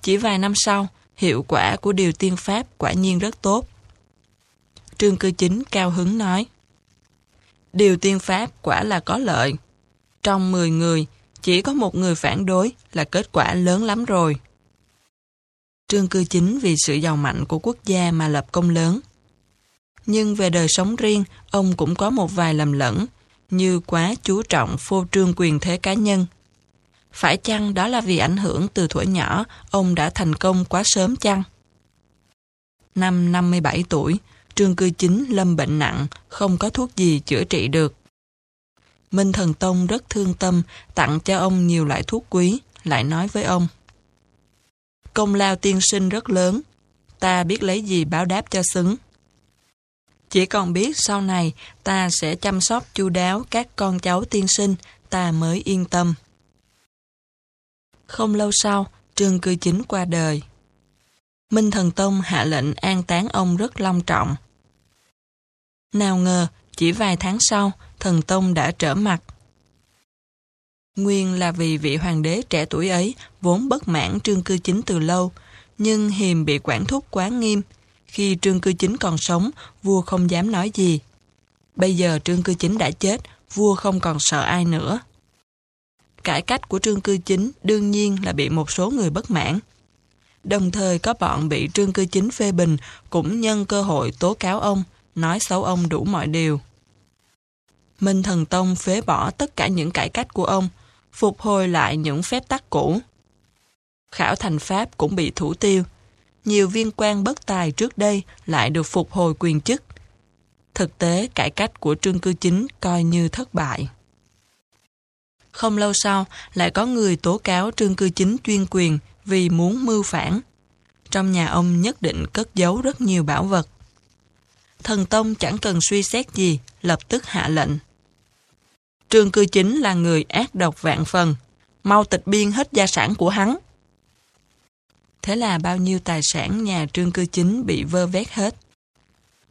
Chỉ vài năm sau, hiệu quả của điều tiên pháp quả nhiên rất tốt. Trương Cư Chính cao hứng nói, Điều tiên pháp quả là có lợi. Trong 10 người, chỉ có một người phản đối là kết quả lớn lắm rồi. Trương Cư Chính vì sự giàu mạnh của quốc gia mà lập công lớn. Nhưng về đời sống riêng, ông cũng có một vài lầm lẫn, như quá chú trọng phô trương quyền thế cá nhân. Phải chăng đó là vì ảnh hưởng từ tuổi nhỏ, ông đã thành công quá sớm chăng? Năm 57 tuổi, Trương Cư Chính lâm bệnh nặng, không có thuốc gì chữa trị được. Minh Thần Tông rất thương tâm, tặng cho ông nhiều loại thuốc quý, lại nói với ông. Công lao tiên sinh rất lớn, ta biết lấy gì báo đáp cho xứng. Chỉ còn biết sau này ta sẽ chăm sóc chu đáo các con cháu tiên sinh, ta mới yên tâm. Không lâu sau, Trương Cư Chính qua đời. Minh Thần Tông hạ lệnh an táng ông rất long trọng. Nào ngờ, chỉ vài tháng sau, Thần Tông đã trở mặt. Nguyên là vì vị hoàng đế trẻ tuổi ấy vốn bất mãn Trương Cư Chính từ lâu, nhưng hiềm bị quản thúc quá nghiêm, khi Trương Cư Chính còn sống, vua không dám nói gì. Bây giờ Trương Cư Chính đã chết, vua không còn sợ ai nữa. Cải cách của Trương Cư Chính đương nhiên là bị một số người bất mãn. Đồng thời có bọn bị Trương Cư Chính phê bình cũng nhân cơ hội tố cáo ông, nói xấu ông đủ mọi điều. Minh Thần Tông phế bỏ tất cả những cải cách của ông, phục hồi lại những phép tắc cũ. Khảo thành Pháp cũng bị thủ tiêu, nhiều viên quan bất tài trước đây lại được phục hồi quyền chức. Thực tế, cải cách của Trương Cư Chính coi như thất bại. Không lâu sau, lại có người tố cáo Trương Cư Chính chuyên quyền vì muốn mưu phản. Trong nhà ông nhất định cất giấu rất nhiều bảo vật. Thần Tông chẳng cần suy xét gì, lập tức hạ lệnh. Trương Cư Chính là người ác độc vạn phần, mau tịch biên hết gia sản của hắn. Thế là bao nhiêu tài sản nhà trương cư chính bị vơ vét hết.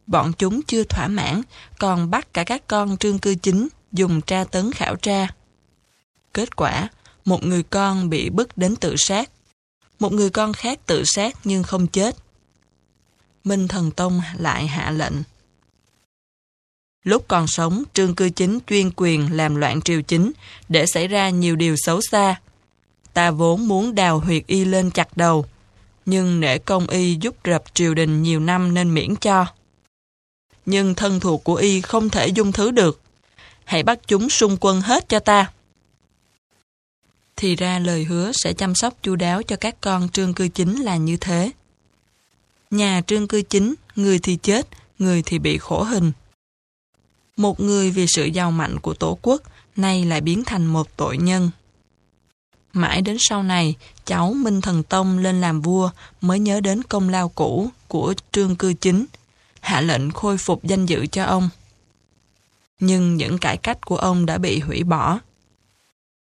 Bọn chúng chưa thỏa mãn, còn bắt cả các con trương cư chính dùng tra tấn khảo tra. Kết quả, một người con bị bức đến tự sát. Một người con khác tự sát nhưng không chết. Minh Thần Tông lại hạ lệnh. Lúc còn sống, Trương Cư Chính chuyên quyền làm loạn triều chính để xảy ra nhiều điều xấu xa. Ta vốn muốn đào huyệt y lên chặt đầu, nhưng nể công y giúp rập triều đình nhiều năm nên miễn cho. Nhưng thân thuộc của y không thể dung thứ được. Hãy bắt chúng xung quân hết cho ta. Thì ra lời hứa sẽ chăm sóc chu đáo cho các con trương cư chính là như thế. Nhà trương cư chính, người thì chết, người thì bị khổ hình. Một người vì sự giàu mạnh của tổ quốc, nay lại biến thành một tội nhân. Mãi đến sau này, cháu Minh Thần Tông lên làm vua mới nhớ đến công lao cũ của Trương Cư Chính, hạ lệnh khôi phục danh dự cho ông. Nhưng những cải cách của ông đã bị hủy bỏ.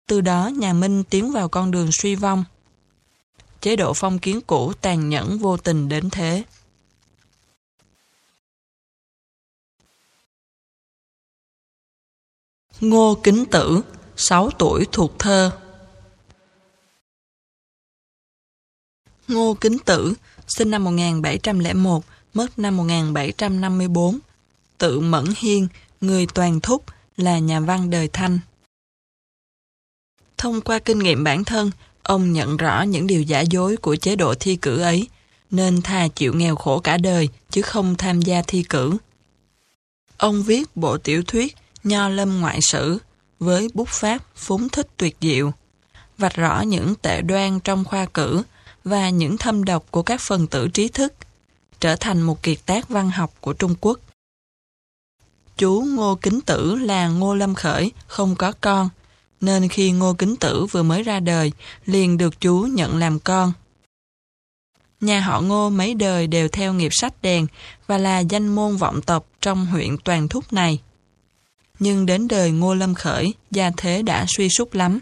Từ đó nhà Minh tiến vào con đường suy vong. Chế độ phong kiến cũ tàn nhẫn vô tình đến thế. Ngô Kính Tử, 6 tuổi thuộc thơ Ngô Kính Tử, sinh năm 1701, mất năm 1754. Tự Mẫn Hiên, người toàn thúc, là nhà văn đời Thanh. Thông qua kinh nghiệm bản thân, ông nhận rõ những điều giả dối của chế độ thi cử ấy, nên thà chịu nghèo khổ cả đời chứ không tham gia thi cử. Ông viết bộ tiểu thuyết Nho Lâm Ngoại Sử với bút pháp phúng thích tuyệt diệu, vạch rõ những tệ đoan trong khoa cử và những thâm độc của các phần tử trí thức, trở thành một kiệt tác văn học của Trung Quốc. Chú Ngô Kính Tử là Ngô Lâm Khởi, không có con, nên khi Ngô Kính Tử vừa mới ra đời, liền được chú nhận làm con. Nhà họ Ngô mấy đời đều theo nghiệp sách đèn và là danh môn vọng tộc trong huyện Toàn Thúc này. Nhưng đến đời Ngô Lâm Khởi, gia thế đã suy sút lắm.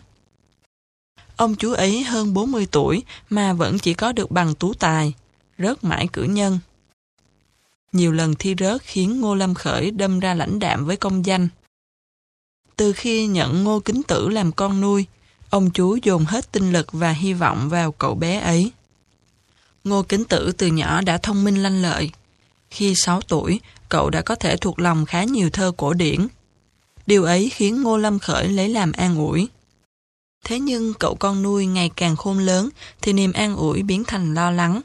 Ông chú ấy hơn 40 tuổi mà vẫn chỉ có được bằng tú tài, rớt mãi cử nhân. Nhiều lần thi rớt khiến Ngô Lâm Khởi đâm ra lãnh đạm với công danh. Từ khi nhận Ngô Kính Tử làm con nuôi, ông chú dồn hết tinh lực và hy vọng vào cậu bé ấy. Ngô Kính Tử từ nhỏ đã thông minh lanh lợi. Khi 6 tuổi, cậu đã có thể thuộc lòng khá nhiều thơ cổ điển. Điều ấy khiến Ngô Lâm Khởi lấy làm an ủi. Thế nhưng cậu con nuôi ngày càng khôn lớn thì niềm an ủi biến thành lo lắng.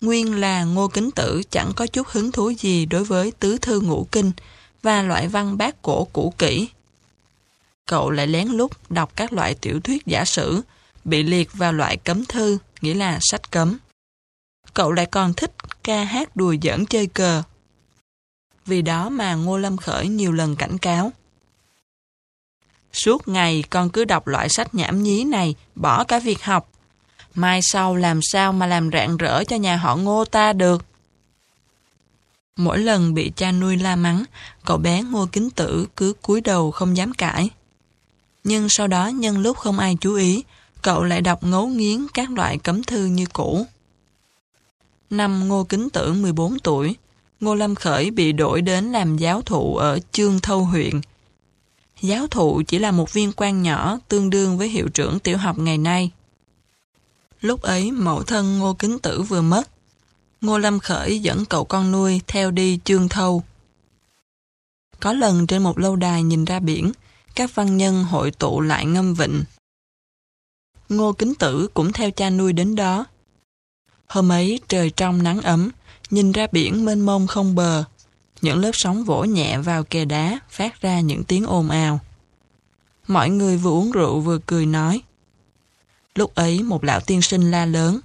Nguyên là Ngô Kính Tử chẳng có chút hứng thú gì đối với tứ thư ngũ kinh và loại văn bát cổ cũ kỹ. Cậu lại lén lút đọc các loại tiểu thuyết giả sử, bị liệt vào loại cấm thư, nghĩa là sách cấm. Cậu lại còn thích ca hát đùa giỡn chơi cờ. Vì đó mà Ngô Lâm Khởi nhiều lần cảnh cáo. Suốt ngày con cứ đọc loại sách nhảm nhí này, bỏ cả việc học. Mai sau làm sao mà làm rạng rỡ cho nhà họ ngô ta được. Mỗi lần bị cha nuôi la mắng, cậu bé ngô kính tử cứ cúi đầu không dám cãi. Nhưng sau đó nhân lúc không ai chú ý, cậu lại đọc ngấu nghiến các loại cấm thư như cũ. Năm Ngô Kính Tử 14 tuổi, Ngô Lâm Khởi bị đổi đến làm giáo thụ ở Chương Thâu huyện. Giáo thụ chỉ là một viên quan nhỏ tương đương với hiệu trưởng tiểu học ngày nay. Lúc ấy mẫu thân Ngô Kính Tử vừa mất. Ngô Lâm Khởi dẫn cậu con nuôi theo đi Chương Thâu. Có lần trên một lâu đài nhìn ra biển, các văn nhân hội tụ lại ngâm vịnh. Ngô Kính Tử cũng theo cha nuôi đến đó. Hôm ấy trời trong nắng ấm, nhìn ra biển mênh mông không bờ. Những lớp sóng vỗ nhẹ vào kè đá, phát ra những tiếng ồn ào. Mọi người vừa uống rượu vừa cười nói. Lúc ấy một lão tiên sinh la lớn.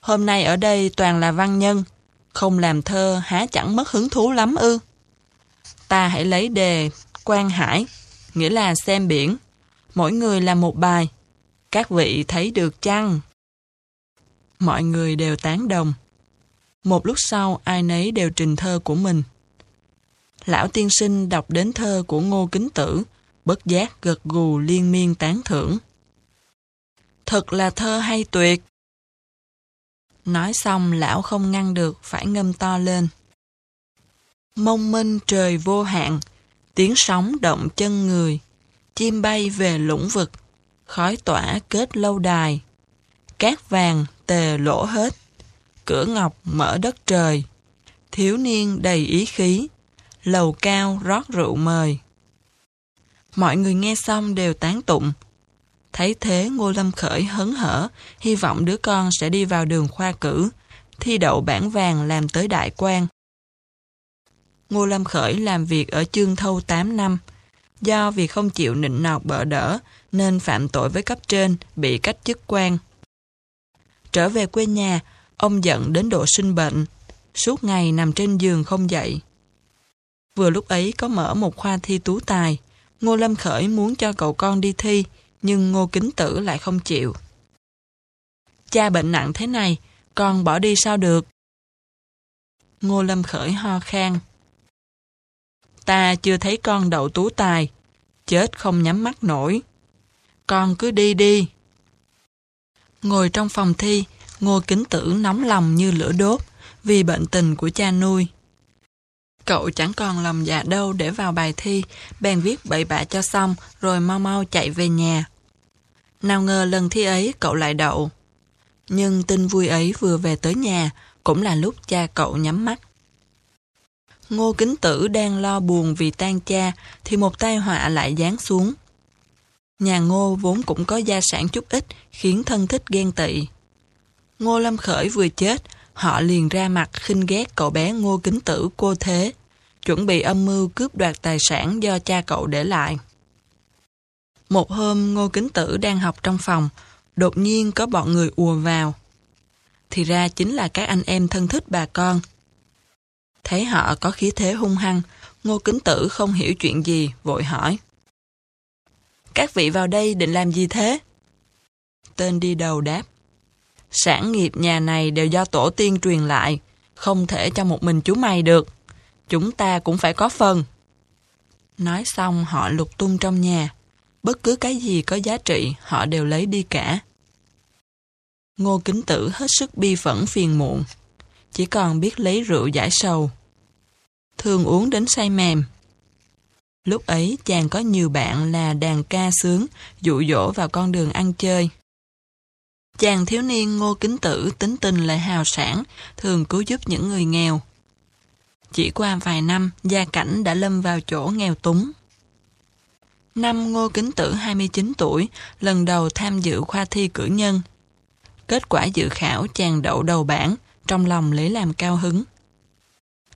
Hôm nay ở đây toàn là văn nhân, không làm thơ há chẳng mất hứng thú lắm ư. Ta hãy lấy đề quan hải, nghĩa là xem biển. Mỗi người làm một bài. Các vị thấy được chăng? Mọi người đều tán đồng. Một lúc sau ai nấy đều trình thơ của mình. Lão tiên sinh đọc đến thơ của Ngô Kính Tử, bất giác gật gù liên miên tán thưởng. Thật là thơ hay tuyệt. Nói xong lão không ngăn được, phải ngâm to lên. Mông minh trời vô hạn, tiếng sóng động chân người, chim bay về lũng vực, khói tỏa kết lâu đài. Cát vàng tề lỗ hết, cửa ngọc mở đất trời, thiếu niên đầy ý khí, lầu cao rót rượu mời. Mọi người nghe xong đều tán tụng. Thấy thế Ngô Lâm Khởi hấn hở, hy vọng đứa con sẽ đi vào đường khoa cử, thi đậu bản vàng làm tới đại quan. Ngô Lâm Khởi làm việc ở Chương Thâu 8 năm. Do vì không chịu nịnh nọt bợ đỡ, nên phạm tội với cấp trên, bị cách chức quan. Trở về quê nhà, ông giận đến độ sinh bệnh, suốt ngày nằm trên giường không dậy. Vừa lúc ấy có mở một khoa thi tú tài, Ngô Lâm Khởi muốn cho cậu con đi thi, nhưng Ngô Kính Tử lại không chịu. Cha bệnh nặng thế này, con bỏ đi sao được? Ngô Lâm Khởi ho khan. Ta chưa thấy con đậu tú tài, chết không nhắm mắt nổi. Con cứ đi đi. Ngồi trong phòng thi, Ngô Kính Tử nóng lòng như lửa đốt vì bệnh tình của cha nuôi. Cậu chẳng còn lòng dạ đâu để vào bài thi, bèn viết bậy bạ cho xong rồi mau mau chạy về nhà. Nào ngờ lần thi ấy cậu lại đậu. Nhưng tin vui ấy vừa về tới nhà, cũng là lúc cha cậu nhắm mắt. Ngô Kính Tử đang lo buồn vì tan cha, thì một tai họa lại giáng xuống. Nhà Ngô vốn cũng có gia sản chút ít, khiến thân thích ghen tị. Ngô Lâm Khởi vừa chết, họ liền ra mặt khinh ghét cậu bé Ngô Kính Tử cô thế, chuẩn bị âm mưu cướp đoạt tài sản do cha cậu để lại. Một hôm Ngô Kính Tử đang học trong phòng, đột nhiên có bọn người ùa vào. Thì ra chính là các anh em thân thích bà con. Thấy họ có khí thế hung hăng, Ngô Kính Tử không hiểu chuyện gì, vội hỏi. Các vị vào đây định làm gì thế? Tên đi đầu đáp. Sản nghiệp nhà này đều do tổ tiên truyền lại, không thể cho một mình chú mày được. Chúng ta cũng phải có phần. Nói xong họ lục tung trong nhà. Bất cứ cái gì có giá trị họ đều lấy đi cả. Ngô Kính Tử hết sức bi phẫn phiền muộn. Chỉ còn biết lấy rượu giải sầu. Thường uống đến say mềm. Lúc ấy chàng có nhiều bạn là đàn ca sướng, dụ dỗ vào con đường ăn chơi. Chàng thiếu niên ngô kính tử tính tình lại hào sản, thường cứu giúp những người nghèo. Chỉ qua vài năm, gia cảnh đã lâm vào chỗ nghèo túng. Năm Ngô Kính Tử 29 tuổi, lần đầu tham dự khoa thi cử nhân. Kết quả dự khảo chàng đậu đầu bảng, trong lòng lấy làm cao hứng.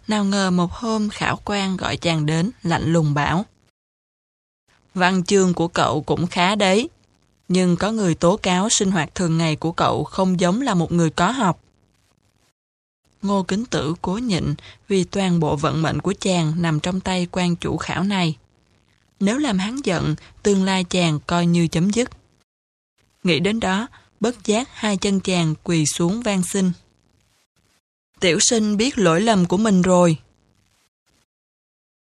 Nào ngờ một hôm khảo quan gọi chàng đến, lạnh lùng bảo. Văn chương của cậu cũng khá đấy, nhưng có người tố cáo sinh hoạt thường ngày của cậu không giống là một người có học. Ngô Kính Tử cố nhịn vì toàn bộ vận mệnh của chàng nằm trong tay quan chủ khảo này. Nếu làm hắn giận, tương lai chàng coi như chấm dứt. Nghĩ đến đó, bất giác hai chân chàng quỳ xuống van xin. Tiểu sinh biết lỗi lầm của mình rồi.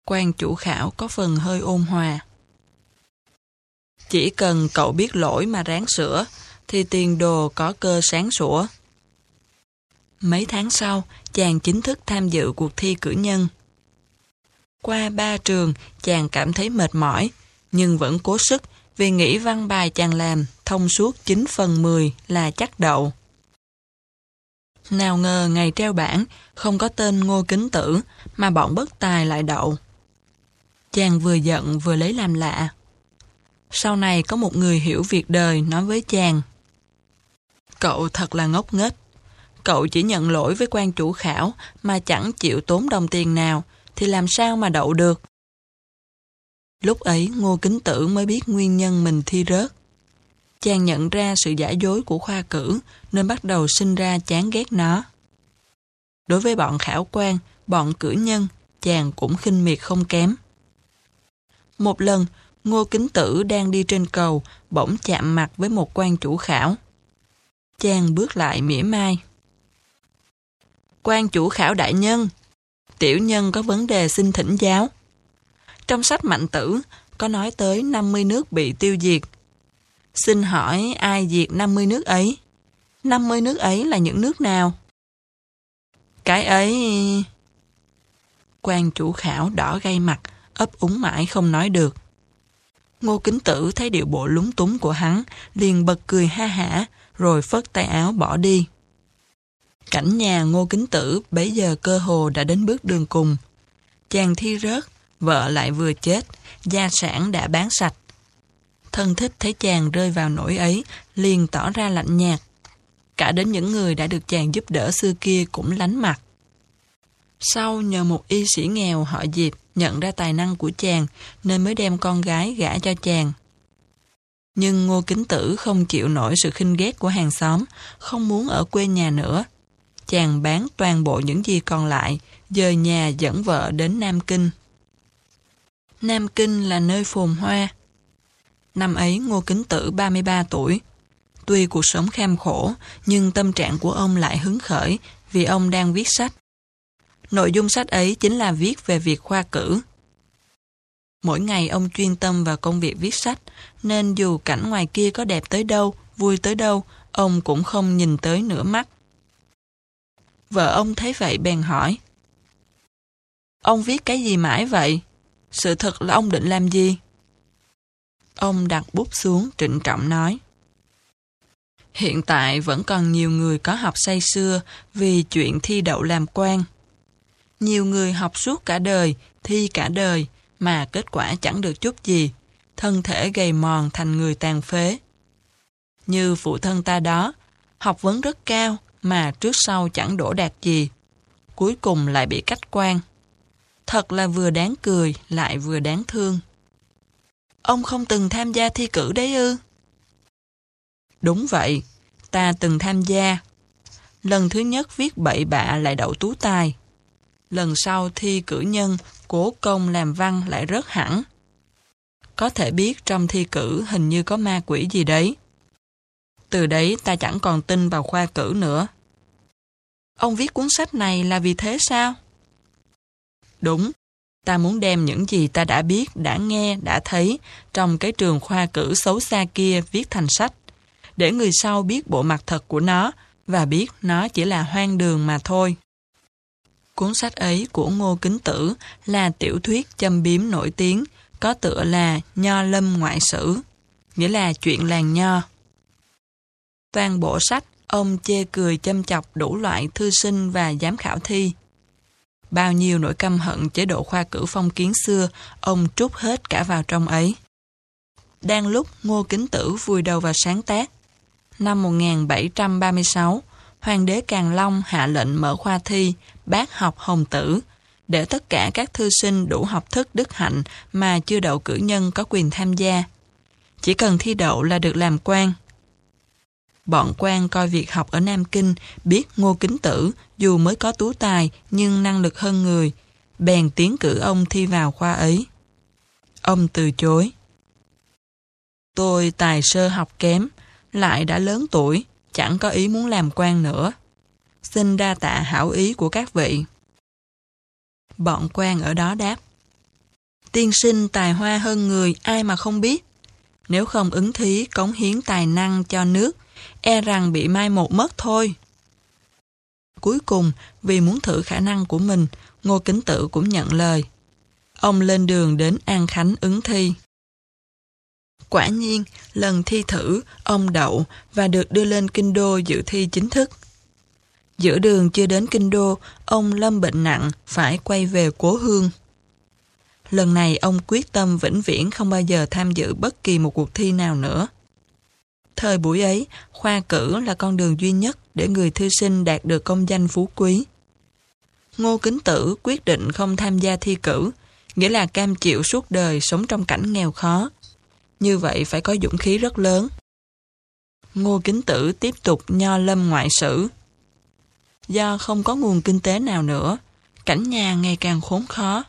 Quan chủ khảo có phần hơi ôn hòa. Chỉ cần cậu biết lỗi mà ráng sửa, thì tiền đồ có cơ sáng sủa. Mấy tháng sau, chàng chính thức tham dự cuộc thi cử nhân. Qua ba trường, chàng cảm thấy mệt mỏi, nhưng vẫn cố sức vì nghĩ văn bài chàng làm thông suốt 9 phần 10 là chắc đậu. Nào ngờ ngày treo bảng không có tên Ngô Kính Tử mà bọn bất tài lại đậu. Chàng vừa giận vừa lấy làm lạ. Sau này có một người hiểu việc đời nói với chàng. Cậu thật là ngốc nghếch. Cậu chỉ nhận lỗi với quan chủ khảo mà chẳng chịu tốn đồng tiền nào thì làm sao mà đậu được. Lúc ấy Ngô Kính Tử mới biết nguyên nhân mình thi rớt. Chàng nhận ra sự giả dối của khoa cử nên bắt đầu sinh ra chán ghét nó. Đối với bọn khảo quan, bọn cử nhân, chàng cũng khinh miệt không kém. Một lần, Ngô Kính Tử đang đi trên cầu, bỗng chạm mặt với một quan chủ khảo. Chàng bước lại mỉa mai. Quan chủ khảo đại nhân, tiểu nhân có vấn đề xin thỉnh giáo. Trong sách Mạnh Tử có nói tới 50 nước bị tiêu diệt. Xin hỏi ai diệt 50 nước ấy? 50 nước ấy là những nước nào? Cái ấy... quan chủ khảo đỏ gay mặt, ấp úng mãi không nói được. Ngô Kính Tử thấy điệu bộ lúng túng của hắn, liền bật cười ha hả, rồi phất tay áo bỏ đi. Cảnh nhà Ngô Kính Tử bấy giờ cơ hồ đã đến bước đường cùng. Chàng thi rớt, vợ lại vừa chết, gia sản đã bán sạch. Thân thích thấy chàng rơi vào nỗi ấy, liền tỏ ra lạnh nhạt. Cả đến những người đã được chàng giúp đỡ xưa kia cũng lánh mặt. Sau nhờ một y sĩ nghèo họ Diệp nhận ra tài năng của chàng nên mới đem con gái gả cho chàng. Nhưng Ngô Kính Tử không chịu nổi sự khinh ghét của hàng xóm, không muốn ở quê nhà nữa. Chàng bán toàn bộ những gì còn lại, dời nhà dẫn vợ đến Nam Kinh. Nam Kinh là nơi phồn hoa. Năm ấy Ngô Kính Tử 33 tuổi. Tuy cuộc sống kham khổ, nhưng tâm trạng của ông lại hứng khởi vì ông đang viết sách. Nội dung sách ấy chính là viết về việc khoa cử. Mỗi ngày ông chuyên tâm vào công việc viết sách, nên dù cảnh ngoài kia có đẹp tới đâu, vui tới đâu, ông cũng không nhìn tới nửa mắt. Vợ ông thấy vậy bèn hỏi. Ông viết cái gì mãi vậy? Sự thật là ông định làm gì? Ông đặt bút xuống trịnh trọng nói. Hiện tại vẫn còn nhiều người có học say xưa vì chuyện thi đậu làm quan. Nhiều người học suốt cả đời, thi cả đời, mà kết quả chẳng được chút gì, thân thể gầy mòn thành người tàn phế. Như phụ thân ta đó, học vấn rất cao mà trước sau chẳng đổ đạt gì. Cuối cùng lại bị cách quan. Thật là vừa đáng cười lại vừa đáng thương. Ông không từng tham gia thi cử đấy ư? Đúng vậy, ta từng tham gia. Lần thứ nhất viết bậy bạ lại đậu tú tài. Lần sau thi cử nhân, cố công làm văn lại rớt hẳn. Có thể biết trong thi cử hình như có ma quỷ gì đấy. Từ đấy ta chẳng còn tin vào khoa cử nữa. Ông viết cuốn sách này là vì thế sao? Đúng, ta muốn đem những gì ta đã biết, đã nghe, đã thấy trong cái trường khoa cử xấu xa kia viết thành sách, để người sau biết bộ mặt thật của nó và biết nó chỉ là hoang đường mà thôi. Cuốn sách ấy của Ngô Kính Tử là tiểu thuyết châm biếm nổi tiếng, có tựa là Nho Lâm Ngoại Sử, nghĩa là chuyện làng nho. Toàn bộ sách, ông chê cười châm chọc đủ loại thư sinh và giám khảo thi. Bao nhiêu nỗi căm hận chế độ khoa cử phong kiến xưa, ông trút hết cả vào trong ấy. Đang lúc Ngô Kính Tử vùi đầu vào sáng tác. Năm 1736, Hoàng đế Càn Long hạ lệnh mở khoa thi, bác học hồng tử, để tất cả các thư sinh đủ học thức đức hạnh mà chưa đậu cử nhân có quyền tham gia. Chỉ cần thi đậu là được làm quan. Bọn quan coi việc học ở Nam Kinh biết Ngô Kính Tử dù mới có tú tài nhưng năng lực hơn người, bèn tiến cử ông thi vào khoa ấy. Ông từ chối. Tôi tài sơ học kém, lại đã lớn tuổi, chẳng có ý muốn làm quan nữa. Xin đa tạ hảo ý của các vị. Bọn quan ở đó đáp. Tiên sinh tài hoa hơn người ai mà không biết. Nếu không ứng thí cống hiến tài năng cho nước, e rằng bị mai một mất thôi. Cuối cùng, vì muốn thử khả năng của mình, Ngô Kính Tự cũng nhận lời. Ông lên đường đến An Khánh ứng thi. Quả nhiên, lần thi thử, ông đậu và được đưa lên kinh đô dự thi chính thức. Giữa đường chưa đến kinh đô, ông lâm bệnh nặng, phải quay về cố hương. Lần này ông quyết tâm vĩnh viễn không bao giờ tham dự bất kỳ một cuộc thi nào nữa. Thời buổi ấy, khoa cử là con đường duy nhất để người thư sinh đạt được công danh phú quý. Ngô Kính Tử quyết định không tham gia thi cử, nghĩa là cam chịu suốt đời sống trong cảnh nghèo khó. Như vậy phải có dũng khí rất lớn. Ngô Kính Tử tiếp tục nho lâm ngoại sử. Do không có nguồn kinh tế nào nữa, cảnh nhà ngày càng khốn khó.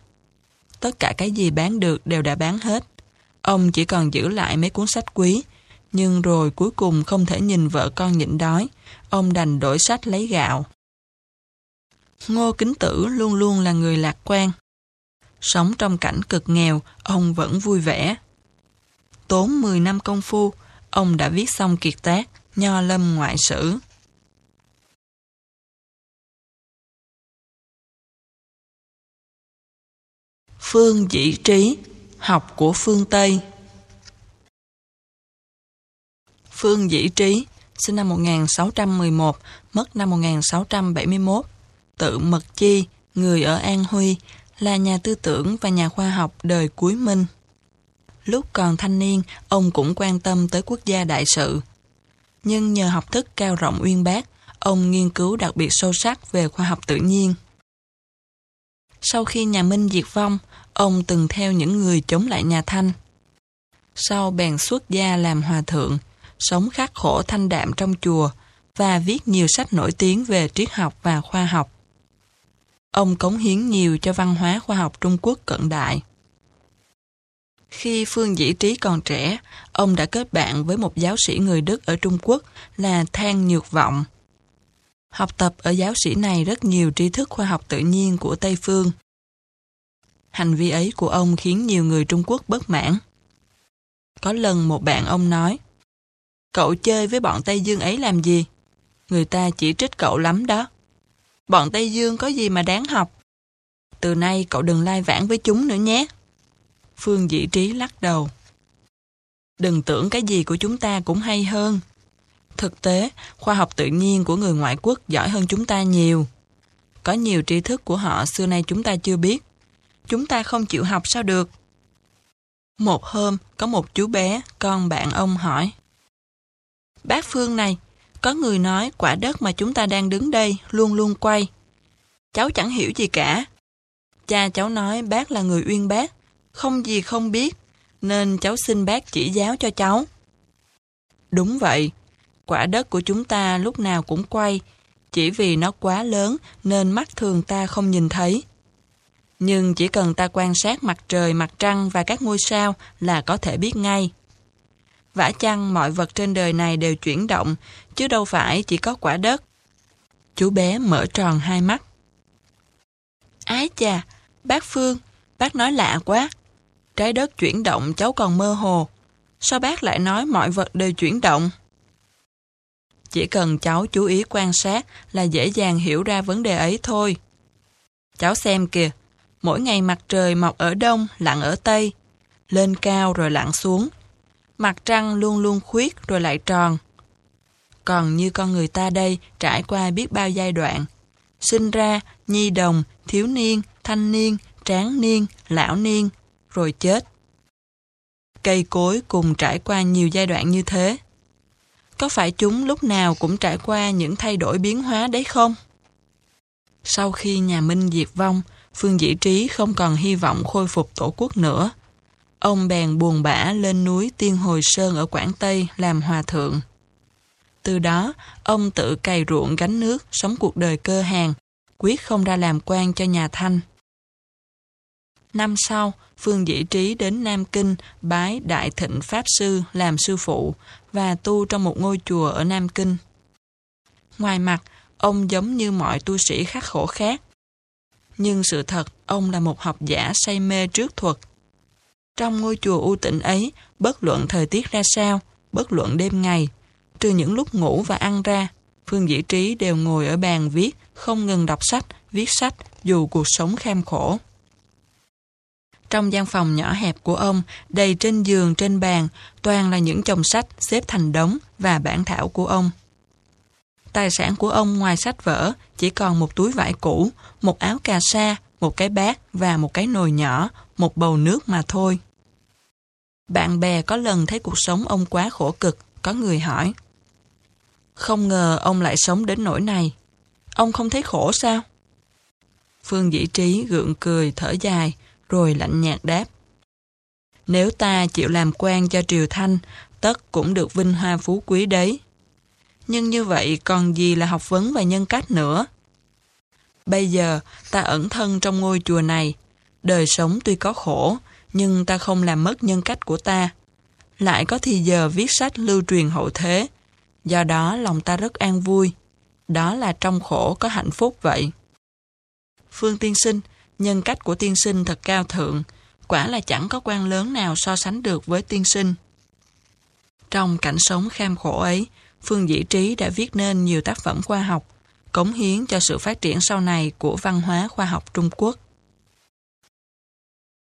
Tất cả cái gì bán được đều đã bán hết. Ông chỉ còn giữ lại mấy cuốn sách quý, nhưng rồi cuối cùng không thể nhìn vợ con nhịn đói, ông đành đổi sách lấy gạo. Ngô Kính Tử luôn luôn là người lạc quan. Sống trong cảnh cực nghèo, ông vẫn vui vẻ. Tốn 10 năm công phu, ông đã viết xong kiệt tác Nho Lâm Ngoại Sử. Phương Dĩ Trí, học của phương Tây Phương Dĩ Trí, sinh năm 1611, mất năm 1671, tự Mật Chi, người ở An Huy, là nhà tư tưởng và nhà khoa học đời cuối Minh. Lúc còn thanh niên, ông cũng quan tâm tới quốc gia đại sự. Nhưng nhờ học thức cao rộng uyên bác, ông nghiên cứu đặc biệt sâu sắc về khoa học tự nhiên. Sau khi nhà Minh diệt vong, ông từng theo những người chống lại nhà Thanh. Sau bèn xuất gia làm hòa thượng, sống khắc khổ thanh đạm trong chùa và viết nhiều sách nổi tiếng về triết học và khoa học. Ông cống hiến nhiều cho văn hóa khoa học Trung Quốc cận đại. Khi Phương Dĩ Trí còn trẻ, ông đã kết bạn với một giáo sĩ người Đức ở Trung Quốc là Thang Nhược Vọng. Học tập ở giáo sĩ này rất nhiều tri thức khoa học tự nhiên của Tây Phương. Hành vi ấy của ông khiến nhiều người Trung Quốc bất mãn. Có lần một bạn ông nói, Cậu chơi với bọn Tây Dương ấy làm gì? Người ta chỉ trích cậu lắm đó. Bọn Tây Dương có gì mà đáng học? Từ nay cậu đừng lai vãng với chúng nữa nhé. Phương Dĩ Trí lắc đầu. Đừng tưởng cái gì của chúng ta cũng hay hơn. Thực tế, khoa học tự nhiên của người ngoại quốc giỏi hơn chúng ta nhiều. Có nhiều tri thức của họ xưa nay chúng ta chưa biết. Chúng ta không chịu học sao được. Một hôm, có một chú bé, con bạn ông hỏi. Bác Phương này, có người nói quả đất mà chúng ta đang đứng đây luôn luôn quay. Cháu chẳng hiểu gì cả. Cha cháu nói bác là người uyên bác, không gì không biết, nên cháu xin bác chỉ giáo cho cháu. Đúng vậy, quả đất của chúng ta lúc nào cũng quay, chỉ vì nó quá lớn nên mắt thường ta không nhìn thấy. Nhưng chỉ cần ta quan sát mặt trời, mặt trăng và các ngôi sao là có thể biết ngay. Vả chăng mọi vật trên đời này đều chuyển động, chứ đâu phải chỉ có quả đất. Chú bé mở tròn hai mắt. Ái chà, bác Phương, bác nói lạ quá. Trái đất chuyển động cháu còn mơ hồ. Sao bác lại nói mọi vật đều chuyển động? Chỉ cần cháu chú ý quan sát là dễ dàng hiểu ra vấn đề ấy thôi. Cháu xem kìa, mỗi ngày mặt trời mọc ở đông, lặn ở tây, lên cao rồi lặn xuống. Mặt trăng luôn luôn khuyết rồi lại tròn. Còn như con người ta đây trải qua biết bao giai đoạn. Sinh ra, nhi đồng, thiếu niên, thanh niên, tráng niên, lão niên, rồi chết. Cây cối cùng trải qua nhiều giai đoạn như thế. Có phải chúng lúc nào cũng trải qua những thay đổi biến hóa đấy không? Sau khi nhà Minh diệt vong, Phương Dĩ Trí không còn hy vọng khôi phục tổ quốc nữa. Ông bèn buồn bã lên núi Tiên Hồi Sơn ở Quảng Tây làm hòa thượng. Từ đó, ông tự cày ruộng gánh nước, sống cuộc đời cơ hàng, quyết không ra làm quan cho nhà Thanh. Năm sau, Phương Dĩ Trí đến Nam Kinh bái Đại Thịnh Pháp Sư làm sư phụ và tu trong một ngôi chùa ở Nam Kinh. Ngoài mặt, ông giống như mọi tu sĩ khắc khổ khác. Nhưng sự thật, ông là một học giả say mê trước thuật. Trong ngôi chùa u tịnh ấy, bất luận thời tiết ra sao, bất luận đêm ngày, trừ những lúc ngủ và ăn ra, Phương Dĩ Trí đều ngồi ở bàn viết, không ngừng đọc sách, viết sách, dù cuộc sống kham khổ. Trong gian phòng nhỏ hẹp của ông, đầy trên giường, trên bàn, toàn là những chồng sách xếp thành đống và bản thảo của ông. Tài sản của ông ngoài sách vở chỉ còn một túi vải cũ, một áo cà sa, một cái bát và một cái nồi nhỏ, một bầu nước mà thôi. Bạn bè có lần thấy cuộc sống ông quá khổ cực, có người hỏi. Không ngờ ông lại sống đến nỗi này. Ông không thấy khổ sao? Phương Dĩ Trí gượng cười, thở dài, rồi lạnh nhạt đáp. Nếu ta chịu làm quan cho Triều Thanh, tất cũng được vinh hoa phú quý đấy. Nhưng như vậy còn gì là học vấn và nhân cách nữa? Bây giờ ta ẩn thân trong ngôi chùa này, đời sống tuy có khổ, nhưng ta không làm mất nhân cách của ta. Lại có thì giờ viết sách lưu truyền hậu thế, do đó lòng ta rất an vui. Đó là trong khổ có hạnh phúc vậy. Phương Tiên Sinh, nhân cách của tiên sinh thật cao thượng, quả là chẳng có quan lớn nào so sánh được với tiên sinh. Trong cảnh sống kham khổ ấy, Phương Dĩ Trí đã viết nên nhiều tác phẩm khoa học, cống hiến cho sự phát triển sau này của văn hóa khoa học Trung Quốc.